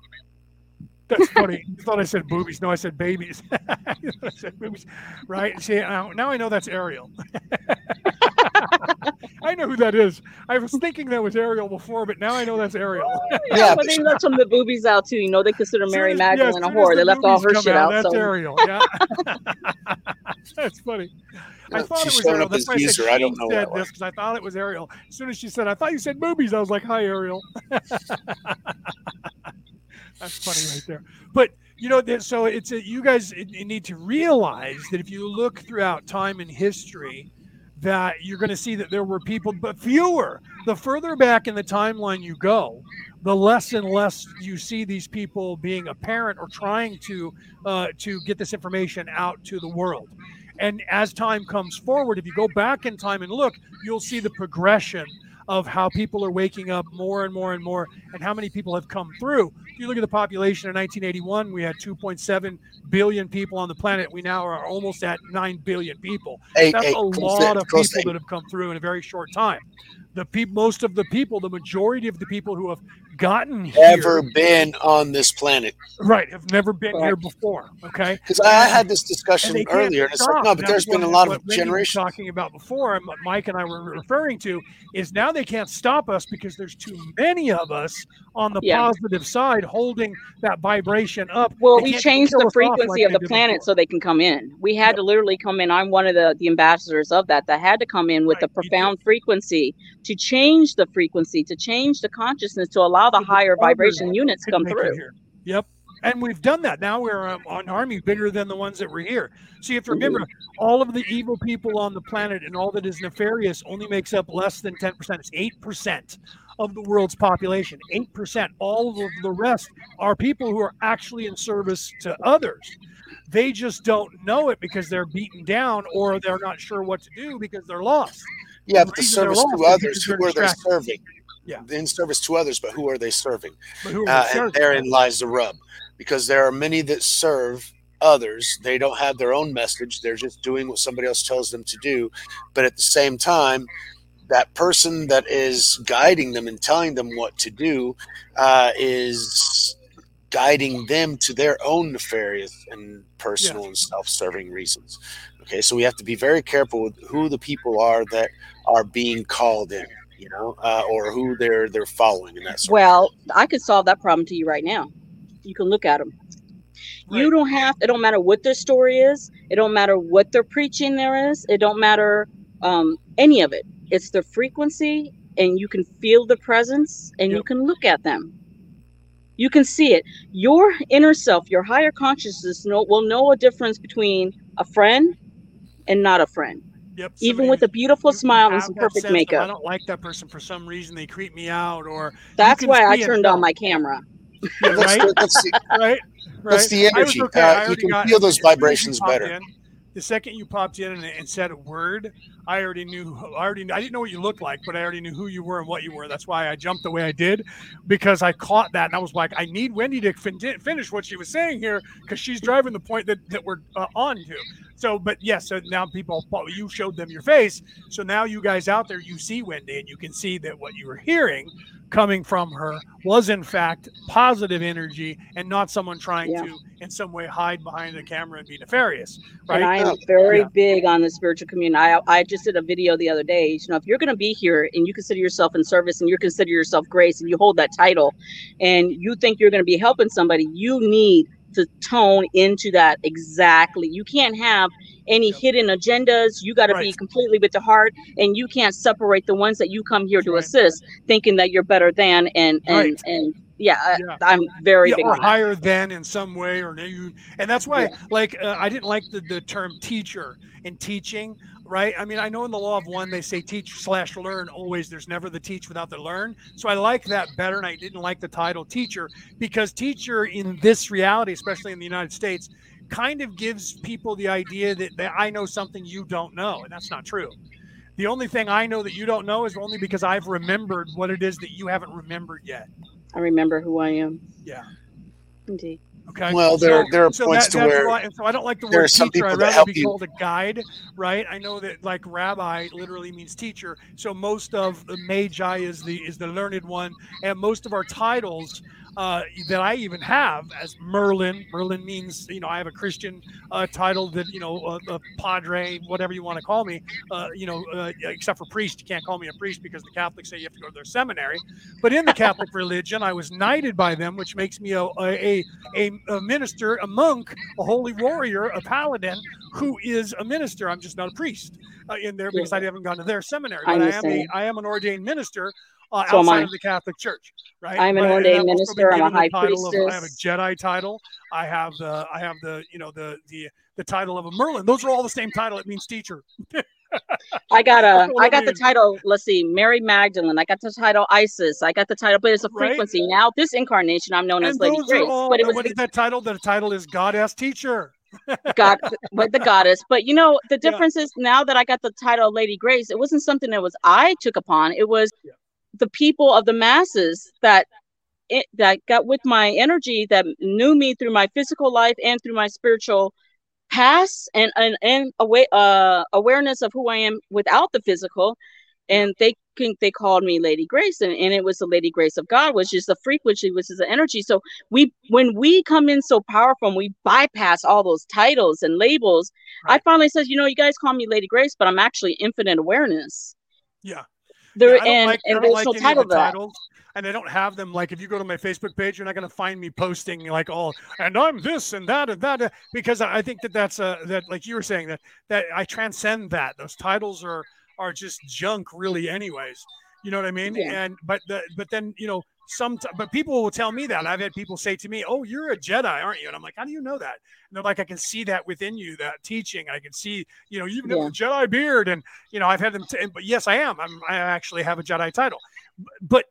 [SPEAKER 1] That's funny. You thought I said boobies. No, I said babies. [laughs] I said boobies. Right? See, now, now I know that's Ariel. [laughs] I know who that is. I was thinking that was Ariel before, but now I know that's Ariel.
[SPEAKER 12] Oh, yeah, [laughs] but they left some of the boobies out too. You know, they consider Mary
[SPEAKER 1] Soon as- yeah,
[SPEAKER 12] Magdalene a
[SPEAKER 1] soon as
[SPEAKER 12] whore.
[SPEAKER 1] the
[SPEAKER 12] They left all
[SPEAKER 1] boobies
[SPEAKER 12] her
[SPEAKER 1] come
[SPEAKER 12] shit
[SPEAKER 1] out,
[SPEAKER 12] out.
[SPEAKER 1] That's
[SPEAKER 12] so
[SPEAKER 1] Ariel. Yeah. that's funny. I
[SPEAKER 9] Yeah,
[SPEAKER 1] thought it was Ariel. That's
[SPEAKER 9] as
[SPEAKER 1] why I said.
[SPEAKER 9] I don't
[SPEAKER 1] she
[SPEAKER 9] know
[SPEAKER 1] said this because I thought it was Ariel. As soon as she said, "I thought you said boobies," I was like, "Hi, Ariel." That's funny right there. But you know, so it's a, you guys need to realize that if you look throughout time and history, that you're going to see that there were people, but fewer. The further back in the timeline you go, the less and less you see these people being apparent or trying to uh, to get this information out to the world. And as time comes forward, if you go back in time and look, you'll see the progression of how people are waking up more and more and more, and how many people have come through. If you look at the population in 1981, we had 2.7 billion people on the planet. We now are almost at 9 billion people.
[SPEAKER 9] Hey,
[SPEAKER 1] That's
[SPEAKER 9] hey,
[SPEAKER 1] a lot of people that have come through in a very short time. The peop most of the people, the majority of the people who have gotten here,
[SPEAKER 9] Ever been on this planet?
[SPEAKER 1] right, have never been here before. Okay,
[SPEAKER 9] Because I had this discussion
[SPEAKER 1] can't
[SPEAKER 9] earlier, and it's like, no, but
[SPEAKER 1] Now,
[SPEAKER 9] there's been a lot of generations.
[SPEAKER 1] talking about before, and Mike and I were referring to, is now they can't stop us because there's too many of us on the
[SPEAKER 12] Yeah.
[SPEAKER 1] positive side holding that vibration up.
[SPEAKER 12] Well, we changed the frequency
[SPEAKER 1] like
[SPEAKER 12] of the planet
[SPEAKER 1] before.
[SPEAKER 12] so they can come in. We had to literally come in. I'm one of the, the ambassadors of that that had to come in with a profound frequency to change the frequency, to change the consciousness, to allow the higher vibration units to come through.
[SPEAKER 1] here. Yep. And we've done that. Now we're um, on army bigger than the ones that were here. So you have to remember all of the evil people on the planet and all that is nefarious only makes up less than 10%. It's 8% of the world's population. 8%. All of the rest are people who are actually in service to others. They just don't know it because they're beaten down or they're not sure what to do because they're lost.
[SPEAKER 9] Yeah,
[SPEAKER 1] The
[SPEAKER 9] but the service to others, who
[SPEAKER 1] they're
[SPEAKER 9] they serving?
[SPEAKER 1] Yeah.
[SPEAKER 9] In service to others, but who are they serving?
[SPEAKER 1] But who are
[SPEAKER 9] Uh,
[SPEAKER 1] they
[SPEAKER 9] and
[SPEAKER 1] serving?
[SPEAKER 9] therein lies the rub, because there are many that serve others. They don't have their own message. They're just doing what somebody else tells them to do. But at the same time, that person that is guiding them and telling them what to do uh, is guiding them to their own nefarious and personal and self-serving reasons. Okay, so we have to be very careful with who the people are that are being called in, you know, uh, or who they're they're following and that sort.
[SPEAKER 12] Well, I could solve that problem to you right now. You can look at them. You don't have. It don't matter what their story is. It don't matter what their preaching there is. It don't matter um, any of it. It's the frequency, and you can feel the presence, and you can look at them. You can see it. Your inner self, your higher consciousness, know, will know a difference between a friend and not a friend.
[SPEAKER 1] Yep.
[SPEAKER 12] Even with a beautiful smile and some perfect
[SPEAKER 1] sense of, I don't like that person for some reason. They creep me out, or
[SPEAKER 12] That's why I
[SPEAKER 1] see it,
[SPEAKER 12] turned on my camera.
[SPEAKER 1] Yeah,
[SPEAKER 9] That's
[SPEAKER 1] right?
[SPEAKER 9] the- that's the-
[SPEAKER 1] right?
[SPEAKER 9] that's the energy.
[SPEAKER 1] okay.
[SPEAKER 9] Uh, you can
[SPEAKER 1] got-
[SPEAKER 9] feel those
[SPEAKER 1] soon as you
[SPEAKER 9] vibrations better.
[SPEAKER 1] in, the second you popped in and, and said a word, I already knew. I already. I didn't know what you looked like, but I already knew who you were and what you were. That's why I jumped the way I did, because I caught that and I was like, I need Wendy to fin- finish what she was saying here because she's driving the point that that we're uh, on to. So, but yes, so now people, you showed them your face. So now you guys out there, you see Wendy and you can see that what you were hearing coming from her was in fact positive energy and not someone trying
[SPEAKER 12] Yeah.
[SPEAKER 1] to in some way hide behind the camera and be nefarious. Right.
[SPEAKER 12] And I am very
[SPEAKER 1] yeah.
[SPEAKER 12] big on the spiritual community. I, I just did a video the other day. You know, if you're going to be here and you consider yourself in service and you consider yourself grace and you hold that title and you think you're going to be helping somebody, you need to tone into that exactly. You can't have any hidden agendas. You got to be completely with the heart and you can't separate the ones that you come here to assist thinking that you're better than and and
[SPEAKER 1] Right.
[SPEAKER 12] and Yeah,
[SPEAKER 1] Yeah.
[SPEAKER 12] I'm very
[SPEAKER 1] yeah, or higher than in some way or you and that's why like uh, i didn't like the, the term teacher in teaching right? I mean i know in the law of one they say teach slash learn always. There's never the teach without the learn. So i like that better and i didn't like the title teacher because teacher in this reality especially in the united states kind of gives people the idea that, that i know something you don't know and that's not true. The only thing i know that you don't know is only because i've remembered what it is that you haven't remembered yet.
[SPEAKER 12] I remember who I am.
[SPEAKER 1] yeah.
[SPEAKER 12] Indeed.
[SPEAKER 1] Okay.
[SPEAKER 9] Well, there- there are
[SPEAKER 1] so
[SPEAKER 9] points
[SPEAKER 1] that-
[SPEAKER 9] to where
[SPEAKER 1] why- so I don't like the word teacher. I'd rather
[SPEAKER 9] help
[SPEAKER 1] be
[SPEAKER 9] you.
[SPEAKER 1] called a guide, right? I know that like rabbi literally means teacher. So most of the magi is the is the learned one, and most of our titles uh, that I even have as Merlin. Merlin means you know I have a Christian uh, title that you know a, a padre, whatever you want to call me. Uh, you know, uh, except for priest, you can't call me a priest because the Catholics say you have to go to their seminary. But in the Catholic religion, I was knighted by them, which makes me a a, a, a minister, a monk, a holy warrior, a paladin who is a minister. I'm just not a priest uh, in there because I haven't gone to their seminary.
[SPEAKER 12] I
[SPEAKER 1] But I, am a. I am an ordained minister. Uh,
[SPEAKER 12] So
[SPEAKER 1] outside
[SPEAKER 12] I.
[SPEAKER 1] of the Catholic Church, right?
[SPEAKER 12] I'm an
[SPEAKER 1] But- and
[SPEAKER 12] ordained minister. I'm a high
[SPEAKER 1] title of- I have a. Jedi title. I have the I have the you know the the the title of a Merlin. Those are all the same title. It means teacher. [laughs]
[SPEAKER 12] I got a [laughs]
[SPEAKER 1] I That's
[SPEAKER 12] I
[SPEAKER 1] it
[SPEAKER 12] got the title. Let's see, Mary Magdalene. I got the title Isis. I got the title, but it's a
[SPEAKER 1] Right.
[SPEAKER 12] frequency. Now, this incarnation, I'm known as Lady Grace,
[SPEAKER 1] all.
[SPEAKER 12] but it
[SPEAKER 1] and
[SPEAKER 12] was
[SPEAKER 1] what is that title? The title is Goddess Teacher.
[SPEAKER 12] God, [laughs] with the goddess. But you know, the difference is now that I got the title Lady Grace, it wasn't something that was I took upon. It was the people of the masses that it, that got with my energy that knew me through my physical life and through my spiritual past and and, and away, uh, awareness of who I am without the physical. And they they called me Lady Grace, and, and it was the Lady Grace of God, which is the frequency, which is the energy. So we when we come in so powerful and we bypass all those titles and labels, I finally says, you know, you guys call me Lady Grace, but I'm actually infinite awareness.
[SPEAKER 1] Yeah.
[SPEAKER 12] There
[SPEAKER 1] Yeah, I don't
[SPEAKER 12] and,
[SPEAKER 1] like,
[SPEAKER 12] and
[SPEAKER 1] don't like
[SPEAKER 12] no
[SPEAKER 1] any of
[SPEAKER 12] title
[SPEAKER 1] the titles, and I don't have them. Like if you go to my Facebook page, you're not going to find me posting like all and I'm this and that and that because I I think that that's a that like you were saying that that I transcend that. Those titles are are just junk, really. Anyways, you know what I mean?
[SPEAKER 12] Yeah.
[SPEAKER 1] And but the but then you know some but people will tell me that I've had people say to me, "Oh, you're a Jedi, aren't you?" And I'm like, "How do you know that?" And they're like, "I can see that within you, that teaching. I can see, you know, even
[SPEAKER 12] Yeah.
[SPEAKER 1] a Jedi beard." And you know, I've had them. T- but yes, I am. I'm. I actually have a Jedi title but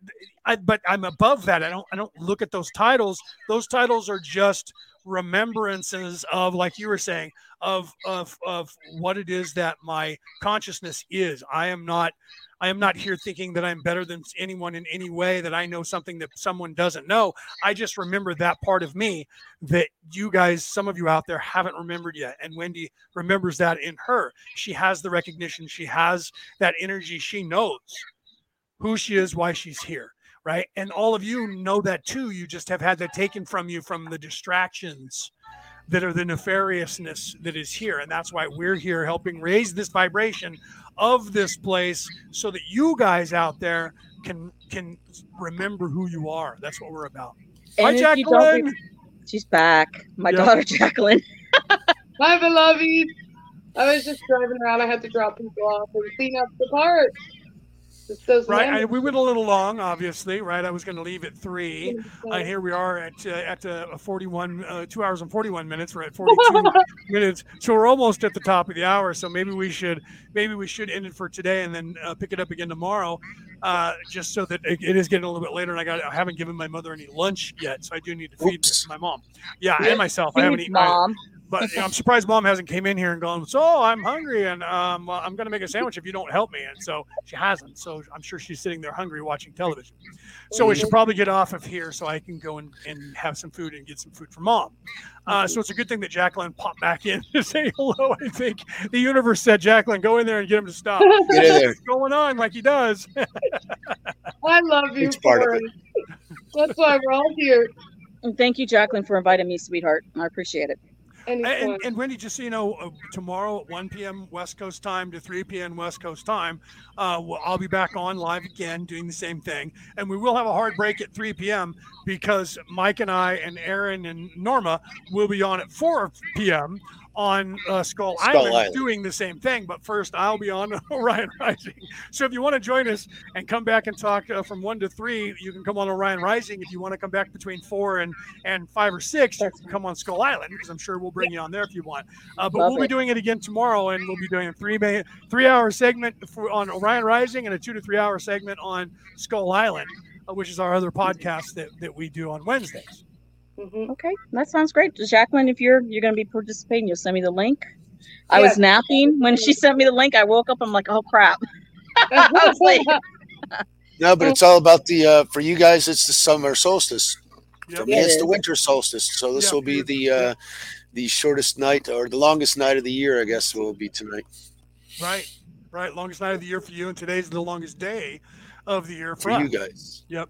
[SPEAKER 1] I, but I'm above that. I don't I don't look at those titles. Those titles are just remembrances of, like you were saying, of of of what it is that my consciousness is. I am not I am not here thinking that I'm better than anyone in any way, that I know something that someone doesn't know. I just remember that part of me that you guys, some of you out there, haven't remembered yet. And Wendy remembers that in her. She has the recognition, she has that energy, she knows who she is, why she's here, right? And all of you know that too. You just have had that taken from you from the distractions that are the nefariousness that is here. And that's why we're here helping raise this vibration of this place so that you guys out there can can remember who you are. That's what we're about. Hi,
[SPEAKER 12] And if
[SPEAKER 1] Jacqueline.
[SPEAKER 12] re- she's back. My
[SPEAKER 1] Yeah.
[SPEAKER 12] daughter [laughs] Jacqueline.
[SPEAKER 2] Bye, beloved. I was just driving around. I had to drop people off and clean up the parts.
[SPEAKER 1] Right, and we went a little long, obviously. Right, I was going to leave at three. Uh, here we are at uh, at uh, 41, uh, two hours and 41 minutes. We're at 42 [laughs] minutes, so we're almost at the top of the hour. So maybe we should maybe we should end it for today and then uh, pick it up again tomorrow, uh, just so that it, it is getting a little bit later. And I got I haven't given my mother any lunch yet, so I do need to feed my mom. Yeah, and myself. I haven't eaten. I-
[SPEAKER 12] mom.
[SPEAKER 1] But you know, I'm surprised mom hasn't came in here and gone. So I'm hungry and um, I'm going to make a sandwich if you don't help me. And so she hasn't. So I'm sure she's sitting there hungry watching television. So we should probably get off of here so I can go and, and have some food and get some food for mom. Uh, so it's a good thing that Jacqueline popped back in to [laughs] say hello. I think the universe said, Jacqueline, go in there and get him to stop.
[SPEAKER 9] Get in there.
[SPEAKER 1] What's [laughs] going on like he does. [laughs]
[SPEAKER 2] I love you
[SPEAKER 9] It's part of
[SPEAKER 2] it. That's why we're all here.
[SPEAKER 12] And thank you, Jacqueline, for inviting me, sweetheart. I appreciate it.
[SPEAKER 1] And, and, Wendy, just so you know, uh, tomorrow at 1 p.m. West Coast time to 3 p.m. West Coast time, uh, well, I'll be back on live again doing the same thing. And we will have a hard break at 3 p.m. because Mike and I and Aaron and Norma will be on at 4 p.m. on uh, Skull,
[SPEAKER 9] Skull
[SPEAKER 1] Island,
[SPEAKER 9] Island.
[SPEAKER 1] doing the same thing. But first, I'll be on [laughs] Orion Rising. So if you want to join us and come back and talk uh, from one to three, you can come on Orion Rising. If you want to come back between four and and five or six, you can come on Skull Island because I'm sure we'll bring you on there if you want. Uh, but
[SPEAKER 12] Love
[SPEAKER 1] we'll be doing it again tomorrow, and we'll be doing a three ma- three hour segment for, on Orion Rising and a two to three hour segment on Skull Island, uh, which is our other podcast that, that we do on Wednesdays.
[SPEAKER 12] Okay, that sounds great. Jacqueline, if you're you're gonna be participating, you'll send me the link. I was napping when she sent me the link. I woke up. I'm like, oh crap. [laughs] I was like, [laughs]
[SPEAKER 9] No, but it's all about the uh, for you guys. It's the summer solstice. For me,
[SPEAKER 12] Yeah, it
[SPEAKER 9] it's the winter solstice. So this
[SPEAKER 1] Yeah,
[SPEAKER 9] will be the uh, the shortest night or the longest night of the year. I guess will be tonight
[SPEAKER 1] Right, right. Longest night of the year for you, and today's the longest day of the year for,
[SPEAKER 9] for you guys.
[SPEAKER 1] Yep.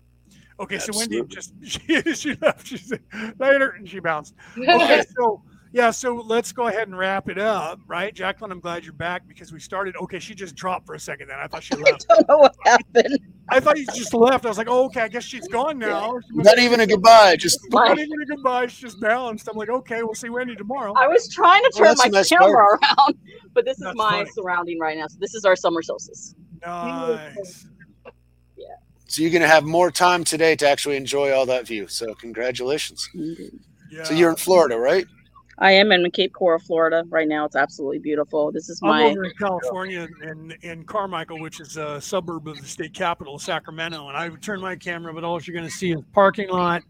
[SPEAKER 1] Okay, so Wendy
[SPEAKER 9] Absolutely.
[SPEAKER 1] just [laughs] she, she left. She said later, and she bounced. Okay, [laughs] so yeah, so let's go ahead and wrap it up, right, Jacqueline? I'm glad you're back because we started. Okay, she just dropped for a second. Then I thought she [laughs] left.
[SPEAKER 12] I don't know what happened.
[SPEAKER 1] I thought you just left. I was like, oh, okay, I guess she's gone now. She
[SPEAKER 9] Not even a goodbye. Just
[SPEAKER 1] Not even a goodbye. She's just bounced. I'm like, okay, we'll see Wendy tomorrow.
[SPEAKER 12] I was trying to turn
[SPEAKER 9] that's a
[SPEAKER 12] my
[SPEAKER 9] nice
[SPEAKER 12] camera
[SPEAKER 9] part.
[SPEAKER 12] around, but this is
[SPEAKER 1] That's
[SPEAKER 12] my
[SPEAKER 1] funny.
[SPEAKER 12] surrounding right now. So this is our summer solstice.
[SPEAKER 1] Nice.
[SPEAKER 9] So you're gonna have more time today to actually enjoy all that view. So congratulations.
[SPEAKER 1] Yeah.
[SPEAKER 9] So you're in Florida, right?
[SPEAKER 12] I am in Cape Coral, Florida right now. It's absolutely beautiful. This is my.
[SPEAKER 1] I'm over in California in, in Carmichael, which is a suburb of the state capital, Sacramento. And I would turn my camera, but all you're going to see is parking lot,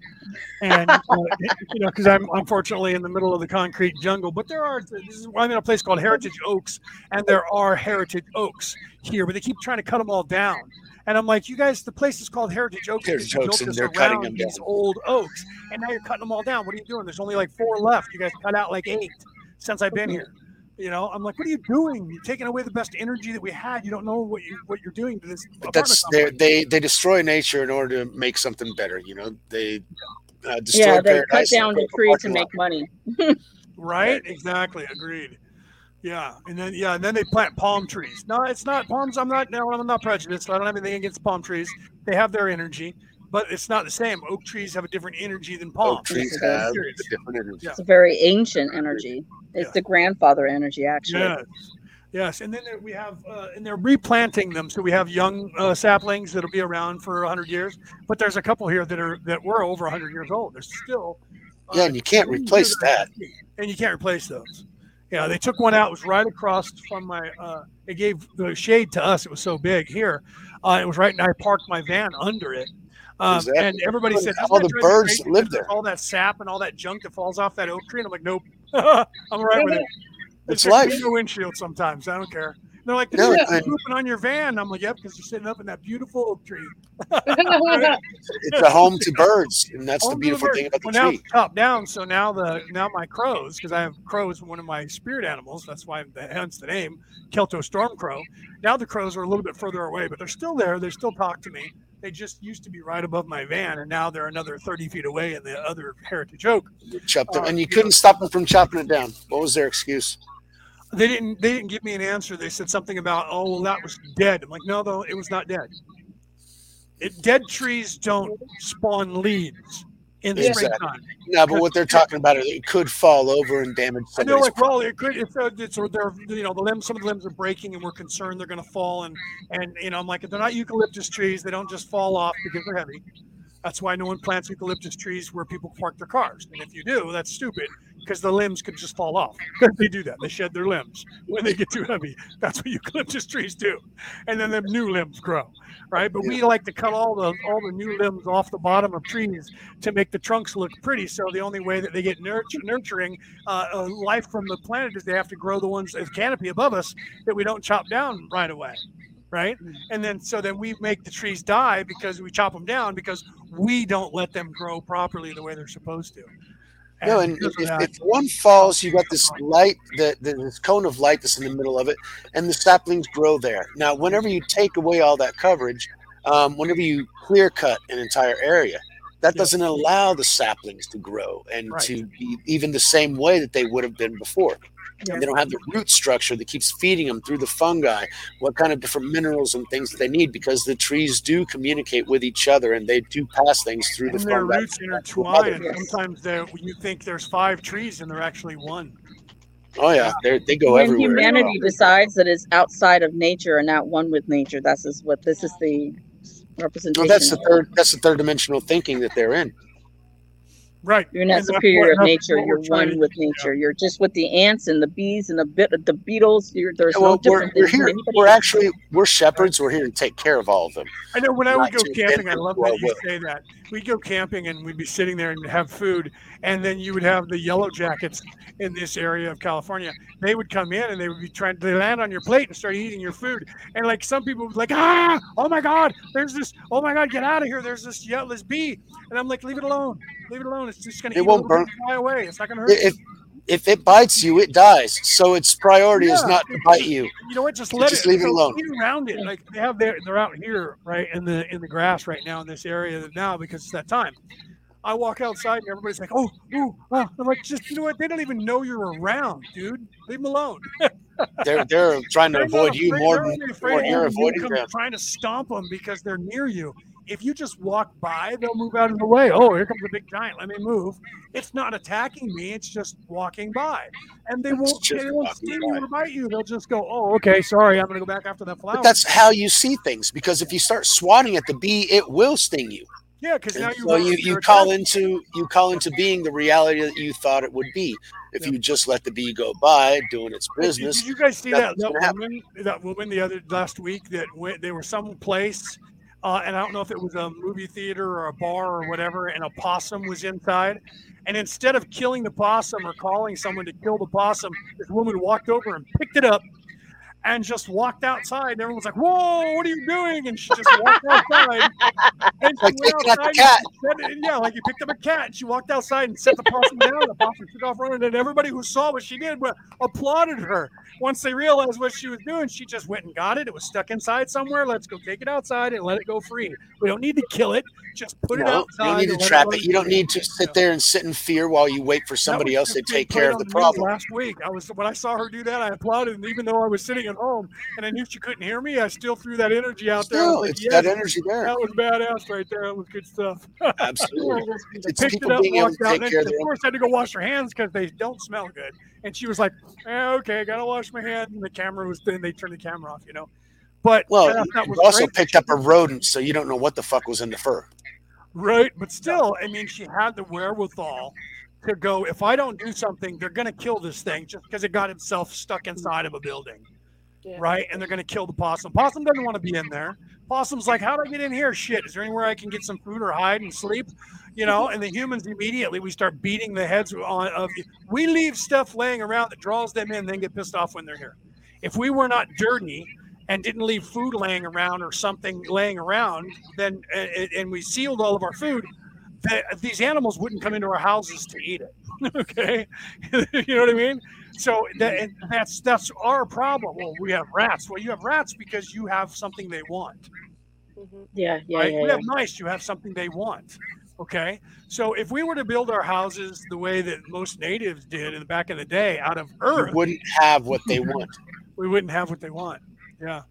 [SPEAKER 1] and uh, [laughs] you know, because I'm unfortunately in the middle of the concrete jungle. But there are this is I'm in a place called Heritage Oaks, and there are heritage oaks here, but they keep trying to cut them all down. And I'm like, you guys, the place is called Heritage Oaks.
[SPEAKER 9] Heritage
[SPEAKER 1] because
[SPEAKER 9] Oaks, and they're cutting
[SPEAKER 1] around
[SPEAKER 9] them
[SPEAKER 1] these
[SPEAKER 9] down.
[SPEAKER 1] old oaks, and now you're cutting them all down. What are you doing? There's only like four left. You guys cut out like eight since I've been here. You know, I'm like, what are you doing? You're taking away the best energy that we had. You don't know what you what you're doing to this.
[SPEAKER 9] But that's they they they destroy nature in order to make something better. You know, they uh, destroy
[SPEAKER 12] yeah. They cut down the
[SPEAKER 9] a
[SPEAKER 12] tree to
[SPEAKER 9] parking lot.
[SPEAKER 12] make money. [laughs]
[SPEAKER 1] right. Exactly. Agreed. Yeah, and then yeah, and then they plant palm trees. No, it's not palms. I'm not. No, I'm not prejudiced. I don't have anything against palm trees. They have their energy, but it's not the same. Oak trees have a different energy than palms.
[SPEAKER 9] Oak trees
[SPEAKER 1] I'm
[SPEAKER 9] have a different energy.
[SPEAKER 1] Yeah.
[SPEAKER 12] It's a very ancient energy. It's the grandfather energy, actually.
[SPEAKER 1] Yes. Yes, and then there- we have, uh, and they're replanting them, so we have young uh, saplings that'll be around for hundred years. But there's a couple here that are that were over hundred years old. They're still,
[SPEAKER 9] Yeah, and you can't replace that.
[SPEAKER 1] and you can't replace those. Yeah, they took one out. It was right across from my. Uh, it gave the shade to us. It was so big here. Uh, it was right, and I parked my van under it. Um,
[SPEAKER 9] Exactly.
[SPEAKER 1] And everybody said,
[SPEAKER 9] All
[SPEAKER 1] that
[SPEAKER 9] the birds that live there.
[SPEAKER 1] all that sap and all that junk that falls off that oak tree." And I'm like, "Nope, [laughs] I'm right with it."
[SPEAKER 9] It's
[SPEAKER 1] There's
[SPEAKER 9] life.
[SPEAKER 1] windshield sometimes. I don't care. They're like,
[SPEAKER 9] No,
[SPEAKER 1] "There's
[SPEAKER 9] and-
[SPEAKER 1] pooping on your van." I'm like, "Yep," because you're sitting up in that beautiful oak tree. [laughs]
[SPEAKER 9] It's a home to birds, and that's the
[SPEAKER 1] Home to
[SPEAKER 9] beautiful
[SPEAKER 1] bird.
[SPEAKER 9] thing about the
[SPEAKER 1] well, now
[SPEAKER 9] tree.
[SPEAKER 1] it's top down. So now the now my crows, because I have crows, one of my spirit animals. That's why the hence the name Kelto Storm Crow. Now the crows are a little bit further away, but they're still there. They still talk to me. They just used to be right above my van, and now they're another 30 feet away in the other heritage oak.
[SPEAKER 9] Chopped them,
[SPEAKER 1] Uh,
[SPEAKER 9] and you
[SPEAKER 1] you
[SPEAKER 9] couldn't
[SPEAKER 1] know-
[SPEAKER 9] stop them from chopping it down. What was their excuse?
[SPEAKER 1] They didn't. They didn't give me an answer. They said something about, "Oh, well, that was dead." I'm like, "No, though, it was not dead. It, dead trees don't spawn leaves in the
[SPEAKER 9] Exactly.
[SPEAKER 1] springtime."
[SPEAKER 9] No, but what they're talking about is it could fall over and damage
[SPEAKER 1] I know, like, well, it could. It's, uh, it's they're, you know, the limbs. Some of the limbs are breaking, and we're concerned they're going to fall. And and you know, I'm like, if they're not eucalyptus trees. They don't just fall off because they're heavy. That's why no one plants eucalyptus trees where people park their cars. And if you do, that's stupid because the limbs could just fall off. [laughs] they do that. They shed their limbs when they get too heavy. That's what [laughs] eucalyptus trees do. And then the new limbs grow, right? But we like to cut all the all the new limbs off the bottom of trees to make the trunks look pretty. So the only way that they get nurture, nurturing uh, uh, life from the planet is they have to grow the ones as canopy above us that we don't chop down right away right and then so then we make the trees die because we chop them down because we don't let them grow properly the way they're supposed to
[SPEAKER 9] No, and if,
[SPEAKER 1] that-
[SPEAKER 9] if one falls, you got this light, the this cone of light that's in the middle of it, and the saplings grow there. Now, whenever you take away all that coverage, um, whenever you clear cut an entire area, that doesn't allow the saplings to grow and
[SPEAKER 1] Right.
[SPEAKER 9] to be even the same way that they would have been before.
[SPEAKER 1] Yeah.
[SPEAKER 9] And they don't have the root structure that keeps feeding them through the fungi, what kind of different minerals and things that they need, because the trees do communicate with each other and they do pass things through
[SPEAKER 1] and
[SPEAKER 9] the
[SPEAKER 1] their
[SPEAKER 9] fungi.
[SPEAKER 1] roots
[SPEAKER 9] to
[SPEAKER 1] intertwine and sometimes they you think there's five trees and they're actually one
[SPEAKER 9] Oh yeah, they they go
[SPEAKER 12] when
[SPEAKER 9] everywhere.
[SPEAKER 12] humanity decides that it's outside of nature and not one with nature, that's is what this is the representation.
[SPEAKER 9] Well, that's the third. That's the third dimensional thinking that they're in.
[SPEAKER 1] Right.
[SPEAKER 12] You're not
[SPEAKER 1] And
[SPEAKER 12] superior of nature. You're one with
[SPEAKER 1] do, yeah.
[SPEAKER 12] nature. You're just with the ants and the bees and the bit the beetles. You're, there's
[SPEAKER 9] Yeah, well,
[SPEAKER 12] no
[SPEAKER 9] we're,
[SPEAKER 12] different.
[SPEAKER 9] we're here. We're actually we're shepherds. We're here to take care of all of them.
[SPEAKER 1] I know when I would go camping, I love that you say that. We'd go camping and we'd be sitting there and have food, and then you would have the yellow jackets in this area of California. They would come in and they would be trying to land on your plate and start eating your food. And like some people would be like, ah, oh my God, there's this, oh my God, get out of here. There's this yellow this bee. And I'm like, leave it alone. Leave it alone. It's just gonna
[SPEAKER 9] It
[SPEAKER 1] eat
[SPEAKER 9] won't
[SPEAKER 1] a little bit
[SPEAKER 9] burn-
[SPEAKER 1] fly away. It's not gonna hurt
[SPEAKER 9] If
[SPEAKER 1] you.
[SPEAKER 9] if it bites you, it dies. So its priority is not to bite you.
[SPEAKER 1] You know what? Just
[SPEAKER 9] You
[SPEAKER 1] let
[SPEAKER 9] just
[SPEAKER 1] it.
[SPEAKER 9] leave it alone.
[SPEAKER 1] around it. Like they have their, they're out here, right in the in the grass right now in this area now because it's that time. I walk outside and everybody's like, "Oh, ooh, oh." I'm like, just you know what? They don't even know you're around, dude. Leave them alone. [laughs]
[SPEAKER 9] They're they're trying to
[SPEAKER 1] They're
[SPEAKER 9] avoid you
[SPEAKER 1] afraid-
[SPEAKER 9] more than more
[SPEAKER 1] of
[SPEAKER 9] you're avoiding them.
[SPEAKER 1] Trying to stomp them because they're near you. If you just walk by, they'll move out of the way. Oh, here comes a big giant. Let me move. It's not attacking me. It's just walking by, and they won't. They won't sting you or bite you. They'll just go, "Oh, okay, sorry. I'm going to go back after that flower."
[SPEAKER 9] But that's how you see things. Because if you start swatting at the bee, it will sting you.
[SPEAKER 1] yeah, because now you
[SPEAKER 9] so you, you call into you call into being the reality that you thought it would be. If you just let the bee go by doing its business,
[SPEAKER 1] Did you guys see that, that woman? That woman the other last week that went. They were someplace, uh, and I don't know if it was a movie theater or a bar or whatever, and a possum was inside. And instead of killing the possum or calling someone to kill the possum, this woman walked over and picked it up and just walked outside. And everyone was like, "Whoa, what are you doing?" And she just walked outside. And she
[SPEAKER 9] Like
[SPEAKER 1] went
[SPEAKER 9] picking up the
[SPEAKER 1] outside
[SPEAKER 9] cat.
[SPEAKER 1] yeah, like you picked up a cat. And she walked outside and set the possum down. The possum took off running, and everybody who saw what she did applauded her. Once they realized what she was doing, she just went and got it. It was stuck inside somewhere. Let's go take it outside and let it go free. We don't need to kill it. Just put it
[SPEAKER 9] No,
[SPEAKER 1] outside.
[SPEAKER 9] you don't need to trap
[SPEAKER 1] run
[SPEAKER 9] it. You don't need to sit there and sit in fear while you wait for somebody else to take care of the problem.
[SPEAKER 1] Last week, I was when I saw her do that, I applauded, and even though I was sitting at home and I knew she couldn't hear me, I still threw that energy out there.
[SPEAKER 9] Still,
[SPEAKER 1] like,
[SPEAKER 9] it's that energy there.
[SPEAKER 1] That was badass right there. That was good stuff. [laughs]
[SPEAKER 9] Absolutely. It's
[SPEAKER 1] picked
[SPEAKER 9] people
[SPEAKER 1] it up,
[SPEAKER 9] being able
[SPEAKER 1] walked
[SPEAKER 9] to
[SPEAKER 1] out,
[SPEAKER 9] take
[SPEAKER 1] and
[SPEAKER 9] care of
[SPEAKER 1] of course, I had to go wash her hands because they don't smell good. And she was like, eh, "Okay, gotta wash my hands." And the camera was then they turned the camera off, you know. But
[SPEAKER 9] Well,
[SPEAKER 1] I
[SPEAKER 9] you also
[SPEAKER 1] great.
[SPEAKER 9] picked up a rodent, so you don't know what the fuck was in the fur.
[SPEAKER 1] Right, but still, I mean, she had the wherewithal to go. If I don't do something, they're going to kill this thing just because it got itself stuck inside of a building, right? And they're going to kill the possum. Possum doesn't want to be in there. Possum's like, "How do I get in here? Shit, is there anywhere I can get some food or hide and sleep?" You know. And the humans immediately we start beating the heads on of. We leave stuff laying around that draws them in, then get pissed off when they're here. If we were not dirty and didn't leave food laying around or something laying around, then and, and we sealed all of our food, that these animals wouldn't come into our houses to eat it. [laughs] okay, [laughs] you know what I mean? So that and that's that's our problem. Well, we have rats. Well, you have rats because you have something they want. Mm-hmm.
[SPEAKER 12] Yeah, yeah,
[SPEAKER 1] right?
[SPEAKER 12] yeah.
[SPEAKER 1] we
[SPEAKER 12] yeah.
[SPEAKER 1] have mice. You have something they want. Okay, so if we were to build our houses the way that most natives did in the back in the day, out of
[SPEAKER 9] You
[SPEAKER 1] earth,
[SPEAKER 9] wouldn't have what they want. [laughs]
[SPEAKER 1] we wouldn't have what they want. Yeah.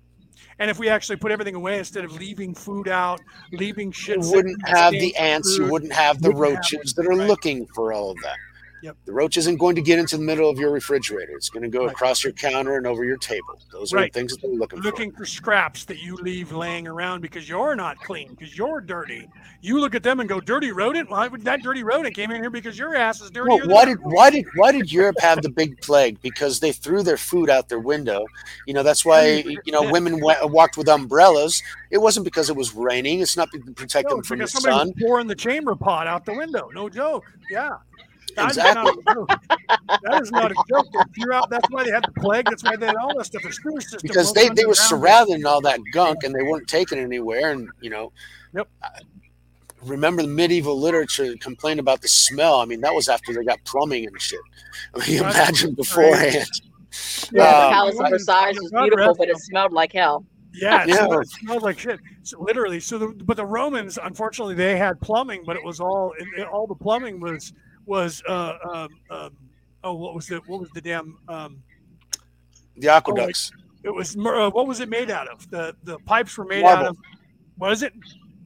[SPEAKER 1] And if we actually put everything away instead of leaving food out, leaving shit,
[SPEAKER 9] You wouldn't have the ants. You wouldn't have the
[SPEAKER 1] wouldn't have
[SPEAKER 9] roaches that are looking for all of that.
[SPEAKER 1] Yep.
[SPEAKER 9] The roach isn't going to get into the middle of your refrigerator. It's going to go
[SPEAKER 1] Right.
[SPEAKER 9] across your counter and over your table. Those are
[SPEAKER 1] Right.
[SPEAKER 9] the things that they're looking,
[SPEAKER 1] looking for scraps that you leave laying around because you're not clean, because you're dirty. You look at them and go, "Dirty rodent." Why would that dirty rodent came in here because your ass is dirty."
[SPEAKER 9] Well, why
[SPEAKER 1] ours."
[SPEAKER 9] did why did why did Europe have the big plague? Because they threw their food out their window. You know that's why you know women wa- walked with umbrellas. It wasn't because it was raining. It's not to protect
[SPEAKER 1] No,
[SPEAKER 9] them from the sun.
[SPEAKER 1] pouring the chamber pot out the window. No joke. Yeah. That's
[SPEAKER 9] Exactly.
[SPEAKER 1] not a joke. That is not a joke. They threw out- That's why they had the plague. That's why they had all that stuff. The sewer system
[SPEAKER 9] because they, they were
[SPEAKER 1] underground.
[SPEAKER 9] surrounded in all that gunk and they weren't taken anywhere and you know
[SPEAKER 1] Yep.
[SPEAKER 9] remember the medieval literature complained about the smell i mean that was after they got plumbing and shit [laughs] I mean,
[SPEAKER 1] That's
[SPEAKER 9] imagine beforehand
[SPEAKER 12] Yeah,
[SPEAKER 9] Um,
[SPEAKER 12] the Palace of Versailles was beautiful, but it smelled like hell.
[SPEAKER 1] Yeah, it,
[SPEAKER 9] Yeah.
[SPEAKER 1] Smelled, it smelled like shit. So, literally. So, the, but the Romans, unfortunately, they had plumbing, but it was all it, it- all the plumbing was was uh, um, um, oh, what was the what was the damn um,
[SPEAKER 9] the aqueducts
[SPEAKER 1] it was uh, what was it made out of? The the pipes were made out of what is it?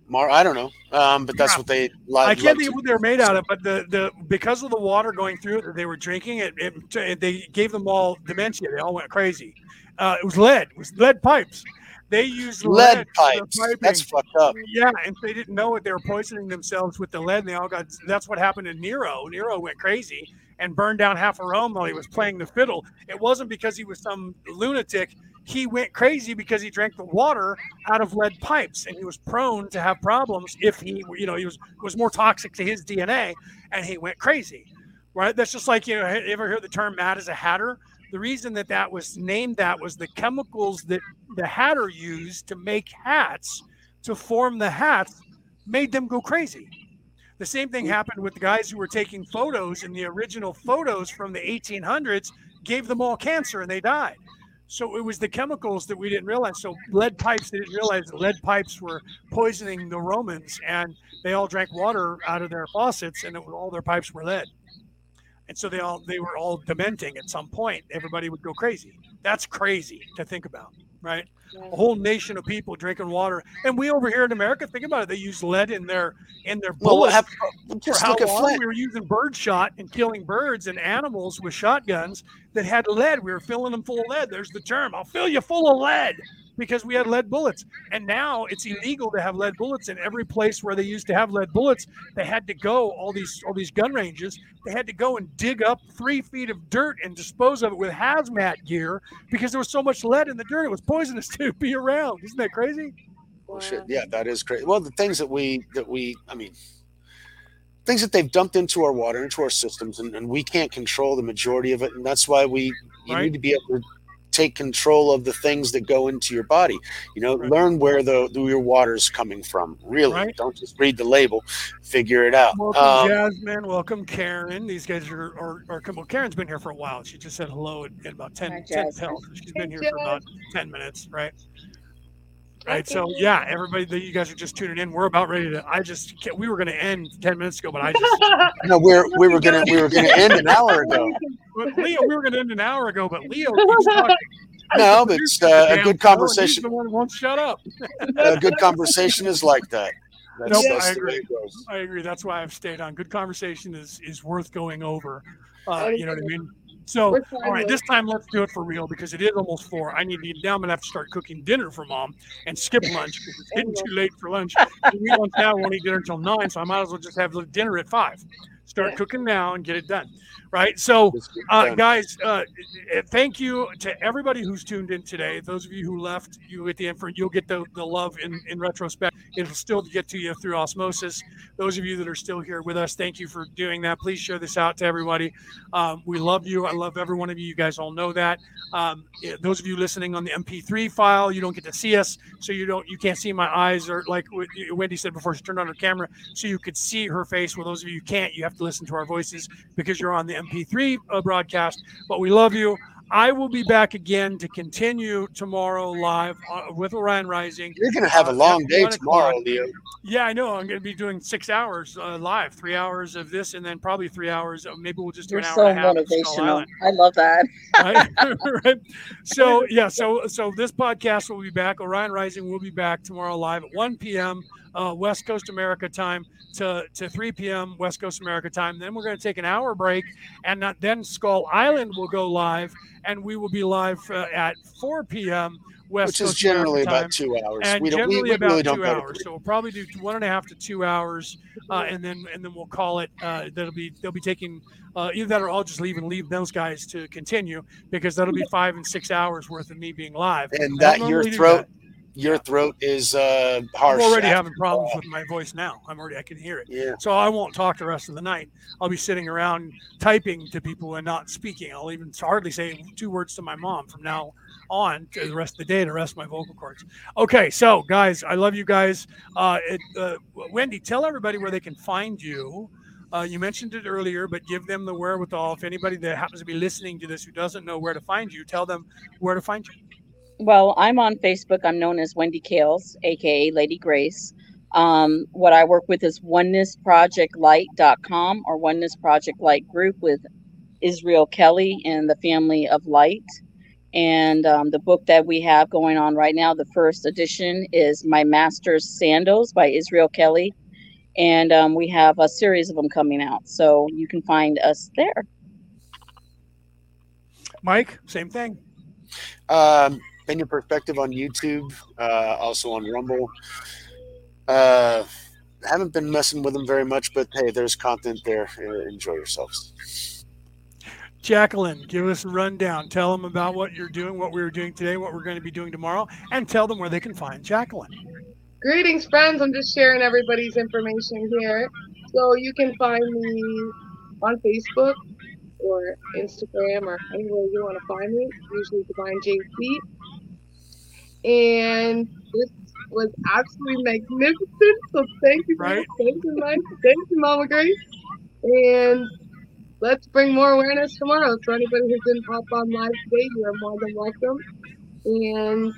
[SPEAKER 9] Mar, I don't know, um, but that's
[SPEAKER 1] Yeah.
[SPEAKER 9] what they.
[SPEAKER 1] I can't think what they're made out of, but the, the because of the water going through it that they were drinking, it, it, it they gave them all dementia. They all went crazy. Uh, it was lead. It was lead pipes. They used
[SPEAKER 9] lead
[SPEAKER 1] lead,
[SPEAKER 9] pipes. That's fucked up.
[SPEAKER 1] Yeah, and they didn't know it. They were poisoning themselves with the lead, and they all got. That's what happened to Nero. Nero went crazy and burned down half of Rome while he was playing the fiddle. It wasn't because he was some lunatic. He went crazy because he drank the water out of lead pipes, and he was prone to have problems if he, you know, he was was more toxic to his DNA, and he went crazy. Right? That's just like you know. You ever hear the term "mad as a hatter"? The reason that that was named that was the chemicals that the hatter used to make hats to form the hats made them go crazy. The same thing mm-hmm. happened with the guys who were taking photos in the original photos from the 1800s, gave them all cancer and they died. So it was the chemicals that we didn't realize. So lead pipes, they didn't realize that lead pipes were poisoning the Romans and they all drank water out of their faucets and it, was- all their pipes were lead. And so they all they were all dementing at some point. Everybody would go crazy. That's crazy to think about, right? A whole nation of people drinking water, and we over here in America, think about it. They use lead in their in their
[SPEAKER 9] Well,
[SPEAKER 1] bullets.
[SPEAKER 9] hap-
[SPEAKER 1] for how long?
[SPEAKER 9] Flint.
[SPEAKER 1] We were using bird shot and killing birds and animals with shotguns that had lead. We were filling them full of lead. There's the term. I'll fill you full of lead because we had lead bullets. And now it's illegal to have lead bullets in every place where they used to have lead bullets. They had to go all these all these gun ranges. They had to go and dig up three feet of dirt and dispose of it with hazmat gear because there was so much lead in the dirt. It was poisonous [laughs] to be around. Isn't that crazy?
[SPEAKER 9] Well, shit, yeah, that is crazy. Well, the things that we that we, I mean, things that they've dumped into our water, into our systems, and, and we can't control the majority of it, and that's why we you
[SPEAKER 1] Right.
[SPEAKER 9] need to be able to take control of the things that go into your body. You know, learn where the, the your water's coming from. Really, don't just read the label, figure it out.
[SPEAKER 1] Welcome,
[SPEAKER 9] Um,
[SPEAKER 1] Jasmine. Welcome, Karen. These guys are, are, are well, Karen's been here for a while. She just said hello at, at about 10,
[SPEAKER 13] Hi,
[SPEAKER 1] 10
[SPEAKER 13] Jasmine.
[SPEAKER 1] till. She's been here for about 10 minutes, right? Right. So, yeah, everybody that you guys are just tuning in, we're about ready to. I just, we were going to end 10 minutes ago, but I just, [laughs]
[SPEAKER 9] no, we're we were gonna we were gonna end an hour ago.
[SPEAKER 1] but Leo, we were going to end an hour ago, but Leo [laughs] keeps talking.
[SPEAKER 9] No, but it's, uh, a
[SPEAKER 1] Damn
[SPEAKER 9] good
[SPEAKER 1] show, and
[SPEAKER 9] conversation.
[SPEAKER 1] The one who won't shut up.
[SPEAKER 9] A good conversation is like that. That's,
[SPEAKER 1] Nope,
[SPEAKER 9] that's
[SPEAKER 1] I agree. I agree. That's why I've stayed on. Good conversation is is worth going over. Uh, you know what I mean? So, all right, this time let's do it for real because it is almost four. I need to now. I'm gonna have to start cooking dinner for mom and skip lunch because it's getting [laughs] too late for lunch. We eat lunch now. We won't eat dinner until nine, so I might as well just have dinner at five. Start cooking now and get it done. Right. So, uh, guys, uh, uh, thank you to everybody who's tuned in today. Those of you who left, you get the info. You'll get the, the love in, in retrospect. It'll still get to you through osmosis. Those of you that are still here with us, thank you for doing that. Please share this out to everybody. Um, we love you. I love every one of you. You guys all know that. Um, those of you listening on the MP3 file, you don't get to see us, so you don't you can't see my eyes or like Wendy said before she turned on her camera, so you could see her face. Well, those of you who can't, you have to listen to our voices because you're on the MP3 uh, broadcast. But we love you. I will be back again to continue tomorrow live uh, with Orion Rising.
[SPEAKER 9] You're gonna have a
[SPEAKER 1] uh,
[SPEAKER 9] long
[SPEAKER 1] at
[SPEAKER 9] day tomorrow,
[SPEAKER 1] o'clock.
[SPEAKER 9] Leo.
[SPEAKER 1] Yeah, I know. I'm going to be doing six hours uh, live, three hours of this, and then probably three hours. Of, maybe we'll just do
[SPEAKER 12] You're
[SPEAKER 1] an hour
[SPEAKER 12] so
[SPEAKER 1] and a half.
[SPEAKER 12] motivational. I love that. [laughs]
[SPEAKER 1] right? right? [laughs] So yeah, so so this podcast will be back. Orion Rising will be back tomorrow live at 1 p.m. Uh, West Coast America time to to 3 p.m. West Coast America time. Then we're going to take an hour break, and not, then Skull Island will go live, and we will be live uh, at 4 p.m. West Coast.
[SPEAKER 9] Which is generally
[SPEAKER 1] America
[SPEAKER 9] about
[SPEAKER 1] time,
[SPEAKER 9] two hours.
[SPEAKER 1] And
[SPEAKER 9] We don't-
[SPEAKER 1] generally
[SPEAKER 9] we
[SPEAKER 1] about
[SPEAKER 9] really don't
[SPEAKER 1] two hours. So we'll probably do one and a half to two hours, uh, and then and then we'll call it. Uh, that'll be they'll be taking uh, either that or I'll just leave and leave those guys to continue because that'll be five and six hours worth of me being live.
[SPEAKER 9] And
[SPEAKER 1] don't
[SPEAKER 9] that your throat, your throat is uh, harsh.
[SPEAKER 1] I'm already having problems with my voice now. I'm already I can hear it.
[SPEAKER 9] Yeah.
[SPEAKER 1] So I won't talk the rest of the night. I'll be sitting around typing to people and not speaking. I'll even hardly say two words to my mom from now on to the rest of the day to rest my vocal cords. Okay, so guys, I love you guys. Uh, it, uh, Wendy, tell everybody where they can find you. Uh, you mentioned it earlier, but give them the wherewithal. If anybody that happens to be listening to this who doesn't know where to find you, tell them where to find you.
[SPEAKER 12] Well, I'm on Facebook. I'm known as Wendy Kales, aka Lady Grace. Um, what I work with is onenessprojectlight.com or Oneness Project Light Group with Israel Kelly and the Family of Light. And um, the book that we have going on right now, the first edition, is My Master's Sandals by Israel Kelly. And um, we have a series of them coming out. So you can find us there.
[SPEAKER 1] Mike, same thing.
[SPEAKER 9] Um, in your perspective on YouTube, uh, also on Rumble. Uh, haven't been messing with them very much, but hey, there's content there. Uh, enjoy yourselves.
[SPEAKER 1] Jacqueline, give us a rundown. Tell them about what you're doing, what we were doing today, what we're going to be doing tomorrow, and tell them where they can find Jacqueline.
[SPEAKER 2] Greetings, friends. I'm just sharing everybody's information here. So you can find me on Facebook or Instagram or anywhere you want to find me. Usually Divine JC. And this was absolutely magnificent. So thank you,
[SPEAKER 1] right?
[SPEAKER 2] Thank you, Mike. Thank you, Mama Grace. And let's bring more awareness tomorrow. So anybody who didn't pop on live today, you are more than welcome. And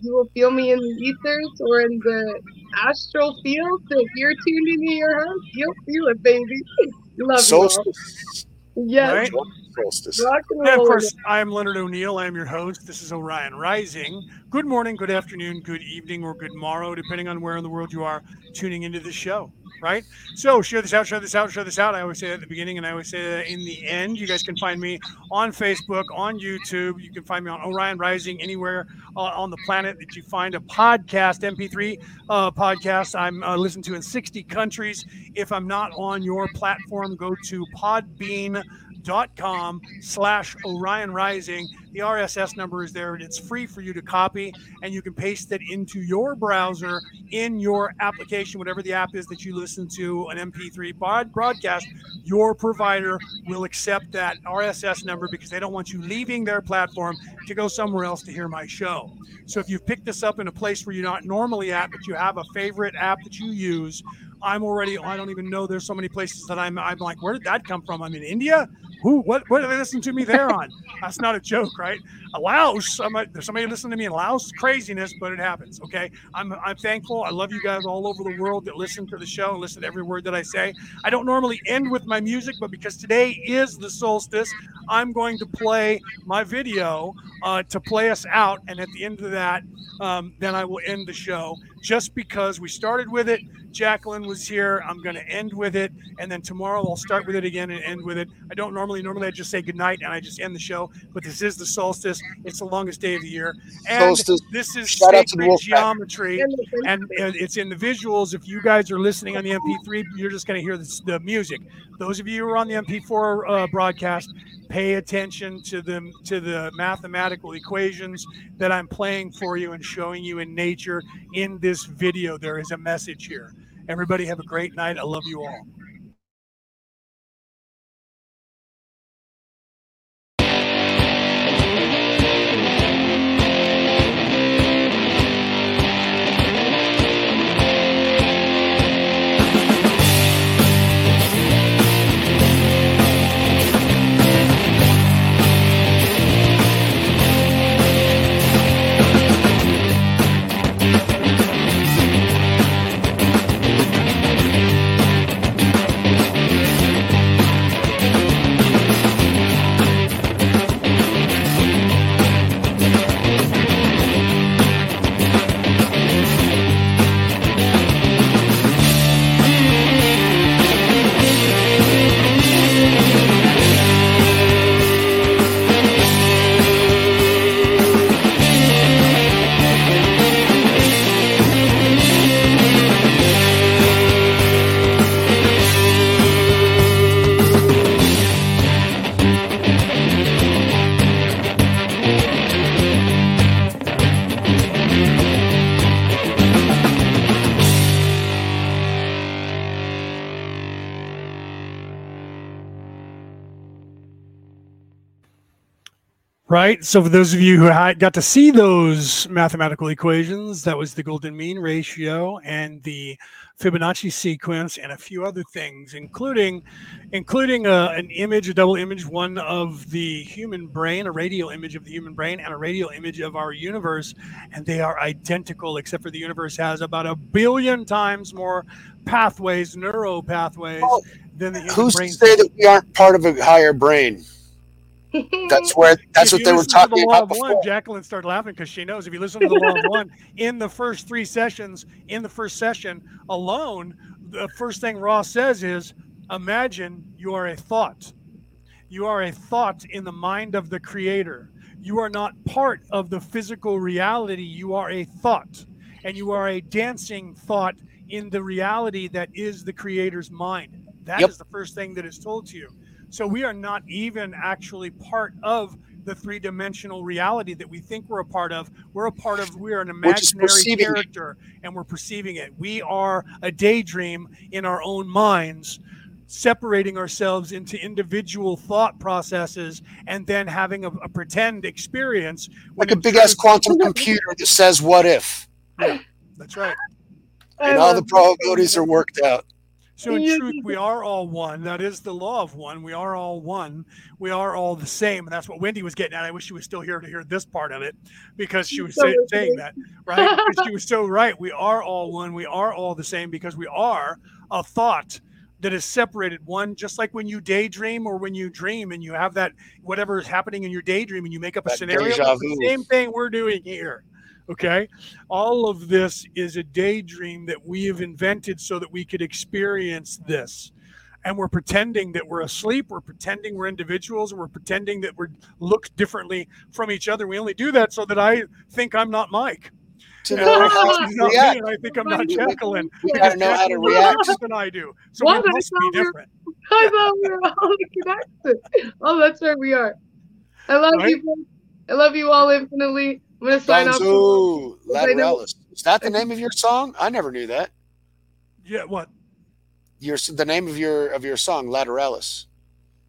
[SPEAKER 2] you will feel me in the ethers or in the astral field. So if you're tuned into your house, you'll feel it, baby. [laughs] Love
[SPEAKER 9] Solstice.
[SPEAKER 2] you all. Yes.
[SPEAKER 1] Right?
[SPEAKER 9] Solstice.
[SPEAKER 2] Rock and
[SPEAKER 1] And of course, I'm Leonard O'Neill. I'm your host. This is Orion Rising. Good morning, good afternoon, good evening, or good morrow, depending on where in the world you are tuning into the show. Right? So share this out, share this out, share this out. I always say that at the beginning and I always say that in the end. You guys can find me on Facebook, on YouTube. You can find me on Orion Rising anywhere uh, on the planet that you find a podcast, MP3 uh, podcast. I'm uh, listened to in 60 countries. If I'm not on your platform, go to Podbean com slash Orion Rising. The RSS number is there and it's free for you to copy and you can paste it into your browser in your application, whatever the app is that you listen to an MP3 bod- broadcast. Your provider will accept that RSS number because they don't want you leaving their platform to go somewhere else to hear my show. So if you've picked this up in a place where you're not normally at, but you have a favorite app that you use, I'm already. I don't even know. There's so many places that I'm. I'm like, where did that come from? I'm in India. Who? What? What are they listening to me there on? That's not a joke, right? Laos. I'm a, there's somebody listening to me in Laos. Craziness, but it happens. Okay. I'm. I'm thankful. I love you guys all over the world that listen to the show and listen to every word that I say. I don't normally end with my music, but because today is the solstice, I'm going to play my video uh, to play us out, and at the end of that, um, then I will end the show. Just because we started with it, Jacqueline was here. I'm going to end with it, and then tomorrow I'll start with it again and end with it. I don't normally normally I just say goodnight and I just end the show, but this is the solstice. It's the longest day of the year, and
[SPEAKER 9] Solstice.
[SPEAKER 1] this is
[SPEAKER 9] Shout out to
[SPEAKER 1] sacred geometry, and, and it's in the visuals. If you guys are listening on the MP3, you're just going to hear the, the music. Those of you who are on the MP4 uh, broadcast, pay attention to the to the mathematical equations that I'm playing for you and showing you in nature in this video. There is a message here. Everybody have a great night. I love you all. Right. So, for those of you who got to see those mathematical equations, that was the golden mean ratio and the Fibonacci sequence, and a few other things, including including a, an image, a double image, one of the human brain, a radial image of the human brain, and a radial image of our universe, and they are identical, except for the universe has about a billion times more pathways, neuro pathways, than the human
[SPEAKER 9] Who's
[SPEAKER 1] brain.
[SPEAKER 9] to say that we aren't part of a higher brain? That's where [laughs] that's
[SPEAKER 1] If
[SPEAKER 9] what they were
[SPEAKER 1] the
[SPEAKER 9] talking
[SPEAKER 1] law
[SPEAKER 9] about before.
[SPEAKER 1] one, Jacqueline started laughing because she knows if you listen to the law of one in the first three sessions, in the first session alone, the first thing Ra says is, "Imagine you are a thought. You are a thought in the mind of the Creator. You are not part of the physical reality. You are a thought, and you are a dancing thought in the reality that is the Creator's mind. That is
[SPEAKER 9] Yep.
[SPEAKER 1] the first thing that is told to you. So we are not even actually part of the three-dimensional reality that we think we're a part of. We're a part of. We are an imaginary character, and we're perceiving it. We are a daydream in our own minds, separating ourselves into individual thought processes, and then having a, a pretend experience. when
[SPEAKER 9] Like a big ass quantum [laughs] computer that says what if.
[SPEAKER 1] Yeah, That's right.
[SPEAKER 9] And all the probabilities are worked out.
[SPEAKER 1] So in truth, we are all one. That is the law of one. We are all one. We are all the same, and that's what Wendy was getting at. I wish she was still here to hear this part of it, because she was
[SPEAKER 2] So
[SPEAKER 1] say, saying that, [laughs] right? She was so right. We are all one. We are all the same because we are a thought that is separated. One, just like when you daydream or when you dream and you have that whatever is happening in your daydream and you make up a
[SPEAKER 9] That
[SPEAKER 1] scenario. the same thing we're doing here. Okay. All of this is a daydream that we have invented so that we could experience this. And we're pretending that we're asleep. We're pretending we're individuals. And we're pretending that we look differently from each other. We only do that so that I think I'm not Mike.
[SPEAKER 9] To
[SPEAKER 1] And
[SPEAKER 9] know
[SPEAKER 1] I
[SPEAKER 9] how
[SPEAKER 1] think
[SPEAKER 9] to
[SPEAKER 1] he's not me, and I think I'm not [laughs] Jacqueline.
[SPEAKER 9] we
[SPEAKER 1] because
[SPEAKER 9] gotta know how to react.
[SPEAKER 1] different than I do. So
[SPEAKER 2] What?
[SPEAKER 1] we must be different.
[SPEAKER 2] I thought we were all connected. Oh, that's right, we are. I love
[SPEAKER 1] Right?
[SPEAKER 2] you. I love you all infinitely. I'm gonna sign off.
[SPEAKER 9] Gonzo
[SPEAKER 2] I
[SPEAKER 9] Lateralus. Is that the name of your song? I never knew that.
[SPEAKER 1] Yeah, what?
[SPEAKER 9] Your the name of your of your song, Lateralus.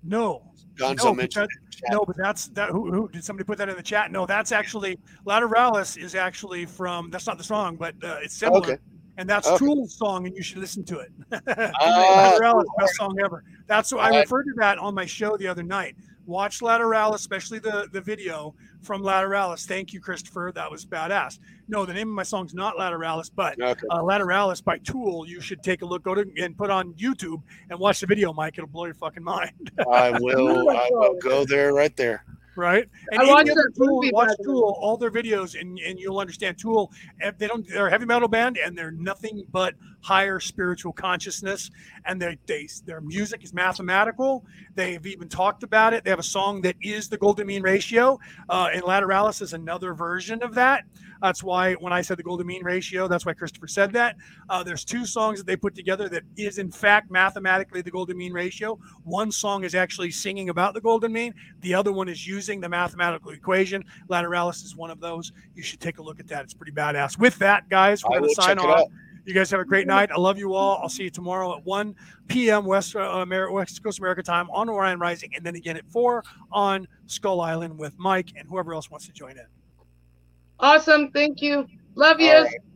[SPEAKER 1] No.
[SPEAKER 9] Gonzo
[SPEAKER 1] no, but
[SPEAKER 9] mentioned
[SPEAKER 1] that- no, but that's that. Who, who did somebody put that in the chat? No, that's actually Lateralus is actually from. That's not the song, but uh, it's similar.
[SPEAKER 9] Okay.
[SPEAKER 1] And that's
[SPEAKER 9] Okay.
[SPEAKER 1] Tool's song, and you should listen to it. [laughs]
[SPEAKER 9] Ah,
[SPEAKER 1] Lateralus, best song ever. That's what I referred to that on my show the other night. Watch Lateralus, especially the the video from Lateralus. Thank you, Christopher. That was badass. No, the name of my song's not Lateralus, but
[SPEAKER 9] Okay.
[SPEAKER 1] uh, Lateralus by Tool. You should take a look, go to and put on YouTube and watch the video, Mike. It'll blow your fucking mind.
[SPEAKER 9] I will. [laughs] I will go there right there.
[SPEAKER 1] Right? And
[SPEAKER 2] I
[SPEAKER 1] even
[SPEAKER 2] watched
[SPEAKER 1] the Tool,
[SPEAKER 2] movie,
[SPEAKER 1] watch. Tool, all their videos, and, and you'll understand Tool. eh, They don't. They're a heavy metal band, and they're nothing but higher spiritual consciousness. And they, they their music is mathematical. They've even talked about it. They have a song that is the golden mean ratio, uh, and Lateralus is another version of that. That's why when I said the golden mean ratio, that's why Christopher said that. Uh, there's two songs that they put together that is in fact mathematically the golden mean ratio. One song is actually singing about the golden mean. The other one is using the mathematical equation. Lateralus is one of those. You should take a look at that. It's pretty badass. With that, guys, we're gonna sign off. You guys have a great night. I love you all. I'll see you tomorrow at 1 p.m. West, uh, Amer- West Coast America time on Orion Rising, and then again at 4 on Skull Island with Mike and whoever else wants to join in.
[SPEAKER 2] Awesome. Thank you. Love you.